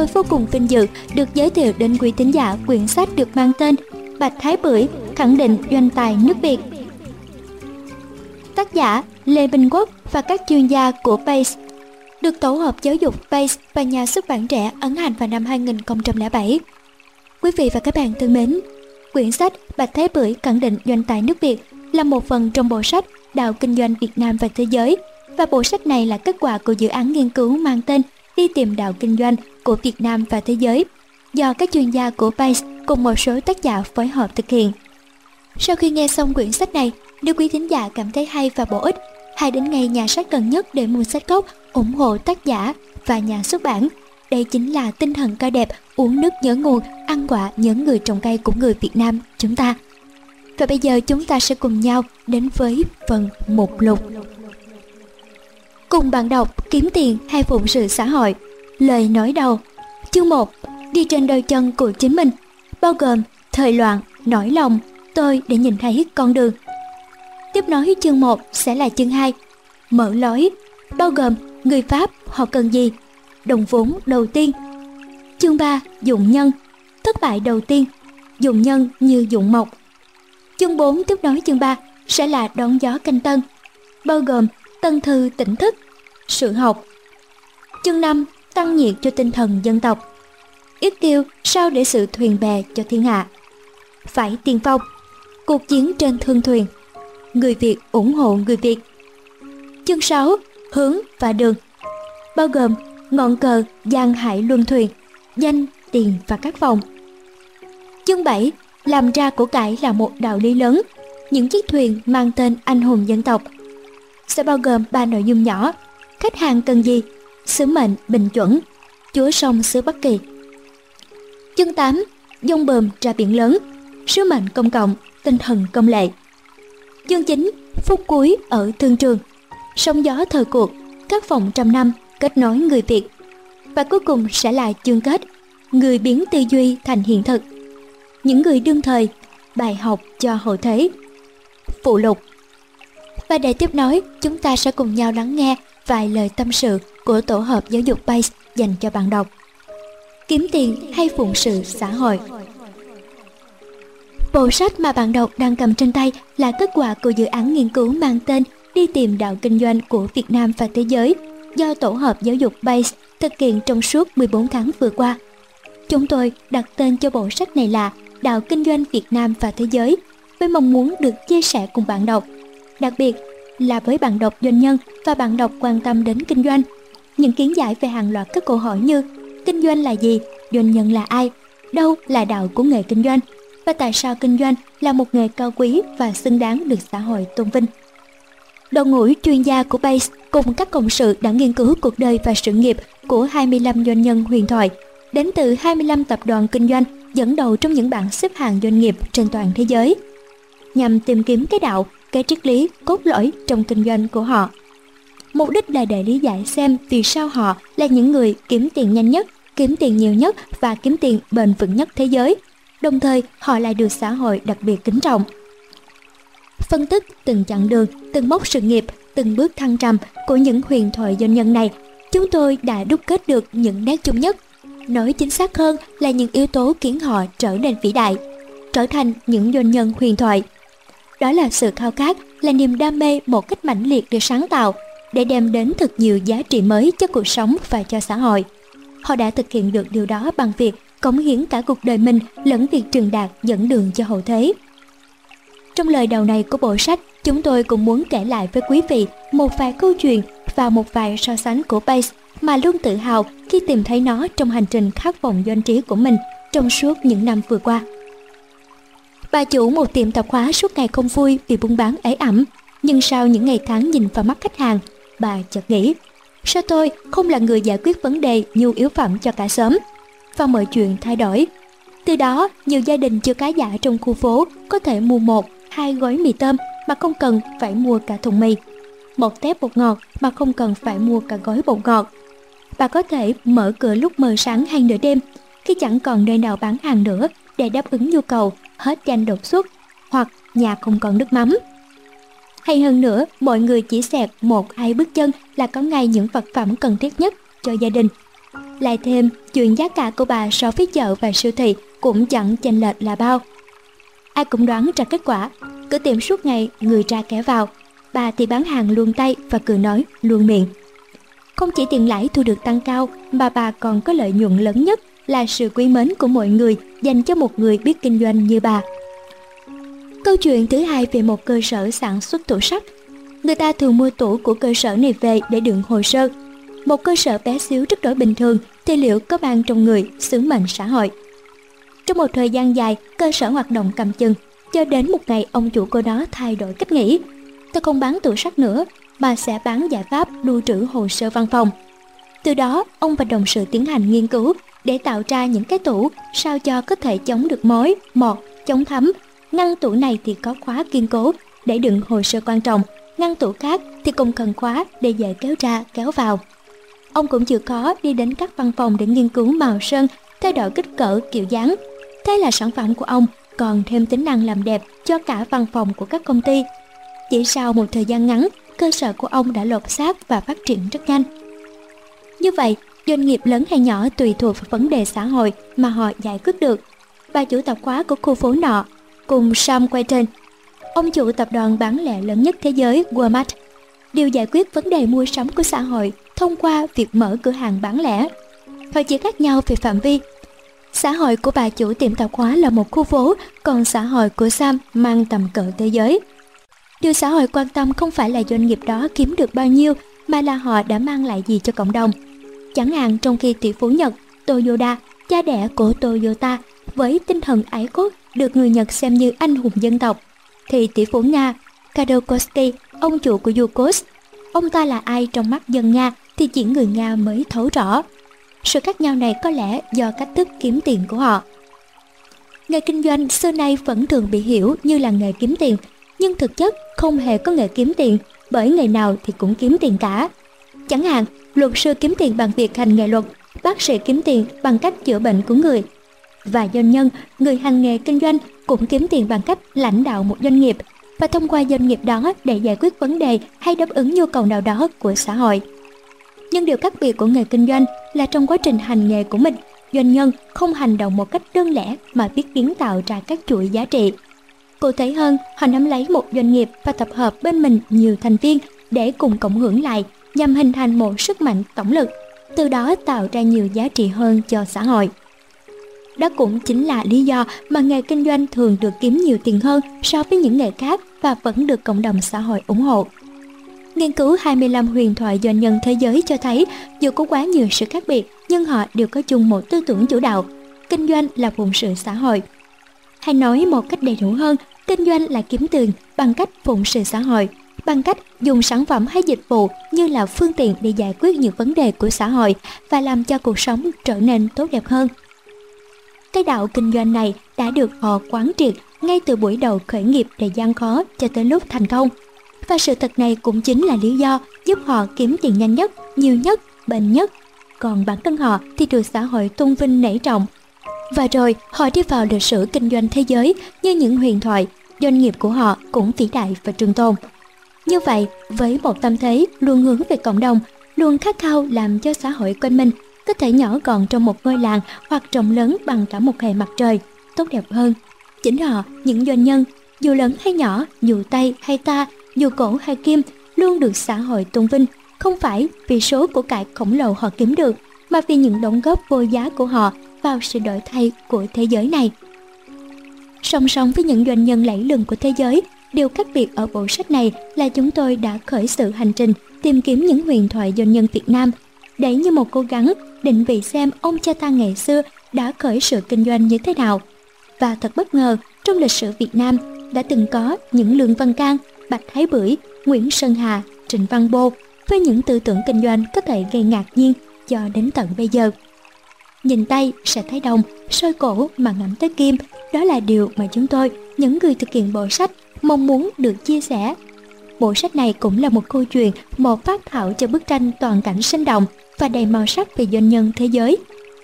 tôi vô cùng vinh dự được giới thiệu đến quý tín giả quyển sách được mang tên Bạch Thái Bưởi khẳng định doanh tài nước Việt. Tác giả Lê Bình Quốc và các chuyên gia của base được tổ hợp giáo dục base và nhà xuất bản trẻ ấn hành vào năm 2007. Quý vị và các bạn thân mến, quyển sách Bạch Thái Bưởi khẳng định doanh tài nước Việt là một phần trong bộ sách Đạo Kinh doanh Việt Nam và Thế giới và bộ sách này là kết quả của dự án nghiên cứu mang tên Đi tìm đạo kinh doanh của Việt Nam và thế giới do các chuyên gia của PACE cùng một số tác giả phối hợp thực hiện. Sau khi nghe xong quyển sách này, nếu quý thính giả cảm thấy hay và bổ ích, hãy đến ngay nhà sách gần nhất để mua sách gốc, ủng hộ tác giả và nhà xuất bản. Đây chính là tinh thần cao đẹp, uống nước nhớ nguồn, ăn quả nhớ người trồng cây của người Việt Nam chúng ta. Và bây giờ chúng ta sẽ cùng nhau đến với phần mục lục. Cùng bạn đọc kiếm tiền hay phụng sự xã hội. Lời nói đầu. Chương 1. Đi trên đôi chân của chính mình, bao gồm thời loạn, nỗi lòng, tôi để nhìn thấy con đường. Tiếp nối chương 1 sẽ là chương 2. Mở lối, bao gồm người Pháp họ cần gì, đồng vốn đầu tiên. Chương 3. Dụng nhân, thất bại đầu tiên, dụng nhân như dụng mộc. Chương 4 tiếp nối chương 3 sẽ là đón gió canh tân, bao gồm tân thư tỉnh thức, sự học. Chương 5 tăng nhiệt cho tinh thần dân tộc. Yết kiêu sao để sự thuyền bè cho thiên hạ. Phải tiên phong, cuộc chiến trên thương thuyền. Người Việt ủng hộ người Việt. Chương 6 hướng và đường, bao gồm ngọn cờ giang hải luân thuyền, danh, tiền và các phòng. Chương 7 làm ra của cải là một đạo lý lớn, những chiếc thuyền mang tên anh hùng dân tộc sẽ bao gồm ba nội dung nhỏ khách hàng cần gì sứ mệnh, bình chuẩn. Chúa sông xứ bắc kỳ. Chương 8 dông bờm ra biển lớn, sứ mệnh công cộng, tinh thần công lệ. Chương 9 phút cuối ở thương trường. Sóng gió thời cuộc các phòng trăm năm, kết nối người việt. Và cuối cùng sẽ là chương kết, người biến tư duy thành hiện thực. Những người đương thời, bài học cho hậu thế. Phụ lục. Và để tiếp nối, chúng ta sẽ cùng nhau lắng nghe vài lời tâm sự của tổ hợp giáo dục base dành cho bạn đọc kiếm tiền hay phụng sự xã hội bộ sách mà bạn đọc đang cầm trên tay là kết quả của dự án nghiên cứu mang tên đi tìm đạo kinh doanh của Việt Nam và thế giới do tổ hợp giáo dục base thực hiện trong suốt 14 tháng vừa qua. Chúng tôi đặt tên cho bộ sách này là Đạo Kinh doanh Việt Nam và Thế giới, với mong muốn được chia sẻ cùng bạn đọc. Đặc biệt là với bạn đọc doanh nhân và bạn đọc quan tâm đến kinh doanh. Những kiến giải về hàng loạt các câu hỏi như kinh doanh là gì, doanh nhân là ai, đâu là đạo của nghề kinh doanh và tại sao kinh doanh là một nghề cao quý và xứng đáng được xã hội tôn vinh. Đội ngũ chuyên gia của BASE cùng các cộng sự đã nghiên cứu cuộc đời và sự nghiệp của 25 doanh nhân huyền thoại, đến từ 25 tập đoàn kinh doanh dẫn đầu trong những bảng xếp hạng doanh nghiệp trên toàn thế giới, nhằm tìm kiếm cái đạo cái triết lý cốt lõi trong kinh doanh của họ. Mục đích là để lý giải xem vì sao họ là những người kiếm tiền nhanh nhất, kiếm tiền nhiều nhất và kiếm tiền bền vững nhất thế giới. Đồng thời, họ lại được xã hội đặc biệt kính trọng. Phân tích từng chặng đường, từng mốc sự nghiệp, từng bước thăng trầm của những huyền thoại doanh nhân này, chúng tôi đã đúc kết được những nét chung nhất. Nói chính xác hơn là những yếu tố khiến họ trở nên vĩ đại, trở thành những doanh nhân huyền thoại đó là sự khao khát, là niềm đam mê một cách mãnh liệt để sáng tạo để đem đến thật nhiều giá trị mới cho cuộc sống và cho xã hội. Họ đã thực hiện được điều đó bằng việc cống hiến cả cuộc đời mình lẫn việc truyền đạt dẫn đường cho hậu thế. Trong lời đầu này của bộ sách, chúng tôi cũng muốn kể lại với quý vị một vài câu chuyện và một vài so sánh của Pace mà luôn tự hào khi tìm thấy nó trong hành trình khát vọng doanh trí của mình trong suốt những năm vừa qua. Bà chủ một tiệm tạp hóa suốt ngày không vui vì buôn bán ế ẩm. Nhưng sau những ngày tháng nhìn vào mắt khách hàng, bà chợt nghĩ, sao tôi không là người giải quyết vấn đề nhu yếu phẩm cho cả xóm? Và mọi chuyện thay đổi. Từ đó, nhiều gia đình chưa cá giả trong khu phố có thể mua một, hai gói mì tôm mà không cần phải mua cả thùng mì. Một tép bột ngọt mà không cần phải mua cả gói bột ngọt. Bà có thể mở cửa lúc mờ sáng hay nửa đêm khi chẳng còn nơi nào bán hàng nữa để đáp ứng nhu cầu hết chanh đột xuất hoặc nhà không còn nước mắm. Hay hơn nữa, mọi người chỉ xẹt một hai bước chân là có ngay những vật phẩm cần thiết nhất cho gia đình. Lại thêm, chuyện giá cả của bà so với chợ và siêu thị cũng chẳng chênh lệch là bao. Ai cũng đoán ra kết quả, cửa tiệm suốt ngày người ra kẻ vào, bà thì bán hàng luôn tay và cười nói luôn miệng. Không chỉ tiền lãi thu được tăng cao mà bà còn có lợi nhuận lớn nhất là sự quý mến của mọi người dành cho một người biết kinh doanh như bà. Câu chuyện thứ hai về một cơ sở sản xuất tủ sách, Người ta thường mua tủ của cơ sở này về để đựng hồ sơ. Một cơ sở bé xíu rất đổi bình thường thì liệu có mang trong người sứ mệnh xã hội. Trong một thời gian dài, cơ sở hoạt động cầm chừng, cho đến một ngày ông chủ của đó thay đổi cách nghĩ. Tôi không bán tủ sách nữa, mà sẽ bán giải pháp lưu trữ hồ sơ văn phòng. Từ đó, ông và đồng sự tiến hành nghiên cứu để tạo ra những cái tủ sao cho có thể chống được mối, mọt, chống thấm. Ngăn tủ này thì có khóa kiên cố để đựng hồ sơ quan trọng, ngăn tủ khác thì cũng cần khóa để dễ kéo ra, kéo vào. Ông cũng chịu khó đi đến các văn phòng để nghiên cứu màu sơn, thay đổi kích cỡ, kiểu dáng. Thế là sản phẩm của ông còn thêm tính năng làm đẹp cho cả văn phòng của các công ty. Chỉ sau một thời gian ngắn, cơ sở của ông đã lột xác và phát triển rất nhanh. Như vậy, doanh nghiệp lớn hay nhỏ tùy thuộc vào vấn đề xã hội mà họ giải quyết được. Bà chủ tạp hóa của khu phố nọ cùng Sam Quayton, ông chủ tập đoàn bán lẻ lớn nhất thế giới Walmart, đều giải quyết vấn đề mua sắm của xã hội thông qua việc mở cửa hàng bán lẻ. Họ chỉ khác nhau về phạm vi. Xã hội của bà chủ tiệm tạp hóa là một khu phố, còn xã hội của Sam mang tầm cỡ thế giới. Điều xã hội quan tâm không phải là doanh nghiệp đó kiếm được bao nhiêu, mà là họ đã mang lại gì cho cộng đồng. Chẳng hạn trong khi tỷ phú Nhật Toyoda, cha đẻ của Toyota, với tinh thần ái quốc được người Nhật xem như anh hùng dân tộc, thì tỷ phú Nga kadokoski ông chủ của Yukos, ông ta là ai trong mắt dân Nga thì chỉ người Nga mới thấu rõ. Sự khác nhau này có lẽ do cách thức kiếm tiền của họ. Nghề kinh doanh xưa nay vẫn thường bị hiểu như là nghề kiếm tiền, nhưng thực chất không hề có nghề kiếm tiền, bởi nghề nào thì cũng kiếm tiền cả. Chẳng hạn, luật sư kiếm tiền bằng việc hành nghề luật, bác sĩ kiếm tiền bằng cách chữa bệnh của người. Và doanh nhân, người hành nghề kinh doanh cũng kiếm tiền bằng cách lãnh đạo một doanh nghiệp và thông qua doanh nghiệp đó để giải quyết vấn đề hay đáp ứng nhu cầu nào đó của xã hội. Nhưng điều khác biệt của nghề kinh doanh là trong quá trình hành nghề của mình, doanh nhân không hành động một cách đơn lẻ mà biết kiến tạo ra các chuỗi giá trị. Cụ thể hơn, họ nắm lấy một doanh nghiệp và tập hợp bên mình nhiều thành viên để cùng cộng hưởng lại nhằm hình thành một sức mạnh tổng lực, từ đó tạo ra nhiều giá trị hơn cho xã hội. Đó cũng chính là lý do mà nghề kinh doanh thường được kiếm nhiều tiền hơn so với những nghề khác và vẫn được cộng đồng xã hội ủng hộ. Nghiên cứu 25 huyền thoại doanh nhân thế giới cho thấy dù có quá nhiều sự khác biệt nhưng họ đều có chung một tư tưởng chủ đạo. Kinh doanh là phụng sự xã hội. Hay nói một cách đầy đủ hơn, kinh doanh là kiếm tiền bằng cách phụng sự xã hội, bằng cách dùng sản phẩm hay dịch vụ như là phương tiện để giải quyết những vấn đề của xã hội và làm cho cuộc sống trở nên tốt đẹp hơn. Cái đạo kinh doanh này đã được họ quán triệt ngay từ buổi đầu khởi nghiệp đầy gian khó cho tới lúc thành công. Và sự thật này cũng chính là lý do giúp họ kiếm tiền nhanh nhất, nhiều nhất, bền nhất. Còn bản thân họ thì được xã hội tôn vinh nảy trọng. Và rồi họ đi vào lịch sử kinh doanh thế giới như những huyền thoại, doanh nghiệp của họ cũng vĩ đại và trường tồn. Như vậy, với một tâm thế luôn hướng về cộng đồng, luôn khát khao làm cho xã hội quanh mình có thể nhỏ gọn trong một ngôi làng hoặc rộng lớn bằng cả một hệ mặt trời, tốt đẹp hơn. Chính họ, những doanh nhân, dù lớn hay nhỏ, dù tay hay ta, dù cổ hay kim, luôn được xã hội tôn vinh, không phải vì số của cải khổng lồ họ kiếm được, mà vì những đóng góp vô giá của họ vào sự đổi thay của thế giới này. Song song với những doanh nhân lẫy lừng của thế giới, điều khác biệt ở bộ sách này là chúng tôi đã khởi sự hành trình tìm kiếm những huyền thoại doanh nhân Việt Nam để như một cố gắng định vị xem ông cha ta ngày xưa đã khởi sự kinh doanh như thế nào. Và thật bất ngờ, trong lịch sử Việt Nam đã từng có những Lương Văn Can, Bạch Thái Bưởi, Nguyễn Sơn Hà, Trịnh Văn Bô với những tư tưởng kinh doanh có thể gây ngạc nhiên cho đến tận bây giờ. Nhìn tay sẽ thấy đồng, soi cổ mà ngắm tới kim, đó là điều mà chúng tôi, những người thực hiện bộ sách, mong muốn được chia sẻ. Bộ sách này cũng là một câu chuyện, một phát thảo cho bức tranh toàn cảnh sinh động và đầy màu sắc về doanh nhân thế giới.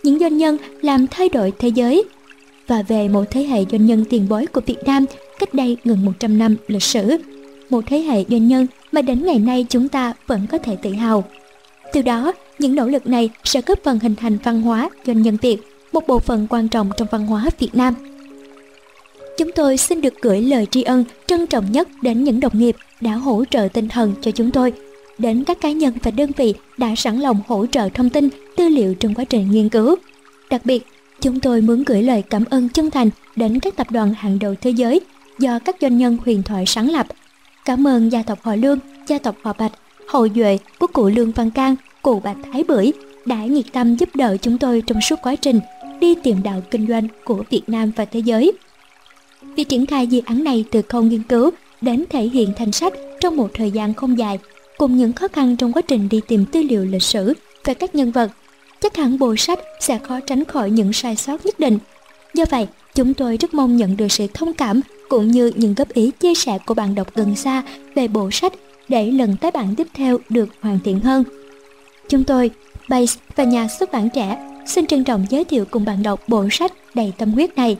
Những doanh nhân làm thay đổi thế giới và về một thế hệ doanh nhân tiền bối của Việt Nam cách đây gần 100 năm lịch sử. Một thế hệ doanh nhân mà đến ngày nay chúng ta vẫn có thể tự hào. Từ đó, Những nỗ lực này sẽ góp phần hình thành văn hóa doanh nhân Việt, một bộ phận quan trọng trong văn hóa Việt Nam. Chúng tôi xin được gửi lời tri ân trân trọng nhất đến những đồng nghiệp đã hỗ trợ tinh thần cho chúng tôi, đến các cá nhân và đơn vị đã sẵn lòng hỗ trợ thông tin, tư liệu trong quá trình nghiên cứu. Đặc biệt, chúng tôi muốn gửi lời cảm ơn chân thành đến các tập đoàn hàng đầu thế giới do các doanh nhân huyền thoại sáng lập. Cảm ơn gia tộc họ Lương, gia tộc họ Bạch, hậu duệ của cụ Lương Văn Can, cụ Bạch Thái Bưởi đã nhiệt tâm giúp đỡ chúng tôi trong suốt quá trình đi tìm đạo kinh doanh của Việt Nam và thế giới. Việc triển khai dự án này từ khâu nghiên cứu đến thể hiện thành sách trong một thời gian không dài, cùng những khó khăn trong quá trình đi tìm tư liệu lịch sử về các nhân vật, chắc hẳn bộ sách sẽ khó tránh khỏi những sai sót nhất định. Do vậy, chúng tôi rất mong nhận được sự thông cảm cũng như những góp ý chia sẻ của bạn đọc gần xa về bộ sách để lần tái bản tiếp theo được hoàn thiện hơn. Chúng tôi, Base và nhà xuất bản trẻ xin trân trọng giới thiệu cùng bạn đọc bộ sách đầy tâm huyết này.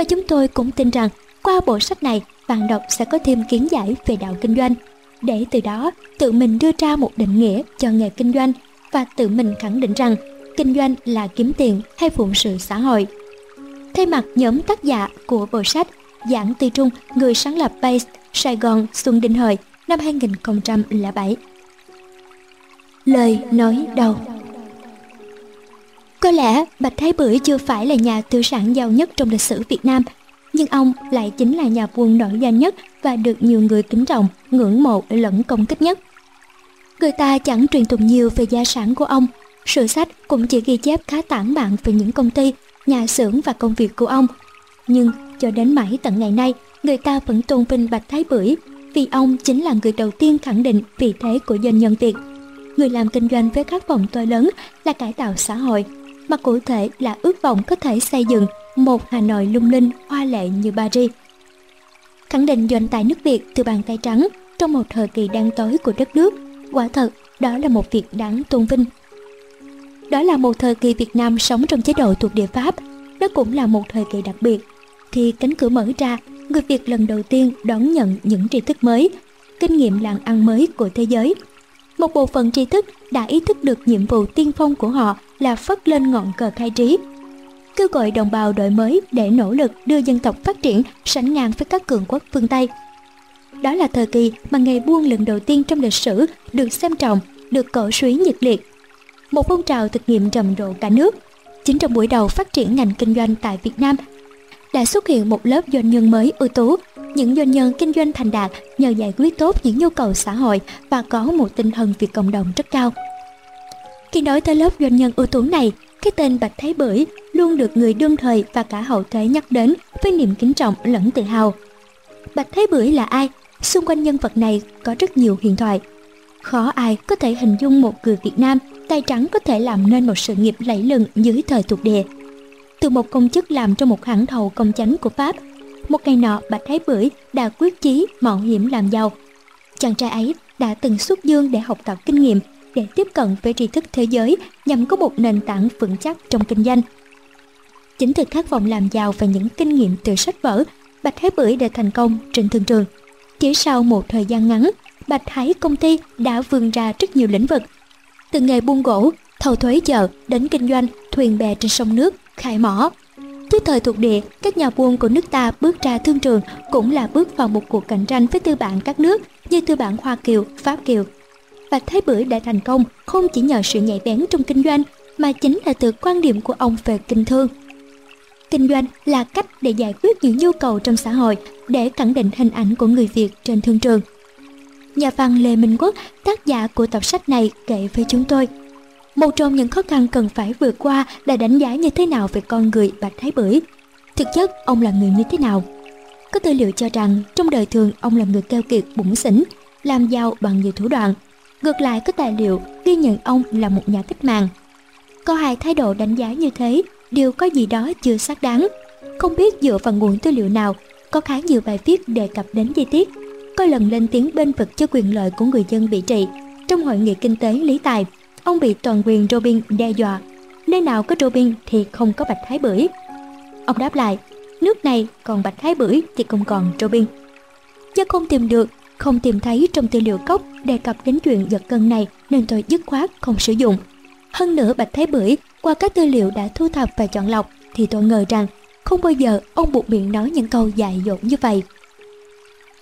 Và chúng tôi cũng tin rằng qua bộ sách này bạn đọc sẽ có thêm kiến giải về đạo kinh doanh để từ đó tự mình đưa ra một định nghĩa cho nghề kinh doanh và tự mình khẳng định rằng kinh doanh là kiếm tiền hay phụng sự xã hội. Thay mặt nhóm tác giả của bộ sách Giảng Tư Trung, người sáng lập Base Sài Gòn Xuân Đinh Hợi năm 2007. Lời nói đầu có lẽ Bạch Thái Bưởi chưa phải là nhà tư sản giàu nhất trong lịch sử Việt Nam, nhưng ông lại chính là nhà buôn nổi danh nhất và được nhiều người kính trọng, ngưỡng mộ lẫn công kích nhất. Người ta chẳng truyền tụng nhiều về gia sản của ông, sử sách cũng chỉ ghi chép khá tản mạn về những công ty, nhà xưởng và công việc của ông. Nhưng cho đến mãi tận ngày nay, người ta vẫn tôn vinh Bạch Thái Bưởi vì ông chính là người đầu tiên khẳng định vị thế của doanh nhân Việt. Người làm kinh doanh với khát vọng to lớn là cải tạo xã hội, mà cụ thể là ước vọng có thể xây dựng một Hà Nội lung linh, hoa lệ như Paris. Khẳng định doanh tài nước Việt từ bàn tay trắng trong một thời kỳ đang tối của đất nước, quả thật đó là một việc đáng tôn vinh. Đó là một thời kỳ Việt Nam sống trong chế độ thuộc địa Pháp, đó cũng là một thời kỳ đặc biệt. Khi cánh cửa mở ra, người Việt lần đầu tiên đón nhận những tri thức mới, kinh nghiệm làm ăn mới của thế giới. Một bộ phận tri thức đã ý thức được nhiệm vụ tiên phong của họ là phất lên ngọn cờ khai trí, kêu gọi đồng bào đổi mới để nỗ lực đưa dân tộc phát triển sánh ngang với các cường quốc phương Tây. Đó là thời kỳ mà ngày buôn lần đầu tiên trong lịch sử được xem trọng, được cổ suý nhiệt liệt. Một phong trào thực nghiệm rầm rộ cả nước. Chính trong buổi đầu phát triển ngành kinh doanh tại Việt Nam đã xuất hiện một lớp doanh nhân mới ưu tú, những doanh nhân kinh doanh thành đạt nhờ giải quyết tốt những nhu cầu xã hội và có một tinh thần vì cộng đồng rất cao. Khi nói tới lớp doanh nhân ưu tú này, cái tên Bạch Thái Bưởi luôn được người đương thời và cả hậu thế nhắc đến với niềm kính trọng lẫn tự hào. Bạch Thái Bưởi là ai? Xung quanh nhân vật này có rất nhiều huyền thoại. Khó ai có thể hình dung một người Việt Nam tay trắng có thể làm nên một sự nghiệp lẫy lừng dưới thời thuộc địa. Từ một công chức làm trong một hãng thầu công chánh của Pháp, một ngày nọ Bạch Thái Bưởi đã quyết chí mạo hiểm làm giàu. Chàng trai ấy đã từng xuất dương để học tập kinh nghiệm để tiếp cận với tri thức thế giới nhằm có một nền tảng vững chắc trong kinh doanh. Chính từ khát vọng làm giàu và những kinh nghiệm từ sách vở, Bạch Thái Bưởi đã thành công trên thương trường. Chỉ sau một thời gian ngắn, Bạch Thái công ty đã vươn ra rất nhiều lĩnh vực. Từ nghề buôn gỗ, thầu thuế chợ đến kinh doanh thuyền bè trên sông nước, khai mỏ. Trước thời thuộc địa, các nhà buôn của nước ta bước ra thương trường cũng là bước vào một cuộc cạnh tranh với tư bản các nước như tư bản Hoa Kiều, Pháp Kiều và Thái Bưởi đã thành công không chỉ nhờ sự nhạy bén trong kinh doanh mà chính là từ quan điểm của ông về kinh thương kinh doanh là cách để giải quyết những nhu cầu trong xã hội để khẳng định hình ảnh của người Việt trên thương trường. Nhà văn Lê Minh Quốc, tác giả của tập sách này kể với chúng tôi. Một trong những khó khăn cần phải vượt qua là đánh giá như thế nào về con người Bạch Thái Bưởi. Thực chất, ông là người như thế nào? Có tư liệu cho rằng trong đời thường ông là người keo kiệt bụng xỉn, làm giàu bằng nhiều thủ đoạn. Ngược lại có tài liệu ghi nhận ông là một nhà cách mạng. Có hai thái độ đánh giá như thế đều có gì đó chưa xác đáng. Không biết dựa vào nguồn tư liệu nào, có khá nhiều bài viết đề cập đến chi tiết. Có lần lên tiếng bên vực cho quyền lợi của người dân bị trị. Trong hội nghị kinh tế lý tài, ông bị toàn quyền Robin đe dọa. Nơi nào có Robin thì không có Bạch Thái Bưởi. Ông đáp lại, nước này còn Bạch Thái Bưởi thì không còn Robin. Do không tìm được, không tìm thấy trong tư liệu cốc đề cập đến chuyện giật cân này nên tôi dứt khoát không sử dụng. Hơn nữa Bạch Thái Bưởi qua các tư liệu đã thu thập và chọn lọc thì tôi ngờ rằng không bao giờ ông buộc miệng nói những câu dại dột như vậy.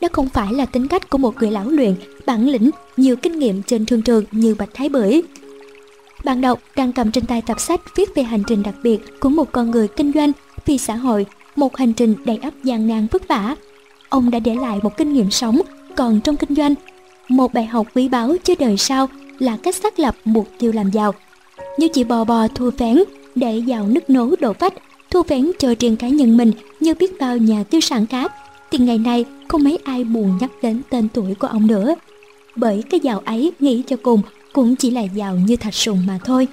Đó không phải là tính cách của một người lão luyện, bản lĩnh, nhiều kinh nghiệm trên thương trường như Bạch Thái Bưởi. Bạn đọc đang cầm trên tay tập sách viết về hành trình đặc biệt của một con người kinh doanh vì xã hội, một hành trình đầy ắp gian nan vất vả. Ông đã để lại một kinh nghiệm sống, còn trong kinh doanh, một bài học quý báu cho đời sau là cách xác lập mục tiêu làm giàu. Như chị bò bò thua phén để giàu nứt nố đổ vách, thua phén cho riêng cá nhân mình như biết bao nhà tư sản khác, thì ngày nay không mấy ai buồn nhắc đến tên tuổi của ông nữa. Bởi cái giàu ấy nghĩ cho cùng cũng chỉ là giàu như thạch sùng mà thôi.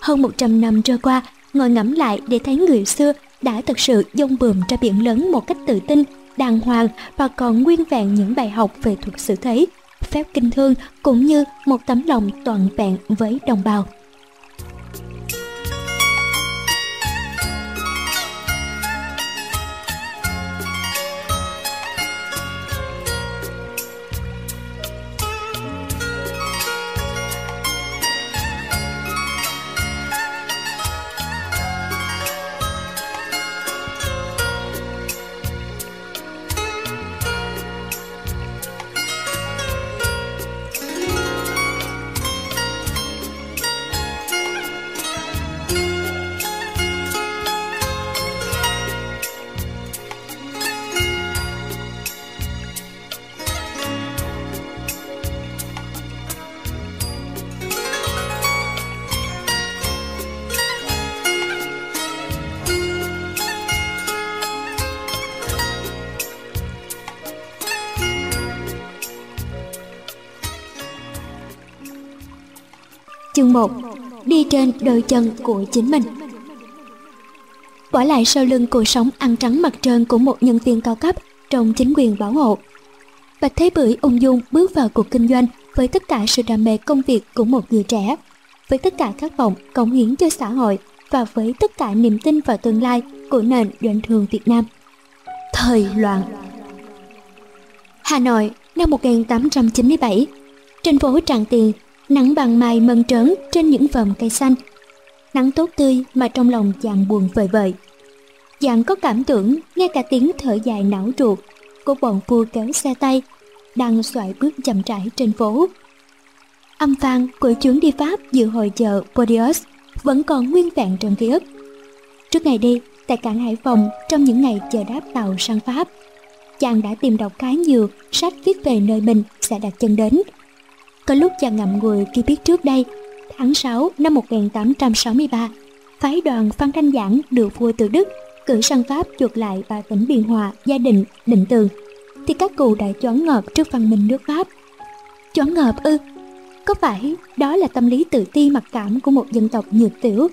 Hơn 100 năm trôi qua, ngồi ngẫm lại để thấy người xưa đã thực sự dông bườm ra biển lớn một cách tự tin, đàng hoàng và còn nguyên vẹn những bài học về thuật xử thế, phép kinh thương cũng như một tấm lòng toàn vẹn với đồng bào. Trên đôi chân của chính mình Bỏ lại sau lưng cuộc sống ăn trắng mặt trơn của một nhân viên cao cấp trong chính quyền bảo hộ. Bạch Thế Bưởi ung dung bước vào cuộc kinh doanh với tất cả sự đam mê công việc của một người trẻ, với tất cả khát vọng cống hiến cho xã hội và với tất cả niềm tin vào tương lai của nền doanh thương Việt Nam. Thời loạn Hà Nội năm 1897 Trên phố Tràng Tiền Nắng bằng mai mơn trớn trên những vòm cây xanh. Nắng tốt tươi mà trong lòng chàng buồn vời vợi. Chàng có cảm tưởng nghe cả tiếng thở dài não ruột Của bọn vua kéo xe tay Đang xoại bước chậm rãi trên phố. Âm vang của chuyến đi Pháp dự hội chợ Podius Vẫn còn nguyên vẹn trong ký ức. Trước ngày đi, tại cảng Hải Phòng Trong những ngày chờ đáp tàu sang Pháp Chàng đã tìm đọc khá nhiều sách viết về nơi mình sẽ đặt chân đến có lúc chàng ngậm ngùi khi biết trước đây, tháng 6 năm 1863, phái đoàn Phan Thanh Giảng được vua từ Đức cử sang Pháp chuột lại và tỉnh Biên Hòa, gia đình, định tường, thì các cụ đã choáng ngợp trước văn minh nước Pháp. Choáng ngợp ư? Có phải đó là tâm lý tự ti mặc cảm của một dân tộc nhược tiểu?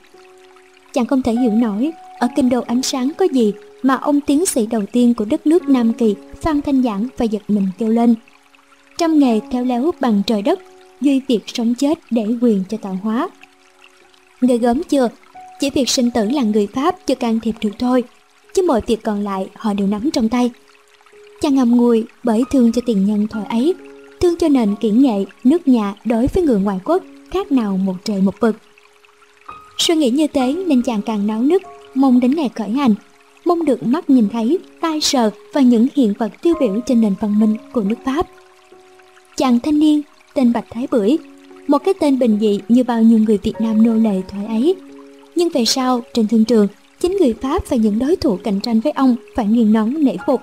Chàng không thể hiểu nổi, ở kinh đô ánh sáng có gì mà ông tiến sĩ đầu tiên của đất nước Nam Kỳ, Phan Thanh Giảng phải giật mình kêu lên trăm nghề theo léo bằng trời đất, duy việc sống chết để quyền cho tạo hóa. Người gớm chưa, chỉ việc sinh tử là người Pháp chưa can thiệp được thôi, chứ mọi việc còn lại họ đều nắm trong tay. Chàng ngầm ngùi bởi thương cho tiền nhân thời ấy, thương cho nền kỹ nghệ, nước nhà đối với người ngoại quốc khác nào một trời một vực. Suy nghĩ như thế nên chàng càng náo nức, mong đến ngày khởi hành, mong được mắt nhìn thấy, tai sờ và những hiện vật tiêu biểu trên nền văn minh của nước Pháp chàng thanh niên tên Bạch Thái Bưởi, một cái tên bình dị như bao nhiêu người Việt Nam nô lệ thời ấy. Nhưng về sau, trên thương trường, chính người Pháp và những đối thủ cạnh tranh với ông phải nghiêng nón nể phục.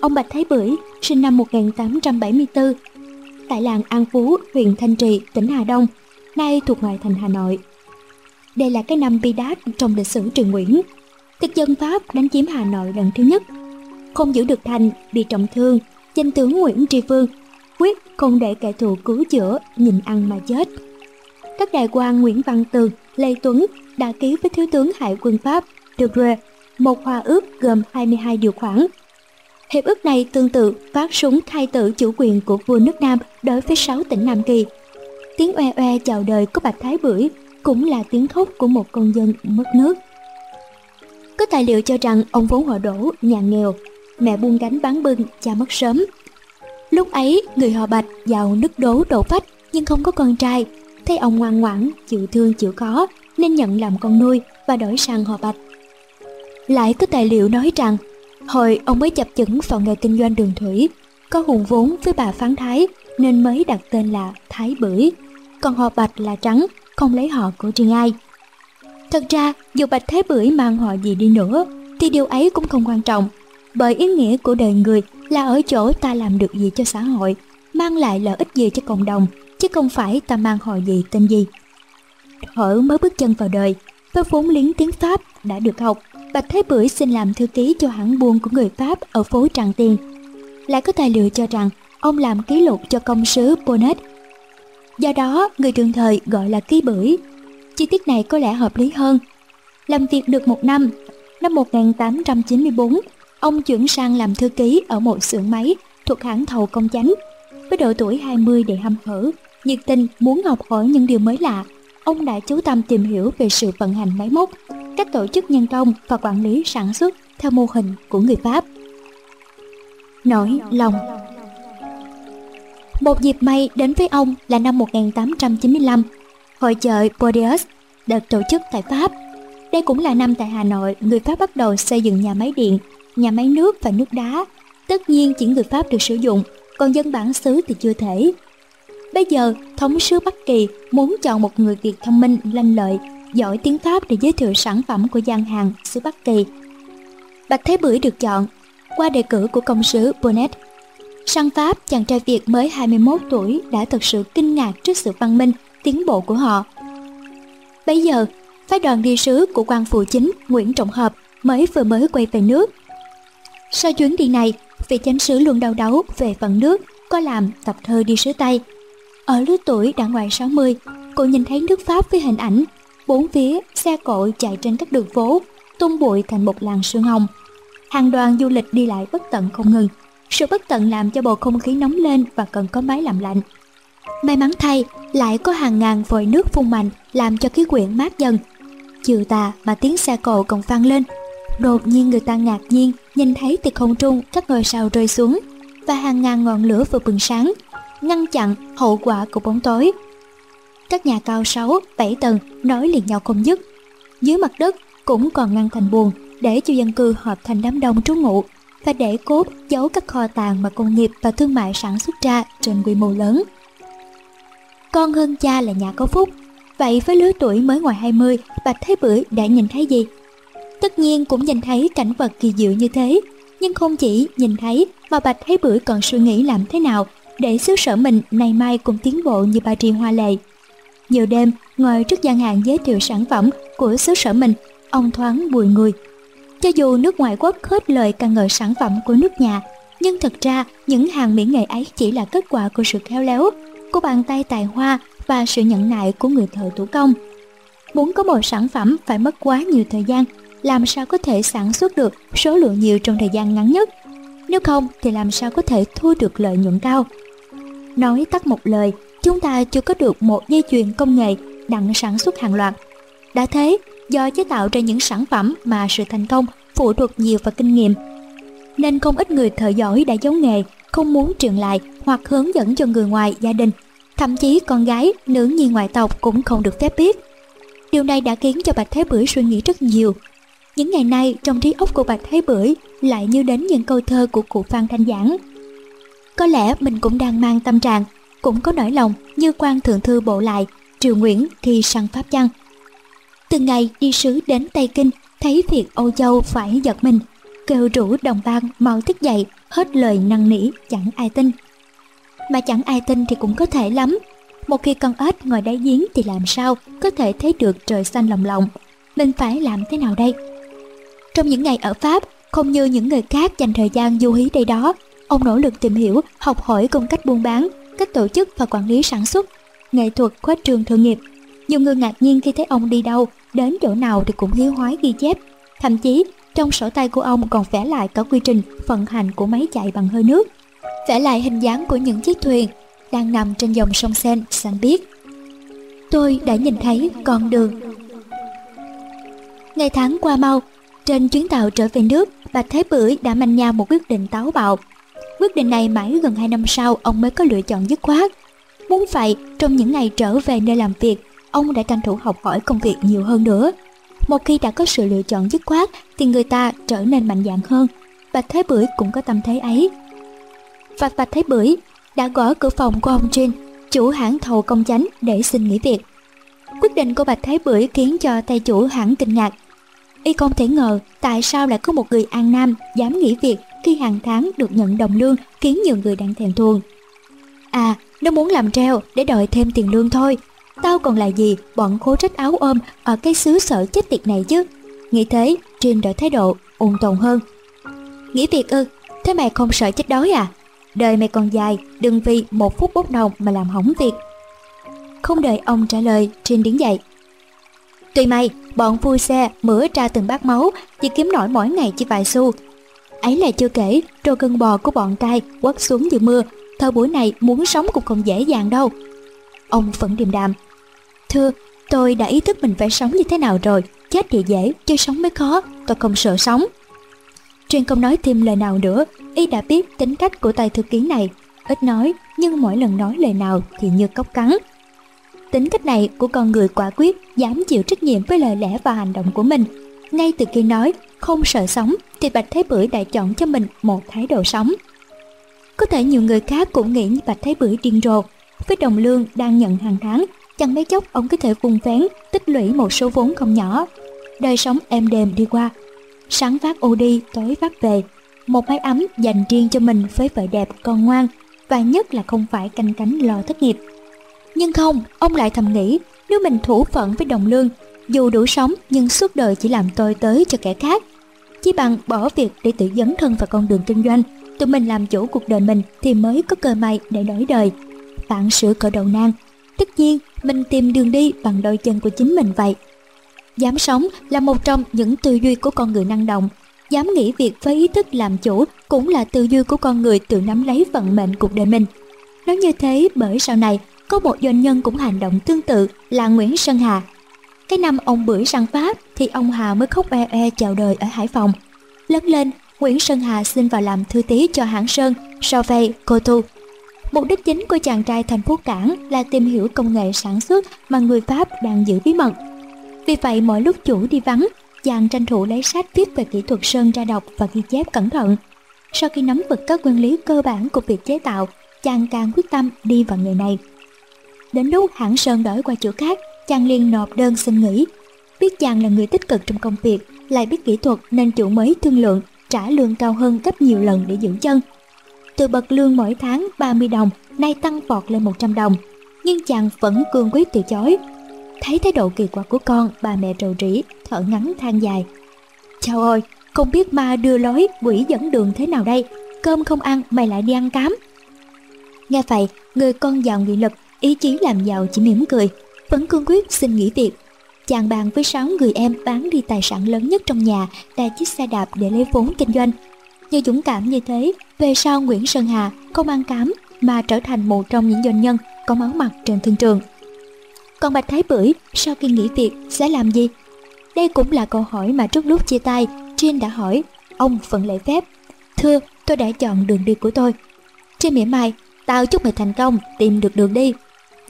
Ông Bạch Thái Bưởi sinh năm 1874 tại làng An Phú, huyện Thanh Trì, tỉnh Hà Đông, nay thuộc ngoại thành Hà Nội. Đây là cái năm bi đát trong lịch sử triều Nguyễn. Thực dân Pháp đánh chiếm Hà Nội lần thứ nhất. Không giữ được thành, bị trọng thương, danh tướng Nguyễn Tri Phương quyết không để kẻ thù cứu chữa nhìn ăn mà chết. Các đại quan Nguyễn Văn Tường, Lê Tuấn đã ký với Thiếu tướng Hải quân Pháp De Grey một hòa ước gồm 22 điều khoản. Hiệp ước này tương tự phát súng thay tử chủ quyền của vua nước Nam đối với 6 tỉnh Nam Kỳ. Tiếng oe oe chào đời của Bạch Thái Bưởi cũng là tiếng khóc của một con dân mất nước. Có tài liệu cho rằng ông vốn họ đổ, nhà nghèo, mẹ buông gánh bán bưng, cha mất sớm, Lúc ấy, người họ Bạch giàu nứt đố đổ phách nhưng không có con trai. thấy ông ngoan ngoãn, chịu thương chịu khó nên nhận làm con nuôi và đổi sang họ Bạch. Lại có tài liệu nói rằng, hồi ông mới chập chững vào nghề kinh doanh đường thủy, có hùng vốn với bà Phán Thái nên mới đặt tên là Thái Bưởi, còn họ Bạch là Trắng, không lấy họ của riêng ai. Thật ra, dù Bạch Thái Bưởi mang họ gì đi nữa, thì điều ấy cũng không quan trọng, bởi ý nghĩa của đời người là ở chỗ ta làm được gì cho xã hội, mang lại lợi ích gì cho cộng đồng, chứ không phải ta mang họ gì tên gì. Thở mới bước chân vào đời, với vốn liếng tiếng Pháp đã được học, Bạch Thế Bưởi xin làm thư ký cho hãng buôn của người Pháp ở phố Tràng Tiền. Lại có tài liệu cho rằng ông làm ký lục cho công sứ Bonnet. Do đó, người trường thời gọi là ký bưởi. Chi tiết này có lẽ hợp lý hơn. Làm việc được một năm, năm 1894, ông chuyển sang làm thư ký ở một xưởng máy thuộc hãng thầu công chánh. Với độ tuổi 20 để hăm hở, nhiệt tình muốn học hỏi những điều mới lạ ông đã chú tâm tìm hiểu về sự vận hành máy móc, cách tổ chức nhân công và quản lý sản xuất theo mô hình của người Pháp. Nỗi lòng Một dịp may đến với ông là năm 1895, hội chợ Bordeaux được tổ chức tại Pháp. Đây cũng là năm tại Hà Nội, người Pháp bắt đầu xây dựng nhà máy điện, nhà máy nước và nước đá. Tất nhiên chỉ người Pháp được sử dụng, còn dân bản xứ thì chưa thể. Bây giờ, thống sứ Bắc Kỳ muốn chọn một người Việt thông minh, lanh lợi, giỏi tiếng Pháp để giới thiệu sản phẩm của gian hàng xứ Bắc Kỳ. Bạch Thế Bưởi được chọn qua đề cử của công sứ Bonnet. Sang Pháp, chàng trai Việt mới 21 tuổi đã thật sự kinh ngạc trước sự văn minh, tiến bộ của họ. Bây giờ, phái đoàn đi sứ của quan phụ chính Nguyễn Trọng Hợp mới vừa mới quay về nước. Sau chuyến đi này, vị chánh sứ luôn đau đấu về phận nước, có làm tập thơ đi sứ Tây ở lứa tuổi đã ngoài 60, cô nhìn thấy nước Pháp với hình ảnh, bốn phía xe cộ chạy trên các đường phố, tung bụi thành một làng sương hồng. Hàng đoàn du lịch đi lại bất tận không ngừng, sự bất tận làm cho bầu không khí nóng lên và cần có máy làm lạnh. May mắn thay, lại có hàng ngàn vòi nước phun mạnh làm cho khí quyển mát dần. Chiều tà mà tiếng xe cộ còn vang lên. Đột nhiên người ta ngạc nhiên nhìn thấy từ không trung các ngôi sao rơi xuống và hàng ngàn ngọn lửa vừa bừng sáng ngăn chặn hậu quả của bóng tối. Các nhà cao 6, 7 tầng nói liền nhau không dứt. Dưới mặt đất cũng còn ngăn thành buồng để cho dân cư hợp thành đám đông trú ngụ và để cốt giấu các kho tàng mà công nghiệp và thương mại sản xuất ra trên quy mô lớn. Con hơn cha là nhà có phúc, vậy với lứa tuổi mới ngoài 20, Bạch Thế Bưởi đã nhìn thấy gì? Tất nhiên cũng nhìn thấy cảnh vật kỳ diệu như thế, nhưng không chỉ nhìn thấy mà Bạch thấy Bưởi còn suy nghĩ làm thế nào để xứ sở mình nay mai cũng tiến bộ như ba tri hoa lệ. Nhiều đêm, ngồi trước gian hàng giới thiệu sản phẩm của xứ sở mình, ông thoáng bùi người. Cho dù nước ngoài quốc hết lời ca ngợi sản phẩm của nước nhà, nhưng thật ra những hàng mỹ nghệ ấy chỉ là kết quả của sự khéo léo, của bàn tay tài hoa và sự nhẫn nại của người thợ thủ công. Muốn có một sản phẩm phải mất quá nhiều thời gian, làm sao có thể sản xuất được số lượng nhiều trong thời gian ngắn nhất. Nếu không thì làm sao có thể thu được lợi nhuận cao. Nói tắt một lời, chúng ta chưa có được một dây chuyền công nghệ đặng sản xuất hàng loạt. Đã thế, do chế tạo ra những sản phẩm mà sự thành công phụ thuộc nhiều vào kinh nghiệm, nên không ít người thợ giỏi đã giấu nghề, không muốn truyền lại hoặc hướng dẫn cho người ngoài gia đình. Thậm chí con gái, nữ nhi ngoại tộc cũng không được phép biết. Điều này đã khiến cho Bạch Thế Bưởi suy nghĩ rất nhiều. Những ngày nay, trong trí óc của Bạch Thế Bưởi lại như đến những câu thơ của cụ Phan Thanh Giảng có lẽ mình cũng đang mang tâm trạng, cũng có nỗi lòng như quan thượng thư bộ lại, triều Nguyễn khi sang Pháp chăng. Từng ngày đi sứ đến Tây Kinh, thấy việc Âu Châu phải giật mình, kêu rủ đồng bang mau thức dậy, hết lời năn nỉ chẳng ai tin. Mà chẳng ai tin thì cũng có thể lắm. Một khi con ếch ngồi đáy giếng thì làm sao có thể thấy được trời xanh lồng lộng. Mình phải làm thế nào đây? Trong những ngày ở Pháp, không như những người khác dành thời gian du hí đây đó, Ông nỗ lực tìm hiểu, học hỏi công cách buôn bán, cách tổ chức và quản lý sản xuất, nghệ thuật khuếch trường thương nghiệp. Nhiều người ngạc nhiên khi thấy ông đi đâu, đến chỗ nào thì cũng hiếu hoái ghi chép. Thậm chí, trong sổ tay của ông còn vẽ lại cả quy trình vận hành của máy chạy bằng hơi nước. Vẽ lại hình dáng của những chiếc thuyền đang nằm trên dòng sông Sen, sang biếc. Tôi đã nhìn thấy con đường. Ngày tháng qua mau, trên chuyến tàu trở về nước, Bạch Thế Bưởi đã manh nha một quyết định táo bạo Quyết định này mãi gần 2 năm sau ông mới có lựa chọn dứt khoát. Muốn vậy, trong những ngày trở về nơi làm việc, ông đã tranh thủ học hỏi công việc nhiều hơn nữa. Một khi đã có sự lựa chọn dứt khoát thì người ta trở nên mạnh dạn hơn. Bạch Thế Bưởi cũng có tâm thế ấy. Và Bạch Thế Bưởi đã gõ cửa phòng của ông Trinh, chủ hãng thầu công chánh để xin nghỉ việc. Quyết định của Bạch Thế Bưởi khiến cho tay chủ hãng kinh ngạc. Y không thể ngờ tại sao lại có một người An Nam dám nghỉ việc khi hàng tháng được nhận đồng lương khiến nhiều người đang thèm thuồng. À, nó muốn làm treo để đòi thêm tiền lương thôi. Tao còn là gì bọn khố trách áo ôm ở cái xứ sở chết tiệt này chứ. Nghĩ thế, Trinh đổi thái độ, ôn tồn hơn. Nghỉ việc ư, thế mày không sợ chết đói à? Đời mày còn dài, đừng vì một phút bốc đồng mà làm hỏng việc. Không đợi ông trả lời, Trinh đứng dậy tuy may bọn vui xe mửa ra từng bát máu, chỉ kiếm nổi mỗi ngày chỉ vài xu. Ấy là chưa kể, trô cân bò của bọn trai quất xuống như mưa, thời buổi này muốn sống cũng không dễ dàng đâu. Ông vẫn điềm đạm. Thưa, tôi đã ý thức mình phải sống như thế nào rồi, chết thì dễ, chứ sống mới khó, tôi không sợ sống. Truyền không nói thêm lời nào nữa, y đã biết tính cách của tài thư ký này, ít nói nhưng mỗi lần nói lời nào thì như cốc cắn. Tính cách này của con người quả quyết, dám chịu trách nhiệm với lời lẽ và hành động của mình. Ngay từ khi nói không sợ sống thì Bạch Thế Bưởi đã chọn cho mình một thái độ sống. Có thể nhiều người khác cũng nghĩ như Bạch Thế Bưởi điên rồ, với đồng lương đang nhận hàng tháng, chẳng mấy chốc ông có thể vùng vén, tích lũy một số vốn không nhỏ. Đời sống êm đềm đi qua, sáng phát ô đi, tối phát về, một mái ấm dành riêng cho mình với vợ đẹp con ngoan, và nhất là không phải canh cánh lo thất nghiệp. Nhưng không, ông lại thầm nghĩ, nếu mình thủ phận với đồng lương, dù đủ sống nhưng suốt đời chỉ làm tôi tới cho kẻ khác. Chỉ bằng bỏ việc để tự dấn thân vào con đường kinh doanh, tự mình làm chủ cuộc đời mình thì mới có cơ may để đổi đời. Vạn sự cỡ đầu nan, tất nhiên mình tìm đường đi bằng đôi chân của chính mình vậy. Dám sống là một trong những tư duy của con người năng động. Dám nghĩ việc với ý thức làm chủ cũng là tư duy của con người tự nắm lấy vận mệnh cuộc đời mình. Nói như thế bởi sau này có một doanh nhân cũng hành động tương tự là Nguyễn Sơn Hà. Cái năm ông bưởi sang Pháp thì ông Hà mới khóc e e chào đời ở Hải Phòng. Lớn lên, Nguyễn Sơn Hà xin vào làm thư tí cho hãng Sơn, Sauvé, Cô Tu. Mục đích chính của chàng trai thành phố Cảng là tìm hiểu công nghệ sản xuất mà người Pháp đang giữ bí mật. Vì vậy mỗi lúc chủ đi vắng, chàng tranh thủ lấy sách viết về kỹ thuật sơn ra đọc và ghi chép cẩn thận. Sau khi nắm vững các nguyên lý cơ bản của việc chế tạo, chàng càng quyết tâm đi vào nghề này. Đến lúc hãng Sơn đổi qua chỗ khác, chàng liền nộp đơn xin nghỉ. Biết chàng là người tích cực trong công việc, lại biết kỹ thuật nên chủ mới thương lượng trả lương cao hơn gấp nhiều lần để giữ chân. Từ bậc lương mỗi tháng 30 đồng, nay tăng vọt lên 100 đồng. Nhưng chàng vẫn cương quyết từ chối. Thấy thái độ kỳ quặc của con, bà mẹ rầu rĩ, thở ngắn than dài. Chào ơi, không biết ma đưa lối, quỷ dẫn đường thế nào đây? Cơm không ăn, mày lại đi ăn cám. Nghe vậy, người con giàu nghị lực ý chí làm giàu chỉ mỉm cười, vẫn cương quyết xin nghỉ việc. Chàng bàn với sáu người em bán đi tài sản lớn nhất trong nhà là chiếc xe đạp để lấy vốn kinh doanh. Nhờ dũng cảm như thế, về sau nguyễn sơn hà không ăn cám mà trở thành một trong những doanh nhân có máu mặt trên thương trường. Còn bạch thái bưởi, sau khi nghỉ việc, sẽ làm gì? Đây cũng là câu hỏi mà trước lúc chia tay Trinh đã hỏi, ông vẫn lễ phép. Thưa, tôi đã chọn đường đi của tôi. Trên mỉa mai tao chúc mày thành công, tìm được đường đi.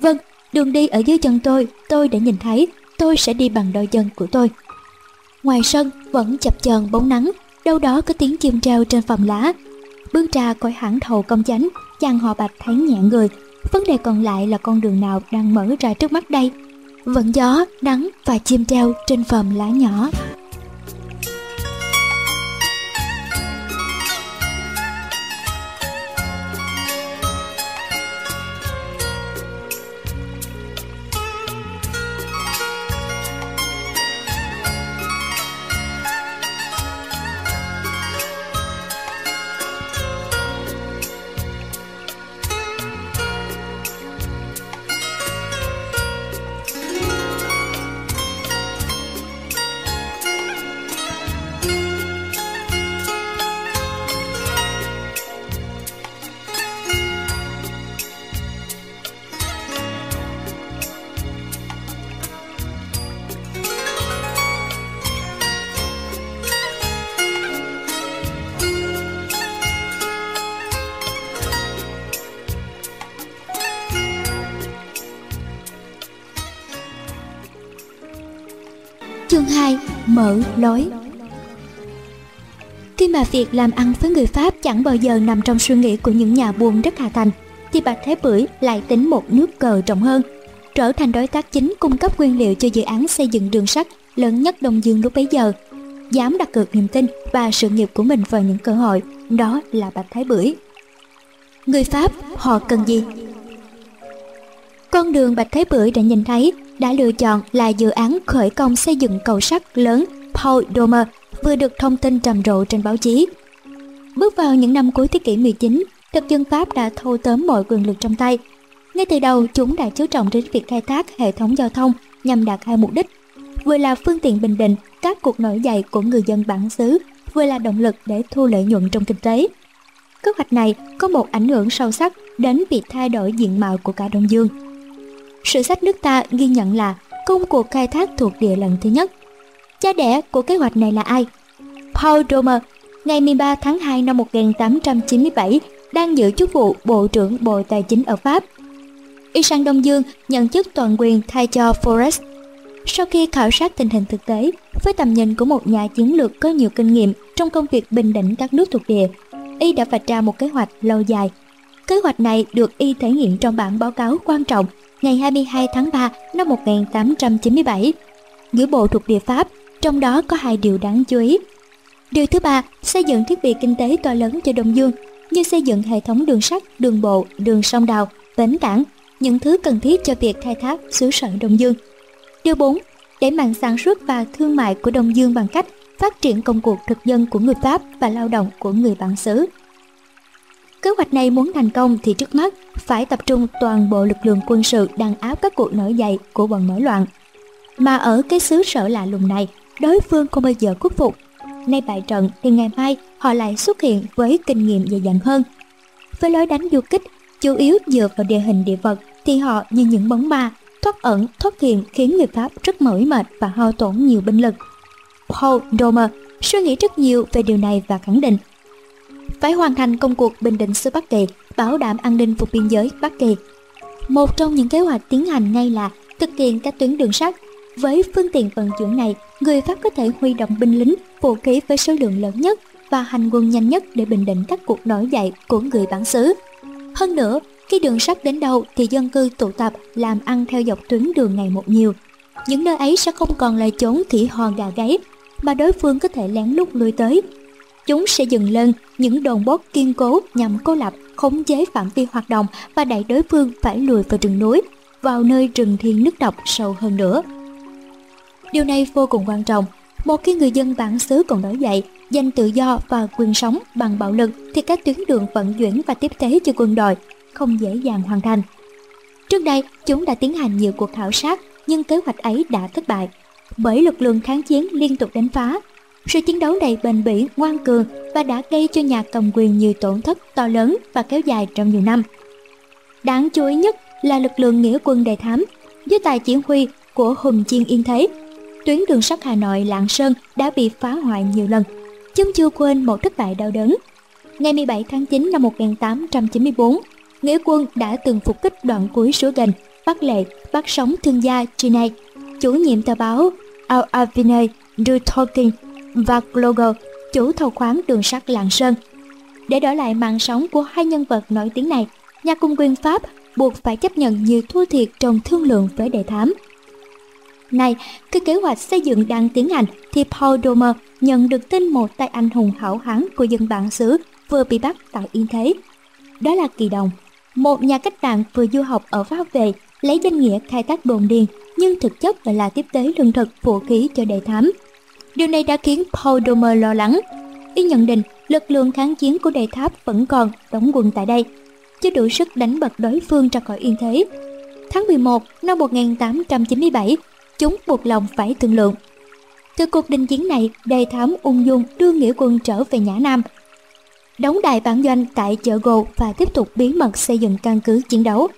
Vâng, đường đi ở dưới chân tôi, tôi đã nhìn thấy, tôi sẽ đi bằng đôi chân của tôi. Ngoài sân vẫn chập chờn bóng nắng, đâu đó có tiếng chim treo trên phòng lá. Bước ra khỏi hãng thầu công chánh, chàng họ bạch thấy nhẹ người. Vấn đề còn lại là con đường nào đang mở ra trước mắt đây. Vẫn gió, nắng và chim treo trên phòng lá nhỏ. Mở lối Khi mà việc làm ăn với người Pháp chẳng bao giờ nằm trong suy nghĩ của những nhà buôn đất Hà Thành, thì Bạch Thế Bưởi lại tính một nước cờ rộng hơn, trở thành đối tác chính cung cấp nguyên liệu cho dự án xây dựng đường sắt lớn nhất Đông Dương lúc bấy giờ. Dám đặt cược niềm tin và sự nghiệp của mình vào những cơ hội, đó là Bạch Thái Bưởi. Người Pháp, họ cần gì? Con đường Bạch Thái Bưởi đã nhìn thấy đã lựa chọn là dự án khởi công xây dựng cầu sắt lớn Paul Domer vừa được thông tin trầm rộ trên báo chí. Bước vào những năm cuối thế kỷ 19, thực dân Pháp đã thâu tóm mọi quyền lực trong tay. Ngay từ đầu, chúng đã chú trọng đến việc khai thác hệ thống giao thông nhằm đạt hai mục đích, vừa là phương tiện bình định các cuộc nổi dậy của người dân bản xứ, vừa là động lực để thu lợi nhuận trong kinh tế. Kế hoạch này có một ảnh hưởng sâu sắc đến việc thay đổi diện mạo của cả Đông Dương. Sử sách nước ta ghi nhận là công cuộc khai thác thuộc địa lần thứ nhất. Cha đẻ của kế hoạch này là ai? Paul Romer, ngày 13 tháng 2 năm 1897, đang giữ chức vụ Bộ trưởng Bộ Tài chính ở Pháp. Y sang Đông Dương nhận chức toàn quyền thay cho Forrest. Sau khi khảo sát tình hình thực tế, với tầm nhìn của một nhà chiến lược có nhiều kinh nghiệm trong công việc bình định các nước thuộc địa, Y đã vạch ra một kế hoạch lâu dài. Kế hoạch này được Y thể hiện trong bản báo cáo quan trọng ngày 22 tháng 3 năm 1897 gửi bộ thuộc địa Pháp, trong đó có hai điều đáng chú ý. Điều thứ ba, xây dựng thiết bị kinh tế to lớn cho Đông Dương, như xây dựng hệ thống đường sắt, đường bộ, đường sông đào, bến cảng, những thứ cần thiết cho việc khai thác xứ sở Đông Dương. Điều 4. Đẩy mạnh sản xuất và thương mại của Đông Dương bằng cách phát triển công cuộc thực dân của người Pháp và lao động của người bản xứ. Kế hoạch này muốn thành công thì trước mắt phải tập trung toàn bộ lực lượng quân sự đàn áp các cuộc nổi dậy của bọn nổi loạn. Mà ở cái xứ sở lạ lùng này, đối phương không bao giờ khuất phục. Nay bại trận thì ngày mai họ lại xuất hiện với kinh nghiệm dày dặn hơn. Với lối đánh du kích, chủ yếu dựa vào địa hình địa vật thì họ như những bóng ma, thoát ẩn, thoát hiện khiến người Pháp rất mỏi mệt và hao tổn nhiều binh lực. Paul Domer suy nghĩ rất nhiều về điều này và khẳng định phải hoàn thành công cuộc bình định xứ Bắc Kỳ, bảo đảm an ninh vùng biên giới Bắc Kỳ. Một trong những kế hoạch tiến hành ngay là thực hiện các tuyến đường sắt. Với phương tiện vận chuyển này, người Pháp có thể huy động binh lính, vũ khí với số lượng lớn nhất và hành quân nhanh nhất để bình định các cuộc nổi dậy của người bản xứ. Hơn nữa, khi đường sắt đến đâu thì dân cư tụ tập làm ăn theo dọc tuyến đường ngày một nhiều. Những nơi ấy sẽ không còn là chốn khỉ hòn gà gáy, mà đối phương có thể lén lút lui tới chúng sẽ dừng lên những đồn bốt kiên cố nhằm cô lập, khống chế phạm vi hoạt động và đẩy đối phương phải lùi vào rừng núi, vào nơi rừng thiên nước độc sâu hơn nữa. Điều này vô cùng quan trọng. Một khi người dân bản xứ còn nổi dậy, giành tự do và quyền sống bằng bạo lực thì các tuyến đường vận chuyển và tiếp tế cho quân đội không dễ dàng hoàn thành. Trước đây, chúng đã tiến hành nhiều cuộc khảo sát, nhưng kế hoạch ấy đã thất bại. Bởi lực lượng kháng chiến liên tục đánh phá, sự chiến đấu đầy bền bỉ, ngoan cường và đã gây cho nhà cầm quyền nhiều tổn thất to lớn và kéo dài trong nhiều năm. Đáng chú ý nhất là lực lượng nghĩa quân đề thám dưới tài chỉ huy của Hùng Chiên Yên Thế. Tuyến đường sắt Hà Nội Lạng Sơn đã bị phá hoại nhiều lần. Chúng chưa quên một thất bại đau đớn. Ngày 17 tháng 9 năm 1894, nghĩa quân đã từng phục kích đoạn cuối suối Gành, bắt lệ, bắt sống thương gia Chinay, chủ nhiệm tờ báo Al Avine du Tolkien và Gloger, chủ thầu khoáng đường sắt Lạng Sơn. Để đổi lại mạng sống của hai nhân vật nổi tiếng này, nhà cung quyền Pháp buộc phải chấp nhận nhiều thua thiệt trong thương lượng với đệ thám. Này, khi kế hoạch xây dựng đang tiến hành thì Paul Domer nhận được tin một tay anh hùng hảo hán của dân bản xứ vừa bị bắt tại Yên Thế. Đó là Kỳ Đồng, một nhà cách mạng vừa du học ở Pháp về lấy danh nghĩa khai thác đồn điền nhưng thực chất lại là tiếp tế lương thực vũ khí cho đệ thám Điều này đã khiến Paul Domer lo lắng. Y nhận định lực lượng kháng chiến của đề tháp vẫn còn đóng quân tại đây, chưa đủ sức đánh bật đối phương ra khỏi yên thế. Tháng 11 năm 1897, chúng buộc lòng phải thương lượng. Từ cuộc đình chiến này, đề thám ung dung đưa nghĩa quân trở về Nhã Nam, đóng đại bản doanh tại chợ Gồ và tiếp tục bí mật xây dựng căn cứ chiến đấu.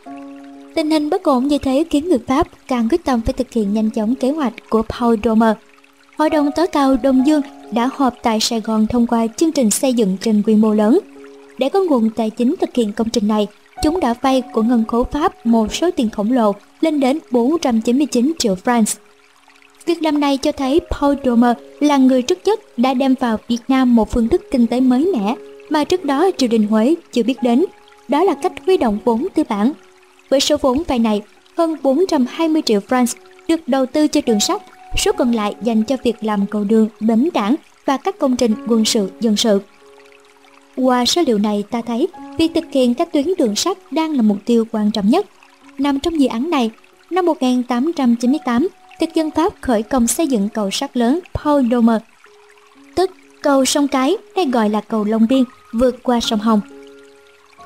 Tình hình bất ổn như thế khiến người Pháp càng quyết tâm phải thực hiện nhanh chóng kế hoạch của Paul Domer Hội đồng tối cao Đông Dương đã họp tại Sài Gòn thông qua chương trình xây dựng trên quy mô lớn. Để có nguồn tài chính thực hiện công trình này, chúng đã vay của ngân khố Pháp một số tiền khổng lồ lên đến 499 triệu francs. Việc làm này cho thấy Paul Domer là người trước nhất đã đem vào Việt Nam một phương thức kinh tế mới mẻ mà trước đó triều đình Huế chưa biết đến. Đó là cách huy động vốn tư bản. Với số vốn vay này, hơn 420 triệu franc được đầu tư cho đường sắt, số còn lại dành cho việc làm cầu đường, bến cảng và các công trình quân sự dân sự. Qua số liệu này ta thấy việc thực hiện các tuyến đường sắt đang là mục tiêu quan trọng nhất. Nằm trong dự án này, năm 1898, thực dân Pháp khởi công xây dựng cầu sắt lớn Paul Domer, tức cầu sông Cái hay gọi là cầu Long Biên vượt qua sông Hồng.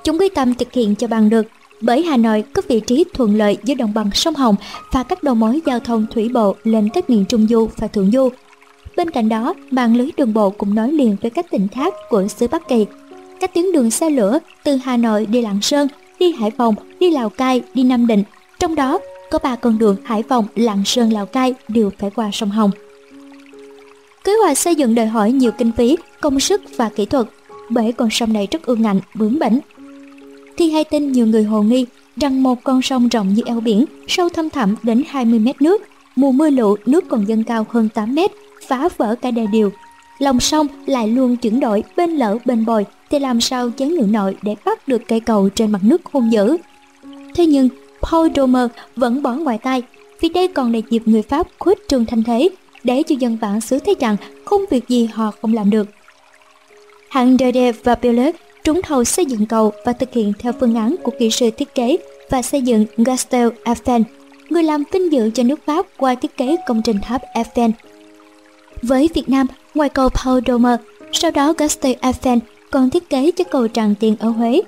Chúng quyết tâm thực hiện cho bằng được bởi Hà Nội có vị trí thuận lợi giữa đồng bằng sông Hồng và các đầu mối giao thông thủy bộ lên các miền Trung Du và Thượng Du. Bên cạnh đó, mạng lưới đường bộ cũng nối liền với các tỉnh khác của xứ Bắc Kỳ. Các tuyến đường xe lửa từ Hà Nội đi Lạng Sơn, đi Hải Phòng, đi Lào Cai, đi Nam Định, trong đó có ba con đường Hải Phòng, Lạng Sơn, Lào Cai đều phải qua sông Hồng. Kế hoạch xây dựng đòi hỏi nhiều kinh phí, công sức và kỹ thuật, bởi con sông này rất ương ngạnh, bướng bỉnh. Thì hay tin nhiều người hồ nghi rằng một con sông rộng như eo biển, sâu thâm thẳm đến 20 mét nước, mùa mưa lũ nước còn dâng cao hơn 8 mét, phá vỡ cả đê điều. Lòng sông lại luôn chuyển đổi bên lỡ bên bồi thì làm sao chán ngự nội để bắt được cây cầu trên mặt nước hung dữ. Thế nhưng Paul Domer vẫn bỏ ngoài tai vì đây còn là dịp người Pháp khuếch trương thanh thế để cho dân bản xứ thấy rằng không việc gì họ không làm được. Hãng Dede và Pilot trúng thầu xây dựng cầu và thực hiện theo phương án của kỹ sư thiết kế và xây dựng Gastel Eiffel, người làm vinh dự cho nước Pháp qua thiết kế công trình tháp Eiffel. Với Việt Nam, ngoài cầu Paul Domer, sau đó Gastel Eiffel còn thiết kế cho cầu Tràng Tiền ở Huế.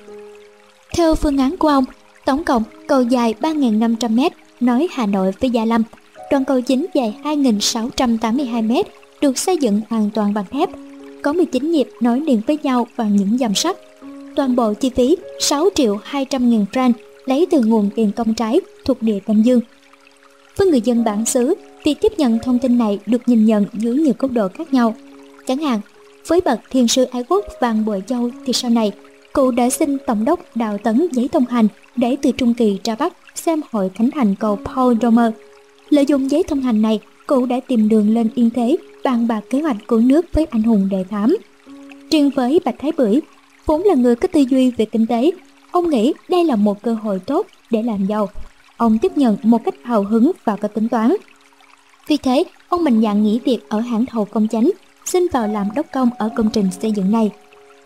Theo phương án của ông, tổng cộng cầu dài 3.500m nối Hà Nội với Gia Lâm. Đoạn cầu chính dài 2.682m được xây dựng hoàn toàn bằng thép, có 19 nhịp nối liền với nhau bằng những dầm sắt. Toàn bộ chi phí 6 triệu 200 nghìn franc lấy từ nguồn tiền công trái thuộc địa đông Dương. Với người dân bản xứ, việc tiếp nhận thông tin này được nhìn nhận dưới nhiều góc độ khác nhau. Chẳng hạn, với bậc thiền sư ái quốc Vàng Bội Châu thì sau này, cụ đã xin Tổng đốc Đào Tấn giấy thông hành để từ Trung Kỳ ra Bắc xem hội khánh thành cầu Paul Romer. Lợi dụng giấy thông hành này, cụ đã tìm đường lên yên thế, bàn bạc kế hoạch của nước với anh hùng đề thám. Riêng với Bạch Thái Bưởi, vốn là người có tư duy về kinh tế, ông nghĩ đây là một cơ hội tốt để làm giàu. Ông tiếp nhận một cách hào hứng và có tính toán. Vì thế, ông mình dạng nghỉ việc ở hãng thầu công chánh, xin vào làm đốc công ở công trình xây dựng này.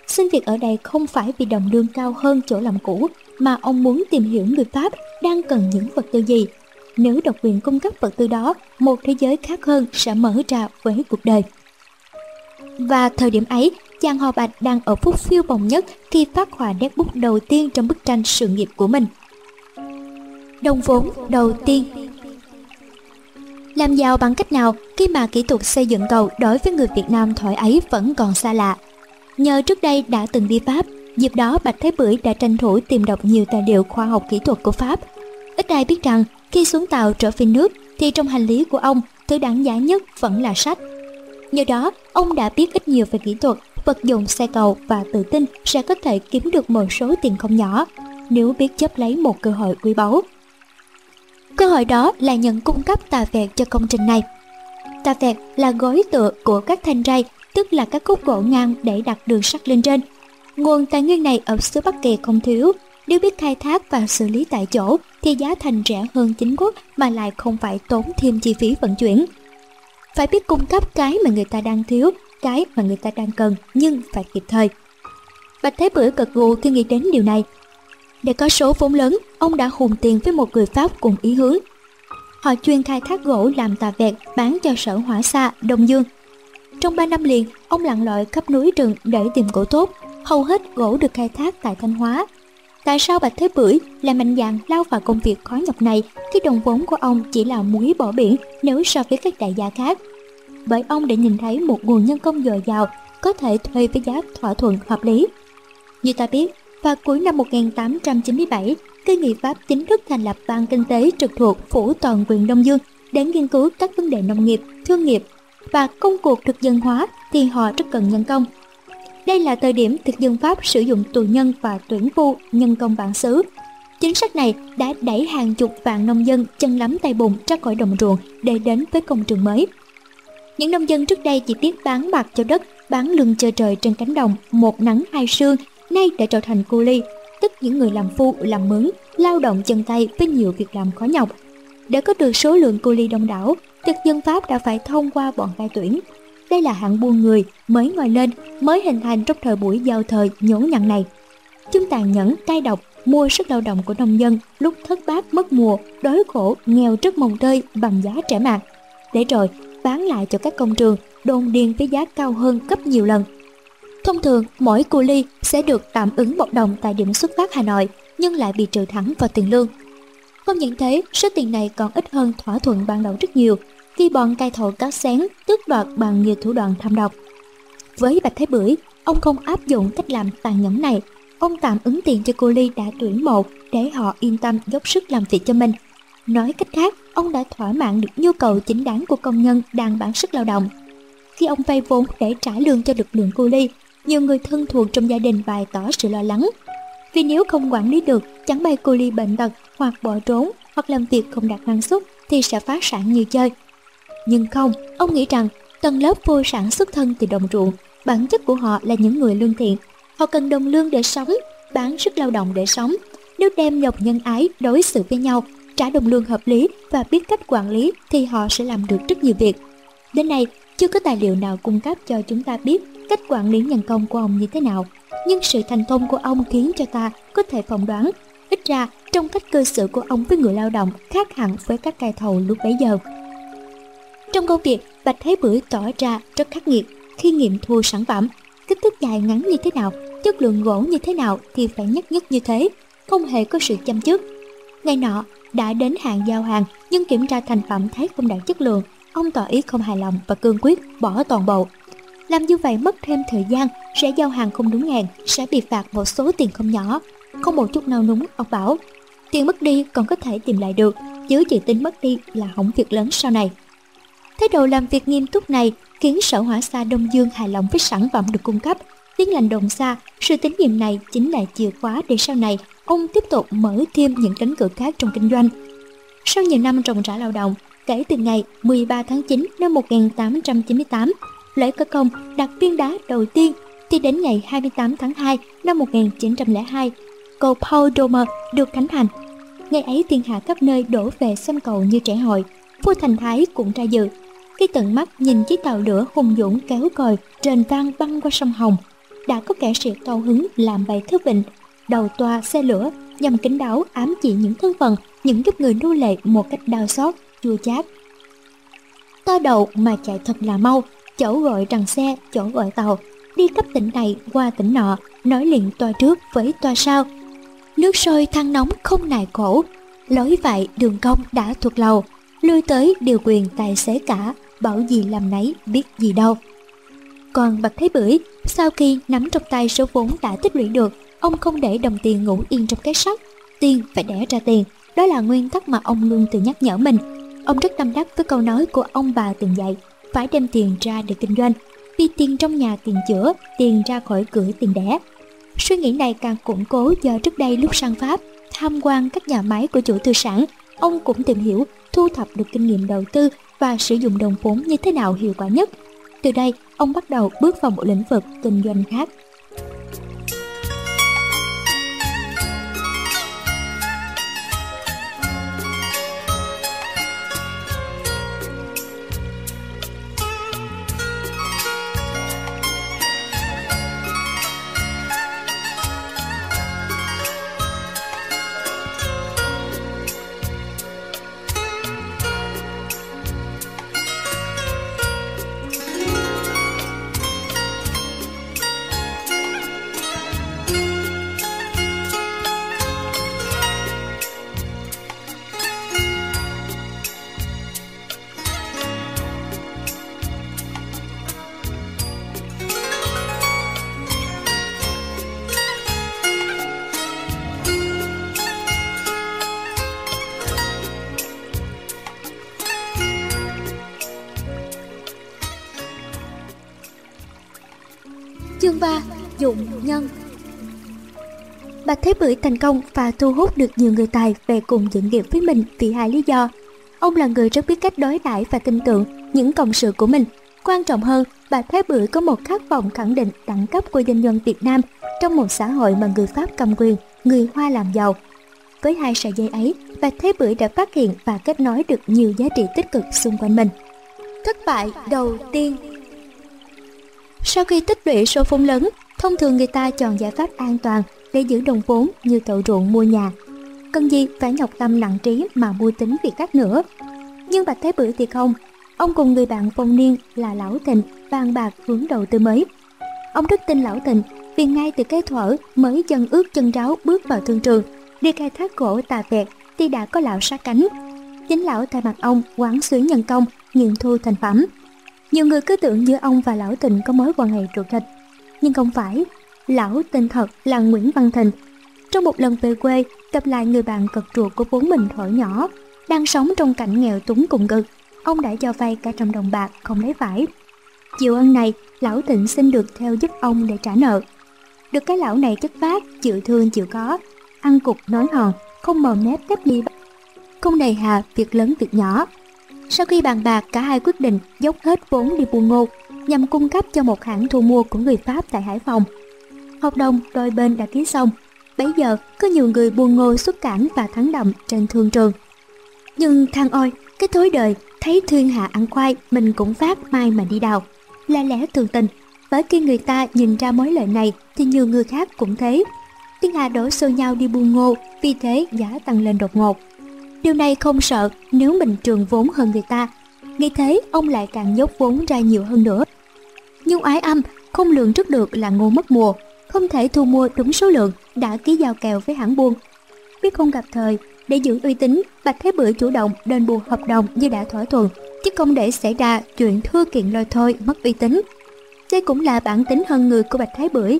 Xin việc ở đây không phải vì đồng lương cao hơn chỗ làm cũ, mà ông muốn tìm hiểu người Pháp đang cần những vật tư gì. Nếu độc quyền cung cấp vật tư đó, một thế giới khác hơn sẽ mở ra với cuộc đời. Và thời điểm ấy, chàng họ Bạch đang ở phút phiêu bồng nhất khi phát họa nét bút đầu tiên trong bức tranh sự nghiệp của mình. Đồng vốn đầu tiên Làm giàu bằng cách nào khi mà kỹ thuật xây dựng cầu đối với người Việt Nam thoại ấy vẫn còn xa lạ. Nhờ trước đây đã từng đi Pháp, dịp đó Bạch Thái Bưởi đã tranh thủ tìm đọc nhiều tài liệu khoa học kỹ thuật của Pháp. Ít ai biết rằng khi xuống tàu trở về nước thì trong hành lý của ông, thứ đáng giá nhất vẫn là sách. Nhờ đó, ông đã biết ít nhiều về kỹ thuật, vật dụng xe cầu và tự tin sẽ có thể kiếm được một số tiền không nhỏ nếu biết chấp lấy một cơ hội quý báu. Cơ hội đó là nhận cung cấp tà vẹt cho công trình này. Tà vẹt là gối tựa của các thanh ray tức là các khúc gỗ ngang để đặt đường sắt lên trên. Nguồn tài nguyên này ở xứ Bắc Kỳ không thiếu, nếu biết khai thác và xử lý tại chỗ thì giá thành rẻ hơn chính quốc mà lại không phải tốn thêm chi phí vận chuyển. Phải biết cung cấp cái mà người ta đang thiếu, cái mà người ta đang cần nhưng phải kịp thời. Bạch Thế Bưởi cật gù khi nghĩ đến điều này. Để có số vốn lớn, ông đã hùn tiền với một người Pháp cùng ý hướng. Họ chuyên khai thác gỗ làm tà vẹt bán cho sở hỏa xa Đông Dương trong 3 năm liền, ông lặn lội khắp núi rừng để tìm gỗ tốt, hầu hết gỗ được khai thác tại Thanh Hóa. Tại sao Bạch Thế Bưởi lại mạnh dạn lao vào công việc khó nhọc này khi đồng vốn của ông chỉ là muối bỏ biển nếu so với các đại gia khác? Bởi ông đã nhìn thấy một nguồn nhân công dồi dào có thể thuê với giá thỏa thuận hợp lý. Như ta biết, vào cuối năm 1897, cơ nghị Pháp chính thức thành lập ban kinh tế trực thuộc phủ toàn quyền Đông Dương để nghiên cứu các vấn đề nông nghiệp, thương nghiệp và công cuộc thực dân hóa thì họ rất cần nhân công. Đây là thời điểm thực dân Pháp sử dụng tù nhân và tuyển phu nhân công bản xứ. Chính sách này đã đẩy hàng chục vạn nông dân chân lắm tay bùn ra khỏi đồng ruộng để đến với công trường mới. Những nông dân trước đây chỉ biết bán bạc cho đất, bán lương chờ trời trên cánh đồng, một nắng hai sương, nay đã trở thành cô ly, tức những người làm phu, làm mướn, lao động chân tay với nhiều việc làm khó nhọc. Để có được số lượng cô ly đông đảo, thực dân Pháp đã phải thông qua bọn cai tuyển. Đây là hạng buôn người mới ngồi lên, mới hình thành trong thời buổi giao thời nhốn nhặn này. Chúng tàn nhẫn, cay độc, mua sức lao động của nông dân lúc thất bát mất mùa, đói khổ, nghèo rất mồng tơi bằng giá trẻ mạt. Để rồi bán lại cho các công trường đồn điền với giá cao hơn gấp nhiều lần. Thông thường, mỗi cu ly sẽ được tạm ứng một đồng tại điểm xuất phát Hà Nội, nhưng lại bị trừ thẳng vào tiền lương. Không những thế, số tiền này còn ít hơn thỏa thuận ban đầu rất nhiều, khi bọn cai thầu cáo sáng tước đoạt bằng nhiều thủ đoạn thâm độc. Với Bạch Thế Bưởi, ông không áp dụng cách làm tàn nhẫn này. Ông tạm ứng tiền cho cô Ly đã tuyển mộ để họ yên tâm dốc sức làm việc cho mình. Nói cách khác, ông đã thỏa mãn được nhu cầu chính đáng của công nhân đang bán sức lao động. Khi ông vay vốn để trả lương cho lực lượng cô Ly, nhiều người thân thuộc trong gia đình bày tỏ sự lo lắng. Vì nếu không quản lý được, chẳng may cô Ly bệnh tật hoặc bỏ trốn hoặc làm việc không đạt năng suất thì sẽ phá sản như chơi. Nhưng không, ông nghĩ rằng tầng lớp vô sản xuất thân từ đồng ruộng, bản chất của họ là những người lương thiện. Họ cần đồng lương để sống, bán sức lao động để sống. Nếu đem nhọc nhân ái đối xử với nhau, trả đồng lương hợp lý và biết cách quản lý thì họ sẽ làm được rất nhiều việc. Đến nay, chưa có tài liệu nào cung cấp cho chúng ta biết cách quản lý nhân công của ông như thế nào. Nhưng sự thành thông của ông khiến cho ta có thể phỏng đoán, ít ra trong cách cư xử của ông với người lao động khác hẳn với các cai thầu lúc bấy giờ. Trong công việc, Bạch Thế Bưởi tỏ ra rất khắc nghiệt khi nghiệm thu sản phẩm. Kích thước dài ngắn như thế nào, chất lượng gỗ như thế nào thì phải nhất nhất như thế, không hề có sự chăm chút. Ngày nọ, đã đến hạn giao hàng nhưng kiểm tra thành phẩm thấy không đạt chất lượng, ông tỏ ý không hài lòng và cương quyết bỏ toàn bộ. Làm như vậy mất thêm thời gian, sẽ giao hàng không đúng hẹn sẽ bị phạt một số tiền không nhỏ. Không một chút nào núng, ông bảo. Tiền mất đi còn có thể tìm lại được, chứ chỉ tính mất đi là hỏng việc lớn sau này. Thái độ làm việc nghiêm túc này khiến sở hỏa xa Đông Dương hài lòng với sản phẩm được cung cấp. Tiếng lành đồng xa, sự tín nhiệm này chính là chìa khóa để sau này ông tiếp tục mở thêm những cánh cửa khác trong kinh doanh. Sau nhiều năm trồng rã lao động, kể từ ngày 13 tháng 9 năm 1898, lễ cơ công đặt viên đá đầu tiên thì đến ngày 28 tháng 2 năm 1902, cầu Paul Domer được khánh thành. Ngày ấy thiên hạ khắp nơi đổ về xem cầu như trẻ hội, vua Thành Thái cũng ra dự khi tận mắt nhìn chiếc tàu lửa hùng dũng kéo còi trên vang băng qua sông Hồng, đã có kẻ sĩ cao hứng làm bày thứ vịnh, đầu toa xe lửa nhằm kính đáo ám chỉ những thân phận, những giúp người nô lệ một cách đau xót, chua chát. To đầu mà chạy thật là mau, chỗ gọi rằng xe, chỗ gọi tàu, đi cấp tỉnh này qua tỉnh nọ, nói liền toa trước với toa sau. Nước sôi than nóng không nài cổ lối vậy đường cong đã thuộc lầu, lui tới điều quyền tài xế cả, bảo gì làm nấy biết gì đâu. Còn Bạch Thế Bưởi, sau khi nắm trong tay số vốn đã tích lũy được, ông không để đồng tiền ngủ yên trong cái sắt, tiền phải đẻ ra tiền. Đó là nguyên tắc mà ông luôn tự nhắc nhở mình. Ông rất tâm đắc với câu nói của ông bà từng dạy, phải đem tiền ra để kinh doanh, vì tiền trong nhà tiền chữa, tiền ra khỏi cửa tiền đẻ. Suy nghĩ này càng củng cố do trước đây lúc sang Pháp, tham quan các nhà máy của chủ tư sản, ông cũng tìm hiểu, thu thập được kinh nghiệm đầu tư và sử dụng đồng vốn như thế nào hiệu quả nhất. Từ đây, ông bắt đầu bước vào một lĩnh vực kinh doanh khác. Bạch thành công và thu hút được nhiều người tài về cùng dựng nghiệp với mình vì hai lý do. Ông là người rất biết cách đối đãi và tin tưởng những cộng sự của mình. Quan trọng hơn, bà Thế Bưởi có một khát vọng khẳng định đẳng cấp của doanh nhân Việt Nam trong một xã hội mà người Pháp cầm quyền, người Hoa làm giàu. Với hai sợi dây ấy, bà Thế Bưởi đã phát hiện và kết nối được nhiều giá trị tích cực xung quanh mình. Thất bại đầu tiên Sau khi tích lũy số vốn lớn, thông thường người ta chọn giải pháp an toàn để giữ đồng vốn như cậu ruộng mua nhà. Cần gì phải nhọc tâm nặng trí mà mua tính việc khác nữa. Nhưng Bạch Thế bửu thì không. Ông cùng người bạn phong niên là Lão Thịnh bàn bạc hướng đầu tư mới. Ông rất tin Lão Thịnh vì ngay từ cái thuở mới chân ướt chân ráo bước vào thương trường, đi khai thác gỗ tà vẹt thì đã có lão sát cánh. Chính lão thay mặt ông quán xuyến nhân công, nghiệm thu thành phẩm. Nhiều người cứ tưởng giữa ông và lão Thịnh có mối quan hệ ruột thịt, nhưng không phải lão tên thật là Nguyễn Văn Thịnh. Trong một lần về quê, gặp lại người bạn cật ruột của bố mình thổi nhỏ, đang sống trong cảnh nghèo túng cùng cực, ông đã cho vay cả trăm đồng bạc không lấy phải. Chiều ân này, lão Thịnh xin được theo giúp ông để trả nợ. Được cái lão này chất phát, chịu thương chịu có, ăn cục nói hòn, không mờ mép tép ly không đầy hà việc lớn việc nhỏ. Sau khi bàn bạc, cả hai quyết định dốc hết vốn đi buôn ngô nhằm cung cấp cho một hãng thu mua của người Pháp tại Hải Phòng. Hợp đồng đôi bên đã ký xong. Bây giờ có nhiều người buôn ngô xuất cảnh và thắng đậm trên thương trường. Nhưng thang ôi, cái thối đời thấy thiên hạ ăn khoai mình cũng phát mai mà đi đào. Là lẽ thường tình, bởi khi người ta nhìn ra mối lợi này thì nhiều người khác cũng thế. Thiên hạ đổ xô nhau đi buôn ngô, vì thế giá tăng lên đột ngột. Điều này không sợ nếu mình trường vốn hơn người ta. Nghĩ thế ông lại càng dốc vốn ra nhiều hơn nữa. Nhưng ái âm không lường trước được là ngô mất mùa không thể thu mua đúng số lượng đã ký giao kèo với hãng buôn. Biết không gặp thời, để giữ uy tín, Bạch Thế Bưởi chủ động đền bù hợp đồng như đã thỏa thuận, chứ không để xảy ra chuyện thưa kiện lôi thôi mất uy tín. Đây cũng là bản tính hơn người của Bạch Thái Bưởi.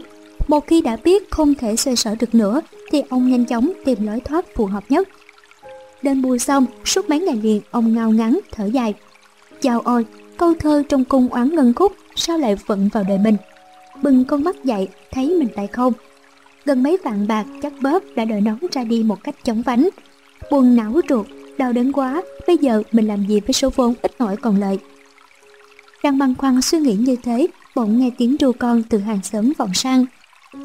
Một khi đã biết không thể xoay sở được nữa, thì ông nhanh chóng tìm lối thoát phù hợp nhất. Đền bù xong, suốt mấy ngày liền ông ngao ngắn, thở dài. Chào ôi, câu thơ trong cung oán ngân khúc sao lại vận vào đời mình bừng con mắt dậy, thấy mình tại không. Gần mấy vạn bạc chắc bóp đã đợi nón ra đi một cách chóng vánh. Buồn não ruột, đau đớn quá, bây giờ mình làm gì với số vốn ít ỏi còn lợi đang băn khoăn suy nghĩ như thế, bỗng nghe tiếng ru con từ hàng xóm vọng sang.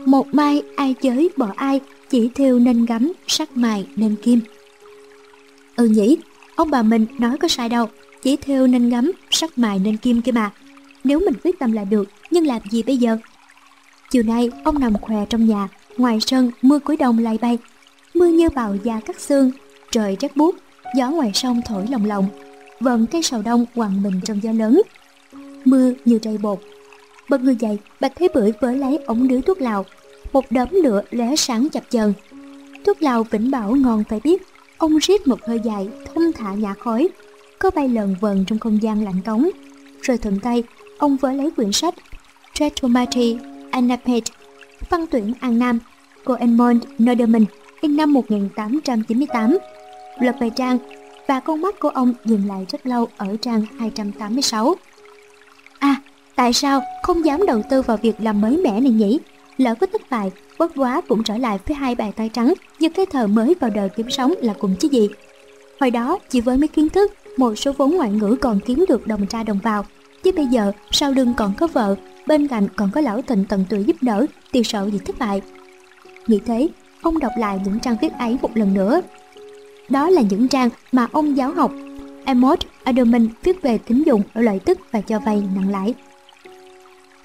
Một mai ai giới bỏ ai, chỉ thêu nên gắm, sắc mài nên kim. Ừ nhỉ, ông bà mình nói có sai đâu, chỉ thêu nên gắm, sắc mài nên kim kia mà nếu mình quyết tâm là được, nhưng làm gì bây giờ? Chiều nay, ông nằm khòe trong nhà, ngoài sân, mưa cuối đông lay bay. Mưa như bào da cắt xương, trời rét buốt, gió ngoài sông thổi lồng lộng. Vần cây sầu đông quằn mình trong gió lớn. Mưa như rơi bột. Bật người dậy, bạch thế bưởi vỡ lấy ống đứa thuốc lào. Một đốm lửa lóe sáng chập chờn. Thuốc lào vĩnh bảo ngon phải biết. Ông rít một hơi dài thông thả nhả khói. Có bay lờn vần trong không gian lạnh cống. Rồi thuận tay ông vỡ lấy quyển sách Tretomati Anapet, văn tuyển An Nam của Edmond Norderman in năm 1898. Lật bài trang và con mắt của ông dừng lại rất lâu ở trang 286. À, tại sao không dám đầu tư vào việc làm mới mẻ này nhỉ? Lỡ có thất bại, bất quá cũng trở lại với hai bài tay trắng như cái thờ mới vào đời kiếm sống là cùng chứ gì. Hồi đó, chỉ với mấy kiến thức, một số vốn ngoại ngữ còn kiếm được đồng ra đồng vào, chứ bây giờ sau lưng còn có vợ, bên cạnh còn có lão thịnh tận tụy giúp đỡ, thì sợ gì thất bại. Nghĩ thế, ông đọc lại những trang viết ấy một lần nữa. Đó là những trang mà ông giáo học. Amos Adelman viết về tín dụng ở lợi tức và cho vay nặng lãi.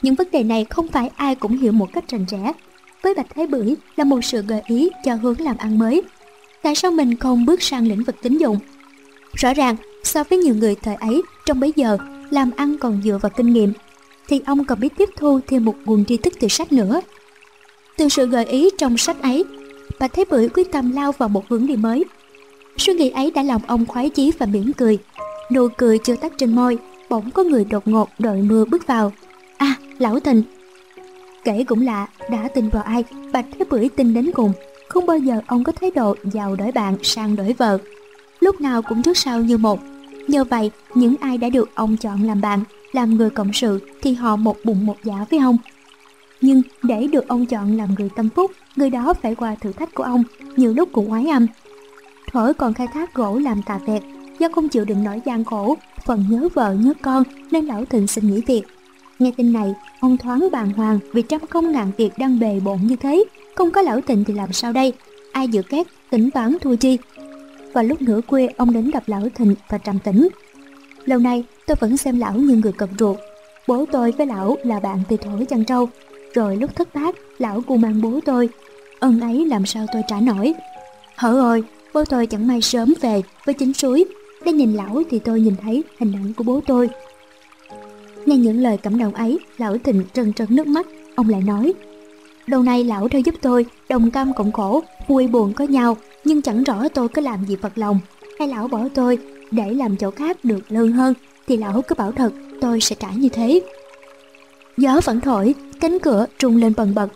Những vấn đề này không phải ai cũng hiểu một cách rành rẽ. Với bạch thái bưởi là một sự gợi ý cho hướng làm ăn mới. Tại sao mình không bước sang lĩnh vực tín dụng? Rõ ràng, so với nhiều người thời ấy, trong bấy giờ làm ăn còn dựa vào kinh nghiệm, thì ông còn biết tiếp thu thêm một nguồn tri thức từ sách nữa. Từ sự gợi ý trong sách ấy, bà thấy bưởi quyết tâm lao vào một hướng đi mới. Suy nghĩ ấy đã làm ông khoái chí và mỉm cười. Nụ cười chưa tắt trên môi, bỗng có người đột ngột đội mưa bước vào. À, lão tình. Kể cũng lạ, đã tin vào ai, bạch thế bưởi tin đến cùng. Không bao giờ ông có thái độ giàu đổi bạn sang đổi vợ. Lúc nào cũng trước sau như một, Nhờ vậy, những ai đã được ông chọn làm bạn, làm người cộng sự thì họ một bụng một dạ với ông. nhưng để được ông chọn làm người tâm phúc, người đó phải qua thử thách của ông, nhiều lúc cũng oái âm. Thuở còn khai thác gỗ làm tà vẹt, do không chịu đựng nổi gian khổ, phần nhớ vợ nhớ con nên lão thịnh xin nghỉ việc. Nghe tin này, ông thoáng bàng hoàng vì trăm công ngàn việc đang bề bộn như thế, không có lão thịnh thì làm sao đây? Ai dự két, tỉnh toán thua chi? Vào lúc nửa khuya, ông đến gặp lão thịnh và trầm tĩnh. Lâu nay, tôi vẫn xem lão như người cận ruột. Bố tôi với lão là bạn từ thổi chăn trâu. Rồi lúc thất bát, lão cu mang bố tôi. Ân ấy làm sao tôi trả nổi. Hở ơi, bố tôi chẳng may sớm về với chính suối. Để nhìn lão thì tôi nhìn thấy hình ảnh của bố tôi. Nghe những lời cảm động ấy, lão thịnh trần trân nước mắt. Ông lại nói, Đầu nay lão theo giúp tôi, đồng cam cộng khổ, vui buồn có nhau, nhưng chẳng rõ tôi có làm gì phật lòng. Hay lão bỏ tôi để làm chỗ khác được lương hơn, thì lão cứ bảo thật tôi sẽ trả như thế. Gió vẫn thổi, cánh cửa rung lên bần bật.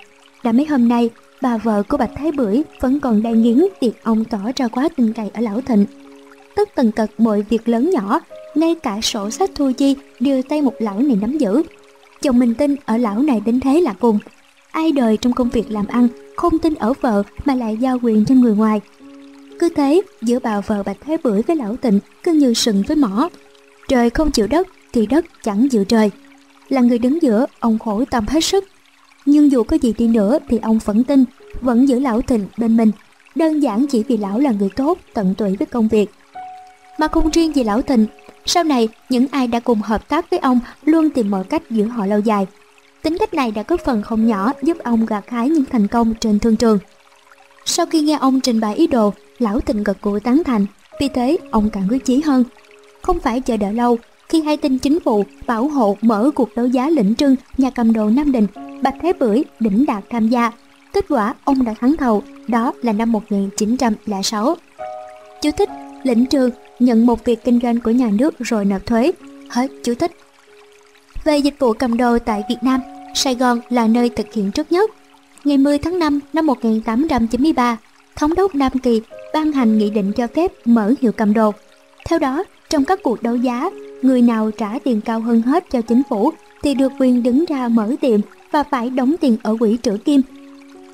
Đã mấy hôm nay, bà vợ của Bạch Thái Bưởi vẫn còn đang nghiến việc ông tỏ ra quá tin cậy ở lão thịnh. Tất tần tật mọi việc lớn nhỏ, ngay cả sổ sách thu chi đều tay một lão này nắm giữ. Chồng mình tin ở lão này đến thế là cùng. Ai đời trong công việc làm ăn không tin ở vợ mà lại giao quyền cho người ngoài. Cứ thế, giữa bà vợ Bạch Thái Bưởi với lão tịnh cứ như sừng với mỏ. Trời không chịu đất thì đất chẳng chịu trời. Là người đứng giữa, ông khổ tâm hết sức. Nhưng dù có gì đi nữa thì ông vẫn tin, vẫn giữ lão tịnh bên mình. Đơn giản chỉ vì lão là người tốt, tận tụy với công việc. Mà không riêng gì lão tịnh, sau này những ai đã cùng hợp tác với ông luôn tìm mọi cách giữ họ lâu dài. Tính cách này đã có phần không nhỏ giúp ông gặt hái những thành công trên thương trường. Sau khi nghe ông trình bày ý đồ, lão tình gật gù tán thành, vì thế ông càng quyết chí hơn. Không phải chờ đợi lâu, khi hay tin chính phủ bảo hộ mở cuộc đấu giá lĩnh trưng nhà cầm đồ Nam Định, Bạch Thế Bưởi đỉnh đạt tham gia. Kết quả ông đã thắng thầu, đó là năm 1906. Chú thích, lĩnh trường nhận một việc kinh doanh của nhà nước rồi nộp thuế. Hết chú thích. Về dịch vụ cầm đồ tại Việt Nam, Sài Gòn là nơi thực hiện trước nhất. Ngày 10 tháng 5 năm 1893, Thống đốc Nam Kỳ ban hành nghị định cho phép mở hiệu cầm đồ. Theo đó, trong các cuộc đấu giá, người nào trả tiền cao hơn hết cho chính phủ thì được quyền đứng ra mở tiệm và phải đóng tiền ở quỹ trữ kim.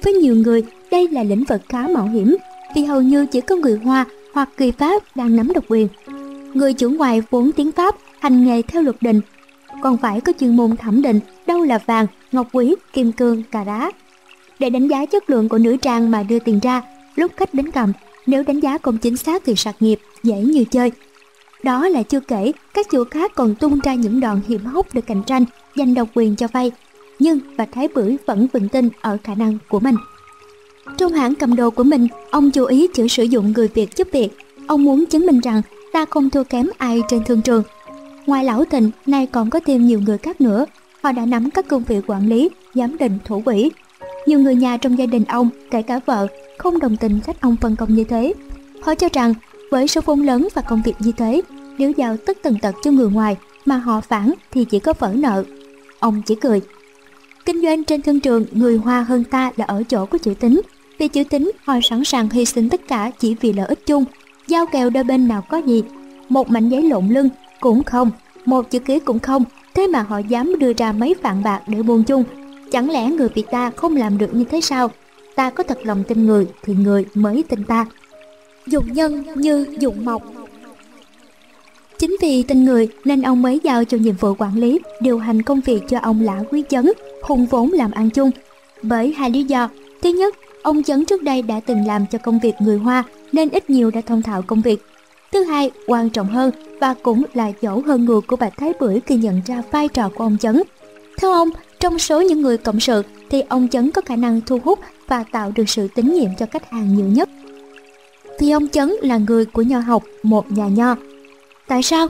Với nhiều người, đây là lĩnh vực khá mạo hiểm vì hầu như chỉ có người Hoa hoặc người Pháp đang nắm độc quyền. Người chủ ngoài vốn tiếng Pháp hành nghề theo luật định, còn phải có chuyên môn thẩm định đâu là vàng, ngọc quý, kim cương, cà đá. Để đánh giá chất lượng của nữ trang mà đưa tiền ra, lúc khách đến cầm, nếu đánh giá không chính xác thì sạc nghiệp, dễ như chơi. Đó là chưa kể, các chủ khác còn tung ra những đòn hiểm hóc để cạnh tranh, giành độc quyền cho vay. Nhưng Bạch Thái Bưởi vẫn vững tin ở khả năng của mình. Trong hãng cầm đồ của mình, ông chú ý chữ sử dụng người Việt giúp việc. Ông muốn chứng minh rằng ta không thua kém ai trên thương trường. Ngoài lão thịnh, nay còn có thêm nhiều người khác nữa. Họ đã nắm các công việc quản lý, giám định, thủ quỹ. Nhiều người nhà trong gia đình ông, kể cả vợ, không đồng tình cách ông phân công như thế. Họ cho rằng với số vốn lớn và công việc như thế, nếu giao tất tần tật cho người ngoài mà họ phản thì chỉ có vỡ nợ. Ông chỉ cười. Kinh doanh trên thương trường người Hoa hơn ta là ở chỗ của chữ tính. Vì chữ tính họ sẵn sàng hy sinh tất cả chỉ vì lợi ích chung. Giao kèo đôi bên nào có gì. Một mảnh giấy lộn lưng cũng không, một chữ ký cũng không. Thế mà họ dám đưa ra mấy vạn bạc để buôn chung. Chẳng lẽ người Việt ta không làm được như thế sao? Ta có thật lòng tin người thì người mới tin ta dụng nhân như dụng mộc. Chính vì tin người nên ông mới giao cho nhiệm vụ quản lý, điều hành công việc cho ông Lã Quý Chấn, hùng vốn làm ăn chung. Bởi hai lý do. Thứ nhất, ông Chấn trước đây đã từng làm cho công việc người Hoa nên ít nhiều đã thông thạo công việc. Thứ hai, quan trọng hơn và cũng là chỗ hơn người của Bạch Thái Bưởi khi nhận ra vai trò của ông Chấn. Theo ông, trong số những người cộng sự thì ông Chấn có khả năng thu hút và tạo được sự tín nhiệm cho khách hàng nhiều nhất vì ông Chấn là người của nho học, một nhà nho. Tại sao?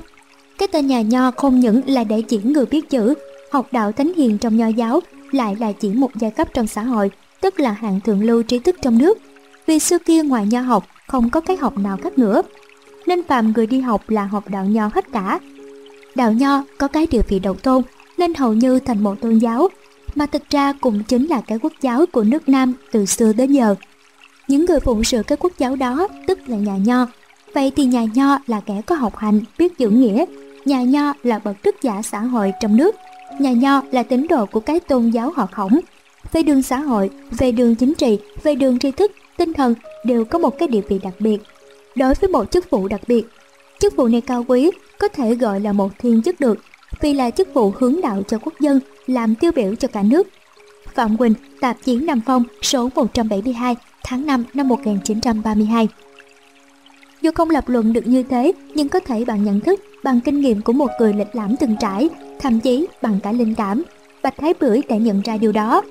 Cái tên nhà nho không những là để chỉ người biết chữ, học đạo thánh hiền trong nho giáo, lại là chỉ một giai cấp trong xã hội, tức là hạng thượng lưu trí thức trong nước. Vì xưa kia ngoài nho học, không có cái học nào khác nữa. Nên phàm người đi học là học đạo nho hết cả. Đạo nho có cái địa vị độc tôn, nên hầu như thành một tôn giáo, mà thực ra cũng chính là cái quốc giáo của nước Nam từ xưa đến giờ. Những người phụng sự cái quốc giáo đó tức là nhà nho. Vậy thì nhà nho là kẻ có học hành, biết giữ nghĩa. Nhà nho là bậc đức giả xã hội trong nước. Nhà nho là tín đồ của cái tôn giáo họ khổng. về đường xã hội, về đường chính trị, về đường tri thức, tinh thần đều có một cái địa vị đặc biệt. Đối với một chức vụ đặc biệt, chức vụ này cao quý, có thể gọi là một thiên chức được, vì là chức vụ hướng đạo cho quốc dân, làm tiêu biểu cho cả nước. Phạm Quỳnh, tạp chí Nam Phong, số 172, tháng 5 năm 1932. Dù không lập luận được như thế, nhưng có thể bằng nhận thức, bằng kinh nghiệm của một người lịch lãm từng trải, thậm chí bằng cả linh cảm. Bạch Thái Bưởi đã nhận ra điều đó.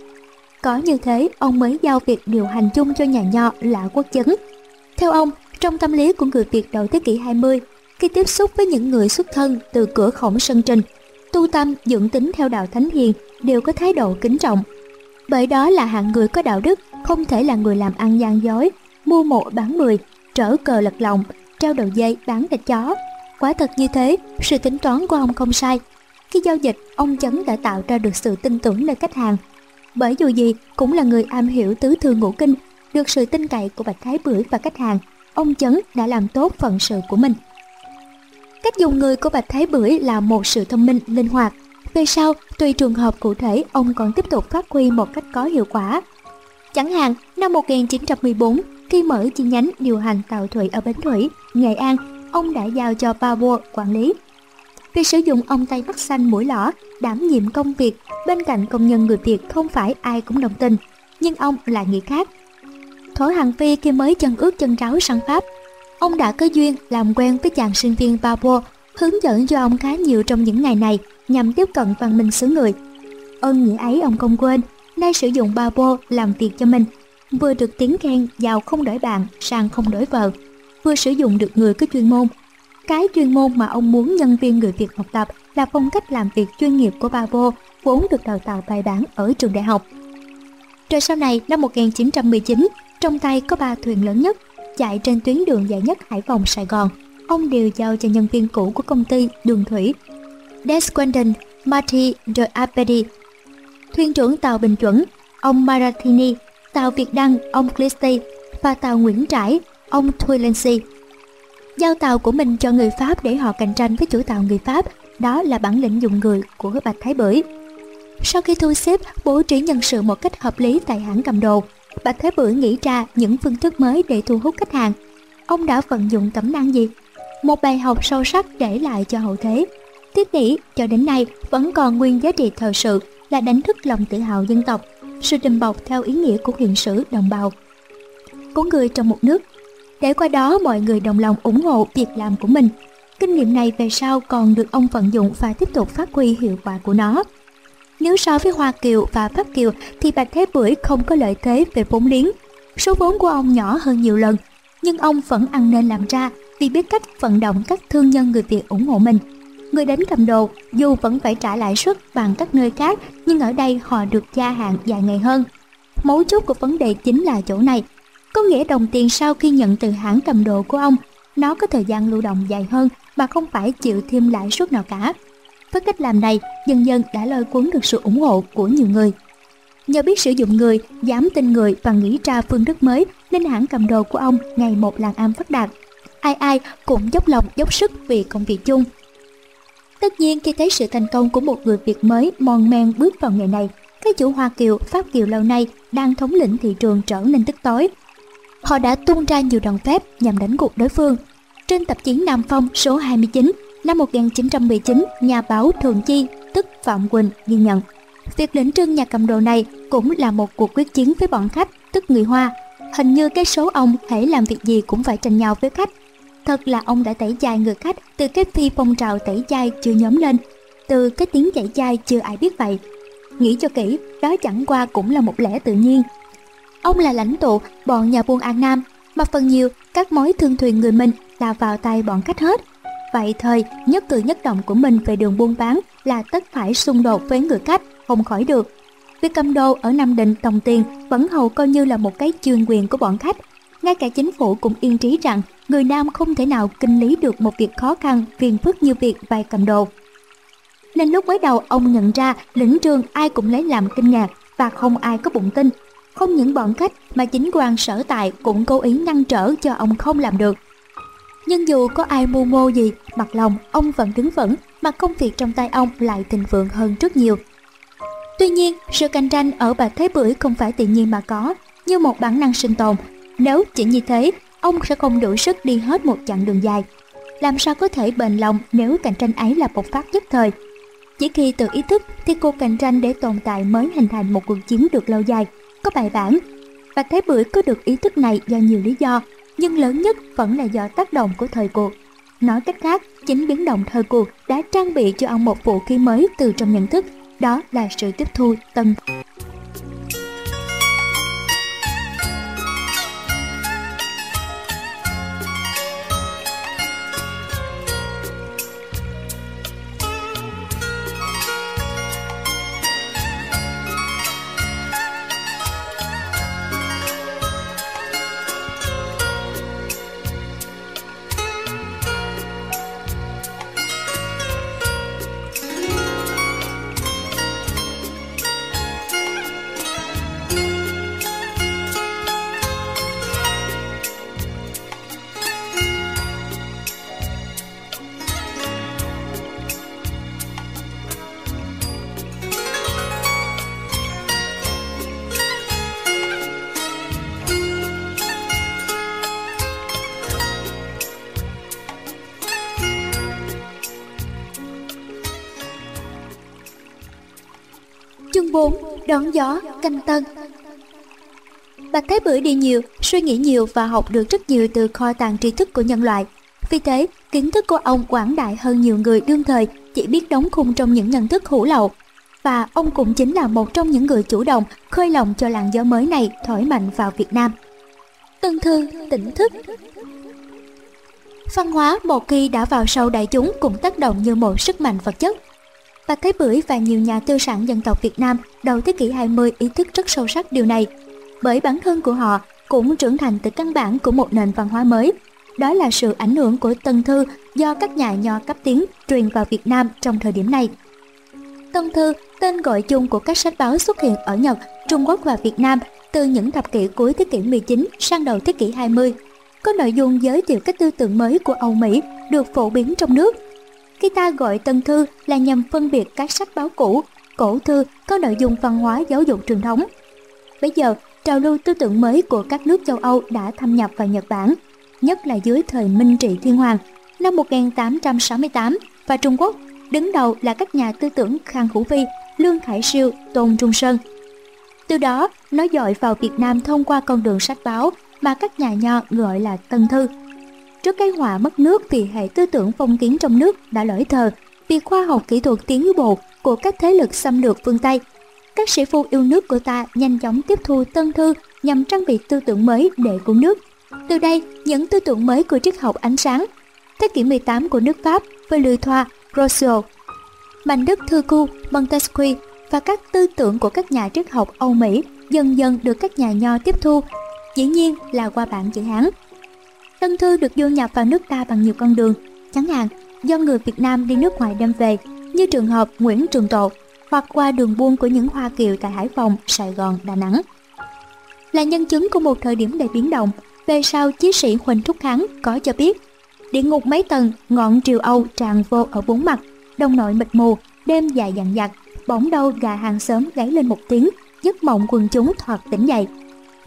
Có như thế, ông mới giao việc điều hành chung cho nhà nho là quốc chấn. Theo ông, trong tâm lý của người Việt đầu thế kỷ 20, khi tiếp xúc với những người xuất thân từ cửa khổng sân trình, tu tâm dưỡng tính theo đạo thánh hiền đều có thái độ kính trọng. Bởi đó là hạng người có đạo đức, không thể là người làm ăn gian dối, mua mộ bán mười, trở cờ lật lòng, trao đầu dây bán thịt chó. Quả thật như thế, sự tính toán của ông không sai. Khi giao dịch, ông Chấn đã tạo ra được sự tin tưởng nơi khách hàng. Bởi dù gì, cũng là người am hiểu tứ thư ngũ kinh, được sự tin cậy của Bạch Thái Bưởi và khách hàng, ông Chấn đã làm tốt phận sự của mình. Cách dùng người của Bạch Thái Bưởi là một sự thông minh, linh hoạt. Về sau, tùy trường hợp cụ thể, ông còn tiếp tục phát huy một cách có hiệu quả. Chẳng hạn, năm 1914, khi mở chi nhánh điều hành tàu thủy ở Bến Thủy, Nghệ An, ông đã giao cho Pavo quản lý. Việc sử dụng ông tay mắt Xanh mũi lõ đảm nhiệm công việc bên cạnh công nhân người Việt không phải ai cũng đồng tình, nhưng ông lại nghĩ khác. Thổ Hằng Phi khi mới chân ướt chân ráo sang Pháp, ông đã có duyên làm quen với chàng sinh viên Pavo, hướng dẫn cho ông khá nhiều trong những ngày này nhằm tiếp cận văn minh xứ người. Ơn nghĩa ấy ông không quên, nay sử dụng Pavo làm việc cho mình vừa được tiếng khen giàu không đổi bạn, sang không đổi vợ, vừa sử dụng được người có chuyên môn. Cái chuyên môn mà ông muốn nhân viên người Việt học tập là phong cách làm việc chuyên nghiệp của Bravo, vốn được đào tạo bài bản ở trường đại học. Rồi sau này, năm 1919, trong tay có ba thuyền lớn nhất, chạy trên tuyến đường dài nhất Hải Phòng Sài Gòn. Ông đều giao cho nhân viên cũ của công ty Đường Thủy, Desquenden Marty de Apedi. Thuyền trưởng tàu Bình Chuẩn, ông Marathini tàu Việt Đăng, ông Christie và tàu Nguyễn Trãi, ông Thuilensi. Giao tàu của mình cho người Pháp để họ cạnh tranh với chủ tàu người Pháp, đó là bản lĩnh dùng người của Bạch Thái Bưởi. Sau khi thu xếp bố trí nhân sự một cách hợp lý tại hãng cầm đồ, Bạch thế Bưởi nghĩ ra những phương thức mới để thu hút khách hàng. Ông đã vận dụng tấm năng gì? Một bài học sâu sắc để lại cho hậu thế. Thiết nghĩ, cho đến nay vẫn còn nguyên giá trị thời sự là đánh thức lòng tự hào dân tộc, sự đùm bọc theo ý nghĩa của hiện sử đồng bào của người trong một nước, để qua đó mọi người đồng lòng ủng hộ việc làm của mình kinh nghiệm này về sau còn được ông vận dụng và tiếp tục phát huy hiệu quả của nó nếu so với Hoa Kiều và Pháp Kiều thì Bạch Thế Bưởi không có lợi thế về vốn liếng. Số vốn của ông nhỏ hơn nhiều lần, nhưng ông vẫn ăn nên làm ra vì biết cách vận động các thương nhân người Việt ủng hộ mình người đến cầm đồ dù vẫn phải trả lãi suất bằng các nơi khác nhưng ở đây họ được gia hạn dài ngày hơn. Mấu chốt của vấn đề chính là chỗ này. Có nghĩa đồng tiền sau khi nhận từ hãng cầm đồ của ông, nó có thời gian lưu động dài hơn mà không phải chịu thêm lãi suất nào cả. Với cách làm này, dần dần đã lôi cuốn được sự ủng hộ của nhiều người. Nhờ biết sử dụng người, dám tin người và nghĩ ra phương thức mới nên hãng cầm đồ của ông ngày một làng am phát đạt. Ai ai cũng dốc lòng dốc sức vì công việc chung. Tất nhiên khi thấy sự thành công của một người Việt mới mòn men bước vào nghề này, các chủ Hoa Kiều, Pháp Kiều lâu nay đang thống lĩnh thị trường trở nên tức tối. Họ đã tung ra nhiều đòn phép nhằm đánh gục đối phương. Trên tạp chí Nam Phong số 29 năm 1919, nhà báo Thường Chi, tức Phạm Quỳnh, ghi nhận. Việc lĩnh trưng nhà cầm đồ này cũng là một cuộc quyết chiến với bọn khách, tức người Hoa. Hình như cái số ông hãy làm việc gì cũng phải tranh nhau với khách Thật là ông đã tẩy chay người khách từ cái phi phong trào tẩy chay chưa nhóm lên, từ cái tiếng chạy chay chưa ai biết vậy. Nghĩ cho kỹ, đó chẳng qua cũng là một lẽ tự nhiên. Ông là lãnh tụ bọn nhà buôn An Nam, mà phần nhiều các mối thương thuyền người mình là vào tay bọn khách hết. Vậy thời, nhất cử nhất động của mình về đường buôn bán là tất phải xung đột với người khách, không khỏi được. Việc cầm đồ ở Nam Định đồng tiền vẫn hầu coi như là một cái chuyên quyền của bọn khách. Ngay cả chính phủ cũng yên trí rằng người nam không thể nào kinh lý được một việc khó khăn phiền phức như việc vay cầm đồ nên lúc mới đầu ông nhận ra lĩnh trường ai cũng lấy làm kinh ngạc và không ai có bụng tin không những bọn khách mà chính quan sở tại cũng cố ý ngăn trở cho ông không làm được nhưng dù có ai mưu mô gì mặt lòng ông vẫn đứng vững mà công việc trong tay ông lại thịnh vượng hơn rất nhiều Tuy nhiên, sự cạnh tranh ở Bà thế bưởi không phải tự nhiên mà có, như một bản năng sinh tồn. Nếu chỉ như thế, ông sẽ không đủ sức đi hết một chặng đường dài. Làm sao có thể bền lòng nếu cạnh tranh ấy là bộc phát nhất thời? Chỉ khi tự ý thức thì cuộc cạnh tranh để tồn tại mới hình thành một cuộc chiến được lâu dài, có bài bản. Và Thế Bưởi có được ý thức này do nhiều lý do, nhưng lớn nhất vẫn là do tác động của thời cuộc. Nói cách khác, chính biến động thời cuộc đã trang bị cho ông một vũ khí mới từ trong nhận thức, đó là sự tiếp thu tâm. Canh tân Bạch Thế Bưởi đi nhiều, suy nghĩ nhiều và học được rất nhiều từ kho tàng tri thức của nhân loại. Vì thế, kiến thức của ông quảng đại hơn nhiều người đương thời chỉ biết đóng khung trong những nhận thức hủ lậu. Và ông cũng chính là một trong những người chủ động khơi lòng cho làn gió mới này thổi mạnh vào Việt Nam. Tân thư, tỉnh thức Văn hóa một khi đã vào sâu đại chúng cũng tác động như một sức mạnh vật chất và Thế Bưởi và nhiều nhà tư sản dân tộc Việt Nam đầu thế kỷ 20 ý thức rất sâu sắc điều này. Bởi bản thân của họ cũng trưởng thành từ căn bản của một nền văn hóa mới. Đó là sự ảnh hưởng của Tân Thư do các nhà nho cấp tiến truyền vào Việt Nam trong thời điểm này. Tân Thư, tên gọi chung của các sách báo xuất hiện ở Nhật, Trung Quốc và Việt Nam từ những thập kỷ cuối thế kỷ 19 sang đầu thế kỷ 20. Có nội dung giới thiệu các tư tưởng mới của Âu Mỹ được phổ biến trong nước khi ta gọi tân thư là nhằm phân biệt các sách báo cũ, cổ thư có nội dung văn hóa giáo dục truyền thống. Bây giờ, trào lưu tư tưởng mới của các nước châu Âu đã thâm nhập vào Nhật Bản, nhất là dưới thời Minh Trị Thiên Hoàng năm 1868 và Trung Quốc, đứng đầu là các nhà tư tưởng Khang Hữu Vi, Lương Khải Siêu, Tôn Trung Sơn. Từ đó, nó dội vào Việt Nam thông qua con đường sách báo mà các nhà nho gọi là Tân Thư trước cái họa mất nước vì hệ tư tưởng phong kiến trong nước đã lỗi thời vì khoa học kỹ thuật tiến bộ của các thế lực xâm lược phương Tây. Các sĩ phu yêu nước của ta nhanh chóng tiếp thu tân thư nhằm trang bị tư tưởng mới để cứu nước. Từ đây, những tư tưởng mới của triết học ánh sáng, thế kỷ 18 của nước Pháp với Lưu Thoa, Rousseau, Mạnh Đức Thư Cu, Montesquieu và các tư tưởng của các nhà triết học Âu Mỹ dần dần được các nhà nho tiếp thu, dĩ nhiên là qua bản chữ Hán. Tân thư được du nhập vào nước ta bằng nhiều con đường, chẳng hạn do người Việt Nam đi nước ngoài đem về, như trường hợp Nguyễn Trường Tộ, hoặc qua đường buôn của những Hoa Kiều tại Hải Phòng, Sài Gòn, Đà Nẵng. Là nhân chứng của một thời điểm đầy biến động, về sau chiến sĩ Huỳnh Thúc Kháng có cho biết, địa ngục mấy tầng, ngọn triều Âu tràn vô ở bốn mặt, đông nội mịt mù, đêm dài dằn dặt, bỗng đâu gà hàng sớm gáy lên một tiếng, giấc mộng quần chúng thoạt tỉnh dậy.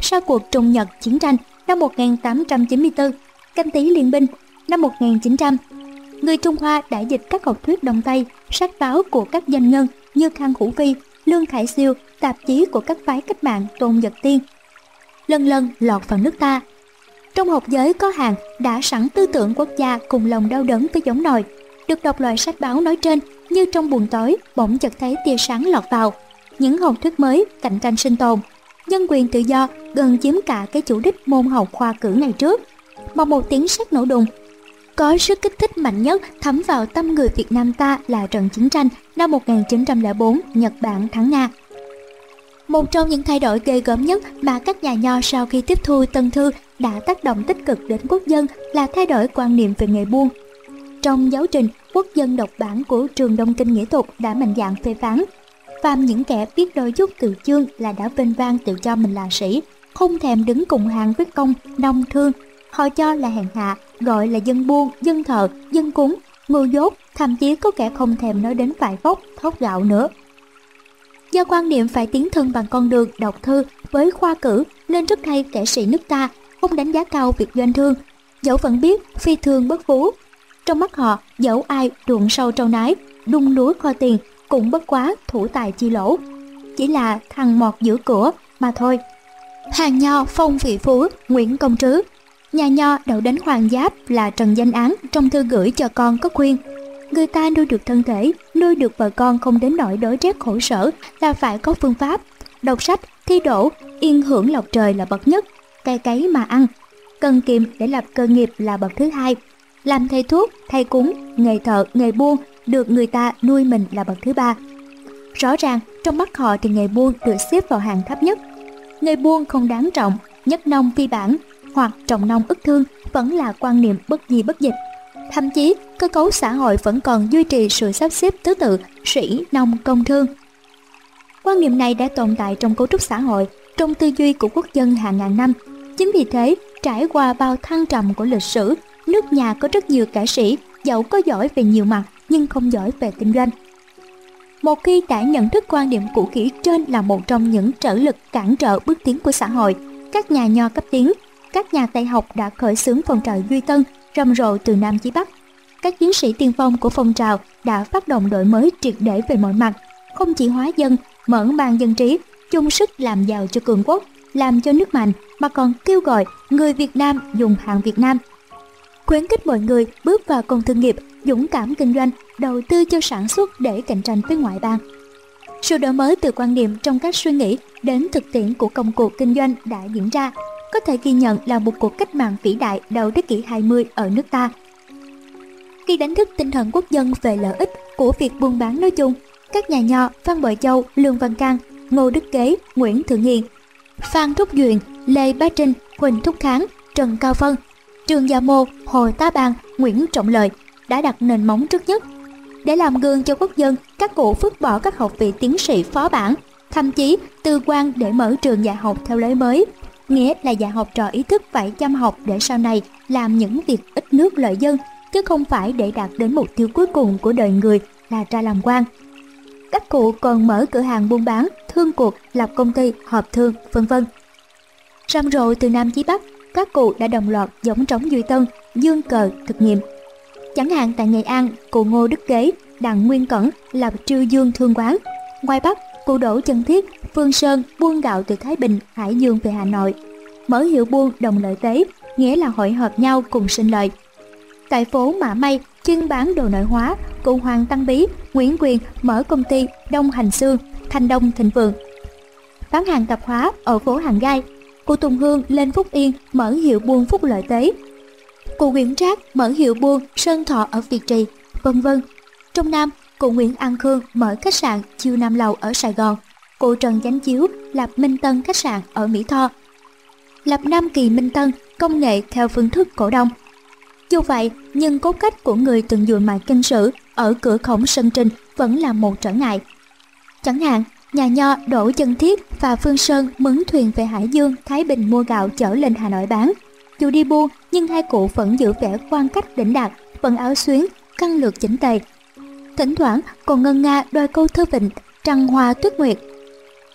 Sau cuộc Trung Nhật chiến tranh, năm 1894, canh tý liên binh, năm 1900. Người Trung Hoa đã dịch các học thuyết Đông Tây, sách báo của các doanh nhân như Khang Hữu Vi, Lương Khải Siêu, tạp chí của các phái cách mạng Tôn Nhật Tiên. Lần lần lọt vào nước ta. Trong học giới có hàng đã sẵn tư tưởng quốc gia cùng lòng đau đớn với giống nòi. Được đọc loại sách báo nói trên như trong buồn tối bỗng chợt thấy tia sáng lọt vào. Những học thuyết mới cạnh tranh sinh tồn nhân quyền tự do gần chiếm cả cái chủ đích môn học khoa cử ngày trước. Mà một tiếng sét nổ đùng, có sức kích thích mạnh nhất thấm vào tâm người Việt Nam ta là trận chiến tranh năm 1904 Nhật Bản thắng Nga. Một trong những thay đổi ghê gớm nhất mà các nhà nho sau khi tiếp thu Tân Thư đã tác động tích cực đến quốc dân là thay đổi quan niệm về nghề buôn. Trong giáo trình, Quốc dân độc bản của trường Đông Kinh Nghĩa thuật đã mạnh dạng phê phán phàm những kẻ biết đôi chút từ chương là đã vinh vang tự cho mình là sĩ không thèm đứng cùng hàng với công nông thương họ cho là hèn hạ gọi là dân buôn dân thợ dân cúng ngu dốt thậm chí có kẻ không thèm nói đến vải vóc thóc gạo nữa Do quan niệm phải tiến thân bằng con đường đọc thư với khoa cử nên rất hay kẻ sĩ nước ta không đánh giá cao việc doanh thương. Dẫu vẫn biết phi thương bất phú. Trong mắt họ, dẫu ai ruộng sâu trâu nái, đung núi kho tiền cũng bất quá thủ tài chi lỗ. Chỉ là thằng mọt giữ cửa mà thôi. Hàng nho phong vị phú Nguyễn Công Trứ Nhà nho đậu đánh hoàng giáp là Trần Danh Án trong thư gửi cho con có khuyên Người ta nuôi được thân thể, nuôi được vợ con không đến nỗi đói rét khổ sở là phải có phương pháp. Đọc sách, thi đỗ, yên hưởng lộc trời là bậc nhất, cày cấy mà ăn. Cần kiệm để lập cơ nghiệp là bậc thứ hai. Làm thầy thuốc, thầy cúng, nghề thợ, nghề buôn được người ta nuôi mình là bậc thứ ba. Rõ ràng, trong mắt họ thì nghề buôn được xếp vào hàng thấp nhất. Nghề buôn không đáng trọng, nhất nông phi bản hoặc trồng nông ức thương vẫn là quan niệm bất di bất dịch. Thậm chí, cơ cấu xã hội vẫn còn duy trì sự sắp xếp thứ tự sĩ, nông, công thương. Quan niệm này đã tồn tại trong cấu trúc xã hội, trong tư duy của quốc dân hàng ngàn năm. Chính vì thế, trải qua bao thăng trầm của lịch sử, nước nhà có rất nhiều cả sĩ, dẫu có giỏi về nhiều mặt nhưng không giỏi về kinh doanh. Một khi đã nhận thức quan điểm cũ kỹ trên là một trong những trở lực cản trở bước tiến của xã hội, các nhà nho cấp tiến, các nhà Tây học đã khởi xướng phong trào Duy Tân rầm rộ từ Nam chí Bắc. Các chiến sĩ tiên phong của phong trào đã phát động đổi mới triệt để về mọi mặt, không chỉ hóa dân, mở mang dân trí, chung sức làm giàu cho cường quốc, làm cho nước mạnh mà còn kêu gọi người Việt Nam dùng hàng Việt Nam. Khuyến khích mọi người bước vào công thương nghiệp, dũng cảm kinh doanh, đầu tư cho sản xuất để cạnh tranh với ngoại bang. Sự đổi mới từ quan niệm trong các suy nghĩ đến thực tiễn của công cuộc kinh doanh đã diễn ra, có thể ghi nhận là một cuộc cách mạng vĩ đại đầu thế kỷ 20 ở nước ta. Khi đánh thức tinh thần quốc dân về lợi ích của việc buôn bán nói chung, các nhà nho Phan Bội Châu, Lương Văn Cang, Ngô Đức Kế, Nguyễn Thượng Hiền, Phan Thúc Duyện, Lê Bá Trinh, Huỳnh Thúc Kháng, Trần Cao Phân, Trương Gia Mô, Hồ Tá Bang, Nguyễn Trọng Lợi đã đặt nền móng trước nhất. Để làm gương cho quốc dân, các cụ phước bỏ các học vị tiến sĩ phó bản, thậm chí tư quan để mở trường dạy học theo lối mới, nghĩa là dạy học trò ý thức phải chăm học để sau này làm những việc ít nước lợi dân, chứ không phải để đạt đến mục tiêu cuối cùng của đời người là ra làm quan. Các cụ còn mở cửa hàng buôn bán, thương cuộc, lập công ty, hợp thương, vân vân. Rầm rộ từ Nam chí Bắc, các cụ đã đồng loạt giống trống Duy Tân, dương cờ, thực nghiệm. Chẳng hạn tại Nghệ An, cụ Ngô Đức Kế, Đặng Nguyên Cẩn lập trư dương thương quán. Ngoài Bắc, cụ Đỗ Chân Thiết, Phương Sơn buôn gạo từ Thái Bình, Hải Dương về Hà Nội. Mở hiệu buôn đồng lợi tế, nghĩa là hội hợp nhau cùng sinh lợi. Tại phố Mã may chuyên bán đồ nội hóa, cụ Hoàng Tăng Bí, Nguyễn Quyền mở công ty Đông Hành Sương, Thanh Đông Thịnh Vượng. Bán hàng tạp hóa ở phố Hàng Gai, cô Tùng Hương lên Phúc Yên mở hiệu buôn Phúc Lợi Tế. Cụ Nguyễn Trác mở hiệu buôn Sơn Thọ ở Việt Trì, vân vân. Trong Nam, cụ Nguyễn An Khương mở khách sạn Chiêu Nam Lầu ở Sài Gòn. Cụ Trần Chánh Chiếu lập Minh Tân khách sạn ở Mỹ Tho. Lập Nam Kỳ Minh Tân công nghệ theo phương thức cổ đông. Dù vậy, nhưng cốt cách của người từng dùi mài kinh sử ở cửa khổng sân trình vẫn là một trở ngại. Chẳng hạn, nhà nho Đỗ Chân Thiết và Phương Sơn mướn thuyền về Hải Dương, Thái Bình mua gạo chở lên Hà Nội bán. Dù đi buôn, nhưng hai cụ vẫn giữ vẻ quan cách đỉnh đạt, vẫn áo xuyến, căng lược chỉnh tề. Thỉnh thoảng còn ngân nga đôi câu thơ vịnh, trăng hoa tuyết nguyệt.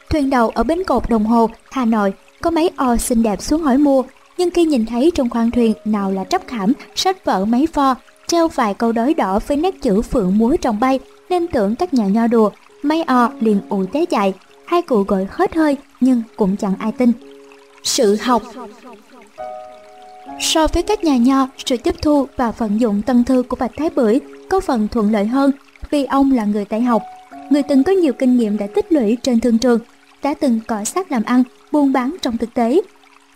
Thuyền đầu ở bến cột đồng hồ, Hà Nội, có mấy o xinh đẹp xuống hỏi mua, nhưng khi nhìn thấy trong khoang thuyền nào là trắp khảm, sách vở mấy pho, treo vài câu đối đỏ với nét chữ phượng múa trong bay, nên tưởng các nhà nho đùa, mấy o liền ù té chạy, hai cụ gọi hết hơi nhưng cũng chẳng ai tin. Sự học So với các nhà nho, sự tiếp thu và vận dụng tân thư của Bạch Thái Bưởi có phần thuận lợi hơn vì ông là người tại học, người từng có nhiều kinh nghiệm đã tích lũy trên thương trường, đã từng cọ sát làm ăn, buôn bán trong thực tế.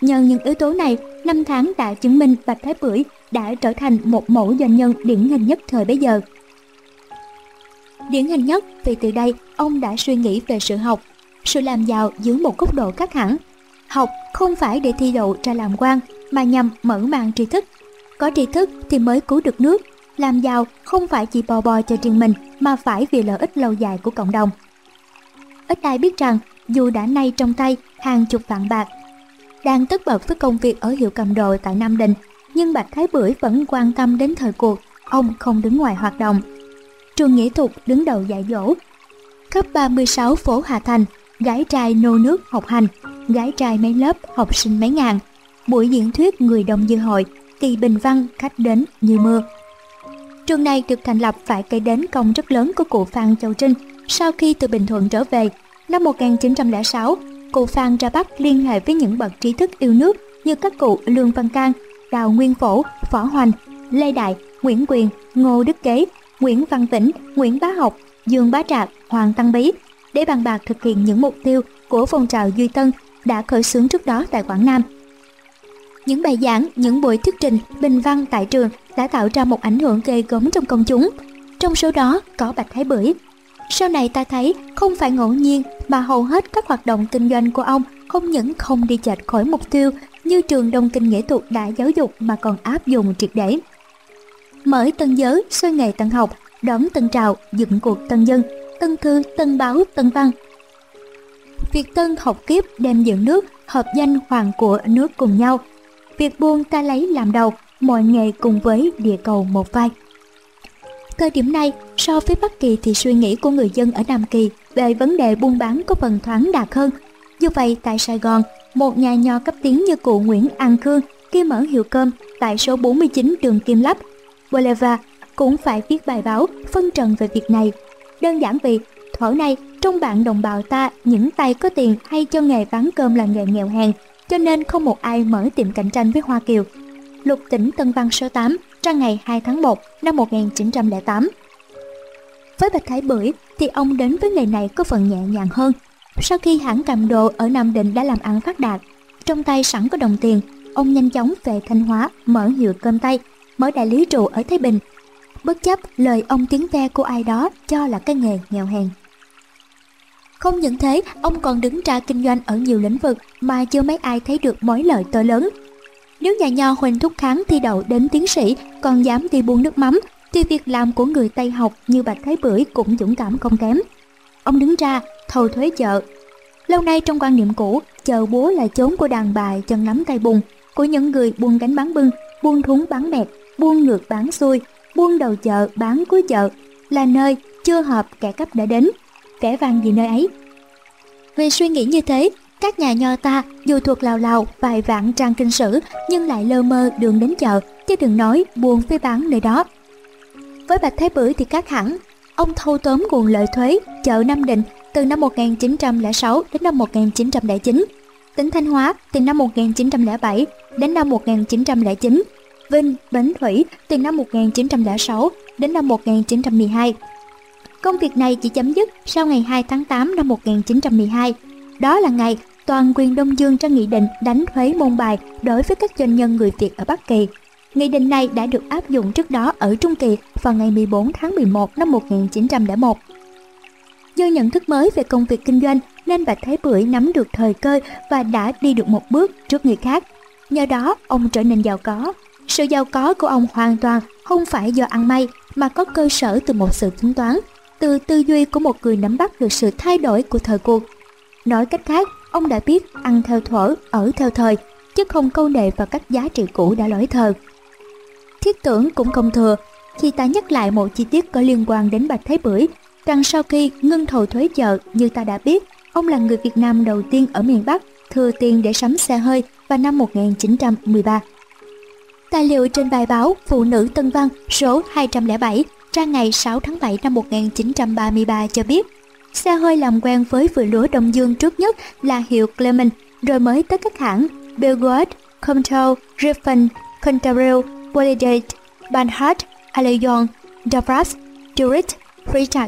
Nhờ những yếu tố này, năm tháng đã chứng minh Bạch Thái Bưởi đã trở thành một mẫu doanh nhân điển hình nhất thời bấy giờ. Điển hình nhất vì từ đây ông đã suy nghĩ về sự học, sự làm giàu dưới một góc độ khác hẳn. Học không phải để thi đậu ra làm quan mà nhằm mở mang tri thức. Có tri thức thì mới cứu được nước. Làm giàu không phải chỉ bò bò cho riêng mình mà phải vì lợi ích lâu dài của cộng đồng. Ít ai biết rằng dù đã nay trong tay hàng chục vạn bạc, đang tất bật với công việc ở hiệu cầm đồ tại Nam Định, nhưng Bạch Thái Bưởi vẫn quan tâm đến thời cuộc, ông không đứng ngoài hoạt động. Trường Nghĩa Thục đứng đầu dạy dỗ. cấp 36 phố Hà Thành, gái trai nô nước học hành, gái trai mấy lớp học sinh mấy ngàn. Buổi diễn thuyết người đông dư hội, kỳ bình văn khách đến như mưa. Trường này được thành lập phải kể đến công rất lớn của cụ Phan Châu Trinh sau khi từ Bình Thuận trở về. Năm 1906, cụ Phan ra Bắc liên hệ với những bậc trí thức yêu nước như các cụ Lương Văn Can, Đào Nguyên Phổ, Phỏ Hoành, Lê Đại, Nguyễn Quyền, Ngô Đức Kế, Nguyễn Văn Tĩnh, Nguyễn Bá Học, Dương Bá Trạc, Hoàng Tăng Bí để bàn bạc thực hiện những mục tiêu của phong trào Duy Tân đã khởi xướng trước đó tại Quảng Nam. Những bài giảng, những buổi thuyết trình, bình văn tại trường đã tạo ra một ảnh hưởng ghê gớm trong công chúng. Trong số đó có Bạch Thái Bưởi. Sau này ta thấy không phải ngẫu nhiên mà hầu hết các hoạt động kinh doanh của ông không những không đi chệch khỏi mục tiêu như trường Đông Kinh Nghệ thuật đã giáo dục mà còn áp dụng triệt để. Mở tân giới, xoay nghề tân học, đón tân trào, dựng cuộc tân dân, tân thư, tân báo, tân văn. Việc tân học kiếp đem dựng nước, hợp danh hoàng của nước cùng nhau. Việc buôn ta lấy làm đầu, mọi nghề cùng với địa cầu một vai. Thời điểm này, so với Bắc Kỳ thì suy nghĩ của người dân ở Nam Kỳ về vấn đề buôn bán có phần thoáng đạt hơn. Như vậy, tại Sài Gòn, một nhà nho cấp tiến như cụ Nguyễn An Khương khi mở hiệu cơm tại số 49 đường Kim Lắp, Boulevard cũng phải viết bài báo phân trần về việc này. Đơn giản vì thuở này trong bạn đồng bào ta những tay có tiền hay cho nghề bán cơm là nghề nghèo hèn cho nên không một ai mở tiệm cạnh tranh với Hoa Kiều. Lục tỉnh Tân Văn số 8 ra ngày 2 tháng 1 năm 1908. Với Bạch Thái Bưởi thì ông đến với nghề này có phần nhẹ nhàng hơn. Sau khi hãng cầm đồ ở Nam Định đã làm ăn phát đạt, trong tay sẵn có đồng tiền, ông nhanh chóng về Thanh Hóa mở hiệu cơm tay, mở đại lý rượu ở Thái Bình. Bất chấp lời ông tiếng ve của ai đó cho là cái nghề nghèo hèn. Không những thế, ông còn đứng ra kinh doanh ở nhiều lĩnh vực mà chưa mấy ai thấy được mối lợi to lớn. Nếu nhà nho Huỳnh Thúc Kháng thi đậu đến tiến sĩ còn dám đi buôn nước mắm, thì việc làm của người Tây học như Bạch Thái Bưởi cũng dũng cảm không kém. Ông đứng ra thầu thuế chợ. Lâu nay trong quan niệm cũ, chợ búa là chốn của đàn bà chân nắm tay bùn, của những người buôn gánh bán bưng, buôn thúng bán mẹt, buôn ngược bán xuôi, buôn đầu chợ bán cuối chợ, là nơi chưa hợp kẻ cấp đã đến. kẻ vàng gì nơi ấy. Vì suy nghĩ như thế, các nhà nho ta dù thuộc lào lào vài vạn trang kinh sử nhưng lại lơ mơ đường đến chợ, chứ đừng nói buôn phê bán nơi đó. Với Bạch Thế Bưởi thì khác hẳn, ông thâu tóm nguồn lợi thuế chợ Nam Định từ năm 1906 đến năm 1909, tỉnh Thanh Hóa từ năm 1907 đến năm 1909, Vinh, Bến Thủy từ năm 1906 đến năm 1912. Công việc này chỉ chấm dứt sau ngày 2 tháng 8 năm 1912. Đó là ngày toàn quyền Đông Dương ra nghị định đánh thuế môn bài đối với các doanh nhân người Việt ở Bắc Kỳ. Nghị định này đã được áp dụng trước đó ở Trung Kỳ vào ngày 14 tháng 11 năm 1901. Do nhận thức mới về công việc kinh doanh nên Bạch Thế Bưởi nắm được thời cơ và đã đi được một bước trước người khác. Nhờ đó, ông trở nên giàu có. Sự giàu có của ông hoàn toàn không phải do ăn may mà có cơ sở từ một sự tính toán, từ tư duy của một người nắm bắt được sự thay đổi của thời cuộc. Nói cách khác, ông đã biết ăn theo thuở, ở theo thời, chứ không câu nệ vào các giá trị cũ đã lỗi thời. Thiết tưởng cũng không thừa khi ta nhắc lại một chi tiết có liên quan đến Bạch Thế Bưởi rằng sau khi ngưng thầu thuế chợ như ta đã biết, ông là người Việt Nam đầu tiên ở miền Bắc thừa tiền để sắm xe hơi vào năm 1913. Tài liệu trên bài báo Phụ nữ Tân Văn số 207 ra ngày 6 tháng 7 năm 1933 cho biết xe hơi làm quen với vựa lúa Đông Dương trước nhất là hiệu Clement, rồi mới tới các hãng Belgood, Comtel, Griffin, Contarel, Polydate, Banhart, Allion, Davras, Durit, Freitag,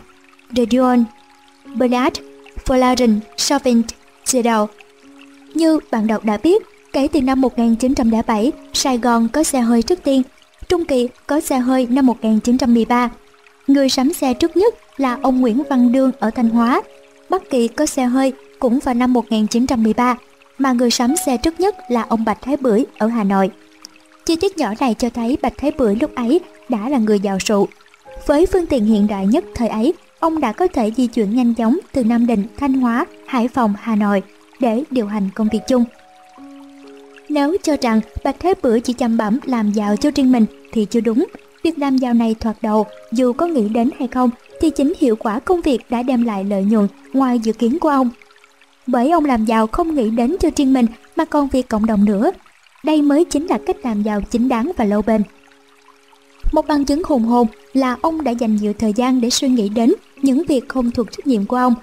De Dion, Bernard, Folarin, Chauvin, Sedal. Như bạn đọc đã biết, kể từ năm 1907, Sài Gòn có xe hơi trước tiên, Trung Kỳ có xe hơi năm 1913. Người sắm xe trước nhất là ông Nguyễn Văn Đương ở Thanh Hóa. Bắc Kỳ có xe hơi cũng vào năm 1913, mà người sắm xe trước nhất là ông Bạch Thái Bưởi ở Hà Nội. Chi tiết nhỏ này cho thấy Bạch Thái Bưởi lúc ấy đã là người giàu sụ. Với phương tiện hiện đại nhất thời ấy, ông đã có thể di chuyển nhanh chóng từ Nam Định, Thanh Hóa, Hải Phòng, Hà Nội để điều hành công việc chung. Nếu cho rằng Bạch Thế Bưởi chỉ chăm bẩm làm giàu cho riêng mình thì chưa đúng. Việc làm giàu này thoạt đầu, dù có nghĩ đến hay không, thì chính hiệu quả công việc đã đem lại lợi nhuận ngoài dự kiến của ông. Bởi ông làm giàu không nghĩ đến cho riêng mình mà còn vì cộng đồng nữa. Đây mới chính là cách làm giàu chính đáng và lâu bền. Một bằng chứng hùng hồn là ông đã dành nhiều thời gian để suy nghĩ đến những việc không thuộc trách nhiệm của ông.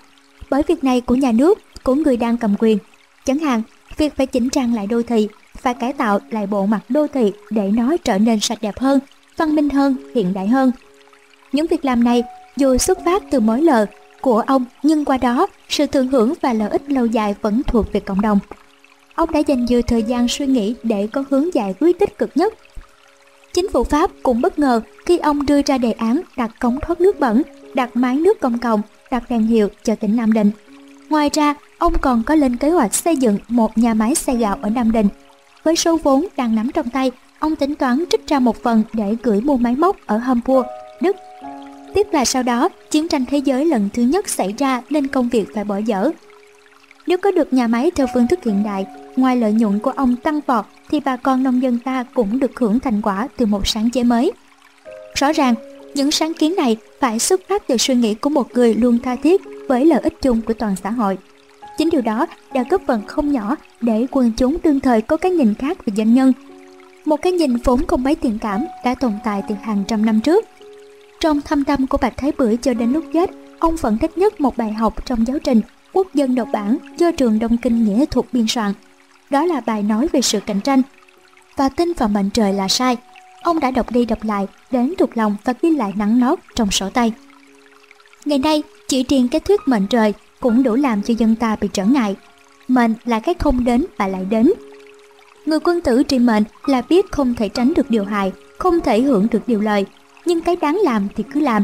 Bởi việc này của nhà nước, của người đang cầm quyền. Chẳng hạn, việc phải chỉnh trang lại đô thị, phải cải tạo lại bộ mặt đô thị để nó trở nên sạch đẹp hơn, văn minh hơn, hiện đại hơn. Những việc làm này dù xuất phát từ mối lợi của ông nhưng qua đó sự thưởng hưởng và lợi ích lâu dài vẫn thuộc về cộng đồng. Ông đã dành nhiều thời gian suy nghĩ để có hướng giải quyết tích cực nhất. Chính phủ Pháp cũng bất ngờ khi ông đưa ra đề án đặt cống thoát nước bẩn, đặt máy nước công cộng, đặt đèn hiệu cho tỉnh Nam Định. Ngoài ra, ông còn có lên kế hoạch xây dựng một nhà máy xay gạo ở Nam Định. Với số vốn đang nắm trong tay, ông tính toán trích ra một phần để gửi mua máy móc ở Hamburg, Đức Tiếc là sau đó, chiến tranh thế giới lần thứ nhất xảy ra nên công việc phải bỏ dở. Nếu có được nhà máy theo phương thức hiện đại, ngoài lợi nhuận của ông tăng vọt thì bà con nông dân ta cũng được hưởng thành quả từ một sáng chế mới. Rõ ràng, những sáng kiến này phải xuất phát từ suy nghĩ của một người luôn tha thiết với lợi ích chung của toàn xã hội. Chính điều đó đã góp phần không nhỏ để quần chúng đương thời có cái nhìn khác về doanh nhân. Một cái nhìn vốn không mấy thiện cảm đã tồn tại từ hàng trăm năm trước trong thâm tâm của Bạch Thái Bưởi cho đến lúc chết, ông vẫn thích nhất một bài học trong giáo trình Quốc dân độc bản do trường Đông Kinh Nghĩa thuộc biên soạn. Đó là bài nói về sự cạnh tranh. Và tin vào mệnh trời là sai. Ông đã đọc đi đọc lại, đến thuộc lòng và ghi lại nắng nót trong sổ tay. Ngày nay, chỉ riêng cái thuyết mệnh trời cũng đủ làm cho dân ta bị trở ngại. Mệnh là cái không đến và lại đến. Người quân tử trị mệnh là biết không thể tránh được điều hại, không thể hưởng được điều lợi, nhưng cái đáng làm thì cứ làm.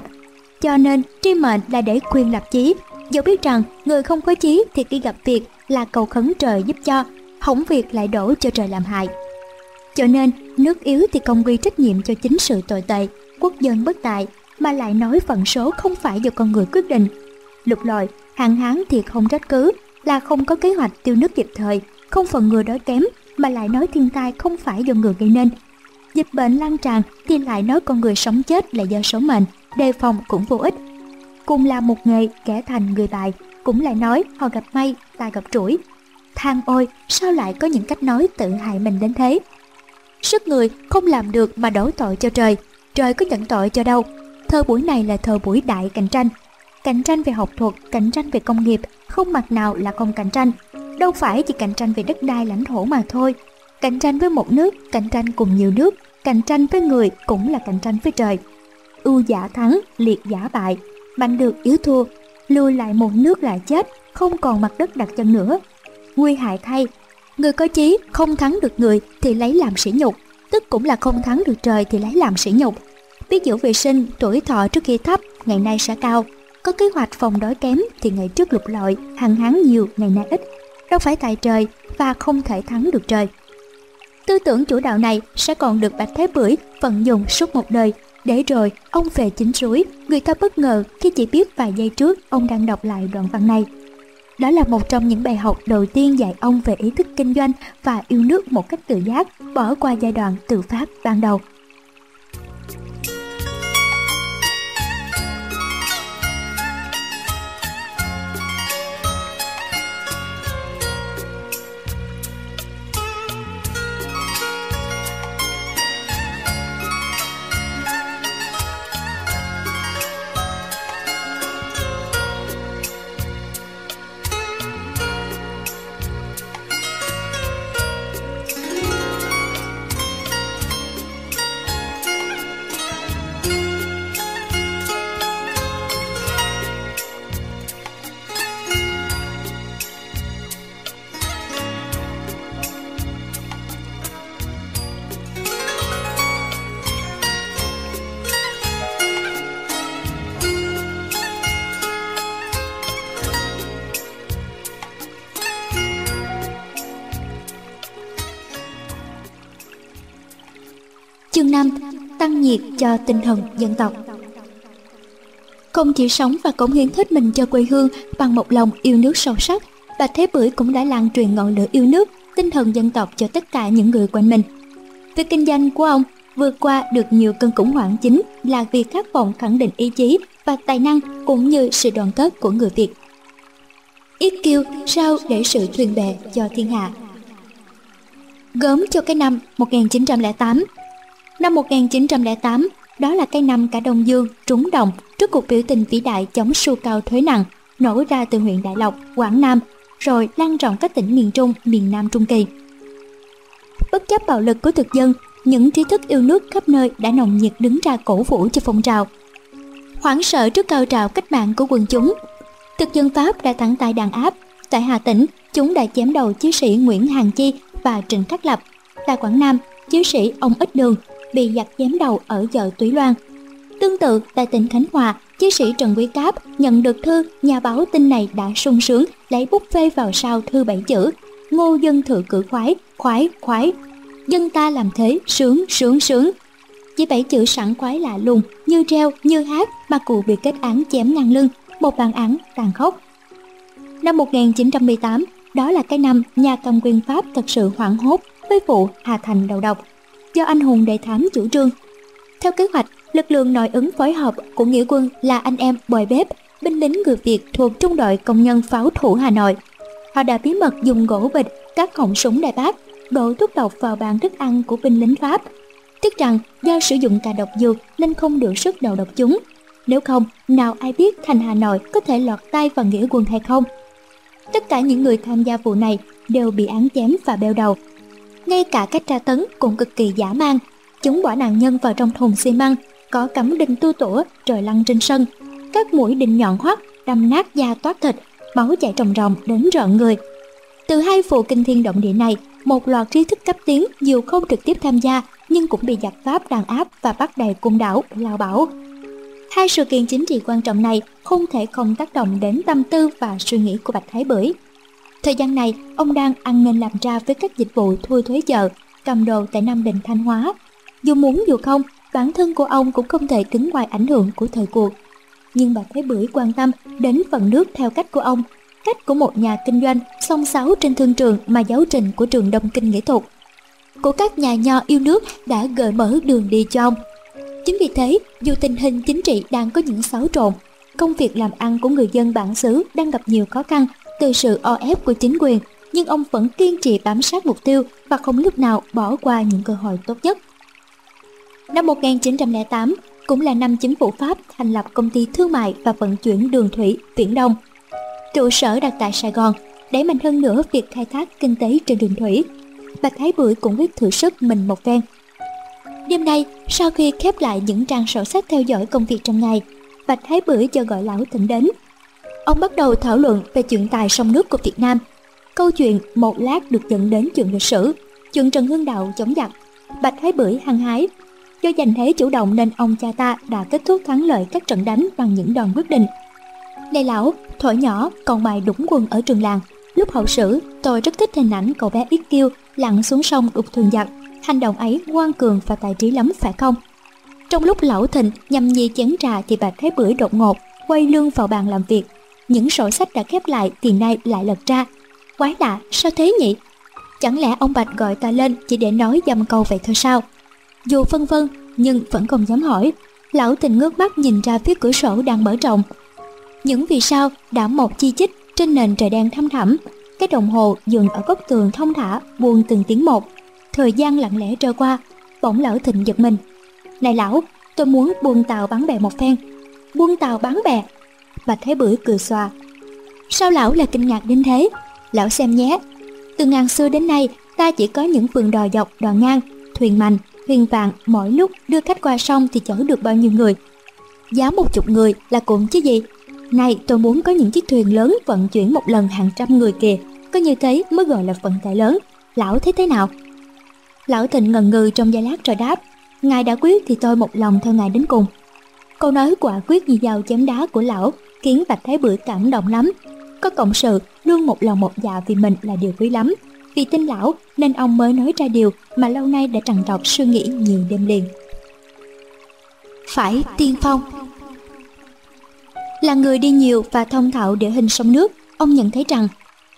Cho nên tri mệnh là để quyền lập chí, dẫu biết rằng người không có chí thì khi gặp việc là cầu khấn trời giúp cho, hỏng việc lại đổ cho trời làm hại. Cho nên nước yếu thì công quy trách nhiệm cho chính sự tồi tệ, quốc dân bất tại mà lại nói phận số không phải do con người quyết định. Lục lội, hạn hán thì không trách cứ là không có kế hoạch tiêu nước kịp thời, không phần người đói kém mà lại nói thiên tai không phải do người gây nên Dịch bệnh lan tràn thì lại nói con người sống chết là do số mệnh, đề phòng cũng vô ích. Cùng là một nghề kẻ thành người tài, cũng lại nói họ gặp may, ta gặp rủi. Than ôi, sao lại có những cách nói tự hại mình đến thế? Sức người không làm được mà đổ tội cho trời, trời có nhận tội cho đâu. Thơ buổi này là thơ buổi đại cạnh tranh. Cạnh tranh về học thuật, cạnh tranh về công nghiệp, không mặt nào là không cạnh tranh. Đâu phải chỉ cạnh tranh về đất đai lãnh thổ mà thôi, Cạnh tranh với một nước, cạnh tranh cùng nhiều nước, cạnh tranh với người cũng là cạnh tranh với trời. Ưu giả thắng, liệt giả bại, mạnh được yếu thua, lùi lại một nước là chết, không còn mặt đất đặt chân nữa. Nguy hại thay, người có chí không thắng được người thì lấy làm sỉ nhục, tức cũng là không thắng được trời thì lấy làm sỉ nhục. Biết giữ vệ sinh, tuổi thọ trước khi thấp, ngày nay sẽ cao. Có kế hoạch phòng đói kém thì ngày trước lục lọi, hằng hán nhiều, ngày nay ít. Đâu phải tại trời và không thể thắng được trời. Tư tưởng chủ đạo này sẽ còn được Bạch Thế Bưởi vận dụng suốt một đời, để rồi ông về chính suối, người ta bất ngờ khi chỉ biết vài giây trước ông đang đọc lại đoạn văn này. Đó là một trong những bài học đầu tiên dạy ông về ý thức kinh doanh và yêu nước một cách tự giác, bỏ qua giai đoạn tự phát ban đầu. Cho tinh thần dân tộc Không chỉ sống và cống hiến hết mình cho quê hương bằng một lòng yêu nước sâu sắc, bà Thế Bưởi cũng đã lan truyền ngọn lửa yêu nước, tinh thần dân tộc cho tất cả những người quanh mình. Việc kinh doanh của ông vượt qua được nhiều cơn khủng hoảng chính là việc khát vọng khẳng định ý chí và tài năng cũng như sự đoàn kết của người Việt. Ít kiêu sao để sự thuyền bè cho thiên hạ. Gớm cho cái năm 1908 Năm 1908, đó là cái năm cả Đông Dương trúng đồng trước cuộc biểu tình vĩ đại chống su cao thuế nặng nổ ra từ huyện Đại Lộc, Quảng Nam, rồi lan rộng các tỉnh miền Trung, miền Nam Trung Kỳ. Bất chấp bạo lực của thực dân, những trí thức yêu nước khắp nơi đã nồng nhiệt đứng ra cổ vũ cho phong trào. Hoảng sợ trước cao trào cách mạng của quần chúng, thực dân Pháp đã thẳng tay đàn áp. Tại Hà Tĩnh, chúng đã chém đầu chiến sĩ Nguyễn Hàng Chi và Trịnh Khắc Lập. Tại Quảng Nam, chiến sĩ ông Ích Đường bị giặc chém đầu ở chợ Túy Loan. Tương tự, tại tỉnh Khánh Hòa, chiến sĩ Trần Quý Cáp nhận được thư, nhà báo tin này đã sung sướng lấy bút phê vào sau thư bảy chữ Ngô dân thử cử khoái, khoái, khoái. Dân ta làm thế, sướng, sướng, sướng. Chỉ bảy chữ sẵn khoái lạ lùng, như treo, như hát mà cụ bị kết án chém ngang lưng, một bản án tàn khốc. Năm 1918, đó là cái năm nhà cầm quyền Pháp thật sự hoảng hốt với vụ Hà Thành đầu độc do anh hùng đại thám chủ trương. Theo kế hoạch, lực lượng nội ứng phối hợp của nghĩa quân là anh em bồi bếp, binh lính người Việt thuộc trung đội công nhân pháo thủ Hà Nội. Họ đã bí mật dùng gỗ bịch, các họng súng đại bác, đổ thuốc độc vào bàn thức ăn của binh lính Pháp. Tiếc rằng do sử dụng cà độc dược nên không được sức đầu độc chúng. Nếu không, nào ai biết thành Hà Nội có thể lọt tay vào nghĩa quân hay không. Tất cả những người tham gia vụ này đều bị án chém và beo đầu ngay cả cách tra tấn cũng cực kỳ dã man. Chúng bỏ nạn nhân vào trong thùng xi măng, có cắm đinh tu tủa rồi lăn trên sân. Các mũi đinh nhọn hoắt, đâm nát da toát thịt, máu chảy ròng ròng đến rợn người. Từ hai vụ kinh thiên động địa này, một loạt trí thức cấp tiến dù không trực tiếp tham gia nhưng cũng bị giặc Pháp đàn áp và bắt đầy cung đảo, lao bảo. Hai sự kiện chính trị quan trọng này không thể không tác động đến tâm tư và suy nghĩ của Bạch Thái Bưởi. Thời gian này, ông đang ăn nên làm ra với các dịch vụ thu thuế chợ, cầm đồ tại Nam Định Thanh Hóa. Dù muốn dù không, bản thân của ông cũng không thể đứng ngoài ảnh hưởng của thời cuộc. Nhưng bà Thế Bưởi quan tâm đến phần nước theo cách của ông, cách của một nhà kinh doanh song sáo trên thương trường mà giáo trình của trường Đông Kinh Nghệ thuật. Của các nhà nho yêu nước đã gợi mở đường đi cho ông. Chính vì thế, dù tình hình chính trị đang có những xáo trộn, công việc làm ăn của người dân bản xứ đang gặp nhiều khó khăn từ sự o ép của chính quyền, nhưng ông vẫn kiên trì bám sát mục tiêu và không lúc nào bỏ qua những cơ hội tốt nhất. Năm 1908 cũng là năm chính phủ Pháp thành lập công ty thương mại và vận chuyển đường thủy Viễn Đông. Trụ sở đặt tại Sài Gòn, đẩy mạnh hơn nữa việc khai thác kinh tế trên đường thủy. Bạch Thái Bưởi cũng biết thử sức mình một phen. Đêm nay, sau khi khép lại những trang sổ sách theo dõi công việc trong ngày, Bạch Thái Bưởi cho gọi lão thịnh đến Ông bắt đầu thảo luận về chuyện tài sông nước của Việt Nam. Câu chuyện một lát được dẫn đến chuyện lịch sử, chuyện Trần Hưng Đạo chống giặc, Bạch Thái Bưởi hăng hái. Do giành thế chủ động nên ông cha ta đã kết thúc thắng lợi các trận đánh bằng những đòn quyết định. Này lão, thổi nhỏ còn bài đúng quân ở trường làng. Lúc hậu sử, tôi rất thích hình ảnh cậu bé ít kiêu lặn xuống sông đục thường giặc. Hành động ấy ngoan cường và tài trí lắm phải không? Trong lúc lão thịnh nhằm nhi chén trà thì Bạch Thái Bưởi đột ngột quay lưng vào bàn làm việc những sổ sách đã khép lại thì nay lại lật ra. Quái lạ, sao thế nhỉ? Chẳng lẽ ông Bạch gọi ta lên chỉ để nói dăm câu vậy thôi sao? Dù phân vân, nhưng vẫn không dám hỏi. Lão tình ngước mắt nhìn ra phía cửa sổ đang mở rộng. Những vì sao đã một chi chít trên nền trời đen thăm thẳm. Cái đồng hồ dừng ở góc tường thông thả buông từng tiếng một. Thời gian lặng lẽ trôi qua, bỗng lão thịnh giật mình. Này lão, tôi muốn buông tàu bắn bè một phen. Buông tàu bắn bè Bạch Thế Bưởi cười xòa. Sao lão lại kinh ngạc đến thế? Lão xem nhé. Từ ngàn xưa đến nay, ta chỉ có những vườn đò dọc, đò ngang, thuyền mành, thuyền vàng mỗi lúc đưa khách qua sông thì chở được bao nhiêu người. Giá một chục người là cũng chứ gì. Này tôi muốn có những chiếc thuyền lớn vận chuyển một lần hàng trăm người kìa. Có như thế mới gọi là vận tải lớn. Lão thấy thế nào? Lão Thịnh ngần ngừ trong giây lát rồi đáp. Ngài đã quyết thì tôi một lòng theo ngài đến cùng. Câu nói quả quyết như dao chém đá của lão khiến Bạch Thái Bưởi cảm động lắm. Có cộng sự luôn một lòng một dạ vì mình là điều quý lắm. Vì tin lão nên ông mới nói ra điều mà lâu nay đã trằn trọc suy nghĩ nhiều đêm liền. Phải tiên phong Là người đi nhiều và thông thạo địa hình sông nước, ông nhận thấy rằng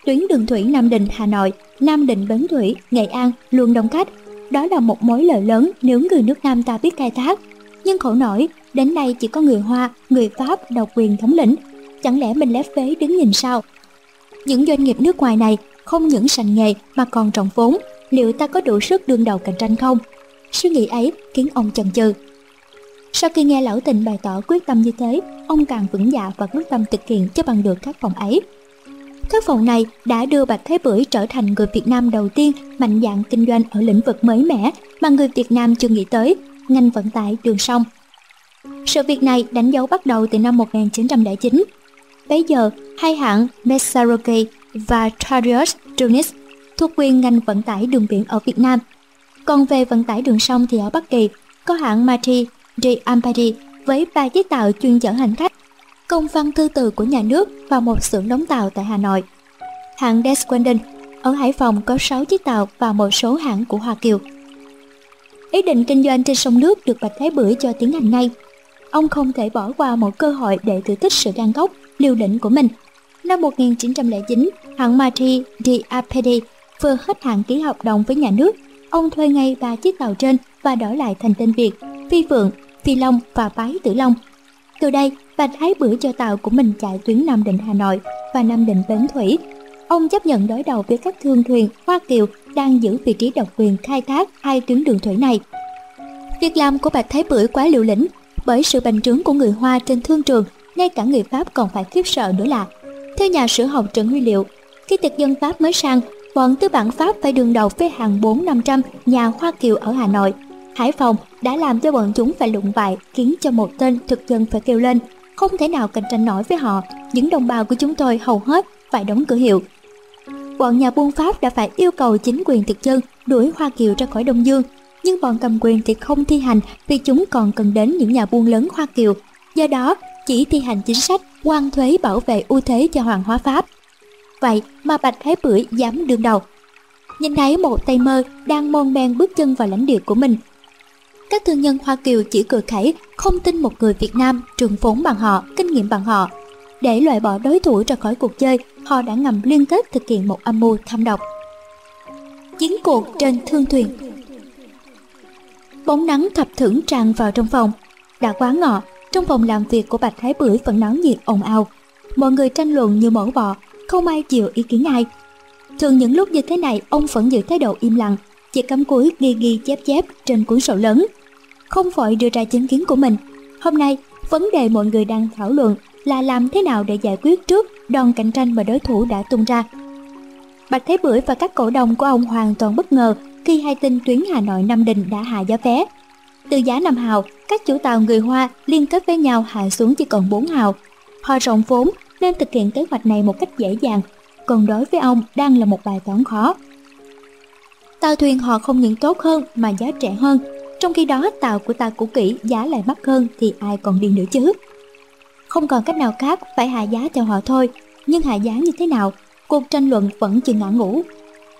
tuyến đường thủy Nam Định Hà Nội, Nam Định Bến Thủy, Nghệ An luôn đông khách. đó là một mối lợi lớn nếu người nước Nam ta biết khai thác. Nhưng khổ nổi, đến nay chỉ có người Hoa, người Pháp độc quyền thống lĩnh. Chẳng lẽ mình lép vế đứng nhìn sao? Những doanh nghiệp nước ngoài này không những sành nghề mà còn trọng vốn, liệu ta có đủ sức đương đầu cạnh tranh không? Suy nghĩ ấy khiến ông chần chừ. Sau khi nghe lão tình bày tỏ quyết tâm như thế, ông càng vững dạ và quyết tâm thực hiện cho bằng được các phòng ấy. Các phòng này đã đưa Bạch Thế Bưởi trở thành người Việt Nam đầu tiên mạnh dạn kinh doanh ở lĩnh vực mới mẻ mà người Việt Nam chưa nghĩ tới, ngành vận tải đường sông. Sự việc này đánh dấu bắt đầu từ năm 1909. Bây giờ, hai hãng Messaroki và Tarius Tunis thuộc quyền ngành vận tải đường biển ở Việt Nam. Còn về vận tải đường sông thì ở Bắc Kỳ, có hãng Mati de Ampadi với ba chiếc tàu chuyên chở hành khách công văn thư từ của nhà nước và một xưởng đóng tàu tại Hà Nội. Hãng Desquenden ở Hải Phòng có 6 chiếc tàu và một số hãng của Hoa Kiều. Ý định kinh doanh trên sông nước được Bạch Thái Bưởi cho tiến hành ngay. Ông không thể bỏ qua một cơ hội để thử thích sự gan góc, liều lĩnh của mình. Năm 1909, hãng mati di Apedi vừa hết hạn ký hợp đồng với nhà nước. Ông thuê ngay ba chiếc tàu trên và đổi lại thành tên Việt, Phi Vượng, Phi Long và Bái Tử Long. Từ đây, Bạch Thái Bưởi cho tàu của mình chạy tuyến Nam Định Hà Nội và Nam Định Bến Thủy. Ông chấp nhận đối đầu với các thương thuyền Hoa Kiều đang giữ vị trí độc quyền khai thác hai tuyến đường thủy này. Việc làm của Bạch Thái Bưởi quá liều lĩnh, bởi sự bành trướng của người Hoa trên thương trường, ngay cả người Pháp còn phải khiếp sợ nữa là. Theo nhà sử học Trần Huy Liệu, khi thực dân Pháp mới sang, bọn tư bản Pháp phải đường đầu với hàng 4-500 nhà Hoa Kiều ở Hà Nội. Hải Phòng đã làm cho bọn chúng phải lụng bại khiến cho một tên thực dân phải kêu lên không thể nào cạnh tranh nổi với họ những đồng bào của chúng tôi hầu hết phải đóng cửa hiệu bọn nhà buôn pháp đã phải yêu cầu chính quyền thực dân đuổi hoa kiều ra khỏi đông dương. Nhưng bọn cầm quyền thì không thi hành vì chúng còn cần đến những nhà buôn lớn hoa kiều. Do đó chỉ thi hành chính sách quan thuế bảo vệ ưu thế cho hoàng hóa pháp. Vậy mà bạch thái bưởi dám đương đầu. Nhìn thấy một tay mơ đang mon men bước chân vào lãnh địa của mình. Các thương nhân Hoa Kiều chỉ cười khẩy, không tin một người Việt Nam trường vốn bằng họ, kinh nghiệm bằng họ. Để loại bỏ đối thủ ra khỏi cuộc chơi, họ đã ngầm liên kết thực hiện một âm mưu thâm độc. Chiến cuộc trên thương thuyền Bóng nắng thập thưởng tràn vào trong phòng. Đã quá ngọ, trong phòng làm việc của Bạch Thái Bưởi vẫn náo nhiệt ồn ào. Mọi người tranh luận như mẫu bò, không ai chịu ý kiến ai. Thường những lúc như thế này, ông vẫn giữ thái độ im lặng, chỉ cắm cúi ghi ghi chép chép trên cuốn sổ lớn không vội đưa ra chứng kiến của mình hôm nay vấn đề mọi người đang thảo luận là làm thế nào để giải quyết trước đòn cạnh tranh mà đối thủ đã tung ra. Bạch thế bưởi và các cổ đông của ông hoàn toàn bất ngờ khi hai tin tuyến hà nội nam Định đã hạ giá vé. Từ giá 5 hào, các chủ tàu người hoa liên kết với nhau hạ xuống chỉ còn 4 hào. Họ rộng vốn nên thực hiện kế hoạch này một cách dễ dàng, còn đối với ông đang là một bài toán khó. Tàu thuyền họ không những tốt hơn mà giá rẻ hơn, trong khi đó tàu của ta cũ kỹ giá lại mắc hơn thì ai còn đi nữa chứ? Không còn cách nào khác, phải hạ giá cho họ thôi. Nhưng hạ giá như thế nào? Cuộc tranh luận vẫn chưa ngã ngủ.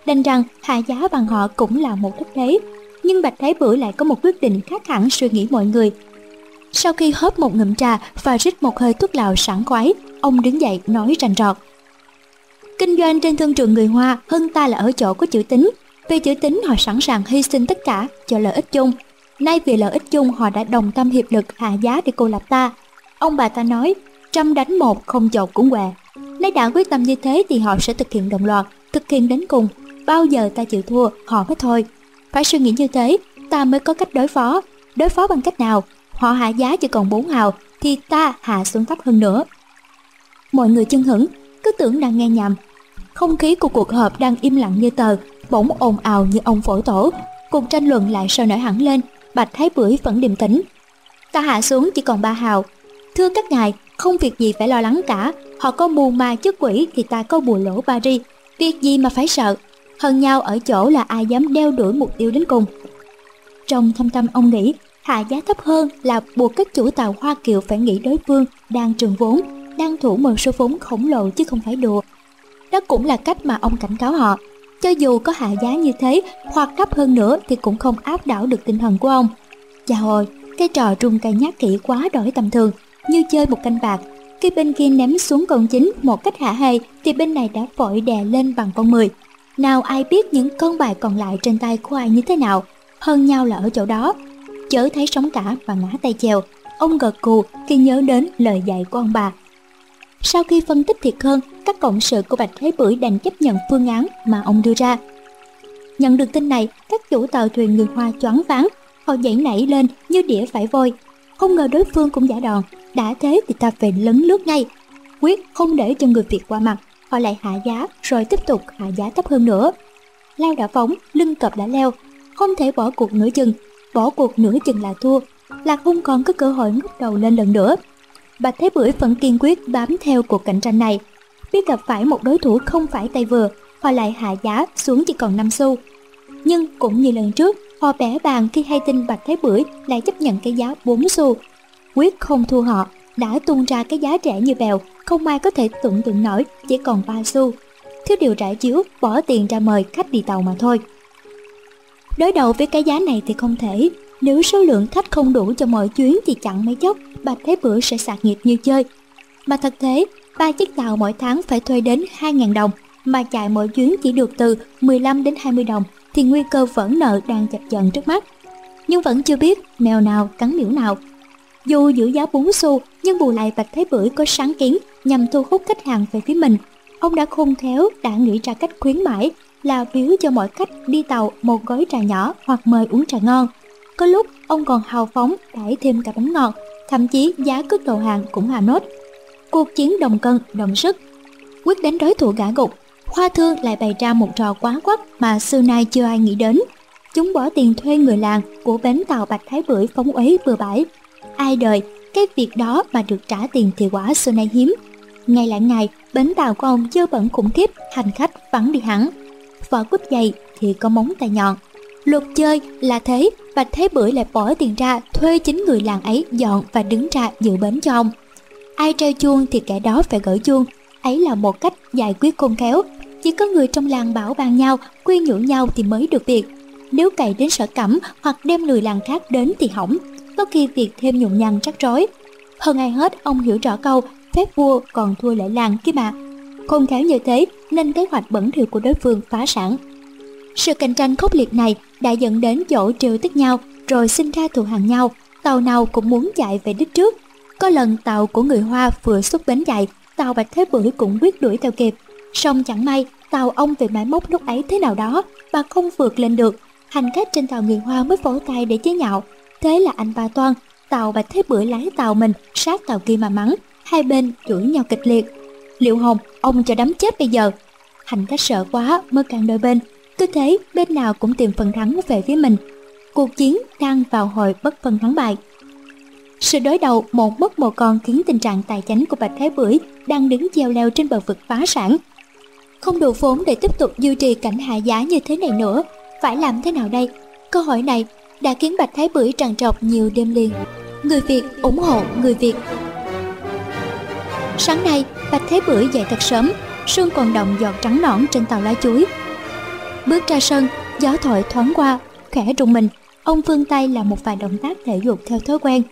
Đành rằng hạ giá bằng họ cũng là một thất thế nhưng bạch thái bưởi lại có một quyết định khác hẳn suy nghĩ mọi người. Sau khi hớp một ngụm trà và rít một hơi thuốc lào sảng khoái, ông đứng dậy nói rành rọt. Kinh doanh trên thương trường người hoa, hơn ta là ở chỗ có chữ tính vì chữ tính họ sẵn sàng hy sinh tất cả cho lợi ích chung. Nay vì lợi ích chung, họ đã đồng tâm hiệp lực hạ giá để cô lập ta. Ông bà ta nói, trăm đánh một không chột cũng què. Nếu đã quyết tâm như thế thì họ sẽ thực hiện đồng loạt, thực hiện đến cùng. Bao giờ ta chịu thua, họ mới thôi. Phải suy nghĩ như thế, ta mới có cách đối phó. Đối phó bằng cách nào? Họ hạ giá chỉ còn 4 hào, thì ta hạ xuống thấp hơn nữa. Mọi người chân hững, cứ tưởng đang nghe nhầm. Không khí của cuộc họp đang im lặng như tờ, bỗng ồn ào như ông phổ tổ cuộc tranh luận lại sôi nổi hẳn lên bạch thái bưởi vẫn điềm tĩnh ta hạ xuống chỉ còn ba hào thưa các ngài không việc gì phải lo lắng cả. Họ có mù ma chức quỷ thì ta có bùa lỗ ba ri việc gì mà phải sợ? Hơn nhau ở chỗ là ai dám đeo đuổi mục tiêu đến cùng. Trong thâm tâm ông nghĩ hạ giá thấp hơn là buộc các chủ tàu hoa kiều phải nghĩ đối phương đang trường vốn đang thủ một số vốn khổng lồ chứ không phải đùa. Đó cũng là cách mà ông cảnh cáo họ. Cho dù có hạ giá như thế hoặc thấp hơn nữa thì cũng không áp đảo được tinh thần của ông. Chào ơi, cái trò trung cây nhát kỹ quá đổi tầm thường, như chơi một canh bạc. Khi bên kia ném xuống con chính một cách hả hê thì bên này đã vội đè lên bằng con 10. Nào ai biết những con bài còn lại trên tay của ai như thế nào, hơn nhau là ở chỗ đó. Chớ thấy sống cả và ngã tay chèo, ông gật cù khi nhớ đến lời dạy của ông bà. Sau khi phân tích thiệt hơn, các cộng sự của Bạch Thế Bưởi đành chấp nhận phương án mà ông đưa ra. Nhận được tin này, các chủ tàu thuyền người Hoa choáng váng, họ dậy nảy lên như đĩa phải vôi. Không ngờ đối phương cũng giả đòn, đã thế thì ta phải lấn lướt ngay. Quyết không để cho người Việt qua mặt, họ lại hạ giá rồi tiếp tục hạ giá thấp hơn nữa. Lao đã phóng, lưng cọp đã leo, không thể bỏ cuộc nửa chừng, bỏ cuộc nửa chừng là thua. Lạc không còn có cơ hội ngóc đầu lên lần nữa. Bạch Thế Bưởi vẫn kiên quyết bám theo cuộc cạnh tranh này. Biết gặp phải một đối thủ không phải tay vừa, họ lại hạ giá xuống chỉ còn 5 xu. Nhưng cũng như lần trước, họ bẻ bàn khi hay tin Bạch Thế Bưởi lại chấp nhận cái giá 4 xu. Quyết không thua họ, đã tung ra cái giá rẻ như bèo, không ai có thể tưởng tượng nổi, chỉ còn 3 xu. Thiếu điều trải chiếu, bỏ tiền ra mời khách đi tàu mà thôi. Đối đầu với cái giá này thì không thể, nếu số lượng khách không đủ cho mọi chuyến thì chẳng mấy chốc, Bạch Thế Bưởi sẽ sạc nghiệp như chơi. Mà thật thế, ba chiếc tàu mỗi tháng phải thuê đến 2.000 đồng, mà chạy mỗi chuyến chỉ được từ 15 đến 20 đồng thì nguy cơ vỡ nợ đang chập chờn trước mắt. Nhưng vẫn chưa biết mèo nào cắn miễu nào. Dù giữ giá 4 xu, nhưng bù lại Bạch Thế Bưởi có sáng kiến nhằm thu hút khách hàng về phía mình. Ông đã khôn khéo đã nghĩ ra cách khuyến mãi là biếu cho mọi khách đi tàu một gói trà nhỏ hoặc mời uống trà ngon. Có lúc ông còn hào phóng đãi thêm cả bánh ngọt, thậm chí giá cước đầu hàng cũng hà nốt. Cuộc chiến đồng cân, đồng sức. Quyết đánh đối thủ gã gục, Hoa Thương lại bày ra một trò quá quắc mà xưa nay chưa ai nghĩ đến. Chúng bỏ tiền thuê người làng của bến tàu Bạch Thái Bưởi phóng uế bừa bãi. Ai đời, cái việc đó mà được trả tiền thì quả xưa nay hiếm. Ngày lại ngày, bến tàu của ông dơ bẩn khủng khiếp, hành khách vắng đi hẳn. Vỏ cúp dày thì có móng tay nhọn. Luật chơi là thế, Bạch Thế Bưởi lại bỏ tiền ra thuê chính người làng ấy dọn và đứng ra giữ bến cho ông. Ai treo chuông thì kẻ đó phải gỡ chuông, ấy là một cách giải quyết khôn khéo. Chỉ có người trong làng bảo bàn nhau, quy nhủ nhau thì mới được việc. Nếu cày đến sở cẩm hoặc đem người làng khác đến thì hỏng, có khi việc thêm nhụng nhằn rắc rối. Hơn ai hết, ông hiểu rõ câu phép vua còn thua lễ làng kia mà. Khôn khéo như thế nên kế hoạch bẩn thỉu của đối phương phá sản. Sự cạnh tranh khốc liệt này đã dẫn đến chỗ trừ tức nhau rồi sinh ra thù hằn nhau, tàu nào cũng muốn chạy về đích trước. Có lần tàu của người Hoa vừa xuất bến chạy, tàu Bạch Thế Bưởi cũng quyết đuổi theo kịp. Song chẳng may, tàu ông về máy móc lúc ấy thế nào đó và không vượt lên được. Hành khách trên tàu người Hoa mới vỗ tay để chế nhạo. Thế là anh ba toan, tàu Bạch Thế Bưởi lái tàu mình sát tàu kia mà mắng. Hai bên chửi nhau kịch liệt. Liệu Hồng, ông cho đấm chết bây giờ. Hành khách sợ quá mới càng đôi bên. Cứ thế bên nào cũng tìm phần thắng về phía mình. Cuộc chiến đang vào hồi bất phân thắng bại. Sự đối đầu một mất một con khiến tình trạng tài chánh của Bạch Thái Bưởi đang đứng treo leo trên bờ vực phá sản. Không đủ vốn để tiếp tục duy trì cảnh hạ giá như thế này nữa, phải làm thế nào đây? Câu hỏi này đã khiến Bạch Thái Bưởi trằn trọc nhiều đêm liền. Người Việt ủng hộ người Việt. Sáng nay, Bạch thái Bưởi dậy thật sớm, sương còn động giọt trắng nõn trên tàu lá chuối. Bước ra sân, gió thổi thoáng qua, khẽ rùng mình, ông vươn tay làm một vài động tác thể dục theo thói quen.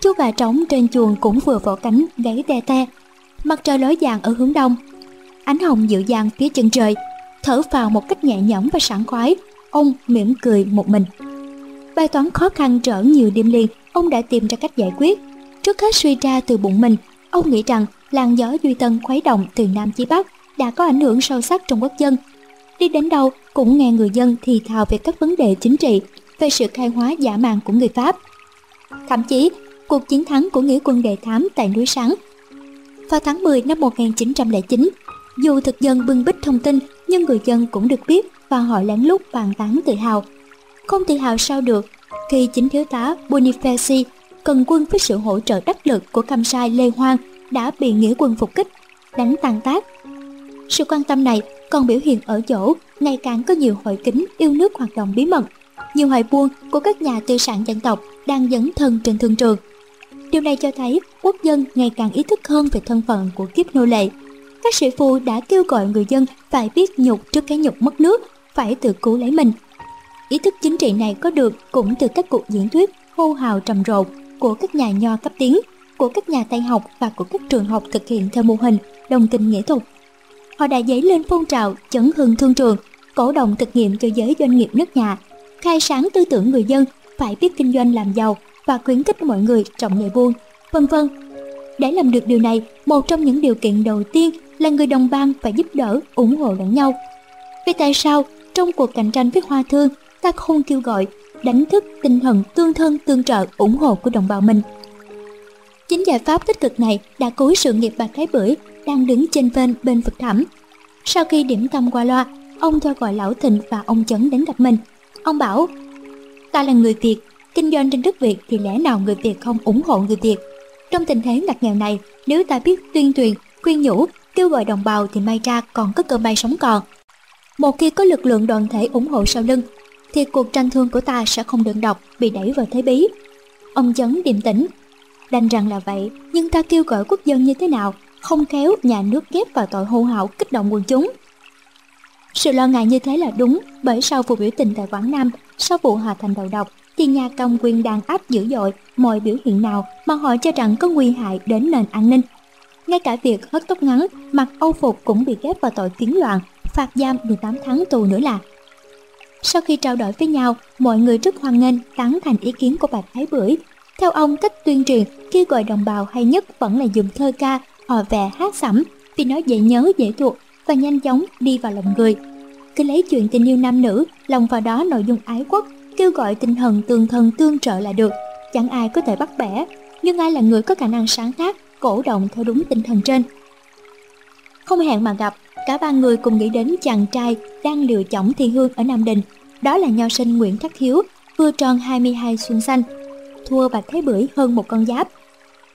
Chú gà trống trên chuồng cũng vừa vỗ cánh gáy te te. Mặt trời ló dạng ở hướng đông. Ánh hồng dịu dàng phía chân trời, thở vào một cách nhẹ nhõm và sảng khoái. Ông mỉm cười một mình. Bài toán khó khăn trở nhiều đêm liền, ông đã tìm ra cách giải quyết. Trước hết suy ra từ bụng mình, ông nghĩ rằng làn gió duy tân khuấy động từ nam chí bắc đã có ảnh hưởng sâu sắc trong quốc dân. Đi đến đâu cũng nghe người dân thì thào về các vấn đề chính trị, về sự khai hóa giả màng của người Pháp. Thậm chí cuộc chiến thắng của nghĩa quân đề thám tại núi Sáng. Vào tháng 10 năm 1909, dù thực dân bưng bít thông tin nhưng người dân cũng được biết và họ lén lút bàn tán tự hào. Không tự hào sao được khi chính thiếu tá Bonifaci cần quân với sự hỗ trợ đắc lực của cam sai Lê Hoang đã bị nghĩa quân phục kích, đánh tan tác. Sự quan tâm này còn biểu hiện ở chỗ ngày càng có nhiều hội kính yêu nước hoạt động bí mật. Nhiều hội buôn của các nhà tư sản dân tộc đang dấn thân trên thương trường Điều này cho thấy quốc dân ngày càng ý thức hơn về thân phận của kiếp nô lệ. Các sĩ phu đã kêu gọi người dân phải biết nhục trước cái nhục mất nước, phải tự cứu lấy mình. Ý thức chính trị này có được cũng từ các cuộc diễn thuyết hô hào trầm rộ của các nhà nho cấp tiến, của các nhà tây học và của các trường học thực hiện theo mô hình đồng tình nghệ thuật. Họ đã dấy lên phong trào chấn hưng thương trường, cổ động thực nghiệm cho giới doanh nghiệp nước nhà, khai sáng tư tưởng người dân phải biết kinh doanh làm giàu và khuyến khích mọi người trọng nghề buôn, vân vân. Để làm được điều này, một trong những điều kiện đầu tiên là người đồng bang phải giúp đỡ, ủng hộ lẫn nhau. Vì tại sao trong cuộc cạnh tranh với hoa thương, ta không kêu gọi, đánh thức tinh thần tương thân tương trợ ủng hộ của đồng bào mình. Chính giải pháp tích cực này đã cứu sự nghiệp bà Thái Bưởi đang đứng trên bên bên vực thẳm. Sau khi điểm tâm qua loa, ông cho gọi Lão Thịnh và ông Chấn đến gặp mình. Ông bảo, ta là người Việt, kinh doanh trên đất Việt thì lẽ nào người Việt không ủng hộ người Việt. Trong tình thế ngặt nghèo này, nếu ta biết tuyên truyền, khuyên nhủ, kêu gọi đồng bào thì may ra còn có cơ may sống còn. Một khi có lực lượng đoàn thể ủng hộ sau lưng, thì cuộc tranh thương của ta sẽ không đơn độc bị đẩy vào thế bí. Ông Chấn điềm tĩnh, đành rằng là vậy, nhưng ta kêu gọi quốc dân như thế nào, không khéo nhà nước ghép vào tội hô hào kích động quần chúng. Sự lo ngại như thế là đúng, bởi sau vụ biểu tình tại Quảng Nam, sau vụ hòa Thành đầu độc, thì nhà cầm quyền đàn áp dữ dội mọi biểu hiện nào mà họ cho rằng có nguy hại đến nền an ninh. Ngay cả việc hớt tóc ngắn, mặc âu phục cũng bị ghép vào tội tiến loạn, phạt giam 18 tháng tù nữa là. Sau khi trao đổi với nhau, mọi người rất hoan nghênh tán thành ý kiến của bà Thái Bưởi. Theo ông, cách tuyên truyền kêu gọi đồng bào hay nhất vẫn là dùng thơ ca, hò vè hát sẩm vì nó dễ nhớ, dễ thuộc và nhanh chóng đi vào lòng người. Cứ lấy chuyện tình yêu nam nữ, lòng vào đó nội dung ái quốc, kêu gọi tinh thần tương thân tương trợ là được. Chẳng ai có thể bắt bẻ, nhưng ai là người có khả năng sáng tác, cổ động theo đúng tinh thần trên. Không hẹn mà gặp, cả ba người cùng nghĩ đến chàng trai đang liều chỏng thi hương ở Nam định Đó là nho sinh Nguyễn Khắc Hiếu, vừa tròn 22 xuân xanh, thua Bạch Thế Bưởi hơn một con giáp.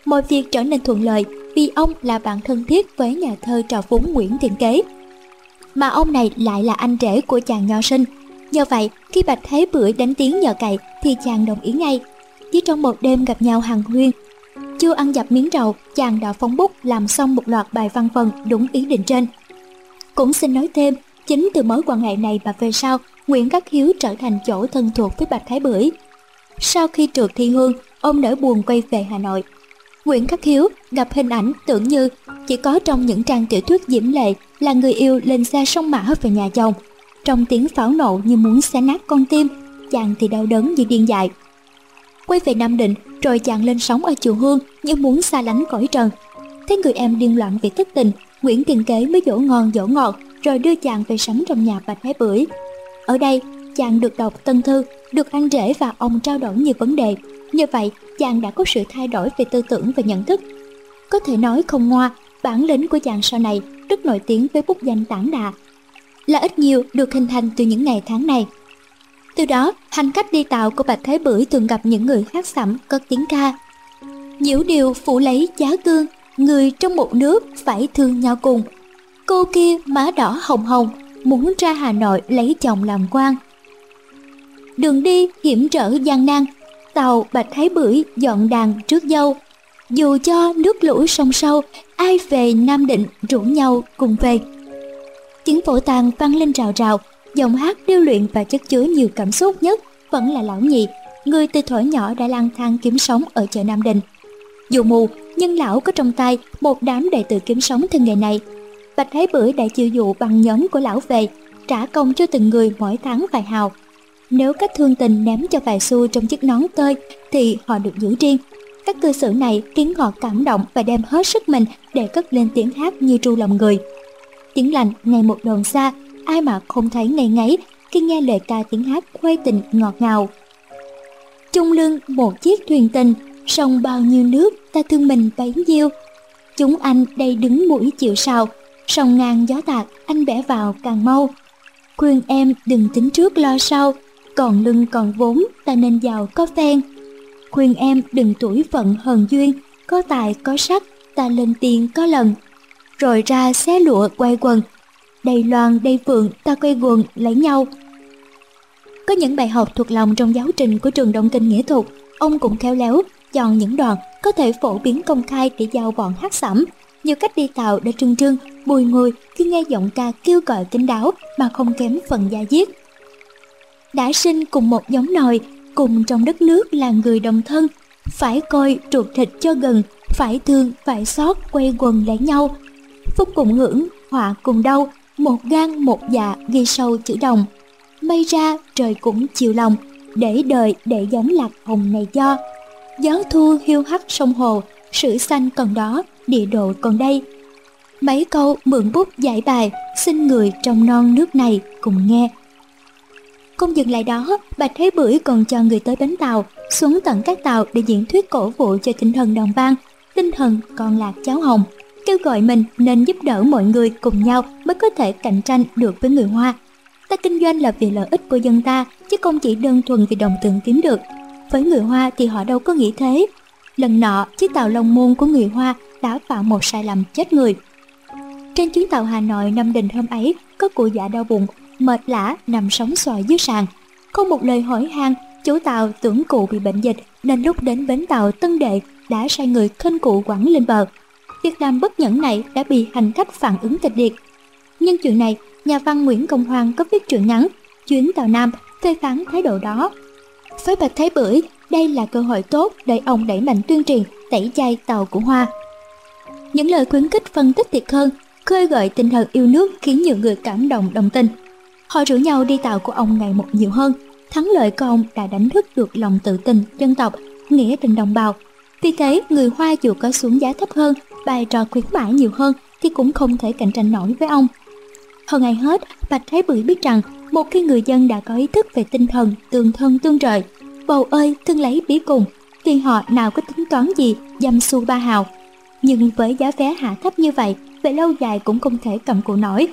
Mọi việc trở nên thuận lợi vì ông là bạn thân thiết với nhà thơ trò phúng Nguyễn Thiện Kế. Mà ông này lại là anh rể của chàng nho sinh. nhờ vậy, khi Bạch Thế Bưởi đánh tiếng nhờ cậy thì chàng đồng ý ngay. Chỉ trong một đêm gặp nhau hàng huyên, chưa ăn dập miếng trầu, chàng đã phóng bút làm xong một loạt bài văn phần đúng ý định trên. Cũng xin nói thêm, chính từ mối quan hệ này mà về sau, Nguyễn Khắc Hiếu trở thành chỗ thân thuộc với Bạch Thái Bưởi. Sau khi trượt thi hương, ông nỡ buồn quay về Hà Nội. Nguyễn Khắc Hiếu gặp hình ảnh tưởng như chỉ có trong những trang tiểu thuyết diễm lệ là người yêu lên xe sông mã về nhà chồng. Trong tiếng pháo nộ như muốn xé nát con tim, chàng thì đau đớn như điên dại. Quay về Nam Định, rồi chàng lên sóng ở chùa Hương như muốn xa lánh cõi trần. Thấy người em điên loạn vì thất tình, Nguyễn Tiền Kế mới dỗ ngon dỗ ngọt, rồi đưa chàng về sống trong nhà Bạch Thái Bưởi. Ở đây, chàng được đọc tân thư, được ăn rễ và ông trao đổi nhiều vấn đề. Như vậy, chàng đã có sự thay đổi về tư tưởng và nhận thức. Có thể nói không ngoa, bản lĩnh của chàng sau này rất nổi tiếng với bút danh tản đà. Là ít nhiều được hình thành từ những ngày tháng này. Từ đó, hành khách đi tàu của Bạch Thế Bưởi thường gặp những người hát sẩm cất tiếng ca. Nhiễu điều phụ lấy giá cương, người trong một nước phải thương nhau cùng. Cô kia má đỏ hồng hồng, muốn ra Hà Nội lấy chồng làm quan. Đường đi hiểm trở gian nan, tàu Bạch Thái Bưởi dọn đàn trước dâu. Dù cho nước lũ sông sâu, ai về Nam Định rủ nhau cùng về. Tiếng phổ tàng vang lên rào rào, Giọng hát điêu luyện và chất chứa nhiều cảm xúc nhất vẫn là lão nhị, người từ thuở nhỏ đã lang thang kiếm sống ở chợ Nam Đình. Dù mù, nhưng lão có trong tay một đám đệ tử kiếm sống theo nghề này. Bạch Thái Bưởi đã chiêu dụ bằng nhóm của lão về, trả công cho từng người mỗi tháng vài hào. Nếu các thương tình ném cho vài xu trong chiếc nón tơi thì họ được giữ riêng. Các cư xử này khiến họ cảm động và đem hết sức mình để cất lên tiếng hát như tru lòng người. Tiếng lành ngày một đồn xa ai mà không thấy ngây ngáy khi nghe lời ca tiếng hát khuê tình ngọt ngào. Trung lưng một chiếc thuyền tình, sông bao nhiêu nước ta thương mình bấy nhiêu. Chúng anh đây đứng mũi chịu sào, sông ngang gió tạt anh bẻ vào càng mau. Khuyên em đừng tính trước lo sau, còn lưng còn vốn ta nên giàu có phen. Khuyên em đừng tuổi phận hờn duyên, có tài có sắc ta lên tiền có lần. Rồi ra xé lụa quay quần, đầy loan đầy phượng, ta quay quần lấy nhau. Có những bài học thuộc lòng trong giáo trình của trường đông kinh nghĩa thuật, ông cũng khéo léo chọn những đoạn có thể phổ biến công khai để giao bọn hát sẩm nhiều cách đi tàu để trưng trưng, bùi ngùi khi nghe giọng ca kêu gọi kín đáo mà không kém phần gia diết. Đã sinh cùng một giống nòi, cùng trong đất nước là người đồng thân, phải coi ruột thịt cho gần, phải thương, phải xót, quay quần lấy nhau. Phúc cùng hưởng, họa cùng đau một gan một dạ ghi sâu chữ đồng mây ra trời cũng chiều lòng, để đời để giống lạc hồng này do. Gió thu hiu hắt sông hồ, sử xanh còn đó, địa độ còn đây. Mấy câu mượn bút giải bài, xin người trong non nước này cùng nghe. Không dừng lại đó, Bạch Thế Bưởi còn cho người tới bến tàu, xuống tận các tàu để diễn thuyết cổ vũ cho tinh thần đồng bang, tinh thần còn lạc cháu hồng, kêu gọi mình nên giúp đỡ mọi người cùng nhau mới có thể cạnh tranh được với người Hoa. Ta kinh doanh là vì lợi ích của dân ta, chứ không chỉ đơn thuần vì đồng tiền kiếm được. Với người Hoa thì họ đâu có nghĩ thế. Lần nọ, chiếc tàu Long Môn của người Hoa đã phạm một sai lầm chết người. Trên chuyến tàu Hà Nội Nam Định hôm ấy, có cụ già đau bụng, mệt lã nằm sóng xoài dưới sàn. Không một lời hỏi han, chủ tàu tưởng cụ bị bệnh dịch nên lúc đến bến tàu Tân Đệ đã sai người khênh cụ quẳng lên bờ. Việc làm bất nhẫn này đã bị hành khách phản ứng kịch liệt. Nhưng chuyện này, nhà văn Nguyễn Công Hoàng có viết truyện ngắn Chuyến tàu Nam phê phán thái độ đó. Với Bạch Thái Bưởi, đây là cơ hội tốt để ông đẩy mạnh tuyên truyền tẩy chay tàu của Hoa. Những lời khuyến khích phân tích thiệt hơn, khơi gợi tinh thần yêu nước khiến nhiều người cảm động đồng tình. Họ rủ nhau đi tàu của ông ngày một nhiều hơn. Thắng lợi của ông đã đánh thức được lòng tự tin dân tộc, nghĩa tình đồng bào. Vì thế, người Hoa dù có xuống giá thấp hơn, bài trò khuyến mãi nhiều hơn thì cũng không thể cạnh tranh nổi với ông. Hơn ai hết, Bạch Thái Bưởi biết rằng một khi người dân đã có ý thức về tinh thần tương thân tương trợ, bầu ơi thương lấy bí cùng, thì họ nào có tính toán gì dâm xu ba hào. Nhưng với giá vé hạ thấp như vậy, về lâu dài cũng không thể cầm cự nổi,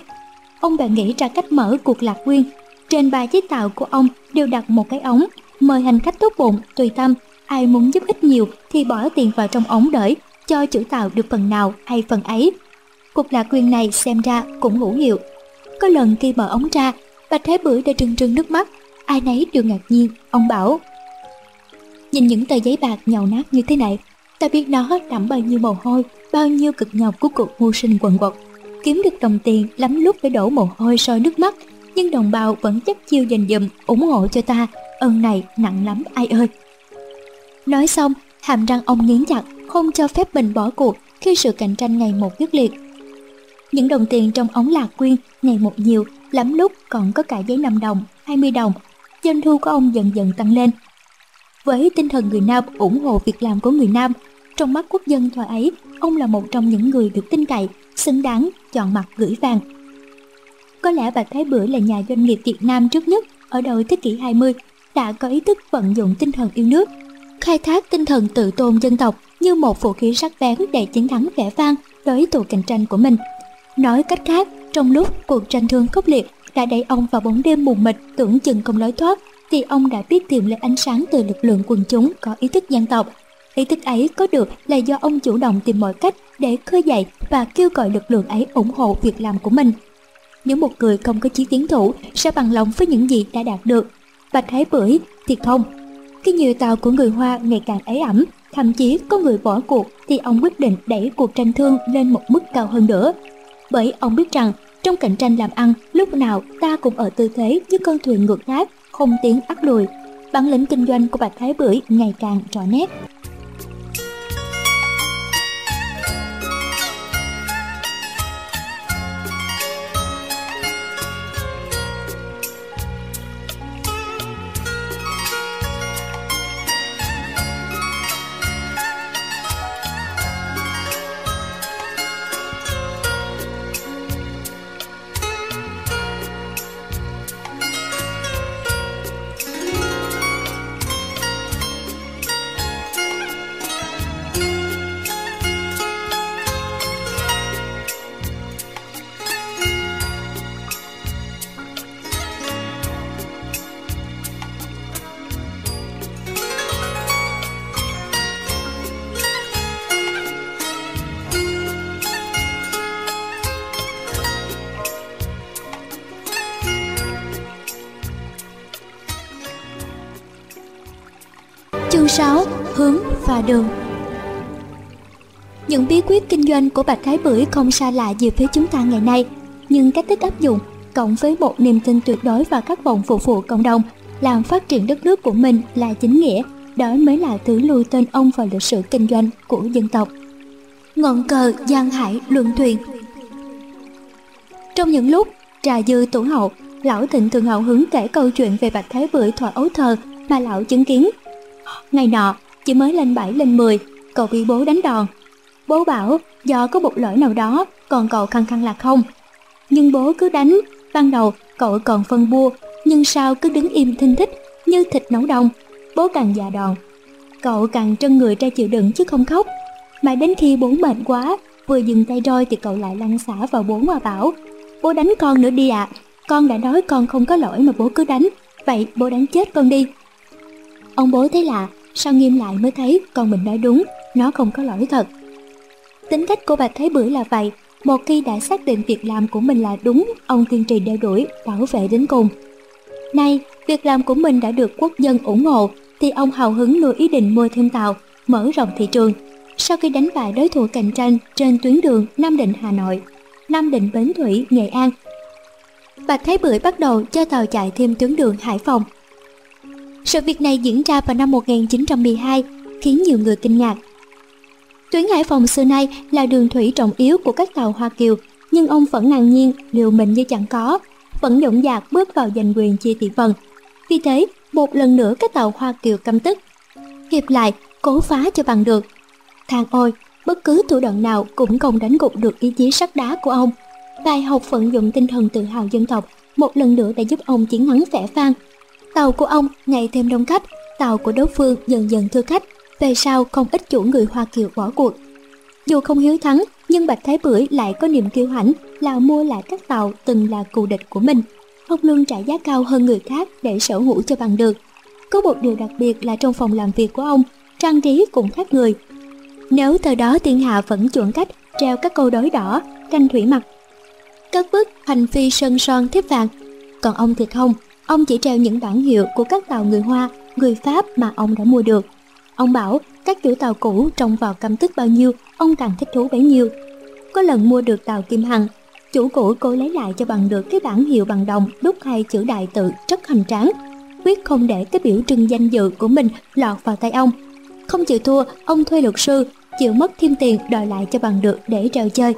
ông bèn nghĩ ra cách mở cuộc lạc quyên. Trên ba chiếc tàu của ông đều đặt một cái ống, mời hành khách tốt bụng, tùy tâm, ai muốn giúp ích nhiều thì bỏ tiền vào trong ống đợi, cho chủ tàu được phần nào hay phần ấy. Cuộc lạc quyên này xem ra cũng ngủ hiệu. Có lần khi mở ống ra, Bạch Thế Bưởi đã trừng trừng nước mắt, ai nấy đều ngạc nhiên, ông bảo. Nhìn những tờ giấy bạc nhầu nát như thế này, ta biết nó đẫm bao nhiêu mồ hôi, bao nhiêu cực nhọc của cuộc mưu sinh quần quật kiếm được đồng tiền lắm lúc phải đổ mồ hôi soi nước mắt nhưng đồng bào vẫn chắc chiêu dành dụm ủng hộ cho ta ơn này nặng lắm ai ơi nói xong hàm răng ông nghiến chặt không cho phép mình bỏ cuộc khi sự cạnh tranh ngày một quyết liệt. Những đồng tiền trong ống lạc quyên ngày một nhiều lắm lúc còn có cả giấy 5 đồng 20 đồng. Doanh thu của ông dần dần tăng lên. Với tinh thần người Nam ủng hộ việc làm của người Nam trong mắt quốc dân thời ấy ông là một trong những người được tin cậy xứng đáng chọn mặt gửi vàng. Có lẽ bà Thái Bưởi là nhà doanh nghiệp Việt Nam trước nhất ở đầu thế kỷ 20 đã có ý thức vận dụng tinh thần yêu nước, khai thác tinh thần tự tôn dân tộc như một vũ khí sắc bén để chiến thắng vẻ vang đối thủ cạnh tranh của mình. Nói cách khác, trong lúc cuộc tranh thương khốc liệt đã đẩy ông vào bóng đêm mù mịt tưởng chừng không lối thoát, thì ông đã biết tìm lấy ánh sáng từ lực lượng quần chúng có ý thức dân tộc. Ý thức ấy có được là do ông chủ động tìm mọi cách để khơi dậy và kêu gọi lực lượng ấy ủng hộ việc làm của mình. Nếu một người không có chí tiến thủ sẽ bằng lòng với những gì đã đạt được, Bạch Thái Bưởi thì không. Khi nhiều tàu của người Hoa ngày càng ế ẩm, thậm chí có người bỏ cuộc thì ông quyết định đẩy cuộc tranh thương lên một mức cao hơn nữa. Bởi ông biết rằng trong cạnh tranh làm ăn lúc nào ta cũng ở tư thế như con thuyền ngược thác, không tiến ắt lùi. Bản lĩnh kinh doanh của Bạch Thái Bưởi ngày càng rõ nét. Đường. Những bí quyết kinh doanh của Bạch Thái Bưởi không xa lạ gì với chúng ta ngày nay Nhưng cách thức áp dụng cộng với một niềm tin tuyệt đối vào các vọng phục vụ cộng đồng làm phát triển đất nước của mình là chính nghĩa đó mới là thứ lùi tên ông vào lịch sử kinh doanh của dân tộc. Ngọn cờ giang hải luận thuyền. Trong những lúc trà dư tủ hậu lão Thịnh thường hào hứng kể câu chuyện về Bạch Thái Bưởi thỏa ấu thờ mà lão chứng kiến. Ngày nọ, chỉ mới lên 7 lên 10, cậu bị bố đánh đòn. Bố bảo do có một lỗi nào đó, còn cậu khăng khăng là không. Nhưng bố cứ đánh, ban đầu cậu còn phân bua, nhưng sao cứ đứng im thinh thích như thịt nấu đông. Bố càng già đòn, cậu càng trân người ra chịu đựng chứ không khóc. mà đến khi bố mệt quá, vừa dừng tay roi thì cậu lại lăn xả vào bố mà bảo Bố đánh con nữa đi ạ, à. con đã nói con không có lỗi mà bố cứ đánh, vậy bố đánh chết con đi. Ông bố thấy lạ, sao nghiêm lại mới thấy con mình nói đúng, nó không có lỗi thật. Tính cách của bà Thế Bưởi là vậy, một khi đã xác định việc làm của mình là đúng, ông kiên trì đeo đuổi, bảo vệ đến cùng. Nay, việc làm của mình đã được quốc dân ủng hộ, thì ông hào hứng nuôi ý định mua thêm tàu, mở rộng thị trường. Sau khi đánh bại đối thủ cạnh tranh trên tuyến đường Nam Định Hà Nội, Nam Định Bến Thủy, Nghệ An, Bạch Thái Bưởi bắt đầu cho tàu chạy thêm tuyến đường Hải Phòng. Sự việc này diễn ra vào năm 1912 khiến nhiều người kinh ngạc. Tuyến Hải Phòng xưa nay là đường thủy trọng yếu của các tàu Hoa Kiều, nhưng ông vẫn ngang nhiên, liều mình như chẳng có, vẫn dũng dạc bước vào giành quyền chia thị phần. Vì thế, một lần nữa các tàu Hoa Kiều căm tức. Hiệp lại, cố phá cho bằng được. Thang ôi, bất cứ thủ đoạn nào cũng không đánh gục được ý chí sắt đá của ông. Bài học vận dụng tinh thần tự hào dân tộc một lần nữa đã giúp ông chiến thắng vẻ vang. Tàu của ông ngày thêm đông khách, tàu của đối phương dần dần thưa khách, về sau không ít chủ người Hoa Kiều bỏ cuộc. Dù không hiếu thắng, nhưng Bạch Thái Bưởi lại có niềm kiêu hãnh là mua lại các tàu từng là cù địch của mình. Ông luôn trả giá cao hơn người khác để sở hữu cho bằng được. Có một điều đặc biệt là trong phòng làm việc của ông, trang trí cũng khác người. Nếu thời đó thiên hạ vẫn chuẩn cách treo các câu đối đỏ, tranh thủy mặc, các bức hành phi sơn son thiếp vàng, còn ông thì không, ông chỉ treo những bản hiệu của các tàu người Hoa, người Pháp mà ông đã mua được. Ông bảo các chủ tàu cũ trông vào căm tức bao nhiêu, ông càng thích thú bấy nhiêu. Có lần mua được tàu Kim Hằng, chủ cũ cố lấy lại cho bằng được cái bản hiệu bằng đồng đúc hai chữ đại tự rất hoành tráng, quyết không để cái biểu trưng danh dự của mình lọt vào tay ông. Không chịu thua, ông thuê luật sư, chịu mất thêm tiền đòi lại cho bằng được để trèo chơi.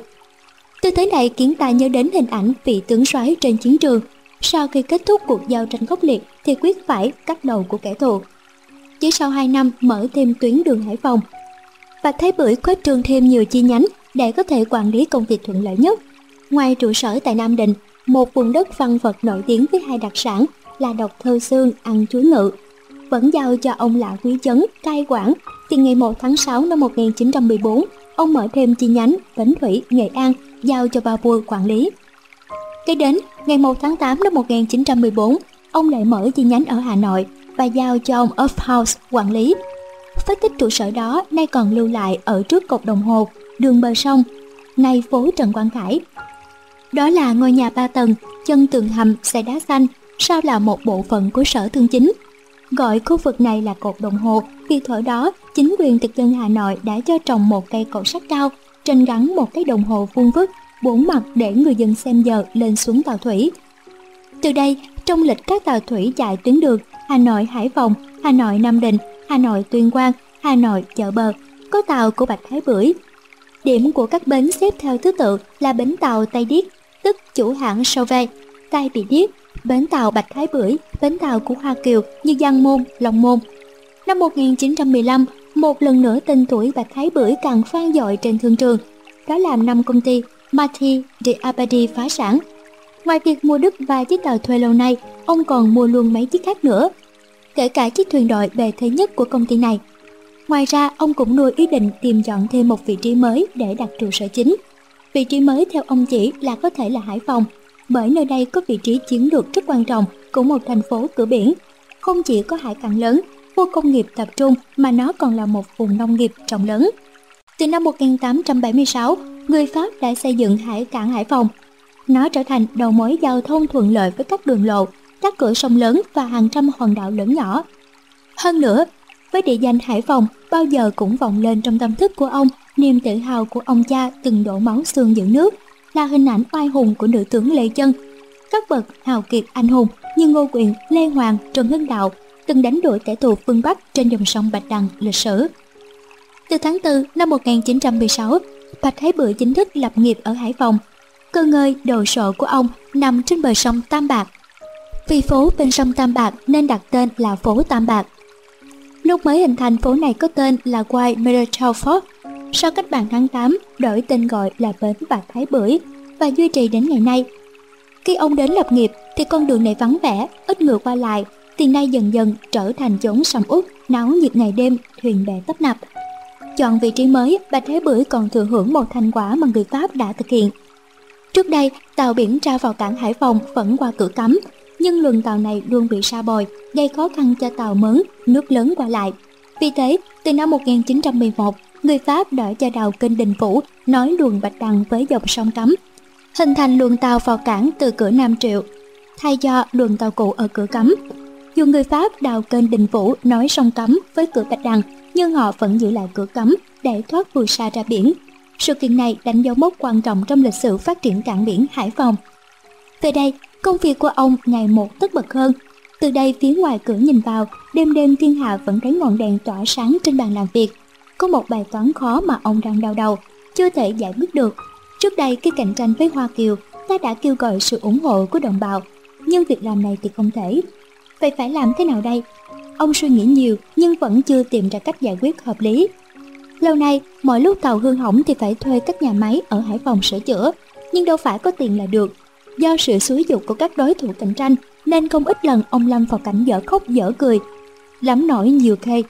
Tư thế này khiến ta nhớ đến hình ảnh vị tướng soái trên chiến trường. Sau khi kết thúc cuộc giao tranh khốc liệt thì quyết phải cắt đầu của kẻ thù. Chỉ sau 2 năm mở thêm tuyến đường Hải Phòng, và Thái Bưởi khuếch trương thêm nhiều chi nhánh để có thể quản lý công việc thuận lợi nhất. Ngoài trụ sở tại Nam Định, một vùng đất văn vật nổi tiếng với hai đặc sản là độc thơ xương ăn chuối ngự, vẫn giao cho ông lão Quý Chấn cai quản thì ngày 1 tháng 6 năm 1914, ông mở thêm chi nhánh Bến Thủy, Nghệ An giao cho bà Vua quản lý. Kế đến, ngày 1 tháng 8 năm 1914, ông lại mở chi nhánh ở Hà Nội và giao cho ông Uphouse quản lý. Phế tích trụ sở đó nay còn lưu lại ở trước cột đồng hồ, đường bờ sông, nay phố Trần Quang Khải. Đó là ngôi nhà ba tầng, chân tường hầm xe đá xanh, sau là một bộ phận của sở thương chính. Gọi khu vực này là cột đồng hồ vì thuở đó chính quyền thực dân Hà Nội đã cho trồng một cây cột sắt cao, trên gắn một cái đồng hồ vuông vức, bốn mặt để người dân xem giờ lên xuống tàu thủy. Từ đây, trong lịch các tàu thủy chạy tuyến đường Hà Nội Hải Phòng, Hà Nội Nam Định, Hà Nội Tuyên Quang, Hà Nội Chợ Bờ, có tàu của Bạch Thái Bưởi. Điểm của các bến xếp theo thứ tự là bến tàu Tây Điếc, tức chủ hãng Sauve, Tây Bị Điếc, bến tàu Bạch Thái Bưởi, bến tàu của Hoa Kiều như Giang Môn, Long Môn. Năm 1915, một lần nữa tên tuổi Bạch Thái Bưởi càng vang dội trên thương trường. Đó làm năm công ty Mati de Abadi phá sản. Ngoài việc mua đất và chiếc tàu thuê lâu nay, ông còn mua luôn mấy chiếc khác nữa, kể cả chiếc thuyền đội bề thế nhất của công ty này. Ngoài ra, ông cũng nuôi ý định tìm chọn thêm một vị trí mới để đặt trụ sở chính. Vị trí mới theo ông chỉ là có thể là Hải Phòng, bởi nơi đây có vị trí chiến lược rất quan trọng của một thành phố cửa biển. Không chỉ có hải cảng lớn, khu công nghiệp tập trung mà nó còn là một vùng nông nghiệp rộng lớn. Từ năm 1876, người Pháp đã xây dựng hải cảng Hải Phòng. Nó trở thành đầu mối giao thông thuận lợi với các đường lộ, các cửa sông lớn và hàng trăm hòn đảo lớn nhỏ. Hơn nữa, với địa danh Hải Phòng bao giờ cũng vọng lên trong tâm thức của ông niềm tự hào của ông cha từng đổ máu xương giữ nước, là hình ảnh oai hùng của nữ tướng Lê Chân. Các bậc hào kiệt anh hùng như Ngô Quyền, Lê Hoàng, Trần Hưng Đạo từng đánh đuổi kẻ thù phương Bắc trên dòng sông Bạch Đằng lịch sử. Từ tháng 4 năm 1916, Bạch Thái Bưởi chính thức lập nghiệp ở Hải Phòng. Cơ ngơi đồ sộ của ông nằm trên bờ sông Tam Bạc, Vì phố bên sông Tam Bạc nên đặt tên là phố Tam Bạc. Lúc mới hình thành phố này có tên là White Middletown Sau cách mạng tháng 8, đổi tên gọi là Bến Bạc Thái Bưởi và duy trì đến ngày nay. Khi ông đến lập nghiệp thì con đường này vắng vẻ, ít người qua lại, thì nay dần dần trở thành chốn sầm uất, náo nhiệt ngày đêm, thuyền bè tấp nập. Chọn vị trí mới, Bạch Thế Bưởi còn thừa hưởng một thành quả mà người Pháp đã thực hiện. Trước đây, tàu biển ra vào cảng Hải Phòng vẫn qua cửa cấm, nhưng luồng tàu này luôn bị sa bồi, gây khó khăn cho tàu mớn, nước lớn qua lại. Vì thế, từ năm 1911, người Pháp đã cho đào kênh Đình Vũ nối luồng Bạch Đằng với dòng sông Cấm, hình thành luồng tàu vào cảng từ cửa Nam Triệu, thay cho luồng tàu cũ ở cửa Cấm. Dù người Pháp đào kênh Đình Vũ nối sông Cấm với cửa Bạch Đằng, nhưng họ vẫn giữ lại cửa Cấm để thoát vừa xa ra biển. Sự kiện này đánh dấu mốc quan trọng trong lịch sử phát triển cảng biển Hải Phòng. Về đây, công việc của ông ngày một tất bật hơn. Từ đây phía ngoài cửa nhìn vào, đêm đêm thiên hạ vẫn thấy ngọn đèn tỏa sáng trên bàn làm việc. Có một bài toán khó mà ông đang đau đầu, chưa thể giải quyết được. Trước đây khi cạnh tranh với Hoa Kiều, ta đã kêu gọi sự ủng hộ của đồng bào, nhưng việc làm này thì không thể. Vậy phải làm thế nào đây? Ông suy nghĩ nhiều nhưng vẫn chưa tìm ra cách giải quyết hợp lý. Lâu nay, mọi lúc tàu hư hỏng thì phải thuê các nhà máy ở Hải Phòng sửa chữa, nhưng đâu phải có tiền là được. Do sự xúi dục của các đối thủ cạnh tranh nên không ít lần ông lâm vào cảnh dở khóc dở cười, lắm nổi nhiều khê.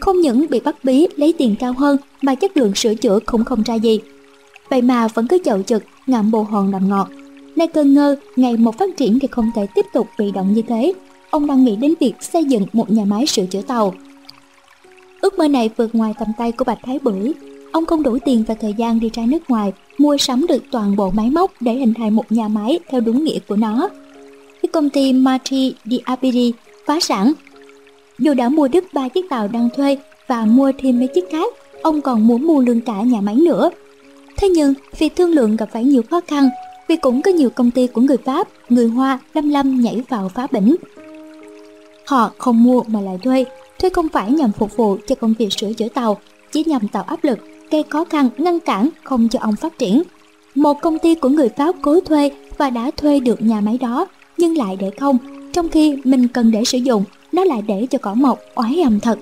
Không những bị bắt bí lấy tiền cao hơn mà chất lượng sửa chữa cũng không ra gì. Vậy mà vẫn cứ chậu chực ngậm bồ hòn làm ngọt. Nay cơn ngơ ngày một phát triển thì không thể tiếp tục bị động như thế. Ông đang nghĩ đến việc xây dựng một nhà máy sửa chữa tàu. Ước mơ này vượt ngoài tầm tay của Bạch Thái Bưởi. Ông không đủ tiền và thời gian đi ra nước ngoài mua sắm được toàn bộ máy móc để hình thành một nhà máy theo đúng nghĩa của nó. Khi công ty Marti Diabidi phá sản, dù đã mua đứt ba chiếc tàu đang thuê và mua thêm mấy chiếc khác, ông còn muốn mua luôn cả nhà máy nữa. Thế nhưng, việc thương lượng gặp phải nhiều khó khăn, vì cũng có nhiều công ty của người Pháp, người Hoa lâm lâm nhảy vào phá bỉnh. Họ không mua mà lại thuê, thuê không phải nhằm phục vụ cho công việc sửa chữa tàu, chỉ nhằm tạo áp lực, gây khó khăn, ngăn cản không cho ông phát triển. Một công ty của người Pháp cố thuê và đã thuê được nhà máy đó, nhưng lại để không, trong khi mình cần để sử dụng, nó lại để cho cỏ mọc, oái ầm thật.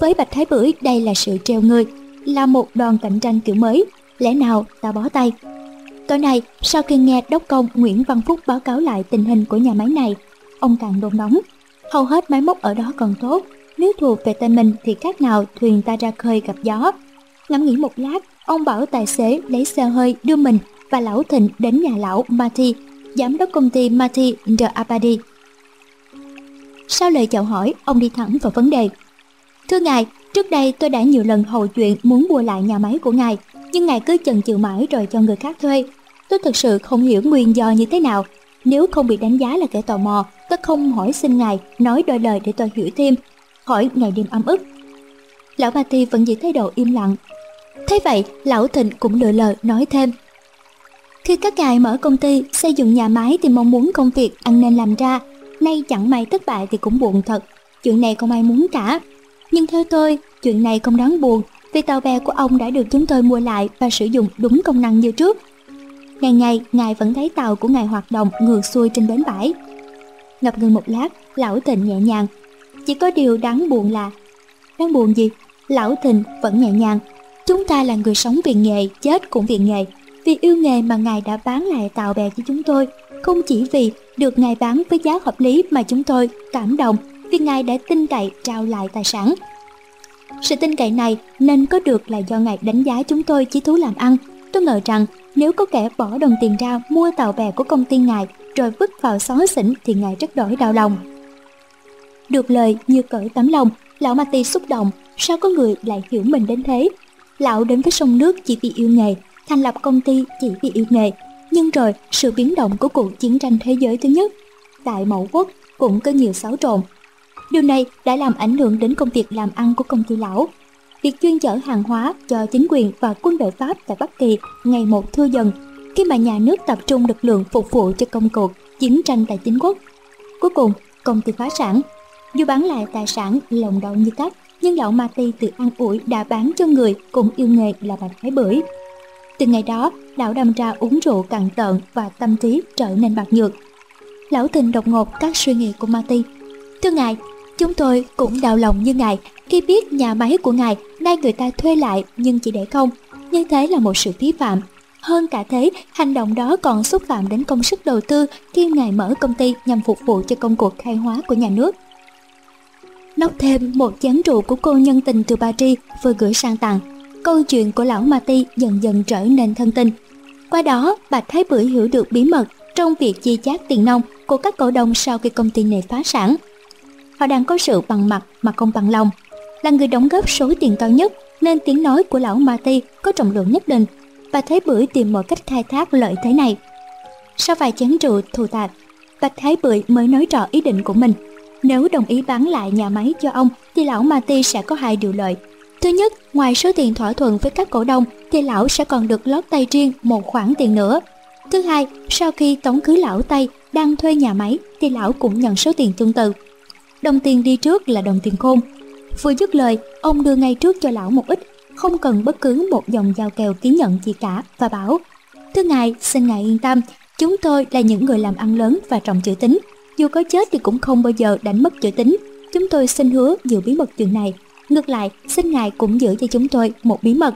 Với Bạch Thái Bưởi đây là sự treo người, là một đòn cạnh tranh kiểu mới, lẽ nào ta bó tay. Tối nay, sau khi nghe đốc công Nguyễn Văn Phúc báo cáo lại tình hình của nhà máy này, ông càng đôn nóng. Hầu hết máy móc ở đó còn tốt, nếu thuộc về tay mình thì khác nào thuyền ta ra khơi gặp gió. Ngẫm nghĩ một lát, ông bảo tài xế lấy xe hơi đưa mình và lão Thịnh đến nhà lão Mati, giám đốc công ty Mati de Abadi. Sau lời chào hỏi, ông đi thẳng vào vấn đề. Thưa ngài, trước đây tôi đã nhiều lần hầu chuyện muốn mua lại nhà máy của ngài, nhưng ngài cứ chần chừ mãi rồi cho người khác thuê. Tôi thực sự không hiểu nguyên do như thế nào. Nếu không bị đánh giá là kẻ tò mò, tôi không hỏi xin ngài nói đôi lời để tôi hiểu thêm. khỏi ngày đêm ấm ức. Lão Ba Ti vẫn giữ thái độ im lặng. Thế vậy, lão Thịnh cũng lựa lời nói thêm. Khi các ngài mở công ty, xây dựng nhà máy thì mong muốn công việc ăn nên làm ra. Nay chẳng may thất bại thì cũng buồn thật. Chuyện này không ai muốn cả. Nhưng theo tôi, chuyện này không đáng buồn vì tàu bè của ông đã được chúng tôi mua lại và sử dụng đúng công năng như trước. Ngày ngày, ngài vẫn thấy tàu của ngài hoạt động ngược xuôi trên bến bãi. Ngập ngừng một lát, lão Thịnh nhẹ nhàng. Chỉ có điều đáng buồn là... Đáng buồn gì? Lão Thịnh vẫn nhẹ nhàng. Chúng ta là người sống vì nghề, chết cũng vì nghề. Vì yêu nghề mà ngài đã bán lại tàu bè cho chúng tôi. Không chỉ vì được ngài bán với giá hợp lý mà chúng tôi cảm động vì ngài đã tin cậy trao lại tài sản sự tin cậy này nên có được là do ngài đánh giá chúng tôi chí thú làm ăn. Tôi ngờ rằng nếu có kẻ bỏ đồng tiền ra mua tàu bè của công ty ngài rồi vứt vào xó xỉnh thì ngài rất đổi đau lòng. Được lời như cởi tấm lòng, lão Mati xúc động, sao có người lại hiểu mình đến thế? Lão đến với sông nước chỉ vì yêu nghề, thành lập công ty chỉ vì yêu nghề. Nhưng rồi, sự biến động của cuộc chiến tranh thế giới thứ nhất, tại Mẫu Quốc cũng có nhiều xáo trộn Điều này đã làm ảnh hưởng đến công việc làm ăn của công ty lão. Việc chuyên chở hàng hóa cho chính quyền và quân đội Pháp tại Bắc Kỳ ngày một thưa dần khi mà nhà nước tập trung lực lượng phục vụ cho công cuộc chiến tranh tại chính quốc. Cuối cùng, công ty phá sản. Dù bán lại tài sản lòng đau như cắt, nhưng lão Ma Ti tự ăn ủi đã bán cho người cũng yêu nghề là bạch thái bưởi. Từ ngày đó, lão đâm ra uống rượu cạn tợn và tâm trí trở nên bạc nhược. lão tình đột ngột các suy nghĩ của Marty. Thưa ngài, chúng tôi cũng đau lòng như ngài khi biết nhà máy của ngài nay người ta thuê lại nhưng chỉ để không. Như thế là một sự vi phạm. Hơn cả thế, hành động đó còn xúc phạm đến công sức đầu tư khi ngài mở công ty nhằm phục vụ cho công cuộc khai hóa của nhà nước. Nóc thêm một chén rượu của cô nhân tình từ Paris vừa gửi sang tặng. Câu chuyện của lão Mati dần dần trở nên thân tình. Qua đó, Bạch Thái Bưởi hiểu được bí mật trong việc chi chác tiền nông của các cổ đông sau khi công ty này phá sản. Họ đang có sự bằng mặt mà không bằng lòng. Là người đóng góp số tiền cao nhất nên tiếng nói của lão Marty có trọng lượng nhất định và Thái Bưởi tìm mọi cách khai thác lợi thế này. Sau vài chén rượu thù tạc, Bạch Thái Bưởi mới nói rõ ý định của mình nếu đồng ý bán lại nhà máy cho ông thì lão Marty sẽ có hai điều lợi. Thứ nhất, ngoài số tiền thỏa thuận với các cổ đông thì lão sẽ còn được lót tay riêng một khoản tiền nữa. Thứ hai, sau khi tống cưới lão Tây đang thuê nhà máy thì lão cũng nhận số tiền tương tự. Đồng tiền đi trước là đồng tiền khôn. Vừa dứt lời, ông đưa ngay trước cho lão một ít, không cần bất cứ một dòng giao kèo ký nhận gì cả và bảo Thưa ngài, xin ngài yên tâm, chúng tôi là những người làm ăn lớn và trọng chữ tính, dù có chết thì cũng không bao giờ đánh mất chữ tính. Chúng tôi xin hứa giữ bí mật chuyện này. Ngược lại, xin ngài cũng giữ cho chúng tôi một bí mật.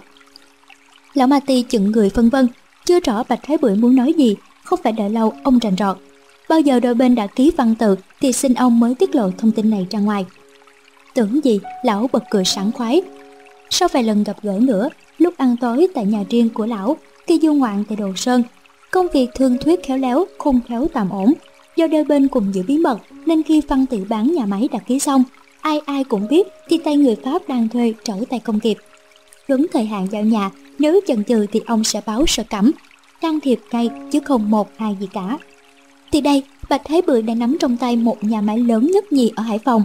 Lão Ma Ti chừng người phân vân, chưa rõ Bạch Thái Bưởi muốn nói gì, không phải đợi lâu ông rành rọt. Bao giờ đôi bên đã ký văn tự thì xin ông mới tiết lộ thông tin này ra ngoài. Tưởng gì, lão bật cười sảng khoái. Sau vài lần gặp gỡ nữa, lúc ăn tối tại nhà riêng của lão, khi du ngoạn tại Đồ Sơn, công việc thương thuyết khéo léo, khôn khéo tạm ổn, Do đôi bên cùng giữ bí mật nên khi văn tự bán nhà máy đã ký xong, ai ai cũng biết thì tay người Pháp đang thuê trở tay không kịp. Đúng thời hạn giao nhà, nếu chần chừ thì ông sẽ báo sở cẩm, can thiệp ngay chứ không một hai gì cả. Thì đây, Bạch Thái Bưởi đã nắm trong tay một nhà máy lớn nhất nhì ở Hải Phòng.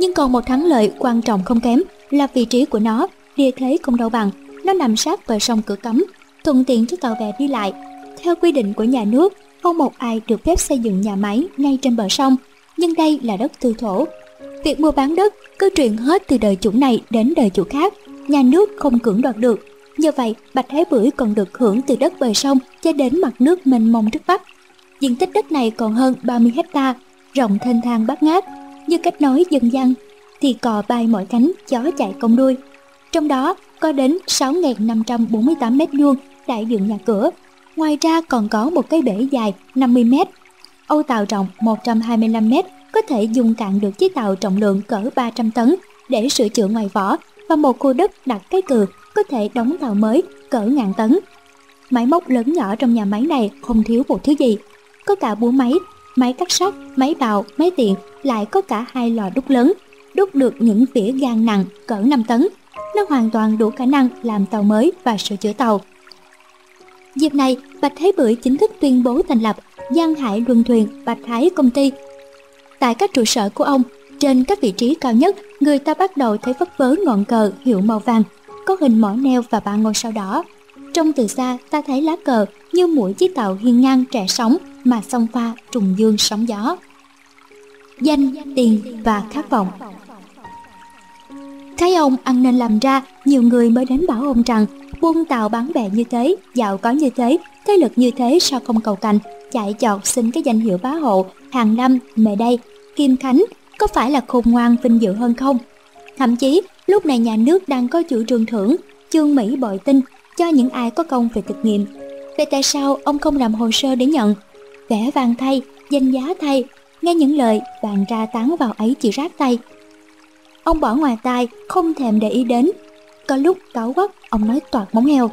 Nhưng còn một thắng lợi quan trọng không kém là vị trí của nó, địa thế không đâu bằng, nó nằm sát bờ sông cửa cấm, thuận tiện cho tàu bè đi lại. Theo quy định của nhà nước, không một ai được phép xây dựng nhà máy ngay trên bờ sông, nhưng đây là đất tư thổ. Việc mua bán đất cứ truyền hết từ đời chủ này đến đời chủ khác, nhà nước không cưỡng đoạt được. Nhờ vậy, Bạch Thái Bưởi còn được hưởng từ đất bờ sông cho đến mặt nước mênh mông trước Bắc. Diện tích đất này còn hơn 30 hecta, rộng thênh thang bát ngát, như cách nói dân gian, thì cò bay mọi cánh, chó chạy công đuôi. Trong đó có đến 6.548 mét vuông đại dựng nhà cửa, Ngoài ra còn có một cái bể dài 50 mét, âu tàu rộng 125 mét có thể dùng cạn được chiếc tàu trọng lượng cỡ 300 tấn để sửa chữa ngoài vỏ và một khu đất đặt cái cừ có thể đóng tàu mới cỡ ngàn tấn. Máy móc lớn nhỏ trong nhà máy này không thiếu một thứ gì. Có cả búa máy, máy cắt sắt, máy bào, máy tiện, lại có cả hai lò đúc lớn, đúc được những vỉa gan nặng cỡ 5 tấn. Nó hoàn toàn đủ khả năng làm tàu mới và sửa chữa tàu. Dịp này, Bạch Thái Bưởi chính thức tuyên bố thành lập Giang Hải Luân Thuyền Bạch Thái Công ty. Tại các trụ sở của ông, trên các vị trí cao nhất, người ta bắt đầu thấy phất phới ngọn cờ hiệu màu vàng, có hình mỏ neo và ba ngôi sao đỏ. Trong từ xa, ta thấy lá cờ như mũi chiếc tàu hiên ngang trẻ sóng mà xông pha trùng dương sóng gió. Danh, tiền và khát vọng Thấy ông ăn nên làm ra, nhiều người mới đến bảo ông rằng quân tàu bán bè như thế, giàu có như thế, thế lực như thế sao không cầu cành chạy chọt xin cái danh hiệu bá hộ, hàng năm, mẹ đây, Kim Khánh, có phải là khôn ngoan vinh dự hơn không? Thậm chí, lúc này nhà nước đang có chủ trương thưởng, chương Mỹ bội tinh cho những ai có công về thực nghiệm. Vậy tại sao ông không làm hồ sơ để nhận? vẽ vàng thay, danh giá thay, nghe những lời bàn ra tán vào ấy chỉ rát tay. Ông bỏ ngoài tai, không thèm để ý đến, có lúc cáu quắc, ông nói toạc móng heo.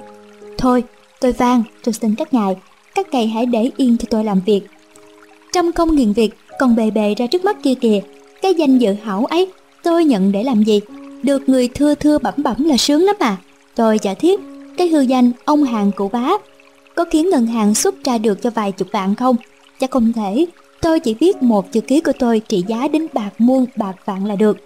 Thôi, tôi vang, tôi xin các ngài, các ngài hãy để yên cho tôi làm việc. Trăm công nghiền việc, còn bề bề ra trước mắt kia kìa, cái danh dự hảo ấy, tôi nhận để làm gì? Được người thưa thưa bẩm bẩm là sướng lắm à. Tôi giả thiết, cái hư danh ông hàng cụ bá, có khiến ngân hàng xuất ra được cho vài chục vạn không? Chắc không thể, tôi chỉ biết một chữ ký của tôi trị giá đến bạc muôn bạc vạn là được.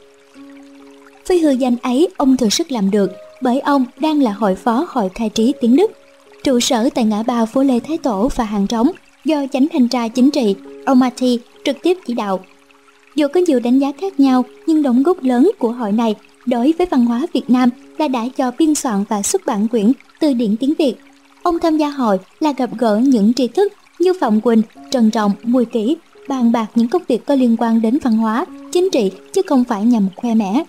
Với hư danh ấy ông thừa sức làm được bởi ông đang là hội phó hội khai trí tiếng Đức. Trụ sở tại ngã ba phố Lê Thái Tổ và hàng trống do chánh thanh tra chính trị ông Marty trực tiếp chỉ đạo. Dù có nhiều đánh giá khác nhau nhưng đóng góp lớn của hội này đối với văn hóa Việt Nam là đã cho biên soạn và xuất bản quyển từ điển tiếng Việt. Ông tham gia hội là gặp gỡ những tri thức như Phạm Quỳnh, Trần Trọng, Mùi Kỷ, bàn bạc những công việc có liên quan đến văn hóa, chính trị chứ không phải nhằm khoe mẽ.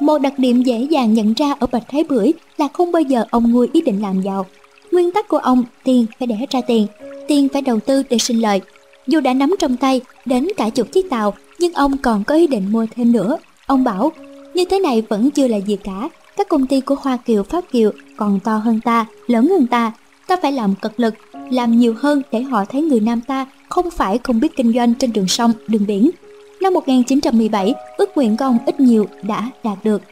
Một đặc điểm dễ dàng nhận ra ở Bạch Thái Bưởi là không bao giờ ông nuôi ý định làm giàu. Nguyên tắc của ông, tiền phải đẻ ra tiền, tiền phải đầu tư để sinh lợi. Dù đã nắm trong tay đến cả chục chiếc tàu, nhưng ông còn có ý định mua thêm nữa. Ông bảo, như thế này vẫn chưa là gì cả, các công ty của Hoa Kiều, Pháp Kiều còn to hơn ta, lớn hơn ta. Ta phải làm cật lực, làm nhiều hơn để họ thấy người Nam ta không phải không biết kinh doanh trên đường sông, đường biển. Năm 1917, ước nguyện của ông ít nhiều đã đạt được.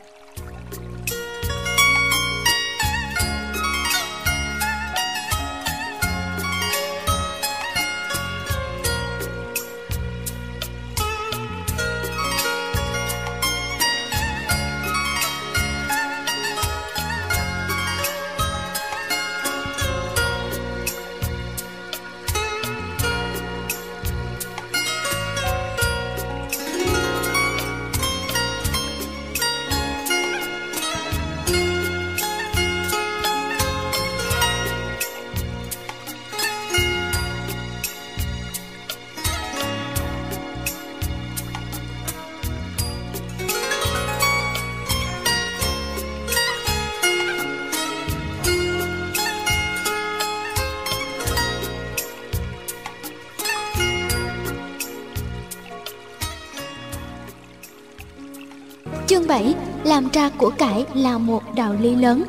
Làm ra của cải là một đạo lý lớn.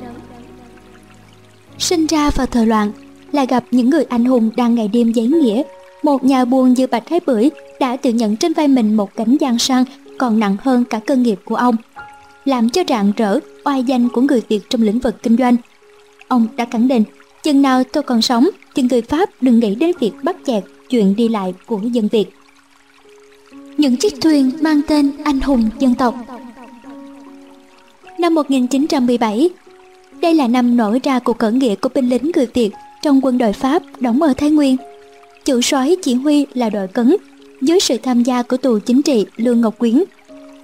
Sinh ra vào thời loạn Là gặp những người anh hùng đang ngày đêm giấy nghĩa. Một nhà buôn như Bạch Thái Bưởi Đã tự nhận trên vai mình một cánh gian sang Còn nặng hơn cả cơ nghiệp của ông, Làm cho rạng rỡ oai danh của người Việt trong lĩnh vực kinh doanh. Ông đã khẳng định, Chừng nào tôi còn sống Thì người Pháp đừng nghĩ đến việc bắt chẹt Chuyện đi lại của dân Việt. Những chiếc thuyền mang tên anh hùng dân tộc năm 1917. Đây là năm nổi ra cuộc khởi nghĩa của binh lính người Việt trong quân đội Pháp đóng ở Thái Nguyên. Chủ soái chỉ huy là đội cấn, dưới sự tham gia của tù chính trị Lương Ngọc Quyến.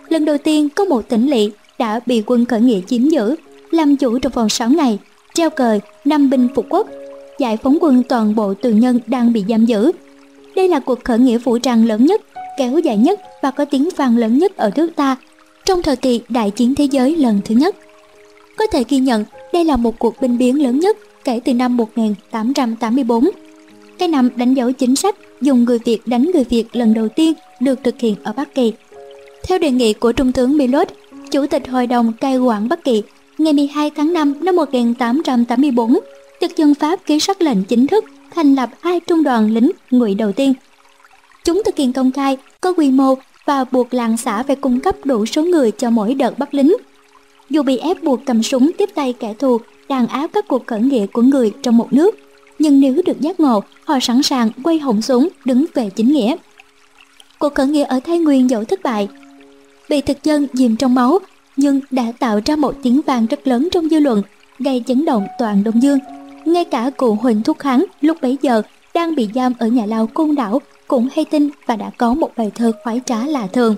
Lần đầu tiên có một tỉnh lỵ đã bị quân khởi nghĩa chiếm giữ, làm chủ trong vòng 6 ngày, treo cờ năm binh phục quốc, giải phóng quân toàn bộ tù nhân đang bị giam giữ. Đây là cuộc khởi nghĩa vũ trang lớn nhất, kéo dài nhất và có tiếng vang lớn nhất ở nước ta trong thời kỳ đại chiến thế giới lần thứ nhất. Có thể ghi nhận đây là một cuộc binh biến lớn nhất kể từ năm 1884. Cái năm đánh dấu chính sách dùng người Việt đánh người Việt lần đầu tiên được thực hiện ở Bắc Kỳ. Theo đề nghị của Trung tướng Milot, Chủ tịch Hội đồng cai quản Bắc Kỳ, ngày 12 tháng 5 năm 1884, thực dân Pháp ký sắc lệnh chính thức thành lập hai trung đoàn lính ngụy đầu tiên. Chúng thực hiện công khai, có quy mô và buộc làng xã phải cung cấp đủ số người cho mỗi đợt bắt lính. Dù bị ép buộc cầm súng tiếp tay kẻ thù, đàn áp các cuộc khởi nghĩa của người trong một nước, nhưng nếu được giác ngộ, họ sẵn sàng quay họng súng đứng về chính nghĩa. Cuộc khởi nghĩa ở Thái Nguyên dẫu thất bại, bị thực dân dìm trong máu, nhưng đã tạo ra một tiếng vang rất lớn trong dư luận, gây chấn động toàn Đông Dương. Ngay cả cụ Huỳnh Thúc Kháng lúc bấy giờ đang bị giam ở nhà lao Côn Đảo cũng hay tin và đã có một bài thơ khoái trá lạ thường.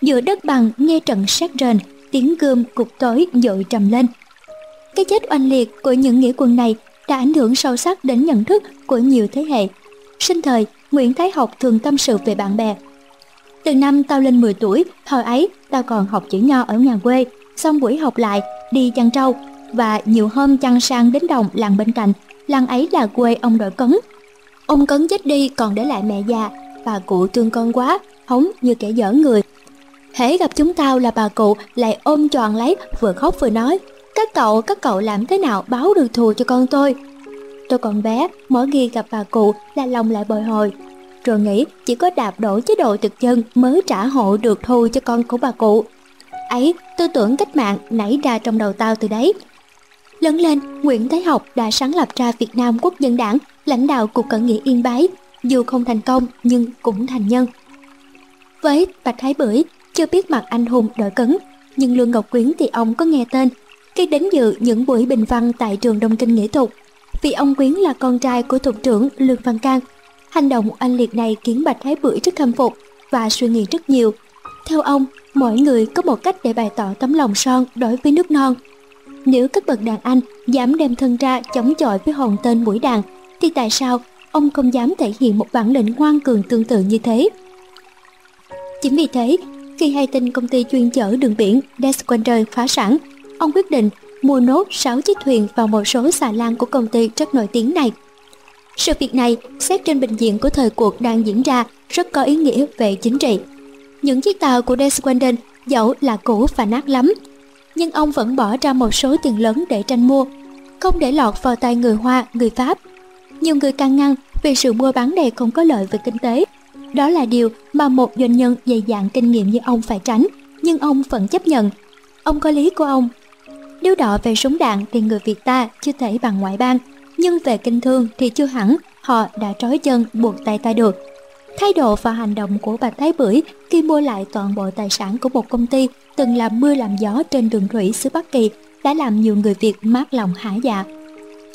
Giữa đất bằng nghe trận sát rền, tiếng gươm cục tối dội trầm lên. Cái chết oanh liệt của những nghĩa quân này đã ảnh hưởng sâu sắc đến nhận thức của nhiều thế hệ. Sinh thời, Nguyễn Thái Học thường tâm sự về bạn bè. Từ năm tao lên 10 tuổi, thời ấy tao còn học chữ nho ở nhà quê, xong buổi học lại, đi chăn trâu, và nhiều hôm chăn sang đến đồng làng bên cạnh, làng ấy là quê ông đội cấn, Ông Cấn chết đi còn để lại mẹ già Bà cụ thương con quá Hống như kẻ dở người. Hễ gặp chúng tao là bà cụ lại ôm tròn lấy Vừa khóc vừa nói Các cậu, các cậu làm thế nào báo được thù cho con tôi? Tôi còn bé Mỗi khi gặp bà cụ là lòng lại bồi hồi Rồi nghĩ chỉ có đạp đổ chế độ thực dân Mới trả hộ được thù cho con của bà cụ. Ấy tư tưởng cách mạng nảy ra trong đầu tao từ đấy. Lớn lên, Nguyễn Thái Học đã sáng lập ra Việt Nam Quốc dân đảng lãnh đạo cuộc cận nghĩa Yên Bái, dù không thành công nhưng cũng thành nhân. Với Bạch Thái Bưởi, chưa biết mặt anh hùng đội cấn, nhưng Lương Ngọc Quyến thì ông có nghe tên, khi đến dự những buổi bình văn tại trường Đông Kinh Nghệ thuật. Vì ông Quyến là con trai của thục trưởng Lương Văn Can. Hành động anh liệt này khiến Bạch Thái Bưởi rất khâm phục và suy nghĩ rất nhiều. Theo ông, mỗi người có một cách để bày tỏ tấm lòng son đối với nước non. Nếu các bậc đàn anh dám đem thân ra chống chọi với hồn tên mũi đàn thì tại sao ông không dám thể hiện một bản lĩnh ngoan cường tương tự như thế. Chính vì thế, khi hay tin công ty chuyên chở đường biển Desquander phá sản, ông quyết định mua nốt 6 chiếc thuyền vào một số xà lan của công ty rất nổi tiếng này. Sự việc này, xét trên bình diện của thời cuộc đang diễn ra, rất có ý nghĩa về chính trị. Những chiếc tàu của Desquanden dẫu là cũ và nát lắm, nhưng ông vẫn bỏ ra một số tiền lớn để tranh mua, không để lọt vào tay người Hoa, người Pháp. Nhiều người can ngăn vì sự mua bán này không có lợi về kinh tế. Đó là điều mà một doanh nhân dày dạn kinh nghiệm như ông phải tránh, nhưng ông vẫn chấp nhận. Ông có lý của ông. Nếu đọ về súng đạn thì người Việt ta chưa thể bằng ngoại bang, nhưng về kinh thương thì chưa hẳn họ đã trói chân buộc tay ta được. Thái độ và hành động của bà Thái Bưởi khi mua lại toàn bộ tài sản của một công ty từng làm mưa làm gió trên đường thủy xứ Bắc Kỳ đã làm nhiều người Việt mát lòng hả dạ.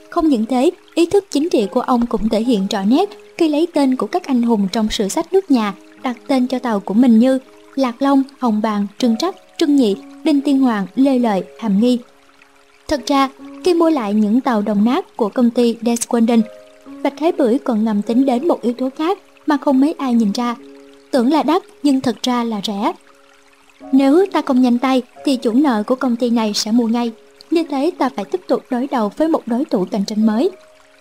Không những thế, ý thức chính trị của ông cũng thể hiện rõ nét khi lấy tên của các anh hùng trong sử sách nước nhà đặt tên cho tàu của mình như Lạc Long, Hồng Bàng, Trưng Trắc, Trưng Nhị, Đinh Tiên Hoàng, Lê Lợi, Hàm Nghi. Thật ra, khi mua lại những tàu đồng nát của công ty Desquanden, Bạch Thái Bưởi còn ngầm tính đến một yếu tố khác mà không mấy ai nhìn ra. Tưởng là đắt nhưng thật ra là rẻ. Nếu ta không nhanh tay thì chủ nợ của công ty này sẽ mua ngay. Như thế ta phải tiếp tục đối đầu với một đối thủ cạnh tranh mới.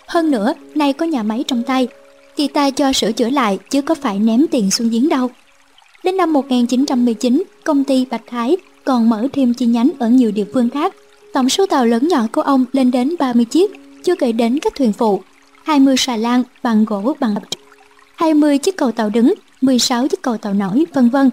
Hơn nữa, nay có nhà máy trong tay, thì ta cho sửa chữa lại chứ có phải ném tiền xuống giếng đâu. Đến năm 1919, công ty Bạch Thái còn mở thêm chi nhánh ở nhiều địa phương khác. Tổng số tàu lớn nhỏ của ông lên đến 30 chiếc, chưa kể đến các thuyền phụ, 20 xà lan bằng gỗ bằng 20 chiếc cầu tàu đứng, 16 chiếc cầu tàu nổi, vân vân.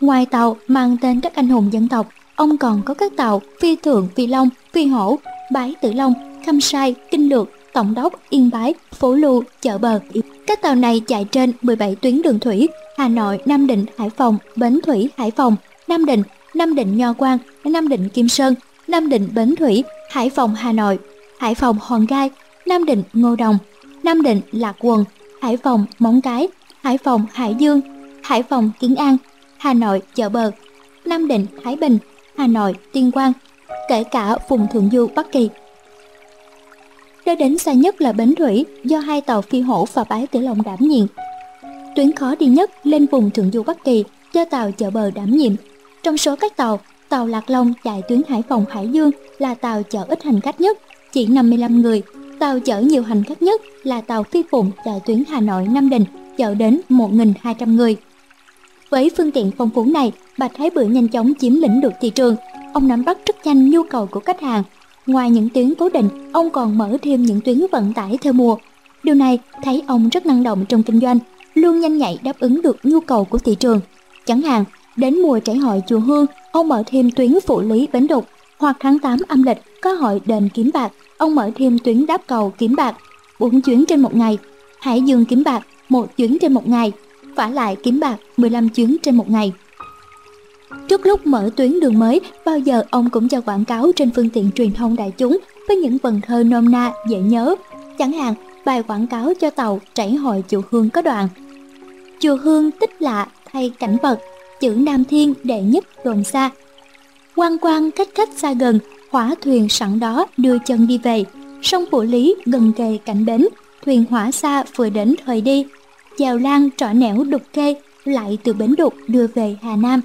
Ngoài tàu mang tên các anh hùng dân tộc, ông còn có các tàu Phi Thượng, Phi Long, Phi Hổ, Bái Tử Long, Khâm Sai, Kinh Lược, Tổng đốc, Yên Bái, Phố Lưu, Chợ Bờ. Các tàu này chạy trên 17 tuyến đường thủy, Hà Nội, Nam Định, Hải Phòng, Bến Thủy, Hải Phòng, Nam Định, Nam Định Nho Quan, Nam Định Kim Sơn, Nam Định Bến Thủy, Hải Phòng Hà Nội, Hải Phòng Hòn Gai, Nam Định Ngô Đồng, Nam Định Lạc Quần, Hải Phòng Móng Cái, Hải Phòng Hải Dương, Hải Phòng Kiến An, Hà Nội Chợ Bờ, Nam Định Thái Bình, Hà Nội Tuyên Quang, kể cả vùng Thượng Du Bắc Kỳ. Nơi đến xa nhất là Bến Thủy do hai tàu Phi Hổ và Bái Tử Long đảm nhiệm. Tuyến khó đi nhất lên vùng Thượng Du Bắc Kỳ do tàu Chợ Bờ đảm nhiệm. Trong số các tàu, tàu Lạc Long chạy tuyến Hải Phòng Hải Dương là tàu chở ít hành khách nhất, chỉ 55 người Tàu chở nhiều hành khách nhất là tàu Phi Phụng chạy tuyến Hà Nội Nam Định chở đến 1.200 người. Với phương tiện phong phú này, Bạch Thái Bưởi nhanh chóng chiếm lĩnh được thị trường. Ông nắm bắt rất nhanh nhu cầu của khách hàng. Ngoài những tuyến cố định, ông còn mở thêm những tuyến vận tải theo mùa. Điều này thấy ông rất năng động trong kinh doanh, luôn nhanh nhạy đáp ứng được nhu cầu của thị trường. Chẳng hạn, đến mùa trải hội chùa Hương, ông mở thêm tuyến phụ lý Bến Đục, hoặc tháng 8 âm lịch có hội đền kiếm bạc ông mở thêm tuyến đáp cầu kiếm bạc 4 chuyến trên một ngày, Hải Dương kiếm bạc một chuyến trên một ngày, vả lại kiếm bạc 15 chuyến trên một ngày. Trước lúc mở tuyến đường mới, bao giờ ông cũng cho quảng cáo trên phương tiện truyền thông đại chúng với những vần thơ nôm na dễ nhớ. Chẳng hạn, bài quảng cáo cho tàu chảy hội chùa Hương có đoạn. Chùa Hương tích lạ thay cảnh vật, chữ Nam Thiên đệ nhất đồn xa. Quan quan cách cách xa gần, hỏa thuyền sẵn đó đưa chân đi về sông phủ lý gần kề cạnh bến thuyền hỏa xa vừa đến thời đi chèo lan trọ nẻo đục kê lại từ bến đục đưa về hà nam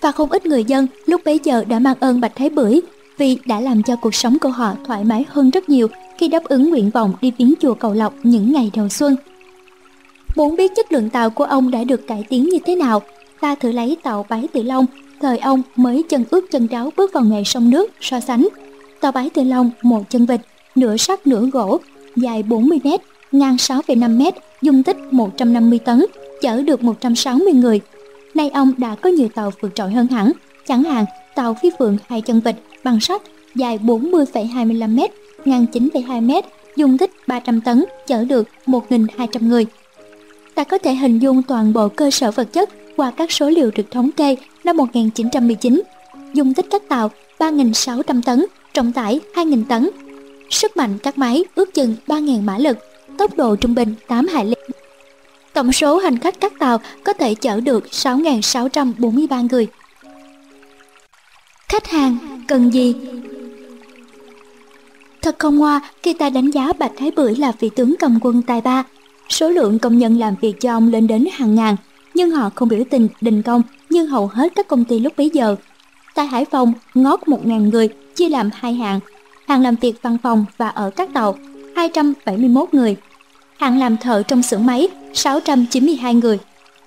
và không ít người dân lúc bấy giờ đã mang ơn bạch thái bưởi vì đã làm cho cuộc sống của họ thoải mái hơn rất nhiều khi đáp ứng nguyện vọng đi viếng chùa cầu lộc những ngày đầu xuân muốn biết chất lượng tàu của ông đã được cải tiến như thế nào ta thử lấy tàu bái tử long thời ông mới chân ướt chân ráo bước vào nghề sông nước so sánh. Tàu bái tử Long một chân vịt, nửa sắt nửa gỗ, dài 40 mét ngang 6,5 m, dung tích 150 tấn, chở được 160 người. Nay ông đã có nhiều tàu vượt trội hơn hẳn, chẳng hạn tàu phi phượng hai chân vịt bằng sắt dài 40,25 m, ngang 9,2 m, dung tích 300 tấn, chở được 1.200 người. Ta có thể hình dung toàn bộ cơ sở vật chất qua các số liệu được thống kê năm 1919, dung tích các tàu 3.600 tấn, trọng tải 2.000 tấn. Sức mạnh các máy ước chừng 3.000 mã lực, tốc độ trung bình 8 hải lý. Tổng số hành khách các tàu có thể chở được 6.643 người. Khách hàng cần gì? Thật không ngoa khi ta đánh giá Bạch Thái Bưởi là vị tướng cầm quân tài ba, số lượng công nhân làm việc cho ông lên đến hàng ngàn, nhưng họ không biểu tình đình công như hầu hết các công ty lúc bấy giờ. Tại Hải Phòng, ngót 1.000 người chia làm hai hạng, hàng làm việc văn phòng và ở các tàu 271 người, hạng làm thợ trong xưởng máy 692 người,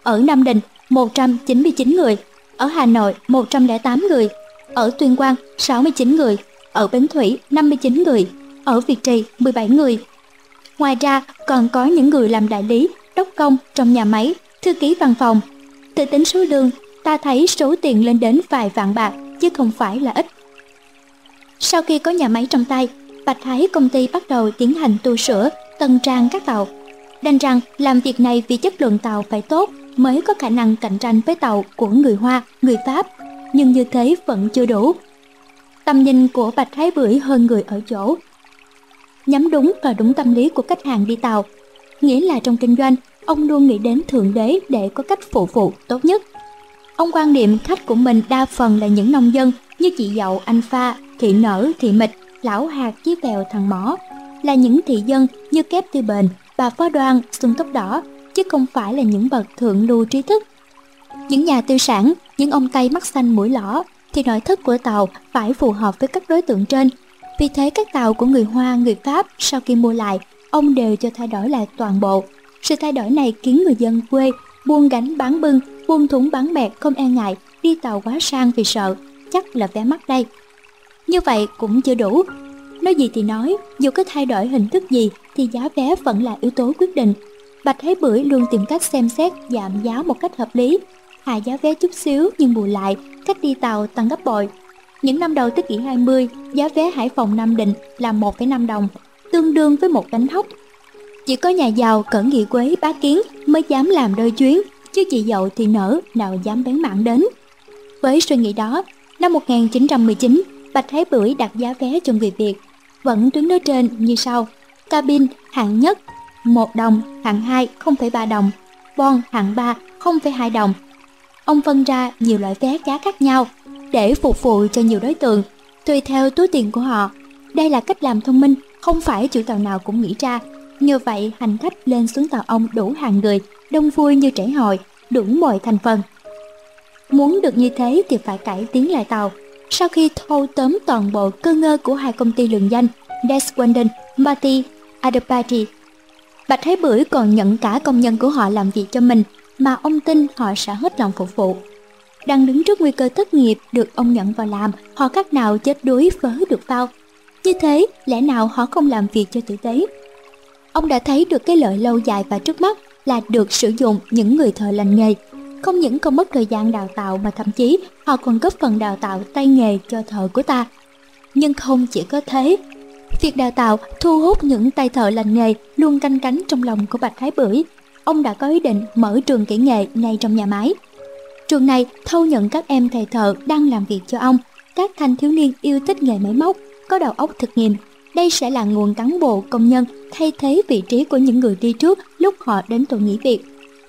ở Nam Định 199 người, ở Hà Nội 108 người, ở Tuyên Quang 69 người, ở Bến Thủy 59 người, ở Việt Trì 17 người. Ngoài ra còn có những người làm đại lý, đốc công trong nhà máy, thư ký văn phòng. Từ tính số lương, ta thấy số tiền lên đến vài vạn bạc chứ không phải là ít. Sau khi có nhà máy trong tay, Bạch Thái công ty bắt đầu tiến hành tu sửa, tân trang các tàu. Đành rằng làm việc này vì chất lượng tàu phải tốt mới có khả năng cạnh tranh với tàu của người Hoa, người Pháp, nhưng như thế vẫn chưa đủ. Tầm nhìn của Bạch Thái Bưởi hơn người ở chỗ. Nhắm đúng và đúng tâm lý của khách hàng đi tàu, nghĩa là trong kinh doanh, ông luôn nghĩ đến Thượng Đế để có cách phụ vụ tốt nhất. Ông quan niệm khách của mình đa phần là những nông dân như chị Dậu, anh Pha, thị nở, thị mịch, lão hạt, chí bèo, thằng mỏ, là những thị dân như kép tư bền, bà phó đoan, xuân tóc đỏ, chứ không phải là những bậc thượng lưu trí thức. Những nhà tư sản, những ông Tây mắt xanh mũi lõ, thì nội thất của tàu phải phù hợp với các đối tượng trên. Vì thế các tàu của người Hoa, người Pháp sau khi mua lại, ông đều cho thay đổi lại toàn bộ. Sự thay đổi này khiến người dân quê buông gánh bán bưng, buông thúng bán bẹt không e ngại đi tàu quá sang vì sợ, chắc là vé mắc đây. Như vậy cũng chưa đủ. Nói gì thì nói, dù có thay đổi hình thức gì thì giá vé vẫn là yếu tố quyết định. Bạch Thế Bưởi luôn tìm cách xem xét giảm giá một cách hợp lý, hạ giá vé chút xíu nhưng bù lại, cách đi tàu tăng gấp bội. Những năm đầu thế kỷ 20, giá vé Hải Phòng Nam Định là 1,5 đồng, tương đương với một đánh hốc. Chỉ có nhà giàu cẩn nghị quế bá kiến mới dám làm đôi chuyến, chứ chị dậu thì nở nào dám bén mạng đến. Với suy nghĩ đó, năm 1919, Bạch Thái Bưởi đặt giá vé cho người Việt, vẫn đứng nói trên như sau. Cabin hạng nhất 1 đồng, hạng 2 0,3 đồng, bon hạng 3 0,2 đồng. Ông phân ra nhiều loại vé giá khác nhau để phục vụ cho nhiều đối tượng, tùy theo túi tiền của họ. Đây là cách làm thông minh, không phải chủ tàu nào cũng nghĩ ra. Như vậy, hành khách lên xuống tàu ông đủ hàng người, đông vui như trẻ hội, đủ mọi thành phần. Muốn được như thế thì phải cải tiến lại tàu. Sau khi thâu tóm toàn bộ cơ ngơ của hai công ty lừng danh Deswanden, Marty, Adapati, Bạch Thái Bưởi còn nhận cả công nhân của họ làm việc cho mình mà ông tin họ sẽ hết lòng phục vụ. Đang đứng trước nguy cơ thất nghiệp được ông nhận vào làm, họ cách nào chết đuối vớ được bao. Như thế, lẽ nào họ không làm việc cho tử tế? Ông đã thấy được cái lợi lâu dài và trước mắt là được sử dụng những người thợ lành nghề. Không những không mất thời gian đào tạo mà thậm chí họ còn góp phần đào tạo tay nghề cho thợ của ta. Nhưng không chỉ có thế, việc đào tạo thu hút những tay thợ lành nghề luôn canh cánh trong lòng của Bạch Thái Bưởi. Ông đã có ý định mở trường kỹ nghệ ngay trong nhà máy. Trường này thâu nhận các em thầy thợ đang làm việc cho ông, các thanh thiếu niên yêu thích nghề máy móc, có đầu óc thực nghiệm. Đây sẽ là nguồn cán bộ công nhân thay thế vị trí của những người đi trước lúc họ đến tuổi nghỉ việc.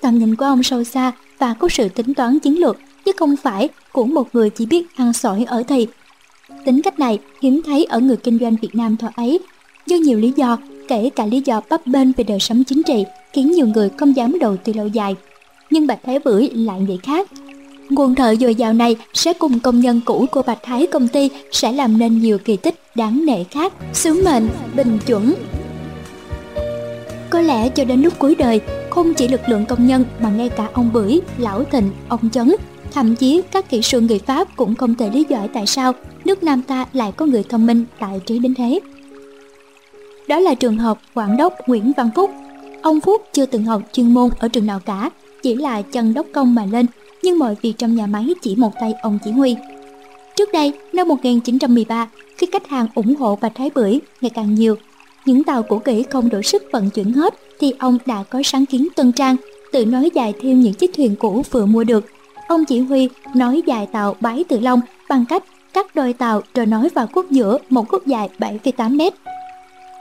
Tầm nhìn của ông sâu xa và có sự tính toán chiến lược, chứ không phải của một người chỉ biết ăn sỏi ở thịt. Tính cách này hiếm thấy ở người kinh doanh Việt Nam thời ấy, do nhiều lý do, kể cả lý do bấp bênh về đời sống chính trị, khiến nhiều người không dám đầu tư lâu dài. Nhưng Bạch Thái Bưởi lại nghĩ khác. Nguồn thợ dồi dào này sẽ cùng công nhân cũ của Bạch Thái công ty sẽ làm nên nhiều kỳ tích đáng nể khác, sứ mệnh, bình chuẩn. Có lẽ cho đến lúc cuối đời, không chỉ lực lượng công nhân mà ngay cả ông Bưởi, Lão Thịnh, ông Chấn, thậm chí các kỹ sư người Pháp cũng không thể lý giải tại sao nước Nam ta lại có người thông minh tại trí đến thế. Đó là trường hợp Quản đốc Nguyễn Văn Phúc. Ông Phúc chưa từng học chuyên môn ở trường nào cả, chỉ là chân đốc công mà lên, nhưng mọi việc trong nhà máy chỉ một tay ông chỉ huy. Trước đây, năm 1913, khi khách hàng ủng hộ và Thái Bưởi ngày càng nhiều, những tàu cũ kỹ không đủ sức vận chuyển hết thì ông đã có sáng kiến tân trang, tự nói dài thêm những chiếc thuyền cũ vừa mua được. Ông chỉ huy nói dài tàu bái tự long bằng cách cắt đôi tàu rồi nối vào khúc giữa một khúc dài 7,8 mét.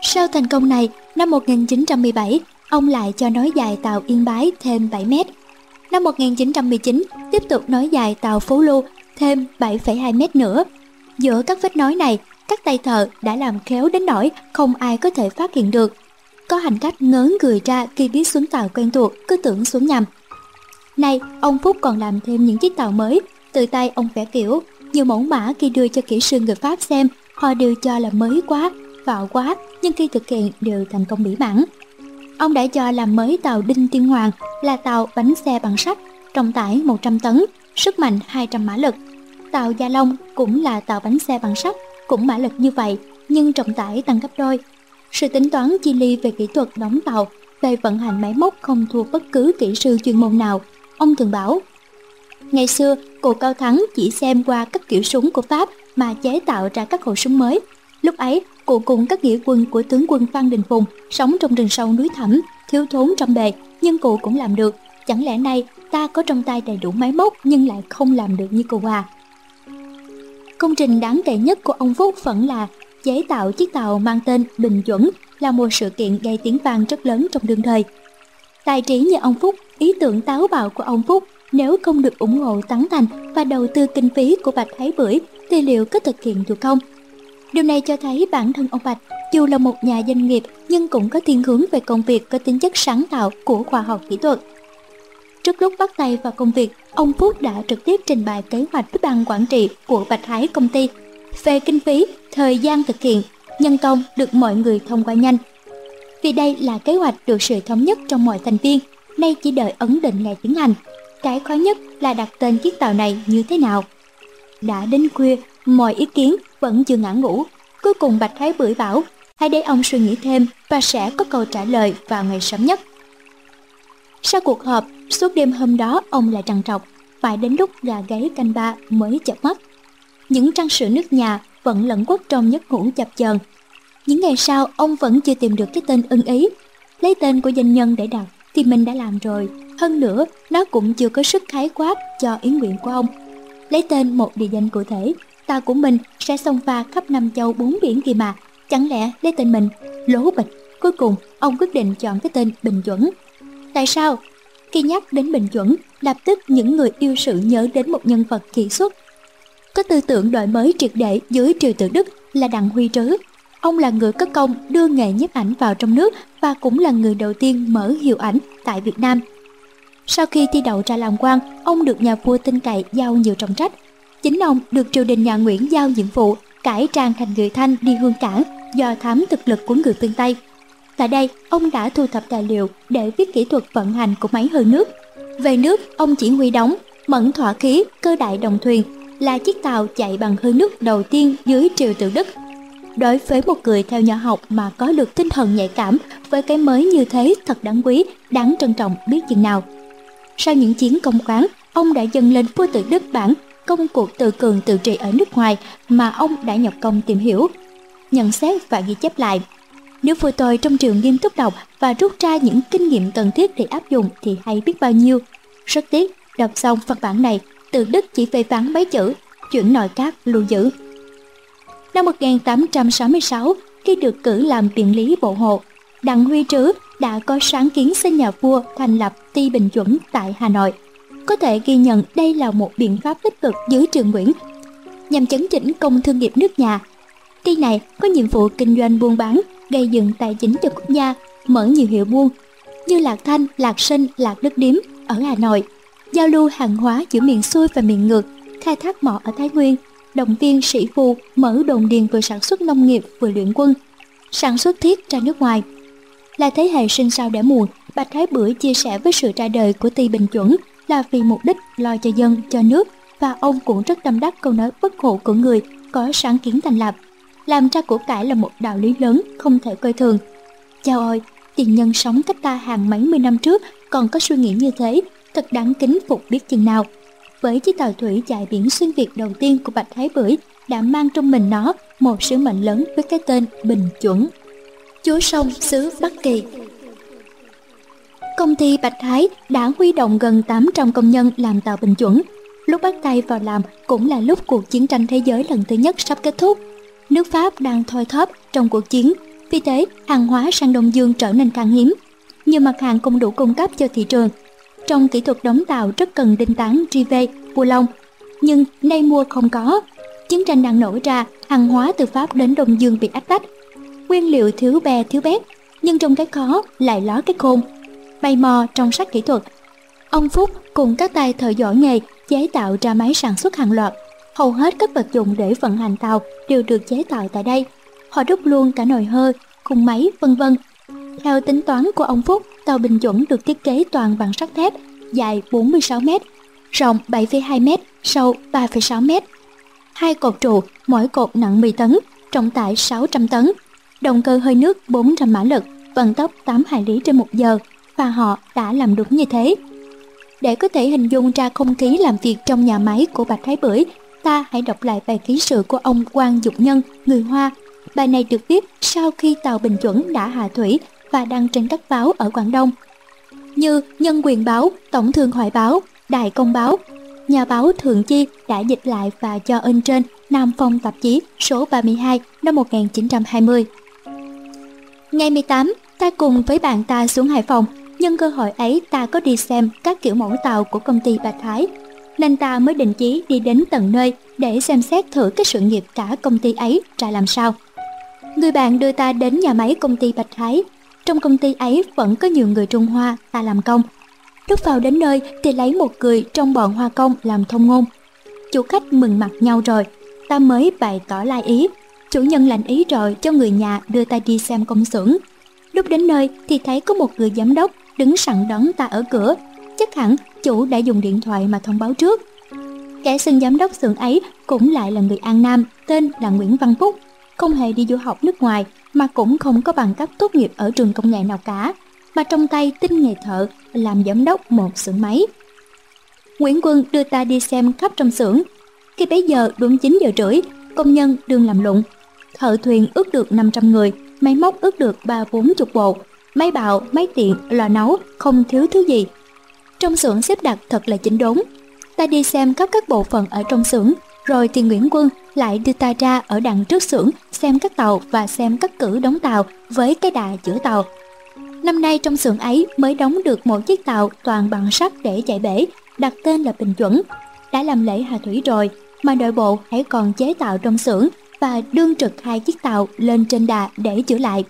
Sau thành công này, năm 1917, ông lại cho nối dài tàu Yên Bái thêm 7 mét. Năm 1919, tiếp tục nối dài tàu Phú Lưu thêm 7,2 mét nữa. Giữa các vết nối này, các tay thợ đã làm khéo đến nỗi không ai có thể phát hiện được có hành khách ngớ người ra khi biết xuống tàu quen thuộc cứ tưởng xuống nhầm Nay, ông Phúc còn làm thêm những chiếc tàu mới, từ tay ông vẽ kiểu. Nhiều mẫu mã khi đưa cho kỹ sư người Pháp xem, họ đều cho là mới quá, vạo quá, nhưng khi thực hiện đều thành công mỹ mãn. Ông đã cho làm mới tàu Đinh Tiên Hoàng là tàu bánh xe bằng sắt, trọng tải 100 tấn, sức mạnh 200 mã lực. Tàu Gia Long cũng là tàu bánh xe bằng sắt, cũng mã lực như vậy, nhưng trọng tải tăng gấp đôi. Sự tính toán chi ly về kỹ thuật đóng tàu, về vận hành máy móc không thua bất cứ kỹ sư chuyên môn nào ông thường bảo. Ngày xưa, cụ Cao Thắng chỉ xem qua các kiểu súng của Pháp mà chế tạo ra các khẩu súng mới. Lúc ấy, cụ cùng các nghĩa quân của tướng quân Phan Đình Phùng sống trong rừng sâu núi thẳm, thiếu thốn trong bề, nhưng cụ cũng làm được. Chẳng lẽ nay ta có trong tay đầy đủ máy móc nhưng lại không làm được như cụ à? Công trình đáng kể nhất của ông Phúc vẫn là chế tạo chiếc tàu mang tên Bình Chuẩn là một sự kiện gây tiếng vang rất lớn trong đương thời. Tài trí như ông Phúc ý tưởng táo bạo của ông Phúc nếu không được ủng hộ tán thành và đầu tư kinh phí của Bạch Thái Bưởi thì liệu có thực hiện được không? Điều này cho thấy bản thân ông Bạch dù là một nhà doanh nghiệp nhưng cũng có thiên hướng về công việc có tính chất sáng tạo của khoa học kỹ thuật. Trước lúc bắt tay vào công việc, ông Phúc đã trực tiếp trình bày kế hoạch với ban quản trị của Bạch Thái công ty về kinh phí, thời gian thực hiện, nhân công được mọi người thông qua nhanh. Vì đây là kế hoạch được sự thống nhất trong mọi thành viên nay chỉ đợi ấn định ngày tiến hành. Cái khó nhất là đặt tên chiếc tàu này như thế nào. Đã đến khuya, mọi ý kiến vẫn chưa ngã ngủ. Cuối cùng Bạch Thái bưởi bảo, hãy để ông suy nghĩ thêm và sẽ có câu trả lời vào ngày sớm nhất. Sau cuộc họp, suốt đêm hôm đó ông lại trằn trọc, phải đến lúc gà gáy canh ba mới chợp mắt. Những trang sử nước nhà vẫn lẫn quất trong nhất ngũ chập chờn. Những ngày sau, ông vẫn chưa tìm được cái tên ưng ý. Lấy tên của doanh nhân để đặt thì mình đã làm rồi. Hơn nữa, nó cũng chưa có sức khái quát cho ý nguyện của ông. Lấy tên một địa danh cụ thể, ta của mình sẽ xông pha khắp năm châu bốn biển kìa mà. Chẳng lẽ lấy tên mình, lố bịch. Cuối cùng, ông quyết định chọn cái tên Bình Chuẩn. Tại sao? Khi nhắc đến Bình Chuẩn, lập tức những người yêu sự nhớ đến một nhân vật kỳ xuất. Có tư tưởng đổi mới triệt để dưới triều tự Đức là Đặng Huy Trứ, Ông là người có công đưa nghề nhiếp ảnh vào trong nước và cũng là người đầu tiên mở hiệu ảnh tại Việt Nam. Sau khi thi đậu ra làm quan, ông được nhà vua tin cậy giao nhiều trọng trách. Chính ông được triều đình nhà Nguyễn giao nhiệm vụ cải trang thành người Thanh đi hương cảng do thám thực lực của người phương Tây. Tại đây, ông đã thu thập tài liệu để viết kỹ thuật vận hành của máy hơi nước. Về nước, ông chỉ huy đóng Mẫn Thỏa Khí Cơ Đại Đồng Thuyền là chiếc tàu chạy bằng hơi nước đầu tiên dưới triều tự Đức Đối với một người theo nhà học mà có được tinh thần nhạy cảm với cái mới như thế thật đáng quý, đáng trân trọng biết chừng nào. Sau những chiến công khoáng, ông đã dâng lên vua tự Đức bản công cuộc tự cường tự trị ở nước ngoài mà ông đã nhập công tìm hiểu, nhận xét và ghi chép lại. Nếu vua tôi trong trường nghiêm túc đọc và rút ra những kinh nghiệm cần thiết để áp dụng thì hay biết bao nhiêu. Rất tiếc, đọc xong văn bản này, từ Đức chỉ phê phán mấy chữ, chuyển nội các lưu giữ. Năm 1866, khi được cử làm biện lý bộ hộ, Đặng Huy Trứ đã có sáng kiến xin nhà vua thành lập ty bình chuẩn tại Hà Nội. Có thể ghi nhận đây là một biện pháp tích cực dưới trường Nguyễn nhằm chấn chỉnh công thương nghiệp nước nhà. Ty này có nhiệm vụ kinh doanh buôn bán, gây dựng tài chính cho quốc gia, mở nhiều hiệu buôn như Lạc Thanh, Lạc Sinh, Lạc Đức Điếm ở Hà Nội, giao lưu hàng hóa giữa miền xuôi và miền ngược, khai thác mỏ ở Thái Nguyên, động viên sĩ phu mở đồn điền vừa sản xuất nông nghiệp vừa luyện quân, sản xuất thiết ra nước ngoài. Là thế hệ sinh sau đã muộn, Bạch Thái Bưởi chia sẻ với sự ra đời của Ti Bình Chuẩn là vì mục đích lo cho dân, cho nước và ông cũng rất tâm đắc câu nói bất hộ của người có sáng kiến thành lập. Làm ra của cải là một đạo lý lớn không thể coi thường. Chào ơi, tiền nhân sống cách ta hàng mấy mươi năm trước còn có suy nghĩ như thế, thật đáng kính phục biết chừng nào với chiếc tàu thủy chạy biển xuyên Việt đầu tiên của Bạch Thái Bưởi đã mang trong mình nó một sứ mệnh lớn với cái tên Bình Chuẩn. Chúa sông xứ Bắc Kỳ Công ty Bạch Thái đã huy động gần 800 công nhân làm tàu Bình Chuẩn. Lúc bắt tay vào làm cũng là lúc cuộc chiến tranh thế giới lần thứ nhất sắp kết thúc. Nước Pháp đang thoi thóp trong cuộc chiến, vì thế hàng hóa sang Đông Dương trở nên khan hiếm. Nhiều mặt hàng không đủ cung cấp cho thị trường trong kỹ thuật đóng tàu rất cần đinh tán rivet, bù lông, nhưng nay mua không có. Chiến tranh đang nổ ra, hàng hóa từ Pháp đến Đông Dương bị ách tách. Nguyên liệu thiếu bè thiếu bét, nhưng trong cái khó lại ló cái khôn. Mày mò trong sách kỹ thuật. Ông Phúc cùng các tay thợ giỏi nghề chế tạo ra máy sản xuất hàng loạt. Hầu hết các vật dụng để vận hành tàu đều được chế tạo tại đây. Họ đúc luôn cả nồi hơi, khung máy, vân vân. Theo tính toán của ông Phúc, tàu bình chuẩn được thiết kế toàn bằng sắt thép, dài 46 m, rộng 7,2 m, sâu 3,6 m. Hai cột trụ, mỗi cột nặng 10 tấn, trọng tải 600 tấn, động cơ hơi nước 400 mã lực, vận tốc 8 hải lý trên một giờ và họ đã làm đúng như thế. Để có thể hình dung ra không khí làm việc trong nhà máy của Bạch Thái Bưởi, ta hãy đọc lại bài ký sự của ông Quang Dục Nhân, người Hoa. Bài này được viết sau khi tàu Bình Chuẩn đã hạ thủy và đăng trên các báo ở Quảng Đông như Nhân quyền báo, Tổng thương hội báo, Đại công báo. Nhà báo Thượng Chi đã dịch lại và cho in trên Nam Phong tạp chí số 32 năm 1920. Ngày 18, ta cùng với bạn ta xuống Hải Phòng, nhân cơ hội ấy ta có đi xem các kiểu mẫu tàu của công ty Bạch Thái, nên ta mới định chí đi đến tận nơi để xem xét thử cái sự nghiệp cả công ty ấy ra làm sao. Người bạn đưa ta đến nhà máy công ty Bạch Thái. Trong công ty ấy vẫn có nhiều người Trung Hoa ta làm công. Lúc vào đến nơi thì lấy một người trong bọn Hoa công làm thông ngôn. Chủ khách mừng mặt nhau rồi, ta mới bày tỏ lai ý. Chủ nhân lành ý rồi cho người nhà đưa ta đi xem công xưởng. Lúc đến nơi thì thấy có một người giám đốc đứng sẵn đón ta ở cửa. Chắc hẳn chủ đã dùng điện thoại mà thông báo trước. Kẻ xưng giám đốc xưởng ấy cũng lại là người An Nam, tên là Nguyễn Văn Phúc, không hề đi du học nước ngoài mà cũng không có bằng cấp tốt nghiệp ở trường công nghệ nào cả, mà trong tay tinh nghề thợ làm giám đốc một xưởng máy. Nguyễn Quân đưa ta đi xem khắp trong xưởng. Khi bấy giờ đúng 9 giờ rưỡi, công nhân đương làm lụng. Thợ thuyền ước được 500 người, máy móc ước được ba bốn chục bộ, máy bạo, máy tiện, lò nấu, không thiếu thứ gì. Trong xưởng xếp đặt thật là chỉnh đốn. Ta đi xem khắp các bộ phận ở trong xưởng, rồi thì Nguyễn Quân lại đưa ta ra ở đằng trước xưởng xem các tàu và xem các cử đóng tàu với cái đà chữa tàu. Năm nay trong xưởng ấy mới đóng được một chiếc tàu toàn bằng sắt để chạy bể, đặt tên là Bình Chuẩn. Đã làm lễ hạ thủy rồi, mà nội bộ hãy còn chế tạo trong xưởng và đương trực hai chiếc tàu lên trên đà để chữa lại.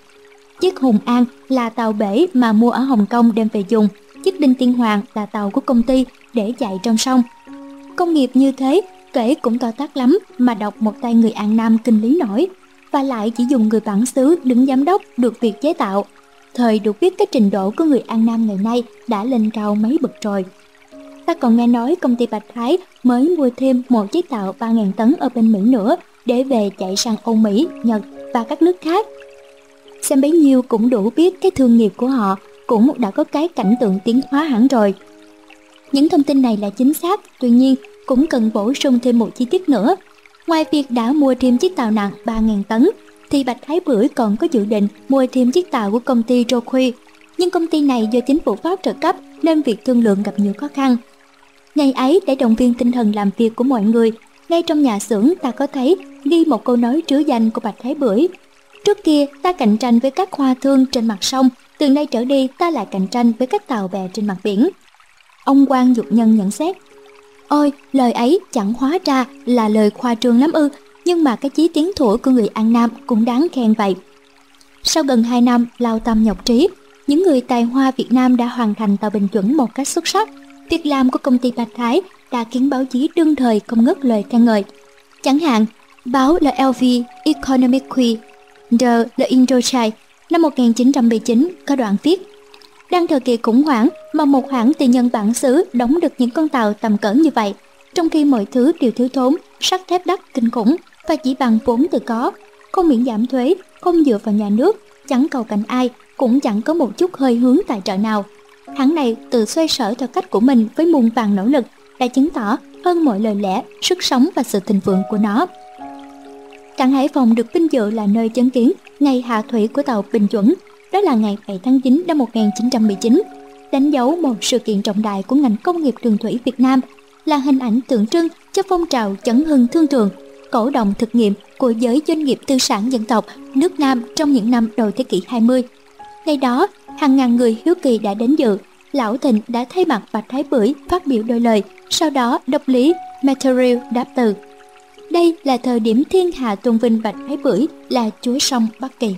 Chiếc Hùng An là tàu bể mà mua ở Hồng Kông đem về dùng, chiếc Đinh Tiên Hoàng là tàu của công ty để chạy trong sông. Công nghiệp như thế kể cũng to tác lắm mà đọc một tay người An Nam kinh lý nổi, và lại chỉ dùng người bản xứ đứng giám đốc được việc chế tạo. Thời được biết cái trình độ của người An Nam ngày nay đã lên cao mấy bậc rồi. Ta còn nghe nói công ty Bạch Thái mới mua thêm một chiếc tàu 3.000 tấn ở bên Mỹ nữa để về chạy sang Âu Mỹ, Nhật và các nước khác. Xem bấy nhiêu cũng đủ biết cái thương nghiệp của họ cũng đã có cái cảnh tượng tiến hóa hẳn rồi. Những thông tin này là chính xác, tuy nhiên cũng cần bổ sung thêm một chi tiết nữa. Ngoài việc đã mua thêm chiếc tàu nặng 3.000 tấn, thì Bạch Thái Bưởi còn có dự định mua thêm chiếc tàu của công ty Rokhui. Nhưng công ty này do chính phủ Pháp trợ cấp nên việc thương lượng gặp nhiều khó khăn. Ngày ấy để động viên tinh thần làm việc của mọi người, ngay trong nhà xưởng ta có thấy ghi một câu nói trứ danh của Bạch Thái Bưởi. Trước kia ta cạnh tranh với các hoa thương trên mặt sông, từ nay trở đi ta lại cạnh tranh với các tàu bè trên mặt biển. Ông quan Dục Nhân nhận xét, Ôi, lời ấy chẳng hóa ra là lời khoa trương lắm ư, nhưng mà cái chí tiến thủ của người An Nam cũng đáng khen vậy. Sau gần 2 năm lao tâm nhọc trí, những người tài hoa Việt Nam đã hoàn thành tàu bình chuẩn một cách xuất sắc. Việc làm của công ty Bạch Thái đã khiến báo chí đương thời không ngớt lời khen ngợi. Chẳng hạn, báo là LV Economic Week, The, The Indochai năm 1979 có đoạn viết đang thời kỳ khủng hoảng mà một hãng tư nhân bản xứ đóng được những con tàu tầm cỡ như vậy, trong khi mọi thứ đều thiếu thốn, sắt thép đắt kinh khủng và chỉ bằng vốn tự có, không miễn giảm thuế, không dựa vào nhà nước, chẳng cầu cạnh ai, cũng chẳng có một chút hơi hướng tài trợ nào. Hãng này tự xoay sở theo cách của mình với muôn vàng nỗ lực đã chứng tỏ hơn mọi lời lẽ, sức sống và sự thịnh vượng của nó. Cảng Hải Phòng được vinh dự là nơi chứng kiến ngày hạ thủy của tàu Bình Chuẩn đó là ngày 7 tháng 9 năm 1919, đánh dấu một sự kiện trọng đại của ngành công nghiệp đường thủy Việt Nam, là hình ảnh tượng trưng cho phong trào chấn hưng thương trường, cổ động thực nghiệm của giới doanh nghiệp tư sản dân tộc nước Nam trong những năm đầu thế kỷ 20. Ngày đó, hàng ngàn người hiếu kỳ đã đến dự, Lão Thịnh đã thay mặt Bạch Thái Bưởi phát biểu đôi lời, sau đó độc lý Material đáp từ. Đây là thời điểm thiên hạ tôn vinh Bạch Thái Bưởi là chúa sông Bắc Kỳ.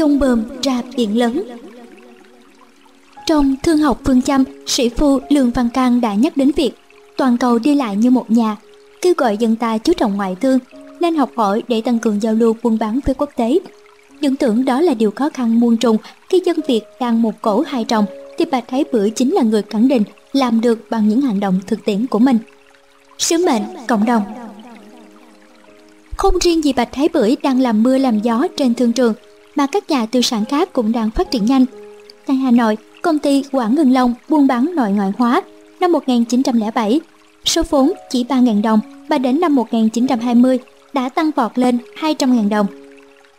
9 Dông bờm ra biển lớn Trong Thương học phương châm, sĩ phu Lương Văn Cang đã nhắc đến việc toàn cầu đi lại như một nhà, kêu gọi dân ta chú trọng ngoại thương, nên học hỏi để tăng cường giao lưu buôn bán với quốc tế. Những tưởng đó là điều khó khăn muôn trùng khi dân Việt đang một cổ hai trồng, thì Bạch Thái Bưởi chính là người khẳng định làm được bằng những hành động thực tiễn của mình. Sứ mệnh cộng đồng Không riêng gì Bạch Thái Bưởi đang làm mưa làm gió trên thương trường, mà các nhà tư sản khác cũng đang phát triển nhanh. Tại Hà Nội, công ty Quảng Ngân Long buôn bán nội ngoại hóa năm 1907, số vốn chỉ 3.000 đồng và đến năm 1920 đã tăng vọt lên 200.000 đồng.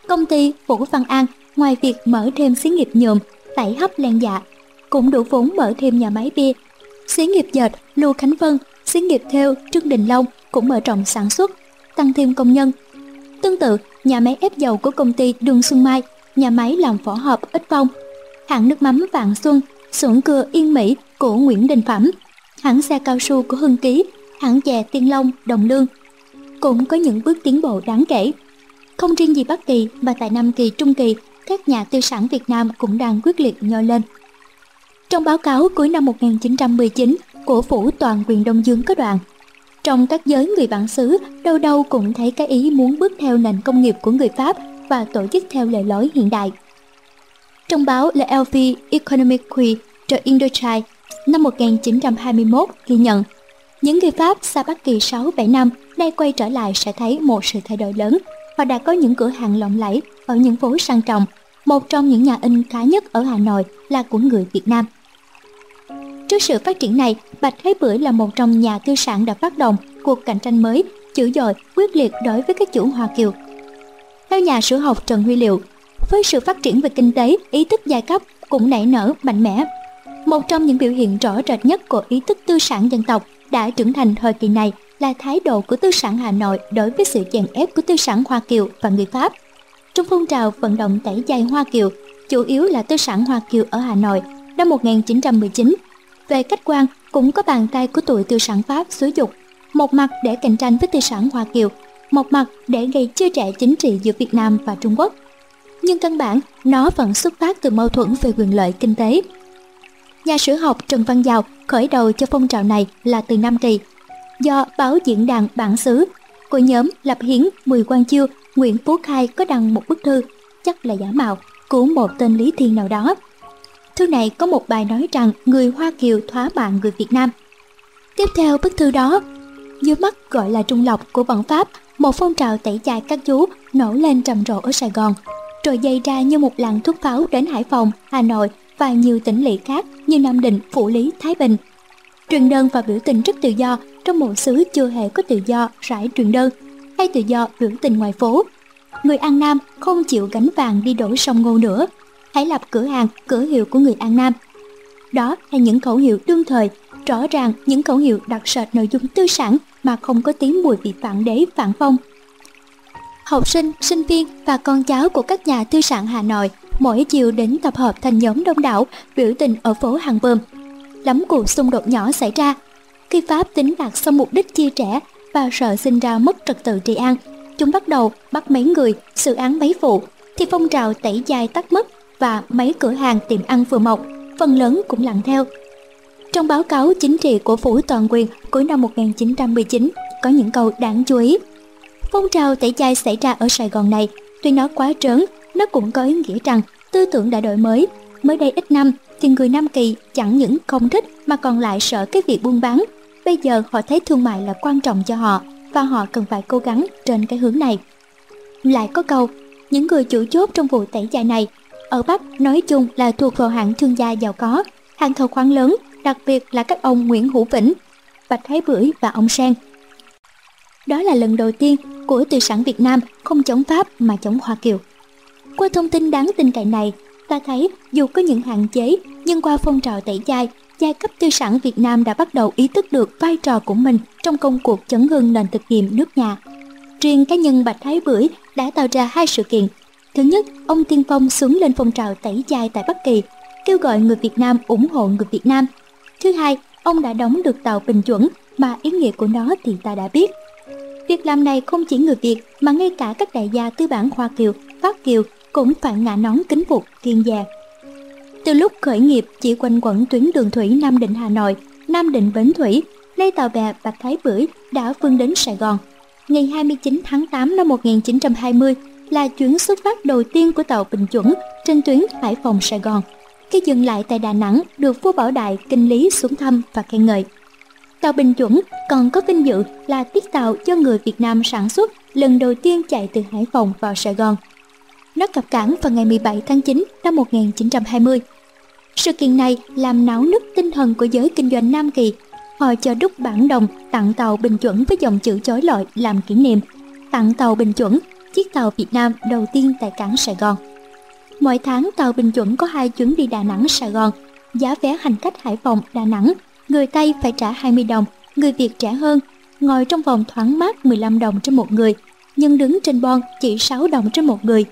Công ty Vũ Văn An ngoài việc mở thêm xí nghiệp nhuộm, tẩy hấp len dạ, cũng đủ vốn mở thêm nhà máy bia. Xí nghiệp dệt Lưu Khánh Vân, xí nghiệp theo Trương Đình Long cũng mở rộng sản xuất, tăng thêm công nhân. Tương tự, nhà máy ép dầu của công ty Đường Xuân Mai, nhà máy làm vỏ hộp Ích Phong, hãng nước mắm Vạn Xuân, xưởng cưa Yên Mỹ của Nguyễn Đình Phẩm, hãng xe cao su của Hưng Ký, hãng chè Tiên Long, Đồng Lương cũng có những bước tiến bộ đáng kể. Không riêng gì Bắc Kỳ mà tại Nam Kỳ Trung Kỳ, các nhà tư sản Việt Nam cũng đang quyết liệt nhô lên. Trong báo cáo cuối năm 1919 của Phủ Toàn quyền Đông Dương có đoạn, trong các giới người bản xứ, đâu đâu cũng thấy cái ý muốn bước theo nền công nghiệp của người Pháp và tổ chức theo lề lối hiện đại. Trong báo Le Elfi Economique de Indochine năm 1921 ghi nhận, những người Pháp xa Bắc Kỳ 6-7 năm nay quay trở lại sẽ thấy một sự thay đổi lớn. Họ đã có những cửa hàng lộng lẫy ở những phố sang trọng. Một trong những nhà in khá nhất ở Hà Nội là của người Việt Nam. Trước sự phát triển này, Bạch Thái Bưởi là một trong nhà tư sản đã phát động cuộc cạnh tranh mới, dữ dội, quyết liệt đối với các chủ Hoa Kiều. Theo nhà sử học Trần Huy Liệu, với sự phát triển về kinh tế, ý thức giai cấp cũng nảy nở mạnh mẽ. Một trong những biểu hiện rõ rệt nhất của ý thức tư sản dân tộc đã trưởng thành thời kỳ này là thái độ của tư sản Hà Nội đối với sự chèn ép của tư sản Hoa Kiều và người Pháp. Trong phong trào vận động tẩy chay Hoa Kiều, chủ yếu là tư sản Hoa Kiều ở Hà Nội năm 1919. Về khách quan, cũng có bàn tay của tụi tư sản Pháp xúi dục, một mặt để cạnh tranh với tư sản Hoa Kiều, một mặt để gây chia rẽ chính trị giữa Việt Nam và Trung Quốc. Nhưng căn bản, nó vẫn xuất phát từ mâu thuẫn về quyền lợi kinh tế. Nhà sử học Trần Văn Giàu khởi đầu cho phong trào này là từ Nam Kỳ do báo diễn đàn bản xứ của nhóm Lập Hiến Mười Quang Chiêu Nguyễn Phú Khai có đăng một bức thư chắc là giả mạo của một tên Lý Thiên nào đó. Thư này có một bài nói rằng người Hoa Kiều thóa mạng người Việt Nam. Tiếp theo bức thư đó, dưới mắt gọi là Trung Lộc của bọn Pháp, một phong trào tẩy chay các chú nổ lên trầm rộ ở Sài Gòn, rồi dày ra như một làn thuốc pháo đến Hải Phòng, Hà Nội và nhiều tỉnh lỵ khác như Nam Định, Phủ Lý, Thái Bình. Truyền đơn và biểu tình rất tự do trong một xứ chưa hề có tự do rải truyền đơn hay tự do biểu tình ngoài phố. Người An Nam không chịu gánh vàng đi đổ sông Ngô nữa. Hãy lập cửa hàng, cửa hiệu của người An Nam. Đó là những khẩu hiệu đương thời, rõ ràng những khẩu hiệu đặc sệt nội dung tư sản mà không có tiếng mùi vị phản đế phản phong. Học sinh, sinh viên và con cháu của các nhà tư sản Hà Nội mỗi chiều đến tập hợp thành nhóm đông đảo biểu tình ở phố Hàng Bơm. Lắm cuộc xung đột nhỏ xảy ra khi Pháp tính đạt xong mục đích chia trẻ và sợ sinh ra mất trật tự trị an, chúng bắt đầu bắt mấy người, xử án mấy vụ, thì phong trào tẩy dài tắt mất và mấy cửa hàng tiệm ăn vừa mọc, phần lớn cũng lặng theo. Trong báo cáo chính trị của Phủ Toàn quyền cuối năm 1919 có những câu đáng chú ý. Phong trào tẩy chay xảy ra ở Sài Gòn này, tuy nó quá trớn, nó cũng có ý nghĩa rằng tư tưởng đã đổi mới. Mới đây ít năm thì người Nam Kỳ chẳng những không thích mà còn lại sợ cái việc buôn bán Bây giờ họ thấy thương mại là quan trọng cho họ và họ cần phải cố gắng trên cái hướng này. Lại có câu, những người chủ chốt trong vụ tẩy chay này ở Bắc nói chung là thuộc vào hạng thương gia giàu có, hàng thầu khoáng lớn, đặc biệt là các ông Nguyễn Hữu Vĩnh, Bạch Thái Bưởi và ông Sang. Đó là lần đầu tiên của tư sản Việt Nam không chống Pháp mà chống Hoa Kiều. Qua thông tin đáng tin cậy này, ta thấy dù có những hạn chế nhưng qua phong trào tẩy chay giai cấp tư sản Việt Nam đã bắt đầu ý thức được vai trò của mình trong công cuộc chấn hưng nền thực nghiệm nước nhà. Riêng cá nhân Bạch Thái Bưởi đã tạo ra hai sự kiện. Thứ nhất, ông tiên phong xuống lên phong trào tẩy chay tại Bắc Kỳ, kêu gọi người Việt Nam ủng hộ người Việt Nam. Thứ hai, ông đã đóng được tàu bình chuẩn mà ý nghĩa của nó thì ta đã biết. Việc làm này không chỉ người Việt mà ngay cả các đại gia tư bản Hoa Kiều, Pháp Kiều cũng phải ngã nón kính phục kiên dè Từ lúc khởi nghiệp chỉ quanh quẩn tuyến đường thủy Nam Định Hà Nội, Nam Định Bến Thủy, nay tàu bè Bạch Thái Bưởi đã vươn đến Sài Gòn. Ngày 29 tháng 8 năm 1920 là chuyến xuất phát đầu tiên của tàu Bình Chuẩn trên tuyến Hải Phòng Sài Gòn. Khi dừng lại tại Đà Nẵng được vua Bảo Đại kinh lý xuống thăm và khen ngợi. Tàu Bình Chuẩn còn có vinh dự là tiết tàu do người Việt Nam sản xuất lần đầu tiên chạy từ Hải Phòng vào Sài Gòn. Nó cập cảng vào ngày 17 tháng 9 năm 1920. Sự kiện này làm náo nức tinh thần của giới kinh doanh Nam Kỳ. Họ cho đúc bản đồng tặng tàu Bình Chuẩn với dòng chữ chói lọi làm kỷ niệm. Tặng tàu Bình Chuẩn, chiếc tàu Việt Nam đầu tiên tại cảng Sài Gòn. Mỗi tháng tàu Bình Chuẩn có hai chuyến đi Đà Nẵng Sài Gòn. Giá vé hành khách Hải Phòng Đà Nẵng, người Tây phải trả 20 đồng, người Việt trả hơn, ngồi trong vòng thoáng mát 15 đồng trên một người, nhưng đứng trên bon chỉ 6 đồng trên một người.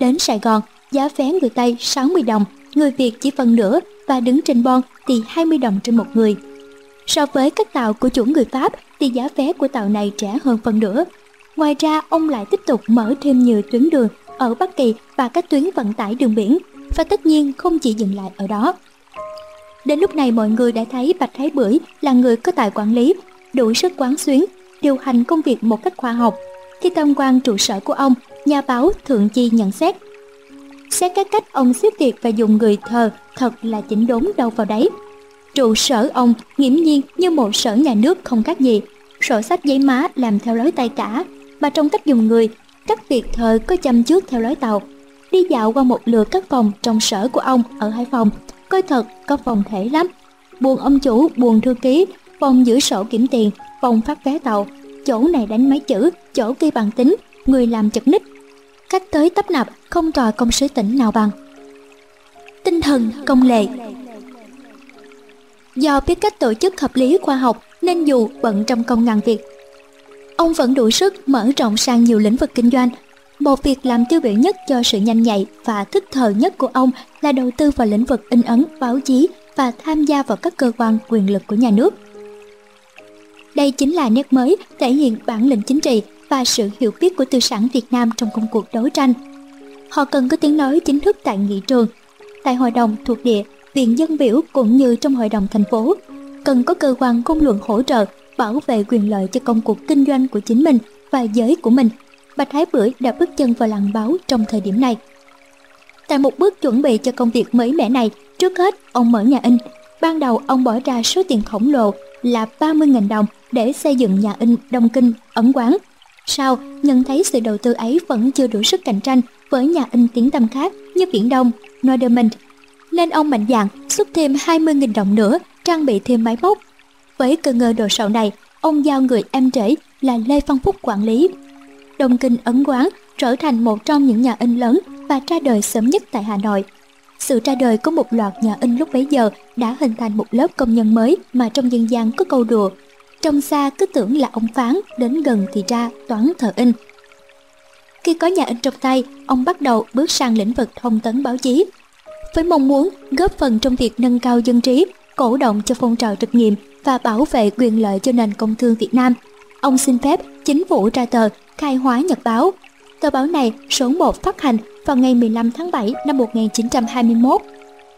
Đến Sài Gòn, giá vé người Tây 60 đồng, người Việt chỉ phần nửa và đứng trên bon thì 20 đồng trên một người. So với các tàu của chủ người Pháp thì giá vé của tàu này rẻ hơn phần nửa. Ngoài ra, ông lại tiếp tục mở thêm nhiều tuyến đường ở Bắc Kỳ và các tuyến vận tải đường biển và tất nhiên không chỉ dừng lại ở đó. Đến lúc này mọi người đã thấy Bạch Thái Bưởi là người có tài quản lý, đủ sức quán xuyến, điều hành công việc một cách khoa học. Khi tham quan trụ sở của ông, nhà báo Thượng Chi nhận xét. Xét các cách ông xếp việc và dùng người thờ thật là chỉnh đốn đâu vào đấy. Trụ sở ông nghiễm nhiên như một sở nhà nước không khác gì, sổ sách giấy má làm theo lối tay cả, mà trong cách dùng người, các việc thờ có chăm trước theo lối tàu. Đi dạo qua một lượt các phòng trong sở của ông ở Hải Phòng, coi thật có phòng thể lắm. Buồn ông chủ, buồn thư ký, phòng giữ sổ kiểm tiền, phòng phát vé tàu, chỗ này đánh máy chữ, chỗ kia bằng tính, người làm chật ních. Cách tới tấp nập, không tòa công sứ tỉnh nào bằng. Tinh thần công lệ Do biết cách tổ chức hợp lý khoa học nên dù bận trong công ngàn việc, ông vẫn đủ sức mở rộng sang nhiều lĩnh vực kinh doanh. Một việc làm tiêu biểu nhất cho sự nhanh nhạy và thức thời nhất của ông là đầu tư vào lĩnh vực in ấn, báo chí và tham gia vào các cơ quan quyền lực của nhà nước. Đây chính là nét mới thể hiện bản lĩnh chính trị và sự hiểu biết của tư sản Việt Nam trong công cuộc đấu tranh. Họ cần có tiếng nói chính thức tại nghị trường, tại hội đồng thuộc địa, viện dân biểu cũng như trong hội đồng thành phố. Cần có cơ quan công luận hỗ trợ bảo vệ quyền lợi cho công cuộc kinh doanh của chính mình và giới của mình. Bạch Thái Bưởi đã bước chân vào làng báo trong thời điểm này. Tại một bước chuẩn bị cho công việc mới mẻ này, trước hết ông mở nhà in. Ban đầu ông bỏ ra số tiền khổng lồ là 30.000 đồng để xây dựng nhà in Đông Kinh, Ấn Quán. Sau, nhận thấy sự đầu tư ấy vẫn chưa đủ sức cạnh tranh với nhà in tiếng tăm khác như Viễn Đông, Norderman, nên ông mạnh dạn xuất thêm 20.000 đồng nữa trang bị thêm máy móc. Với cơ ngơ đồ sộ này, ông giao người em rể là Lê phong Phúc quản lý. Đông Kinh Ấn Quán trở thành một trong những nhà in lớn và ra đời sớm nhất tại Hà Nội. Sự ra đời của một loạt nhà in lúc bấy giờ đã hình thành một lớp công nhân mới mà trong dân gian có câu đùa. Trong xa cứ tưởng là ông phán, đến gần thì ra toán thợ in. Khi có nhà in trong tay, ông bắt đầu bước sang lĩnh vực thông tấn báo chí. Với mong muốn góp phần trong việc nâng cao dân trí, cổ động cho phong trào thực nghiệm và bảo vệ quyền lợi cho nền công thương Việt Nam, ông xin phép chính phủ ra tờ khai hóa nhật báo. Tờ báo này số 1 phát hành vào ngày 15 tháng 7 năm 1921.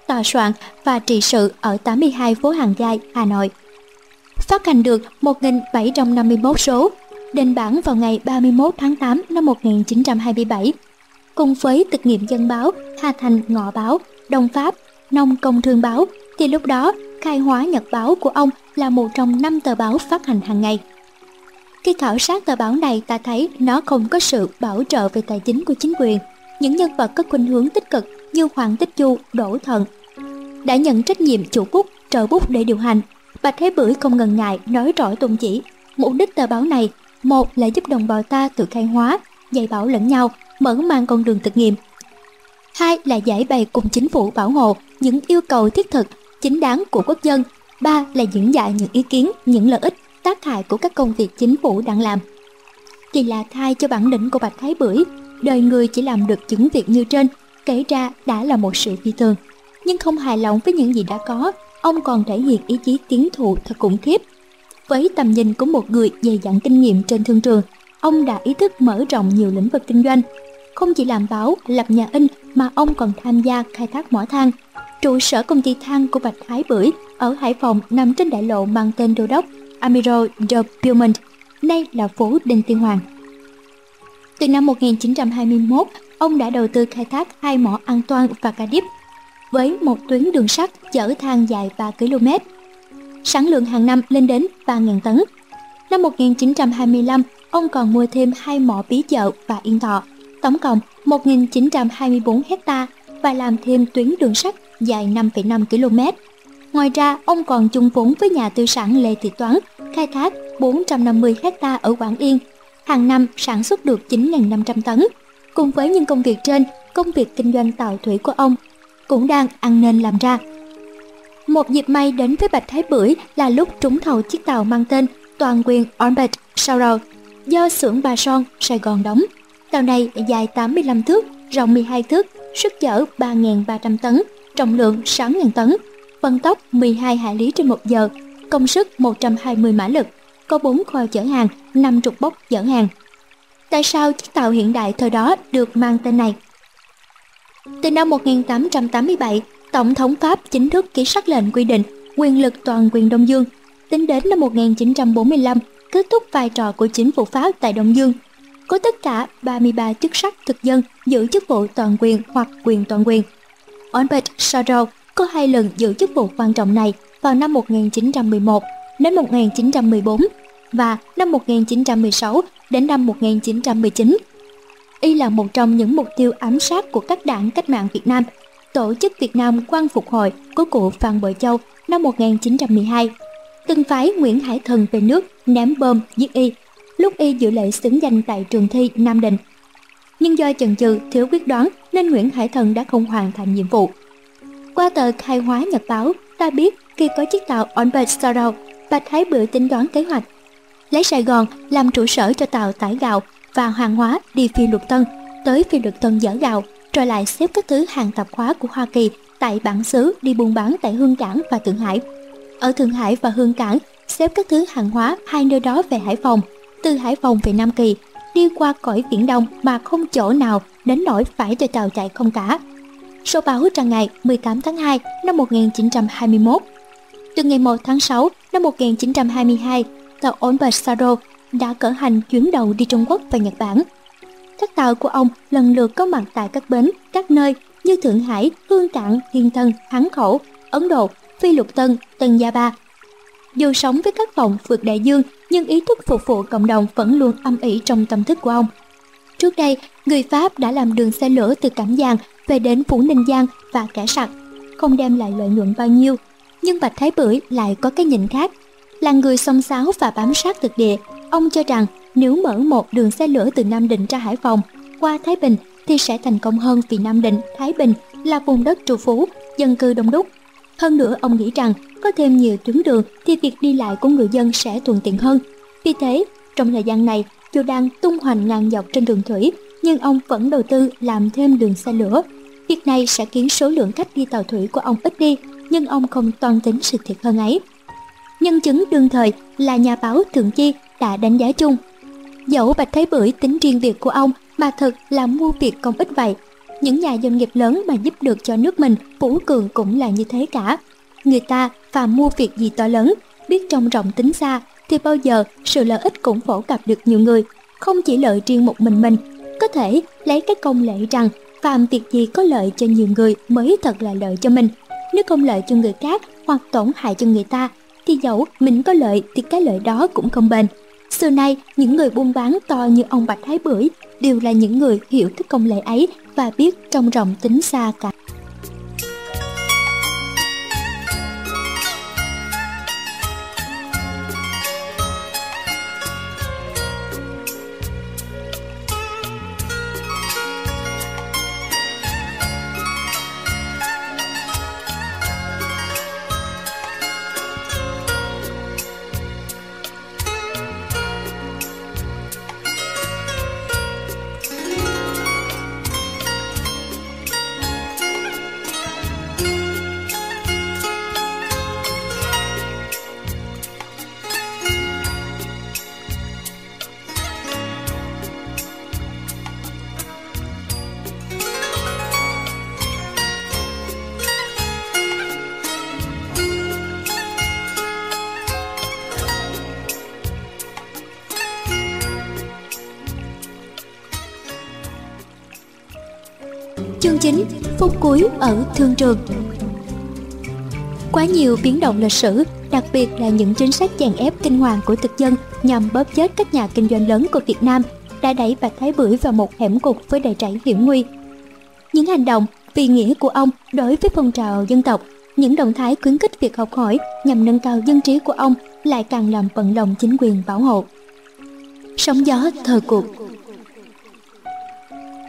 Tòa soạn và trị sự ở 82 phố Hàng Gai, Hà Nội. Phát hành được 1.751 số, đền bản vào ngày 31 tháng 8 năm 1927. Cùng với thực nghiệm dân báo, Hà Thành Ngọ Báo, Đông Pháp, Nông Công Thương Báo, thì lúc đó khai hóa nhật báo của ông là một trong năm tờ báo phát hành hàng ngày. Khi khảo sát tờ báo này ta thấy nó không có sự bảo trợ về tài chính của chính quyền. Những nhân vật có khuynh hướng tích cực như Hoàng Tích Chu, Đỗ Thận đã nhận trách nhiệm chủ bút, trợ bút để điều hành. Bạch Thế Bưởi không ngần ngại nói rõ tôn chỉ. Mục đích tờ báo này, một là giúp đồng bào ta tự khai hóa, dạy bảo lẫn nhau, mở mang con đường thực nghiệm. Hai là giải bày cùng chính phủ bảo hộ những yêu cầu thiết thực, chính đáng của quốc dân. Ba là diễn giải những ý kiến, những lợi ích tác hại của các công việc chính phủ đang làm. Kỳ là thay cho bản lĩnh của Bạch Thái Bưởi, đời người chỉ làm được những việc như trên, kể ra đã là một sự phi thường. Nhưng không hài lòng với những gì đã có, ông còn thể hiện ý chí tiến thụ thật khủng khiếp. Với tầm nhìn của một người dày dặn kinh nghiệm trên thương trường, ông đã ý thức mở rộng nhiều lĩnh vực kinh doanh không chỉ làm báo, lập nhà in mà ông còn tham gia khai thác mỏ than. Trụ sở công ty than của Bạch Thái Bưởi ở Hải Phòng nằm trên đại lộ mang tên đô đốc Amiral de Beaumont, nay là phố Đinh Tiên Hoàng. Từ năm 1921, ông đã đầu tư khai thác hai mỏ An Toan và Ca Điếp với một tuyến đường sắt chở than dài 3 km. Sản lượng hàng năm lên đến 3.000 tấn. Năm 1925, ông còn mua thêm hai mỏ Bí Chợ và Yên Thọ, tổng cộng 1.924 hecta và làm thêm tuyến đường sắt dài 5,5 km. Ngoài ra, ông còn chung vốn với nhà tư sản Lê Thị Toán, khai thác 450 hecta ở Quảng Yên, hàng năm sản xuất được 9.500 tấn. Cùng với những công việc trên, công việc kinh doanh tàu thủy của ông cũng đang ăn nên làm ra. Một dịp may đến với Bạch Thái Bưởi là lúc trúng thầu chiếc tàu mang tên Toàn quyền Orbit Sorrow do xưởng Bà Son, Sài Gòn đóng. Tàu này dài 85 thước, rộng 12 thước, sức chở 3.300 tấn, trọng lượng 6.000 tấn, vận tốc 12 hải lý trên một giờ, công suất 120 mã lực, có 4 kho chở hàng, 5 trục bốc chở hàng. Tại sao chiếc tàu hiện đại thời đó được mang tên này? Từ năm 1887, Tổng thống Pháp chính thức ký sắc lệnh quy định quyền lực toàn quyền Đông Dương. Tính đến năm 1945, kết thúc vai trò của chính phủ Pháp tại Đông Dương. Có tất cả 33 chức sắc thực dân giữ chức vụ toàn quyền hoặc quyền toàn quyền. Albert Sarraud có hai lần giữ chức vụ quan trọng này vào năm 1911 đến 1914 và năm 1916 đến năm 1919. Y là một trong những mục tiêu ám sát của các đảng cách mạng Việt Nam. Tổ chức Việt Nam Quang Phục Hồi của cụ Phan Bội Châu năm 1912 từng phái Nguyễn Hải Thần về nước ném bom giết y lúc y dự lễ xứng danh tại trường thi Nam Định. Nhưng do chần chừ thiếu quyết đoán nên Nguyễn Hải Thần đã không hoàn thành nhiệm vụ. Qua tờ khai hóa nhật báo, ta biết khi có chiếc tàu Onbert Sorrow, Bạch Thái Bưởi tính toán kế hoạch. Lấy Sài Gòn làm trụ sở cho tàu tải gạo và hàng hóa đi phi luật tân, tới phi luật tân dỡ gạo, rồi lại xếp các thứ hàng tạp hóa của Hoa Kỳ tại bản xứ đi buôn bán tại Hương Cảng và Thượng Hải. Ở Thượng Hải và Hương Cảng, xếp các thứ hàng hóa hai nơi đó về Hải Phòng, từ Hải Phòng về Nam Kỳ, đi qua cõi Biển Đông mà không chỗ nào đến nỗi phải cho tàu chạy không cả. Số báo ra ngày 18 tháng 2 năm 1921. Từ ngày 1 tháng 6 năm 1922, tàu Onbert đã cỡ hành chuyến đầu đi Trung Quốc và Nhật Bản. Các tàu của ông lần lượt có mặt tại các bến, các nơi như Thượng Hải, Hương Cảng, Thiên Tân, Hán Khẩu, Ấn Độ, Phi Lục Tân, Tân Gia Ba. Dù sống với các vòng vượt đại dương, nhưng ý thức phục vụ cộng đồng vẫn luôn âm ỉ trong tâm thức của ông. Trước đây, người Pháp đã làm đường xe lửa từ Cẩm Giang về đến phủ Ninh Giang và kẻ sặc, không đem lại lợi nhuận bao nhiêu. Nhưng Bạch Thái Bưởi lại có cái nhìn khác. Là người xông xáo và bám sát thực địa, ông cho rằng nếu mở một đường xe lửa từ Nam Định ra Hải Phòng, qua Thái Bình thì sẽ thành công hơn vì Nam Định, Thái Bình là vùng đất trù phú, dân cư đông đúc. Hơn nữa ông nghĩ rằng có thêm nhiều tuyến đường thì việc đi lại của người dân sẽ thuận tiện hơn. Vì thế, trong thời gian này, dù đang tung hoành ngang dọc trên đường thủy, nhưng ông vẫn đầu tư làm thêm đường xe lửa. Việc này sẽ khiến số lượng khách đi tàu thủy của ông ít đi, nhưng ông không toan tính sự thiệt hơn ấy. Nhân chứng đương thời là nhà báo Thượng Chi đã đánh giá chung. Dẫu Bạch Thái Bưởi tính riêng việc của ông mà thật là mua việc công ích vậy. Những nhà doanh nghiệp lớn mà giúp được cho nước mình, Phú Cường cũng là như thế cả. Người ta phàm mua việc gì to lớn, biết trong rộng tính xa, thì bao giờ sự lợi ích cũng phổ cập được nhiều người, không chỉ lợi riêng một mình mình. Có thể lấy cái công lệ rằng phàm việc gì có lợi cho nhiều người mới thật là lợi cho mình. Nếu không lợi cho người khác hoặc tổn hại cho người ta, thì dẫu mình có lợi thì cái lợi đó cũng không bền. Xưa nay, những người buôn bán to như ông Bạch Thái Bưởi đều là những người hiểu thức công lệ ấy và biết trong rộng tính xa cả. Ở thương trường Quá nhiều biến động lịch sử, đặc biệt là những chính sách chèn ép kinh hoàng của thực dân nhằm bóp chết các nhà kinh doanh lớn của Việt Nam đã đẩy Bạch Thái Bưởi vào một hẻm cục với đầy trải hiểm nguy. Những hành động vì nghĩa của ông đối với phong trào dân tộc, những động thái khuyến khích việc học hỏi nhằm nâng cao dân trí của ông lại càng làm vận lòng chính quyền bảo hộ. Sóng gió thời cuộc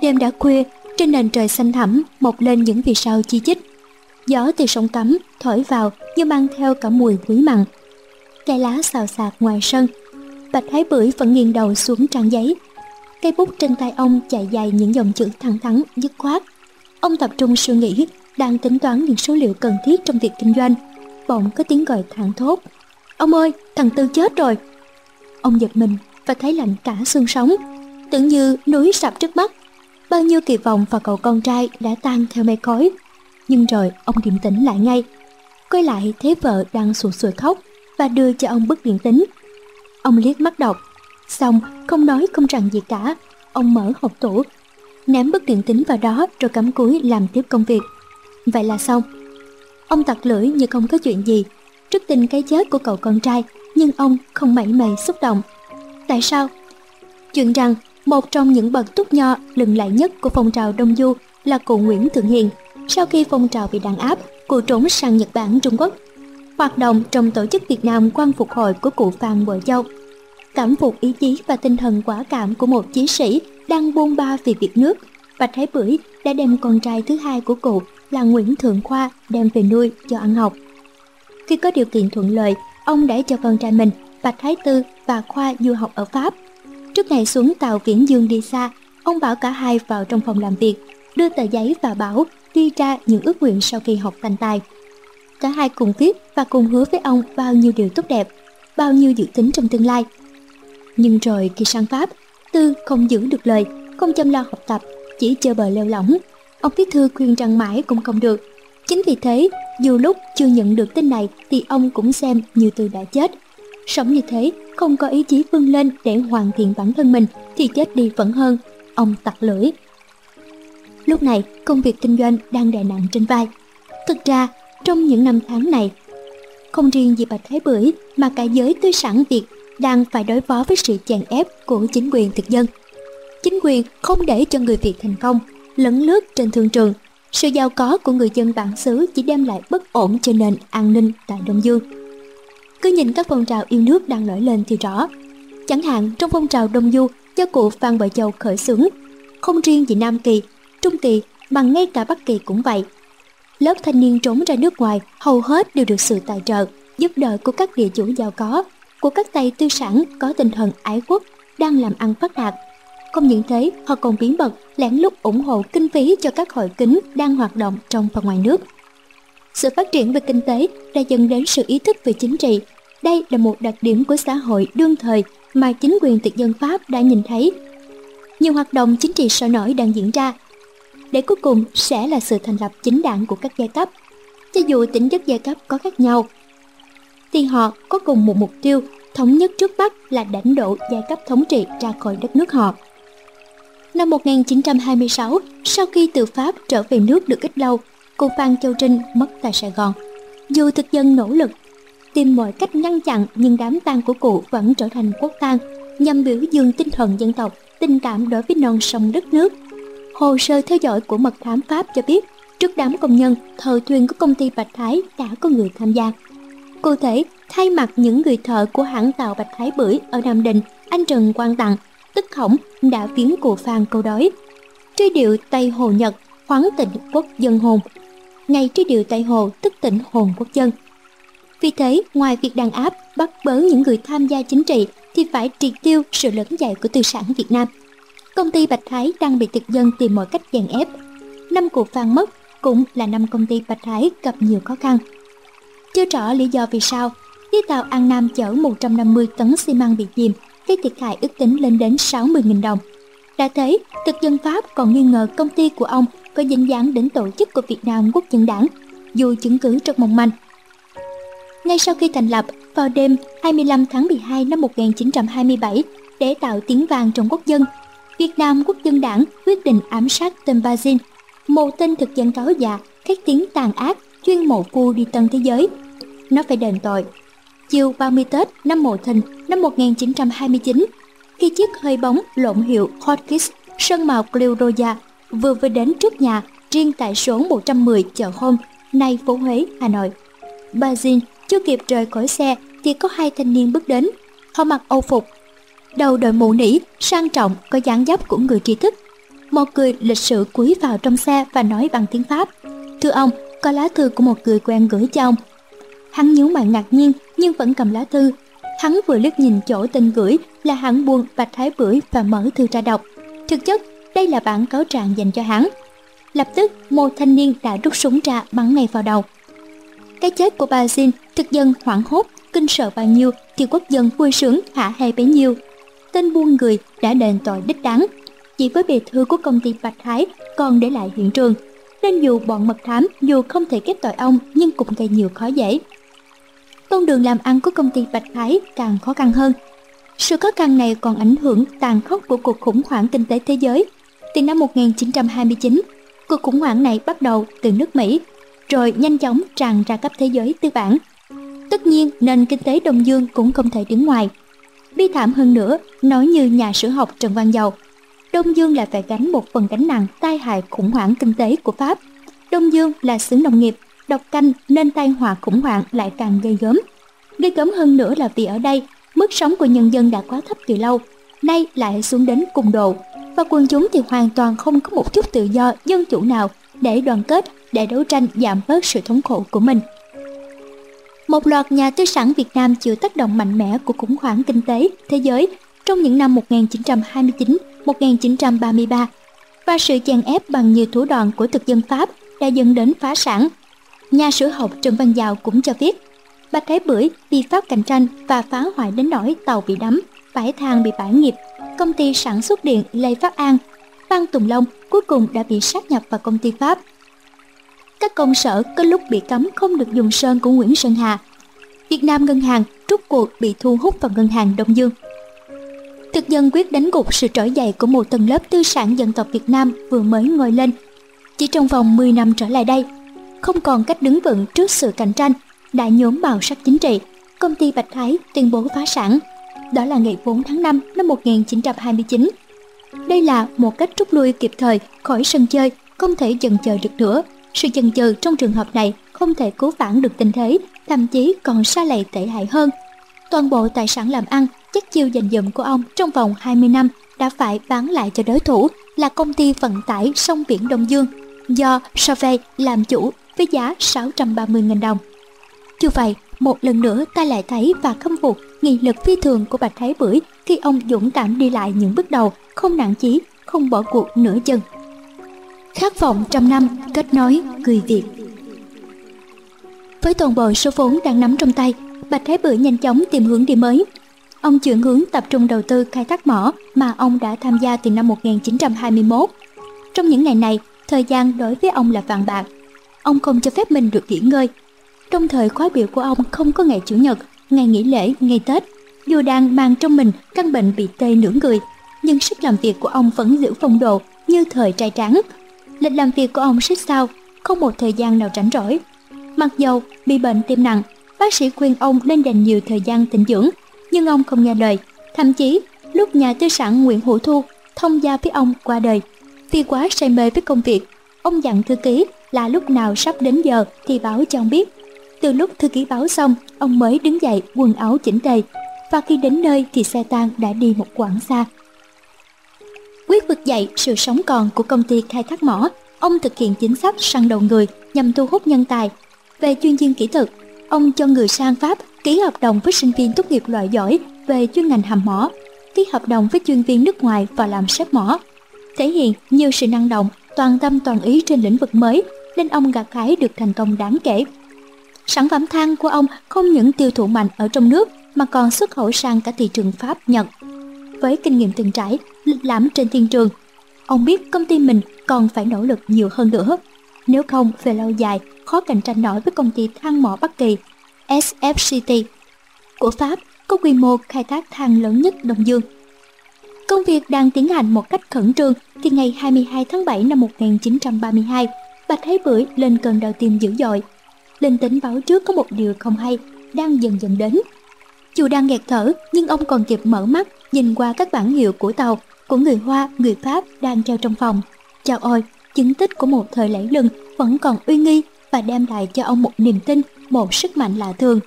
Đêm đã khuya, trên nền trời xanh thẳm mọc lên những vì sao chi chít. Gió từ sông cấm thổi vào như mang theo cả mùi quý mặn. Cây lá xào xạc ngoài sân. Bạch Thái Bưởi vẫn nghiêng đầu xuống trang giấy. Cây bút trên tay ông chạy dài những dòng chữ thẳng thắn, dứt khoát. Ông tập trung suy nghĩ, đang tính toán những số liệu cần thiết trong việc kinh doanh. Bỗng có tiếng gọi thẳng thốt. Ông ơi, thằng Tư chết rồi. Ông giật mình và thấy lạnh cả xương sống. Tưởng như núi sập trước mắt bao nhiêu kỳ vọng vào cậu con trai đã tan theo mây khói. Nhưng rồi ông điềm tĩnh lại ngay, quay lại thấy vợ đang sụt sùi khóc và đưa cho ông bức điện tính. Ông liếc mắt đọc, xong không nói không rằng gì cả, ông mở hộp tủ, ném bức điện tính vào đó rồi cắm cúi làm tiếp công việc. Vậy là xong. Ông tặc lưỡi như không có chuyện gì, trước tình cái chết của cậu con trai, nhưng ông không mảy may xúc động. Tại sao? Chuyện rằng một trong những bậc túc nho lừng lẫy nhất của phong trào Đông Du là cụ Nguyễn Thượng Hiền. Sau khi phong trào bị đàn áp, cụ trốn sang Nhật Bản Trung Quốc. Hoạt động trong tổ chức Việt Nam quan phục hồi của cụ Phan Bội Châu. Cảm phục ý chí và tinh thần quả cảm của một chiến sĩ đang buôn ba vì việc nước, Bạch Thái Bưởi đã đem con trai thứ hai của cụ là Nguyễn Thượng Khoa đem về nuôi cho ăn học. Khi có điều kiện thuận lợi, ông đã cho con trai mình Bạch Thái Tư và Khoa du học ở Pháp Trước ngày xuống tàu Viễn Dương đi xa, ông bảo cả hai vào trong phòng làm việc, đưa tờ giấy và bảo ghi ra những ước nguyện sau khi học thành tài. Cả hai cùng viết và cùng hứa với ông bao nhiêu điều tốt đẹp, bao nhiêu dự tính trong tương lai. Nhưng rồi khi sang Pháp, Tư không giữ được lời, không chăm lo học tập, chỉ chơi bờ leo lỏng. Ông viết thư khuyên rằng mãi cũng không được. Chính vì thế, dù lúc chưa nhận được tin này thì ông cũng xem như Tư đã chết. Sống như thế không có ý chí vươn lên để hoàn thiện bản thân mình thì chết đi vẫn hơn, ông tặc lưỡi. Lúc này, công việc kinh doanh đang đè nặng trên vai. Thực ra, trong những năm tháng này, không riêng gì Bạch Thái Bưởi mà cả giới tư sản Việt đang phải đối phó với sự chèn ép của chính quyền thực dân. Chính quyền không để cho người Việt thành công, lấn lướt trên thương trường. Sự giàu có của người dân bản xứ chỉ đem lại bất ổn cho nền an ninh tại Đông Dương cứ nhìn các phong trào yêu nước đang nổi lên thì rõ. Chẳng hạn trong phong trào Đông Du do cụ Phan Bội Châu khởi xướng, không riêng gì Nam Kỳ, Trung Kỳ mà ngay cả Bắc Kỳ cũng vậy. Lớp thanh niên trốn ra nước ngoài hầu hết đều được sự tài trợ, giúp đỡ của các địa chủ giàu có, của các tay tư sản có tinh thần ái quốc đang làm ăn phát đạt. Không những thế, họ còn biến bật lén lút ủng hộ kinh phí cho các hội kính đang hoạt động trong và ngoài nước. Sự phát triển về kinh tế đã dẫn đến sự ý thức về chính trị đây là một đặc điểm của xã hội đương thời mà chính quyền thực dân Pháp đã nhìn thấy. Nhiều hoạt động chính trị sôi nổi đang diễn ra, để cuối cùng sẽ là sự thành lập chính đảng của các giai cấp. Cho dù tính chất giai cấp có khác nhau, thì họ có cùng một mục tiêu thống nhất trước mắt là đánh đổ giai cấp thống trị ra khỏi đất nước họ. Năm 1926, sau khi từ Pháp trở về nước được ít lâu, cô Phan Châu Trinh mất tại Sài Gòn. Dù thực dân nỗ lực, tìm mọi cách ngăn chặn, nhưng đám tang của cụ vẫn trở thành quốc tang, nhằm biểu dương tinh thần dân tộc, tình cảm đối với non sông đất nước. Hồ sơ theo dõi của mật thám pháp cho biết, trước đám công nhân thợ thuyền của công ty bạch thái đã có người tham gia. Cụ thể, thay mặt những người thợ của hãng tàu bạch thái bưởi ở nam định, anh trần quang tặng, tức khổng đã viếng cụ phan câu đói truy điệu tây hồ nhật khoáng tịnh quốc dân hồn ngày trên điều tây hồ tức tỉnh hồn quốc dân vì thế, ngoài việc đàn áp, bắt bớ những người tham gia chính trị thì phải triệt tiêu sự lớn dậy của tư sản Việt Nam. Công ty Bạch Thái đang bị thực dân tìm mọi cách dàn ép. Năm cuộc Phan mất cũng là năm công ty Bạch Thái gặp nhiều khó khăn. Chưa rõ lý do vì sao, chiếc tàu An Nam chở 150 tấn xi măng bị chìm, gây thiệt hại ước tính lên đến 60.000 đồng. Đã thấy, thực dân Pháp còn nghi ngờ công ty của ông có dính dáng đến tổ chức của Việt Nam Quốc dân đảng, dù chứng cứ rất mong manh. Ngay sau khi thành lập, vào đêm 25 tháng 12 năm 1927, để tạo tiếng vàng trong quốc dân, Việt Nam Quốc dân đảng quyết định ám sát tên Bazin. một tên thực dân cáo già khét tiếng tàn ác chuyên mộ phu đi tân thế giới nó phải đền tội chiều 30 Tết năm Mậu Thìn năm 1929 khi chiếc hơi bóng lộn hiệu Hotchkiss sơn màu Cleodoya vừa vừa đến trước nhà riêng tại số 110 chợ hôm nay phố Huế, Hà Nội. Bà Jin chưa kịp rời khỏi xe thì có hai thanh niên bước đến. Họ mặc âu phục, đầu đội mũ nỉ, sang trọng có dáng dấp của người trí thức. Một người lịch sự cúi vào trong xe và nói bằng tiếng Pháp. Thưa ông, có lá thư của một người quen gửi cho ông. Hắn nhíu mày ngạc nhiên nhưng vẫn cầm lá thư. Hắn vừa liếc nhìn chỗ tên gửi là hắn buôn Bạch Thái Bưởi và mở thư ra đọc. Thực chất, đây là bản cáo trạng dành cho hắn. Lập tức, một thanh niên đã rút súng ra bắn ngay vào đầu. Cái chết của bà Jin, thực dân hoảng hốt, kinh sợ bao nhiêu thì quốc dân vui sướng hạ hay bấy nhiêu. Tên buôn người đã đền tội đích đáng. Chỉ với bề thư của công ty Bạch Thái còn để lại hiện trường, nên dù bọn mật thám dù không thể kết tội ông nhưng cũng gây nhiều khó dễ. Con đường làm ăn của công ty Bạch Thái càng khó khăn hơn. Sự khó khăn này còn ảnh hưởng tàn khốc của cuộc khủng hoảng kinh tế thế giới. Từ năm 1929, cuộc khủng hoảng này bắt đầu từ nước Mỹ, rồi nhanh chóng tràn ra khắp thế giới tư bản. Tất nhiên, nền kinh tế Đông Dương cũng không thể đứng ngoài. Bi thảm hơn nữa, nói như nhà sử học Trần Văn Dầu, Đông Dương lại phải gánh một phần gánh nặng tai hại khủng hoảng kinh tế của Pháp. Đông Dương là xứ nông nghiệp, độc canh nên tai họa khủng hoảng lại càng gây gớm. Gây gớm hơn nữa là vì ở đây, mức sống của nhân dân đã quá thấp từ lâu, nay lại xuống đến cùng độ, và quân chúng thì hoàn toàn không có một chút tự do dân chủ nào để đoàn kết, để đấu tranh giảm bớt sự thống khổ của mình. Một loạt nhà tư sản Việt Nam chịu tác động mạnh mẽ của khủng hoảng kinh tế thế giới trong những năm 1929-1933 và sự chèn ép bằng nhiều thủ đoạn của thực dân Pháp đã dẫn đến phá sản. Nhà sử học Trần Văn Dào cũng cho biết, Bạch Thái Bưởi bị Pháp cạnh tranh và phá hoại đến nỗi tàu bị đắm, bãi thang bị bãi nghiệp, công ty sản xuất điện Lê Phát An, Phan Tùng Long cuối cùng đã bị sát nhập vào công ty Pháp. Các công sở có lúc bị cấm không được dùng sơn của Nguyễn Sơn Hà. Việt Nam Ngân hàng rút cuộc bị thu hút vào ngân hàng Đông Dương. Thực dân quyết đánh gục sự trỗi dậy của một tầng lớp tư sản dân tộc Việt Nam vừa mới ngồi lên. Chỉ trong vòng 10 năm trở lại đây, không còn cách đứng vững trước sự cạnh tranh, đã nhốm màu sắc chính trị, công ty Bạch Thái tuyên bố phá sản. Đó là ngày 4 tháng 5 năm 1929. Đây là một cách rút lui kịp thời khỏi sân chơi, không thể chần chờ được nữa. Sự chần chừ trong trường hợp này không thể cứu vãn được tình thế, thậm chí còn xa lầy tệ hại hơn. Toàn bộ tài sản làm ăn chất chiêu dành dụm của ông trong vòng 20 năm đã phải bán lại cho đối thủ là công ty vận tải sông biển Đông Dương do Sove làm chủ với giá 630.000 đồng. Chưa vậy, một lần nữa ta lại thấy và khâm phục nghị lực phi thường của Bạch Thái Bưởi khi ông dũng cảm đi lại những bước đầu, không nản chí, không bỏ cuộc nửa chân. Khát vọng trăm năm, kết nối, người Việt Với toàn bộ số vốn đang nắm trong tay, Bạch Thái Bưởi nhanh chóng tìm hướng đi mới, Ông chuyển hướng tập trung đầu tư khai thác mỏ mà ông đã tham gia từ năm 1921. Trong những ngày này, thời gian đối với ông là vàng bạc. Ông không cho phép mình được nghỉ ngơi. Trong thời khóa biểu của ông không có ngày Chủ nhật, ngày nghỉ lễ, ngày Tết. Dù đang mang trong mình căn bệnh bị tê nửa người, nhưng sức làm việc của ông vẫn giữ phong độ như thời trai trắng. Lịch làm việc của ông xích sao, không một thời gian nào rảnh rỗi. Mặc dầu bị bệnh tim nặng, bác sĩ khuyên ông nên dành nhiều thời gian tĩnh dưỡng nhưng ông không nghe lời. Thậm chí, lúc nhà tư sản Nguyễn Hữu Thu thông gia với ông qua đời, vì quá say mê với công việc, ông dặn thư ký là lúc nào sắp đến giờ thì báo cho ông biết. Từ lúc thư ký báo xong, ông mới đứng dậy quần áo chỉnh tề, và khi đến nơi thì xe tang đã đi một quãng xa. Quyết vực dậy sự sống còn của công ty khai thác mỏ, ông thực hiện chính sách săn đầu người nhằm thu hút nhân tài. Về chuyên viên kỹ thuật, ông cho người sang Pháp ký hợp đồng với sinh viên tốt nghiệp loại giỏi về chuyên ngành hầm mỏ, ký hợp đồng với chuyên viên nước ngoài và làm sếp mỏ. Thể hiện nhiều sự năng động, toàn tâm toàn ý trên lĩnh vực mới nên ông gặt hái được thành công đáng kể. Sản phẩm than của ông không những tiêu thụ mạnh ở trong nước mà còn xuất khẩu sang cả thị trường Pháp, Nhật. Với kinh nghiệm từng trải, lịch lãm trên thiên trường, ông biết công ty mình còn phải nỗ lực nhiều hơn nữa. Nếu không, về lâu dài, khó cạnh tranh nổi với công ty than mỏ Bắc Kỳ SFCT của Pháp có quy mô khai thác than lớn nhất Đông Dương. Công việc đang tiến hành một cách khẩn trương thì ngày 22 tháng 7 năm 1932, Bạch thế Bưởi lên cơn đau tim dữ dội. Linh tính báo trước có một điều không hay đang dần dần đến. Dù đang nghẹt thở nhưng ông còn kịp mở mắt nhìn qua các bản hiệu của tàu của người Hoa, người Pháp đang treo trong phòng. Chào ôi, chứng tích của một thời lẫy lừng vẫn còn uy nghi và đem lại cho ông một niềm tin, một sức mạnh lạ thường.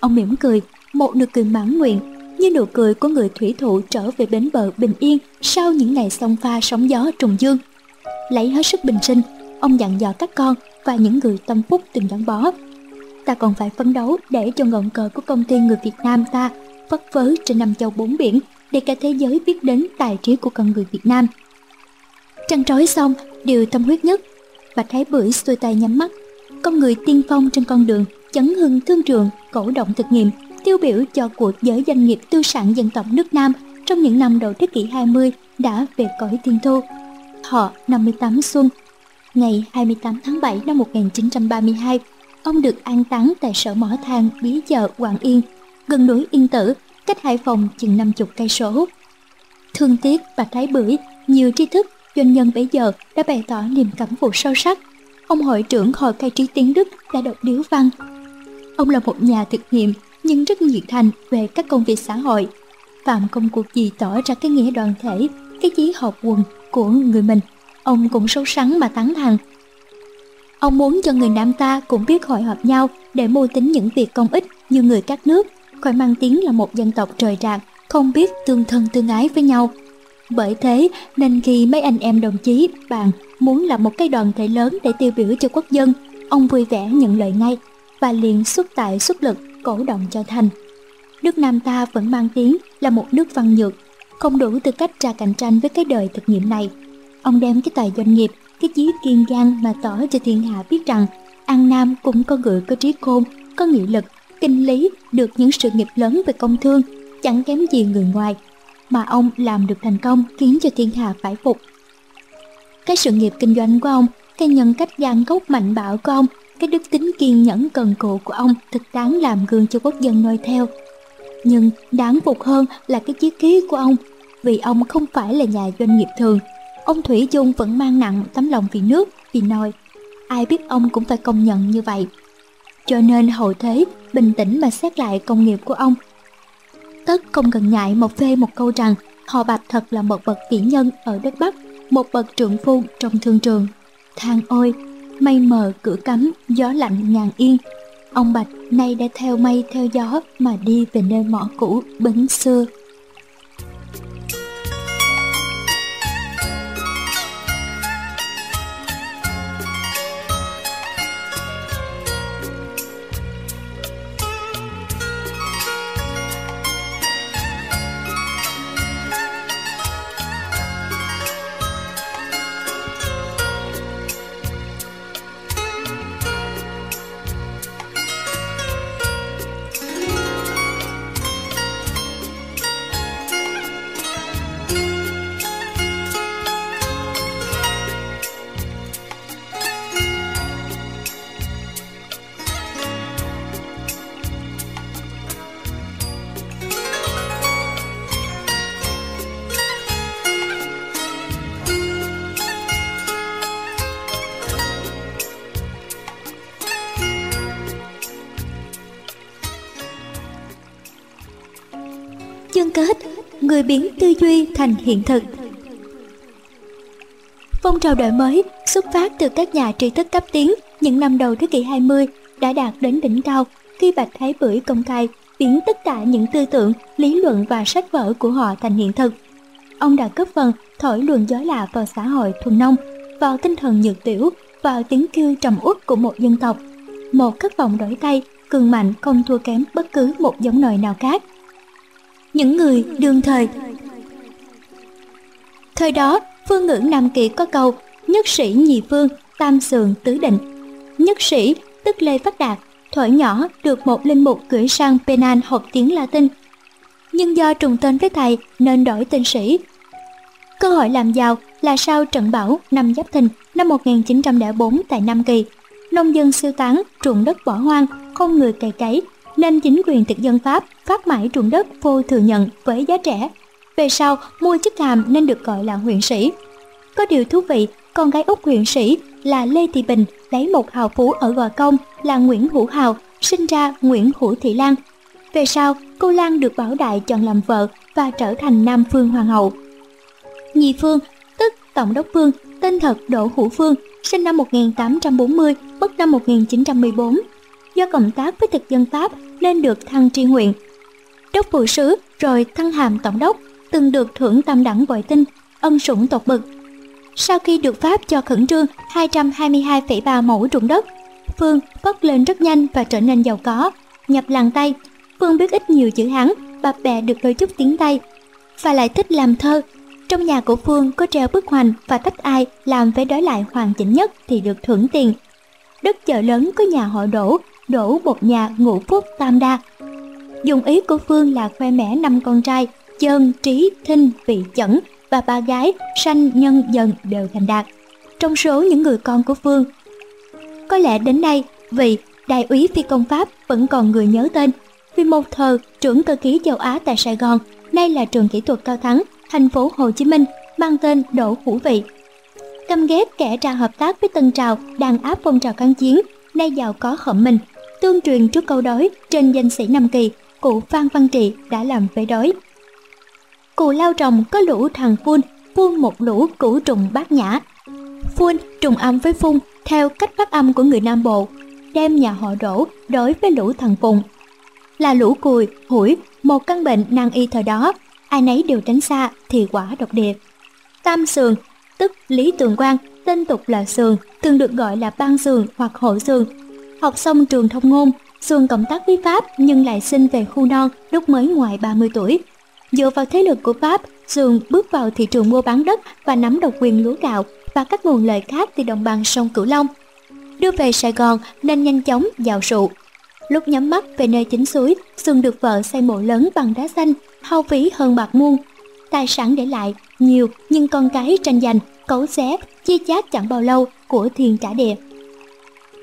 Ông mỉm cười, một nụ cười mãn nguyện, như nụ cười của người thủy thủ trở về bến bờ bình yên sau những ngày sông pha sóng gió trùng dương. Lấy hết sức bình sinh, ông dặn dò các con và những người tâm phúc từng gắn bó. Ta còn phải phấn đấu để cho ngọn cờ của công ty người Việt Nam ta phất phới trên năm châu bốn biển để cả thế giới biết đến tài trí của con người Việt Nam. Trăn trói xong, điều tâm huyết nhất, Bạch Thái Bưởi xuôi tay nhắm mắt. Con người tiên phong trên con đường, chấn hưng thương trường, cổ động thực nghiệm, tiêu biểu cho cuộc giới doanh nghiệp tư sản dân tộc nước Nam trong những năm đầu thế kỷ 20 đã về cõi tiên thu. Họ 58 xuân, ngày 28 tháng 7 năm 1932, ông được an táng tại sở mỏ than Bí Chợ Quảng Yên, gần núi Yên Tử, cách Hải Phòng chừng 50 cây số. Thương tiếc và Thái Bưởi, nhiều tri thức doanh nhân bấy giờ đã bày tỏ niềm cảm phục sâu sắc. Ông hội trưởng hội cai trí tiếng Đức đã đọc điếu văn. Ông là một nhà thực nghiệm nhưng rất nhiệt thành về các công việc xã hội. Phạm công cuộc gì tỏ ra cái nghĩa đoàn thể, cái chí học quần của người mình. Ông cũng sâu sắng mà tán thằng. Ông muốn cho người Nam ta cũng biết hội họp nhau để mưu tính những việc công ích như người các nước, khỏi mang tiếng là một dân tộc trời rạc, không biết tương thân tương ái với nhau bởi thế nên khi mấy anh em đồng chí bạn muốn làm một cái đoàn thể lớn để tiêu biểu cho quốc dân, ông vui vẻ nhận lời ngay và liền xuất tại xuất lực cổ động cho thành. Nước Nam ta vẫn mang tiếng là một nước văn nhược, không đủ tư cách ra cạnh tranh với cái đời thực nghiệm này. Ông đem cái tài doanh nghiệp, cái chí kiên gan mà tỏ cho thiên hạ biết rằng An Nam cũng có người có trí khôn, có nghị lực, kinh lý, được những sự nghiệp lớn về công thương, chẳng kém gì người ngoài mà ông làm được thành công khiến cho thiên hạ phải phục. Cái sự nghiệp kinh doanh của ông, cái nhân cách gan gốc mạnh bạo của ông, cái đức tính kiên nhẫn cần cù của ông thực đáng làm gương cho quốc dân noi theo. Nhưng đáng phục hơn là cái chí khí của ông, vì ông không phải là nhà doanh nghiệp thường. Ông Thủy Dung vẫn mang nặng tấm lòng vì nước, vì nồi. Ai biết ông cũng phải công nhận như vậy. Cho nên hậu thế bình tĩnh mà xét lại công nghiệp của ông tất không cần ngại một phê một câu rằng họ Bạch thật là một bậc kỹ nhân ở đất Bắc, một bậc trượng phu trong thương trường. Thang ôi, mây mờ cửa cắm, gió lạnh ngàn yên. Ông Bạch nay đã theo mây theo gió mà đi về nơi mỏ cũ bến xưa. Thành hiện thực Phong trào đổi mới xuất phát từ các nhà tri thức cấp tiến những năm đầu thế kỷ 20 đã đạt đến đỉnh cao khi Bạch Thái Bưởi công khai biến tất cả những tư tưởng, lý luận và sách vở của họ thành hiện thực. Ông đã góp phần thổi luồng gió lạ vào xã hội thuần nông, vào tinh thần nhược tiểu, vào tiếng kêu trầm uất của một dân tộc. Một khát vọng đổi thay cường mạnh không thua kém bất cứ một giống nòi nào khác những người đương thời thời đó, phương ngữ nam kỳ có câu, nhất sĩ nhị phương tam sườn tứ định. Nhất sĩ, tức lê phát đạt, thuở nhỏ được một linh mục gửi sang Penan học tiếng Latin. Nhưng do trùng tên với thầy nên đổi tên sĩ. Cơ hội làm giàu là sau trận bão năm Giáp Thìn năm 1904 tại Nam Kỳ. Nông dân sơ tán, ruộng đất bỏ hoang, không người cày cấy, nên chính quyền thực dân Pháp phát mãi ruộng đất vô thừa nhận với giá rẻ. Về sau, mua chức hàm nên được gọi là huyện sĩ. Có điều thú vị, con gái út huyện sĩ là Lê Thị Bình lấy một hào phú ở Gò Công là Nguyễn Hữu Hào, sinh ra Nguyễn Hữu Thị Lan. Về sau, cô Lan được Bảo Đại chọn làm vợ và trở thành Nam Phương Hoàng hậu. Nhị Phương, tức Tổng đốc Phương, tên thật Đỗ Hữu Phương, sinh năm 1840, mất năm 1914. Do cộng tác với thực dân Pháp nên được thăng tri huyện. Đốc phụ sứ rồi thăng hàm tổng đốc, từng được thưởng tam đẳng bội tinh, ân sủng tột bậc. Sau khi được Pháp cho khẩn trương 222,3 mẫu ruộng đất, Phương vất lên rất nhanh và trở nên giàu có, nhập làng Tây. Phương biết ít nhiều chữ Hán, bà bè được đôi chút tiếng Tây, và lại thích làm thơ. Trong nhà của Phương có treo bức hoành và tách ai làm vé đối lại hoàn chỉnh nhất thì được thưởng tiền. Đất chợ lớn có nhà họ đổ, đổ một nhà ngũ phúc tam đa. Dùng ý của Phương là khoe mẽ năm con trai, chân, trí, thinh, vị chẩn và ba gái sanh nhân dần đều thành đạt. Trong số những người con của Phương, có lẽ đến nay vị đại úy phi công Pháp vẫn còn người nhớ tên vì một thờ trưởng cơ khí châu Á tại Sài Gòn, nay là trường kỹ thuật cao thắng, thành phố Hồ Chí Minh, mang tên Đỗ Hữu Vị. Căm ghét kẻ ra hợp tác với Tân Trào đàn áp phong trào kháng chiến, nay giàu có khẩm mình, tương truyền trước câu đói trên danh sĩ Nam Kỳ, cụ Phan Văn Trị đã làm vế đói cù lao trồng có lũ thằng phun, phun một lũ củ trùng bát nhã. Phun trùng âm với phun theo cách phát âm của người Nam Bộ, đem nhà họ đổ đối với lũ thằng phùng. Là lũ cùi, hủi, một căn bệnh nan y thời đó, ai nấy đều tránh xa thì quả độc địa. Tam sườn, tức Lý Tường Quang, tên tục là sườn, thường được gọi là ban sườn hoặc hộ sườn. Học xong trường thông ngôn, sườn cộng tác với Pháp nhưng lại sinh về khu non lúc mới ngoài 30 tuổi. Dựa vào thế lực của Pháp, Sườn bước vào thị trường mua bán đất và nắm độc quyền lúa gạo và các nguồn lợi khác từ đồng bằng sông Cửu Long. Đưa về Sài Gòn nên nhanh chóng giàu sụ. Lúc nhắm mắt về nơi chính suối, Sườn được vợ xây mộ lớn bằng đá xanh, hao phí hơn bạc muôn. Tài sản để lại nhiều nhưng con cái tranh giành, cấu xé, chia chác chẳng bao lâu của thiên trả địa.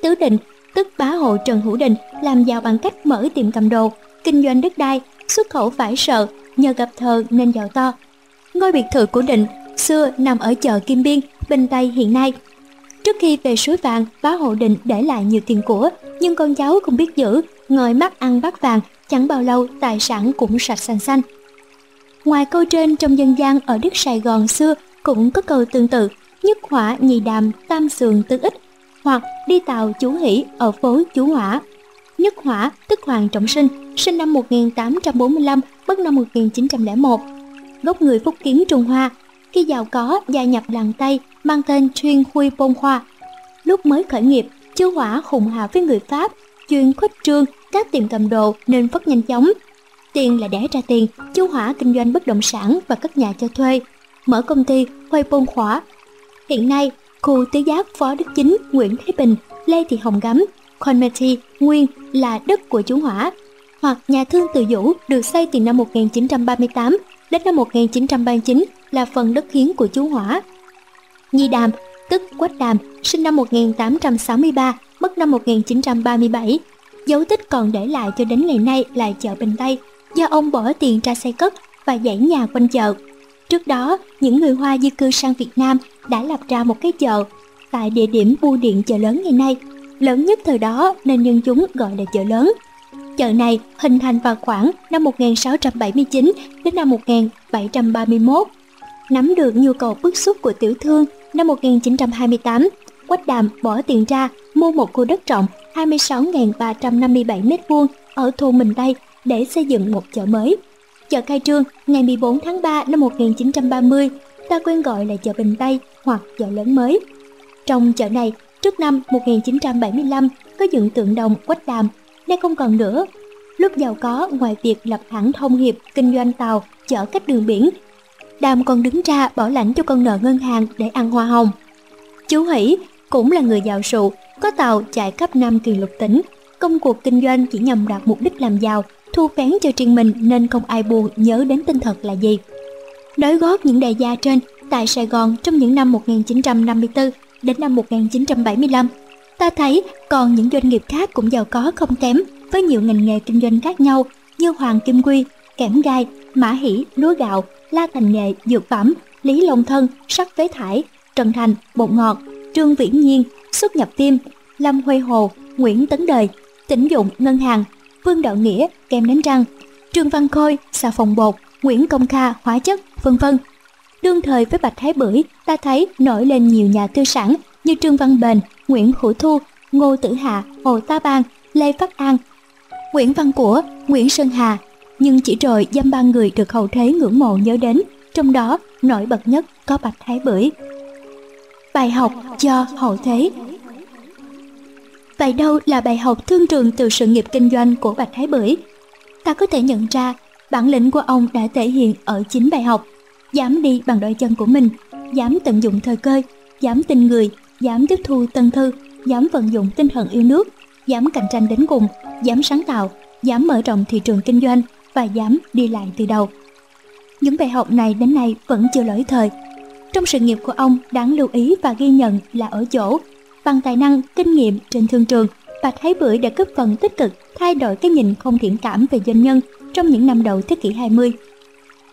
Tứ Định, tức bá hộ Trần Hữu Định, làm giàu bằng cách mở tiệm cầm đồ, kinh doanh đất đai, xuất khẩu phải sợ, nhờ gặp thờ nên giàu to. Ngôi biệt thự của Định xưa nằm ở chợ Kim Biên, Bình Tây hiện nay. Trước khi về suối vàng, bá hộ Định để lại nhiều tiền của, nhưng con cháu không biết giữ, ngồi mắt ăn bát vàng, chẳng bao lâu tài sản cũng sạch xanh xanh. Ngoài câu trên trong dân gian ở đất Sài Gòn xưa cũng có câu tương tự, nhất hỏa nhì đàm tam sườn tương ích, hoặc đi tàu chú hỷ ở phố chú hỏa. Nhất hỏa tức Hoàng Trọng Sinh, sinh năm 1845, mất năm 1901. Gốc người Phúc Kiến Trung Hoa, khi giàu có gia nhập làng Tây mang tên Chuyên Huy Bôn Hoa. Lúc mới khởi nghiệp, chú Hỏa hùng hào với người Pháp, chuyên khuếch trương các tiệm cầm đồ nên phát nhanh chóng. Tiền là đẻ ra tiền, chú Hỏa kinh doanh bất động sản và các nhà cho thuê, mở công ty Huy Bôn Khỏa. Hiện nay, khu tứ giác Phó Đức Chính, Nguyễn Thế Bình, Lê Thị Hồng Gấm, Thi, Nguyên là đất của chú Hỏa, hoặc nhà thương Từ Dũ được xây từ năm 1938 đến năm 1939 là phần đất hiến của chú Hỏa. Nhi Đàm, tức Quách Đàm, sinh năm 1863, mất năm 1937. Dấu tích còn để lại cho đến ngày nay là chợ Bình Tây, do ông bỏ tiền ra xây cất và dãy nhà quanh chợ. Trước đó, những người Hoa di cư sang Việt Nam đã lập ra một cái chợ tại địa điểm bưu điện chợ lớn ngày nay, lớn nhất thời đó nên nhân chúng gọi là chợ lớn. Chợ này hình thành vào khoảng năm 1679 đến năm 1731. Nắm được nhu cầu bức xúc của tiểu thương, năm 1928, Quách Đàm bỏ tiền ra mua một khu đất rộng 26.357 m2 ở thôn Bình Tây để xây dựng một chợ mới. Chợ khai trương ngày 14 tháng 3 năm 1930, ta quen gọi là chợ Bình Tây hoặc chợ lớn mới. Trong chợ này, trước năm 1975 có dựng tượng đồng Quách Đàm nay không còn nữa. Lúc giàu có, ngoài việc lập hãng thông hiệp kinh doanh tàu chở cách đường biển, Đàm còn đứng ra bảo lãnh cho con nợ ngân hàng để ăn hoa hồng. Chú Hỷ cũng là người giàu sụ, có tàu chạy khắp Nam Kỳ lục tỉnh. Công cuộc kinh doanh chỉ nhằm đạt mục đích làm giàu, thu phén cho riêng mình nên không ai buồn nhớ đến tinh thật là gì. Đối gót những đại gia trên tại Sài Gòn trong những năm 1954 đến năm 1975 Ta thấy còn những doanh nghiệp khác cũng giàu có không kém với nhiều ngành nghề kinh doanh khác nhau như Hoàng Kim Quy, Kẽm Gai, Mã Hỷ, Lúa Gạo, La Thành Nghệ, Dược Phẩm, Lý Long Thân, Sắc Phế Thải, Trần Thành, Bột Ngọt, Trương Viễn Nhiên, Xuất Nhập Tim, Lâm Huê Hồ, Nguyễn Tấn Đời, Tỉnh Dụng, Ngân hàng, Vương Đạo Nghĩa, Kem đánh răng, Trương Văn Khôi, Xà phòng bột, Nguyễn Công Kha, Hóa chất, vân vân. Đương thời với Bạch Thái Bưởi, ta thấy nổi lên nhiều nhà tư sản như Trương Văn Bền, Nguyễn Hữu Thu, Ngô Tử Hạ, Hồ Ta Ban, Lê Phát An, Nguyễn Văn Của, Nguyễn Sơn Hà. Nhưng chỉ rồi dăm ba người được hậu thế ngưỡng mộ nhớ đến, trong đó nổi bật nhất có Bạch Thái Bưởi. Bài học cho hậu thế Vậy đâu là bài học thương trường từ sự nghiệp kinh doanh của Bạch Thái Bưởi? Ta có thể nhận ra bản lĩnh của ông đã thể hiện ở chính bài học. Dám đi bằng đôi chân của mình, dám tận dụng thời cơ, dám tin người, dám tiếp thu tân thư, dám vận dụng tinh thần yêu nước, dám cạnh tranh đến cùng, dám sáng tạo, dám mở rộng thị trường kinh doanh và dám đi lại từ đầu. Những bài học này đến nay vẫn chưa lỗi thời. Trong sự nghiệp của ông đáng lưu ý và ghi nhận là ở chỗ bằng tài năng, kinh nghiệm trên thương trường, Bạch Thái Bưởi đã góp phần tích cực thay đổi cái nhìn không thiện cảm về doanh nhân trong những năm đầu thế kỷ 20.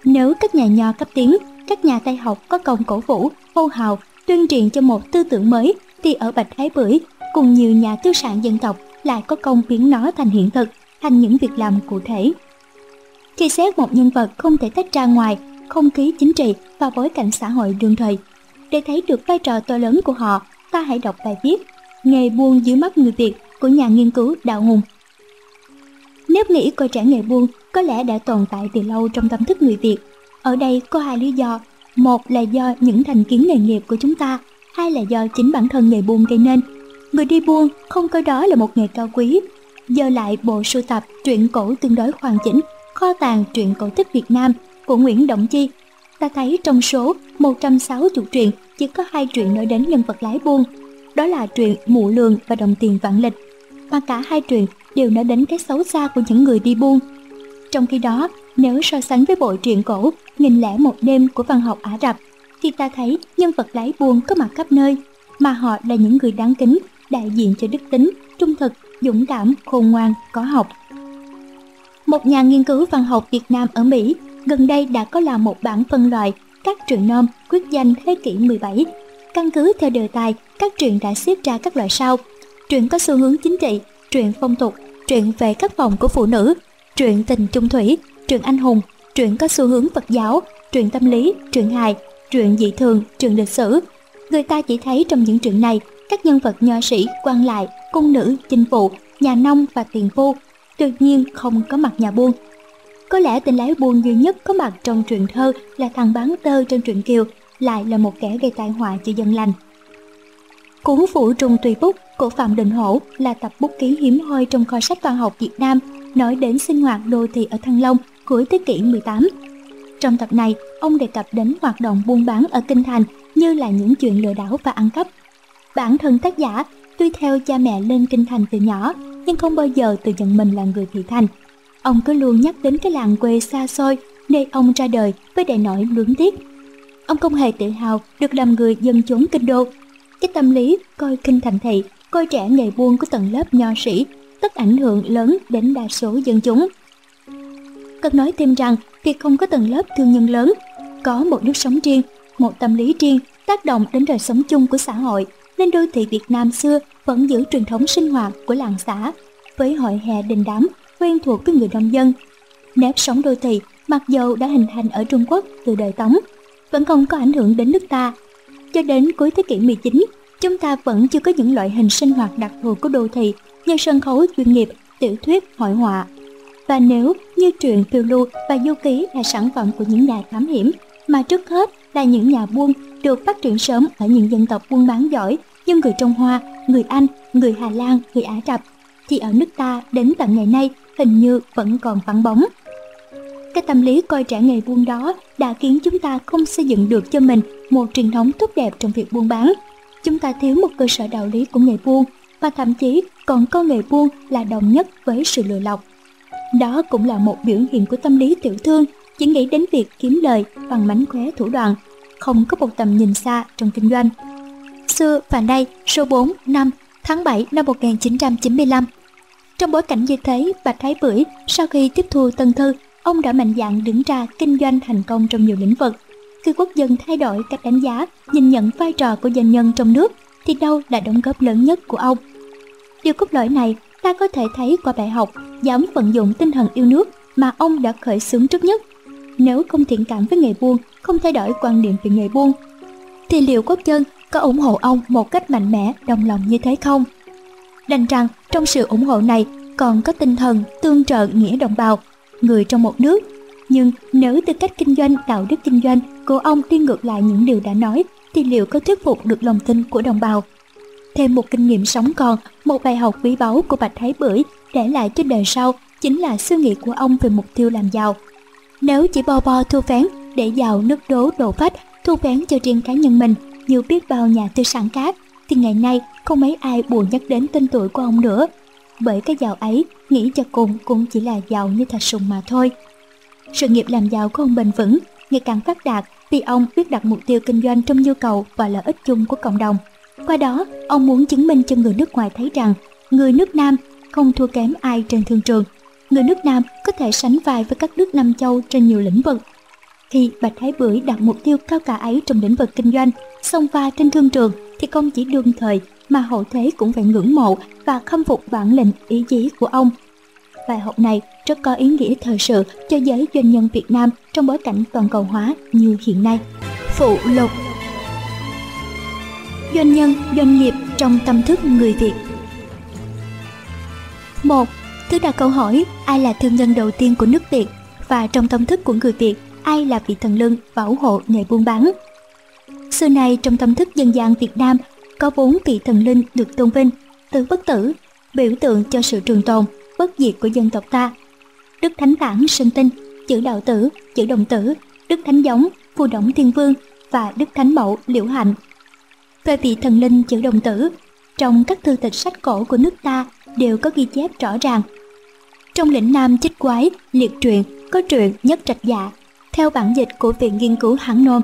Nếu các nhà nho cấp tiến, các nhà tay học có công cổ vũ, hô hào, tuyên truyền cho một tư tưởng mới, thì ở Bạch Thái Bưởi cùng nhiều nhà tư sản dân tộc lại có công biến nó thành hiện thực, thành những việc làm cụ thể. Khi xét một nhân vật không thể tách ra ngoài không khí chính trị và bối cảnh xã hội đương thời, để thấy được vai trò to lớn của họ, ta hãy đọc bài viết Nghề buôn dưới mắt người Việt của nhà nghiên cứu Đào Hùng. Nếu nghĩ coi trẻ nghề buôn có lẽ đã tồn tại từ lâu trong tâm thức người Việt. Ở đây có hai lý do. Một là do những thành kiến nghề nghiệp của chúng ta, hai là do chính bản thân nghề buôn gây nên. Người đi buôn không coi đó là một nghề cao quý. Giờ lại bộ sưu tập truyện cổ tương đối hoàn chỉnh, kho tàng truyện cổ tích Việt Nam của Nguyễn Động Chi. Ta thấy trong số 160 truyện chỉ có hai truyện nói đến nhân vật lái buôn. Đó là truyện Mụ Lường và Đồng Tiền Vạn Lịch. Mà cả hai truyện đều nói đến cái xấu xa của những người đi buôn. Trong khi đó, nếu so sánh với bộ truyện cổ Nghìn lẻ một đêm của văn học Ả Rập, thì ta thấy nhân vật lái buôn có mặt khắp nơi, mà họ là những người đáng kính, đại diện cho đức tính, trung thực, dũng cảm, khôn ngoan, có học. Một nhà nghiên cứu văn học Việt Nam ở Mỹ gần đây đã có làm một bản phân loại các truyện nom quyết danh thế kỷ 17. Căn cứ theo đề tài, các truyện đã xếp ra các loại sau. Truyện có xu hướng chính trị, truyện phong tục, truyện về các phòng của phụ nữ, truyện tình chung thủy, truyện anh hùng, truyện có xu hướng Phật giáo, truyện tâm lý, truyện hài, truyện dị thường, truyện lịch sử. Người ta chỉ thấy trong những truyện này, các nhân vật nho sĩ, quan lại, cung nữ, chinh phụ, nhà nông và tiền phu, tự nhiên không có mặt nhà buôn. Có lẽ tên lái buôn duy nhất có mặt trong truyện thơ là thằng bán tơ trên truyện kiều, lại là một kẻ gây tai họa cho dân lành. Cuốn Phủ Trùng Tùy Bút của Phạm Đình Hổ là tập bút ký hiếm hoi trong kho sách văn học Việt Nam nói đến sinh hoạt đô thị ở Thăng Long cuối thế kỷ 18. Trong tập này, ông đề cập đến hoạt động buôn bán ở Kinh Thành như là những chuyện lừa đảo và ăn cắp. Bản thân tác giả tuy theo cha mẹ lên Kinh Thành từ nhỏ, nhưng không bao giờ tự nhận mình là người thị thành. Ông cứ luôn nhắc đến cái làng quê xa xôi nơi ông ra đời với đầy nỗi luyến tiếc. Ông không hề tự hào được làm người dân chốn kinh đô. Cái tâm lý coi kinh thành thị, coi trẻ nghề buôn của tầng lớp nho sĩ tất ảnh hưởng lớn đến đa số dân chúng. Cần nói thêm rằng, việc không có tầng lớp thương nhân lớn, có một nước sống riêng, một tâm lý riêng tác động đến đời sống chung của xã hội, nên đô thị Việt Nam xưa vẫn giữ truyền thống sinh hoạt của làng xã, với hội hè đình đám quen thuộc với người nông dân. Nếp sống đô thị mặc dầu đã hình thành ở Trung Quốc từ đời Tống, vẫn không có ảnh hưởng đến nước ta. Cho đến cuối thế kỷ 19, chúng ta vẫn chưa có những loại hình sinh hoạt đặc thù của đô thị như sân khấu chuyên nghiệp, tiểu thuyết, hội họa. Và nếu như truyện phiêu lưu và du ký là sản phẩm của những nhà thám hiểm, mà trước hết là những nhà buôn được phát triển sớm ở những dân tộc buôn bán giỏi như người Trung Hoa, người Anh, người Hà Lan, người Ả Rập, thì ở nước ta đến tận ngày nay hình như vẫn còn vắng bóng. Cái tâm lý coi trẻ nghề buôn đó đã khiến chúng ta không xây dựng được cho mình một truyền thống tốt đẹp trong việc buôn bán. Chúng ta thiếu một cơ sở đạo lý của nghề buôn và thậm chí còn coi nghề buôn là đồng nhất với sự lừa lọc. Đó cũng là một biểu hiện của tâm lý tiểu thương, chỉ nghĩ đến việc kiếm lời bằng mánh khóe thủ đoạn, không có một tầm nhìn xa trong kinh doanh. Xưa và nay, số 4 năm tháng 7 năm 1995. Trong bối cảnh như thế, Bạch Thái Bưởi sau khi tiếp thu tân thư, ông đã mạnh dạn đứng ra kinh doanh thành công trong nhiều lĩnh vực. Khi quốc dân thay đổi cách đánh giá, nhìn nhận vai trò của doanh nhân trong nước, thì đâu là đóng góp lớn nhất của ông? Điều cốt lõi này ta có thể thấy qua bài học dám vận dụng tinh thần yêu nước mà ông đã khởi xướng trước nhất. Nếu không thiện cảm với nghề buôn, không thay đổi quan niệm về nghề buôn, thì liệu quốc dân có ủng hộ ông một cách mạnh mẽ, đồng lòng như thế không? Đành rằng trong sự ủng hộ này còn có tinh thần tương trợ nghĩa đồng bào, người trong một nước. Nhưng nếu tư cách kinh doanh, đạo đức kinh doanh của ông đi ngược lại những điều đã nói, thì liệu có thuyết phục được lòng tin của đồng bào? Thêm một kinh nghiệm sống còn, một bài học quý báu của Bạch Thái Bưởi để lại cho đời sau chính là suy nghĩ của ông về mục tiêu làm giàu. Nếu chỉ bo bo thu phén để giàu nước đố đổ vách, thu phén cho riêng cá nhân mình như biết bao nhà tư sản khác, thì ngày nay không mấy ai buồn nhắc đến tên tuổi của ông nữa. Bởi cái giàu ấy, nghĩ cho cùng cũng chỉ là giàu như thạch sùng mà thôi. Sự nghiệp làm giàu của ông bền vững, ngày càng phát đạt vì ông biết đặt mục tiêu kinh doanh trong nhu cầu và lợi ích chung của cộng đồng. Qua đó, ông muốn chứng minh cho người nước ngoài thấy rằng người nước Nam không thua kém ai trên thương trường. Người nước Nam có thể sánh vai với các nước Nam châu trên nhiều lĩnh vực. Khi Bạch Thái Bưởi đặt mục tiêu cao cả ấy trong lĩnh vực kinh doanh, song pha trên thương trường thì không chỉ đương thời mà hậu thế cũng phải ngưỡng mộ và khâm phục bản lĩnh ý chí của ông. Bài học này rất có ý nghĩa thời sự cho giới doanh nhân Việt Nam trong bối cảnh toàn cầu hóa như hiện nay. Phụ lục Doanh nhân, doanh nghiệp trong tâm thức người Việt một Thứ đặt câu hỏi ai là thương nhân đầu tiên của nước Việt và trong tâm thức của người Việt ai là vị thần lưng bảo hộ nghề buôn bán. Xưa nay trong tâm thức dân gian Việt Nam có bốn vị thần linh được tôn vinh, từ bất tử, biểu tượng cho sự trường tồn, bất diệt của dân tộc ta. Đức Thánh Tản sinh tinh, chữ đạo tử, chữ đồng tử, Đức Thánh Giống, phù động thiên vương và Đức Thánh Mẫu liễu hạnh. Về vị thần linh chữ đồng tử, trong các thư tịch sách cổ của nước ta đều có ghi chép rõ ràng. Trong lĩnh Nam chích quái, liệt truyện có truyện nhất trạch dạ, theo bản dịch của Viện Nghiên cứu Hán Nôm.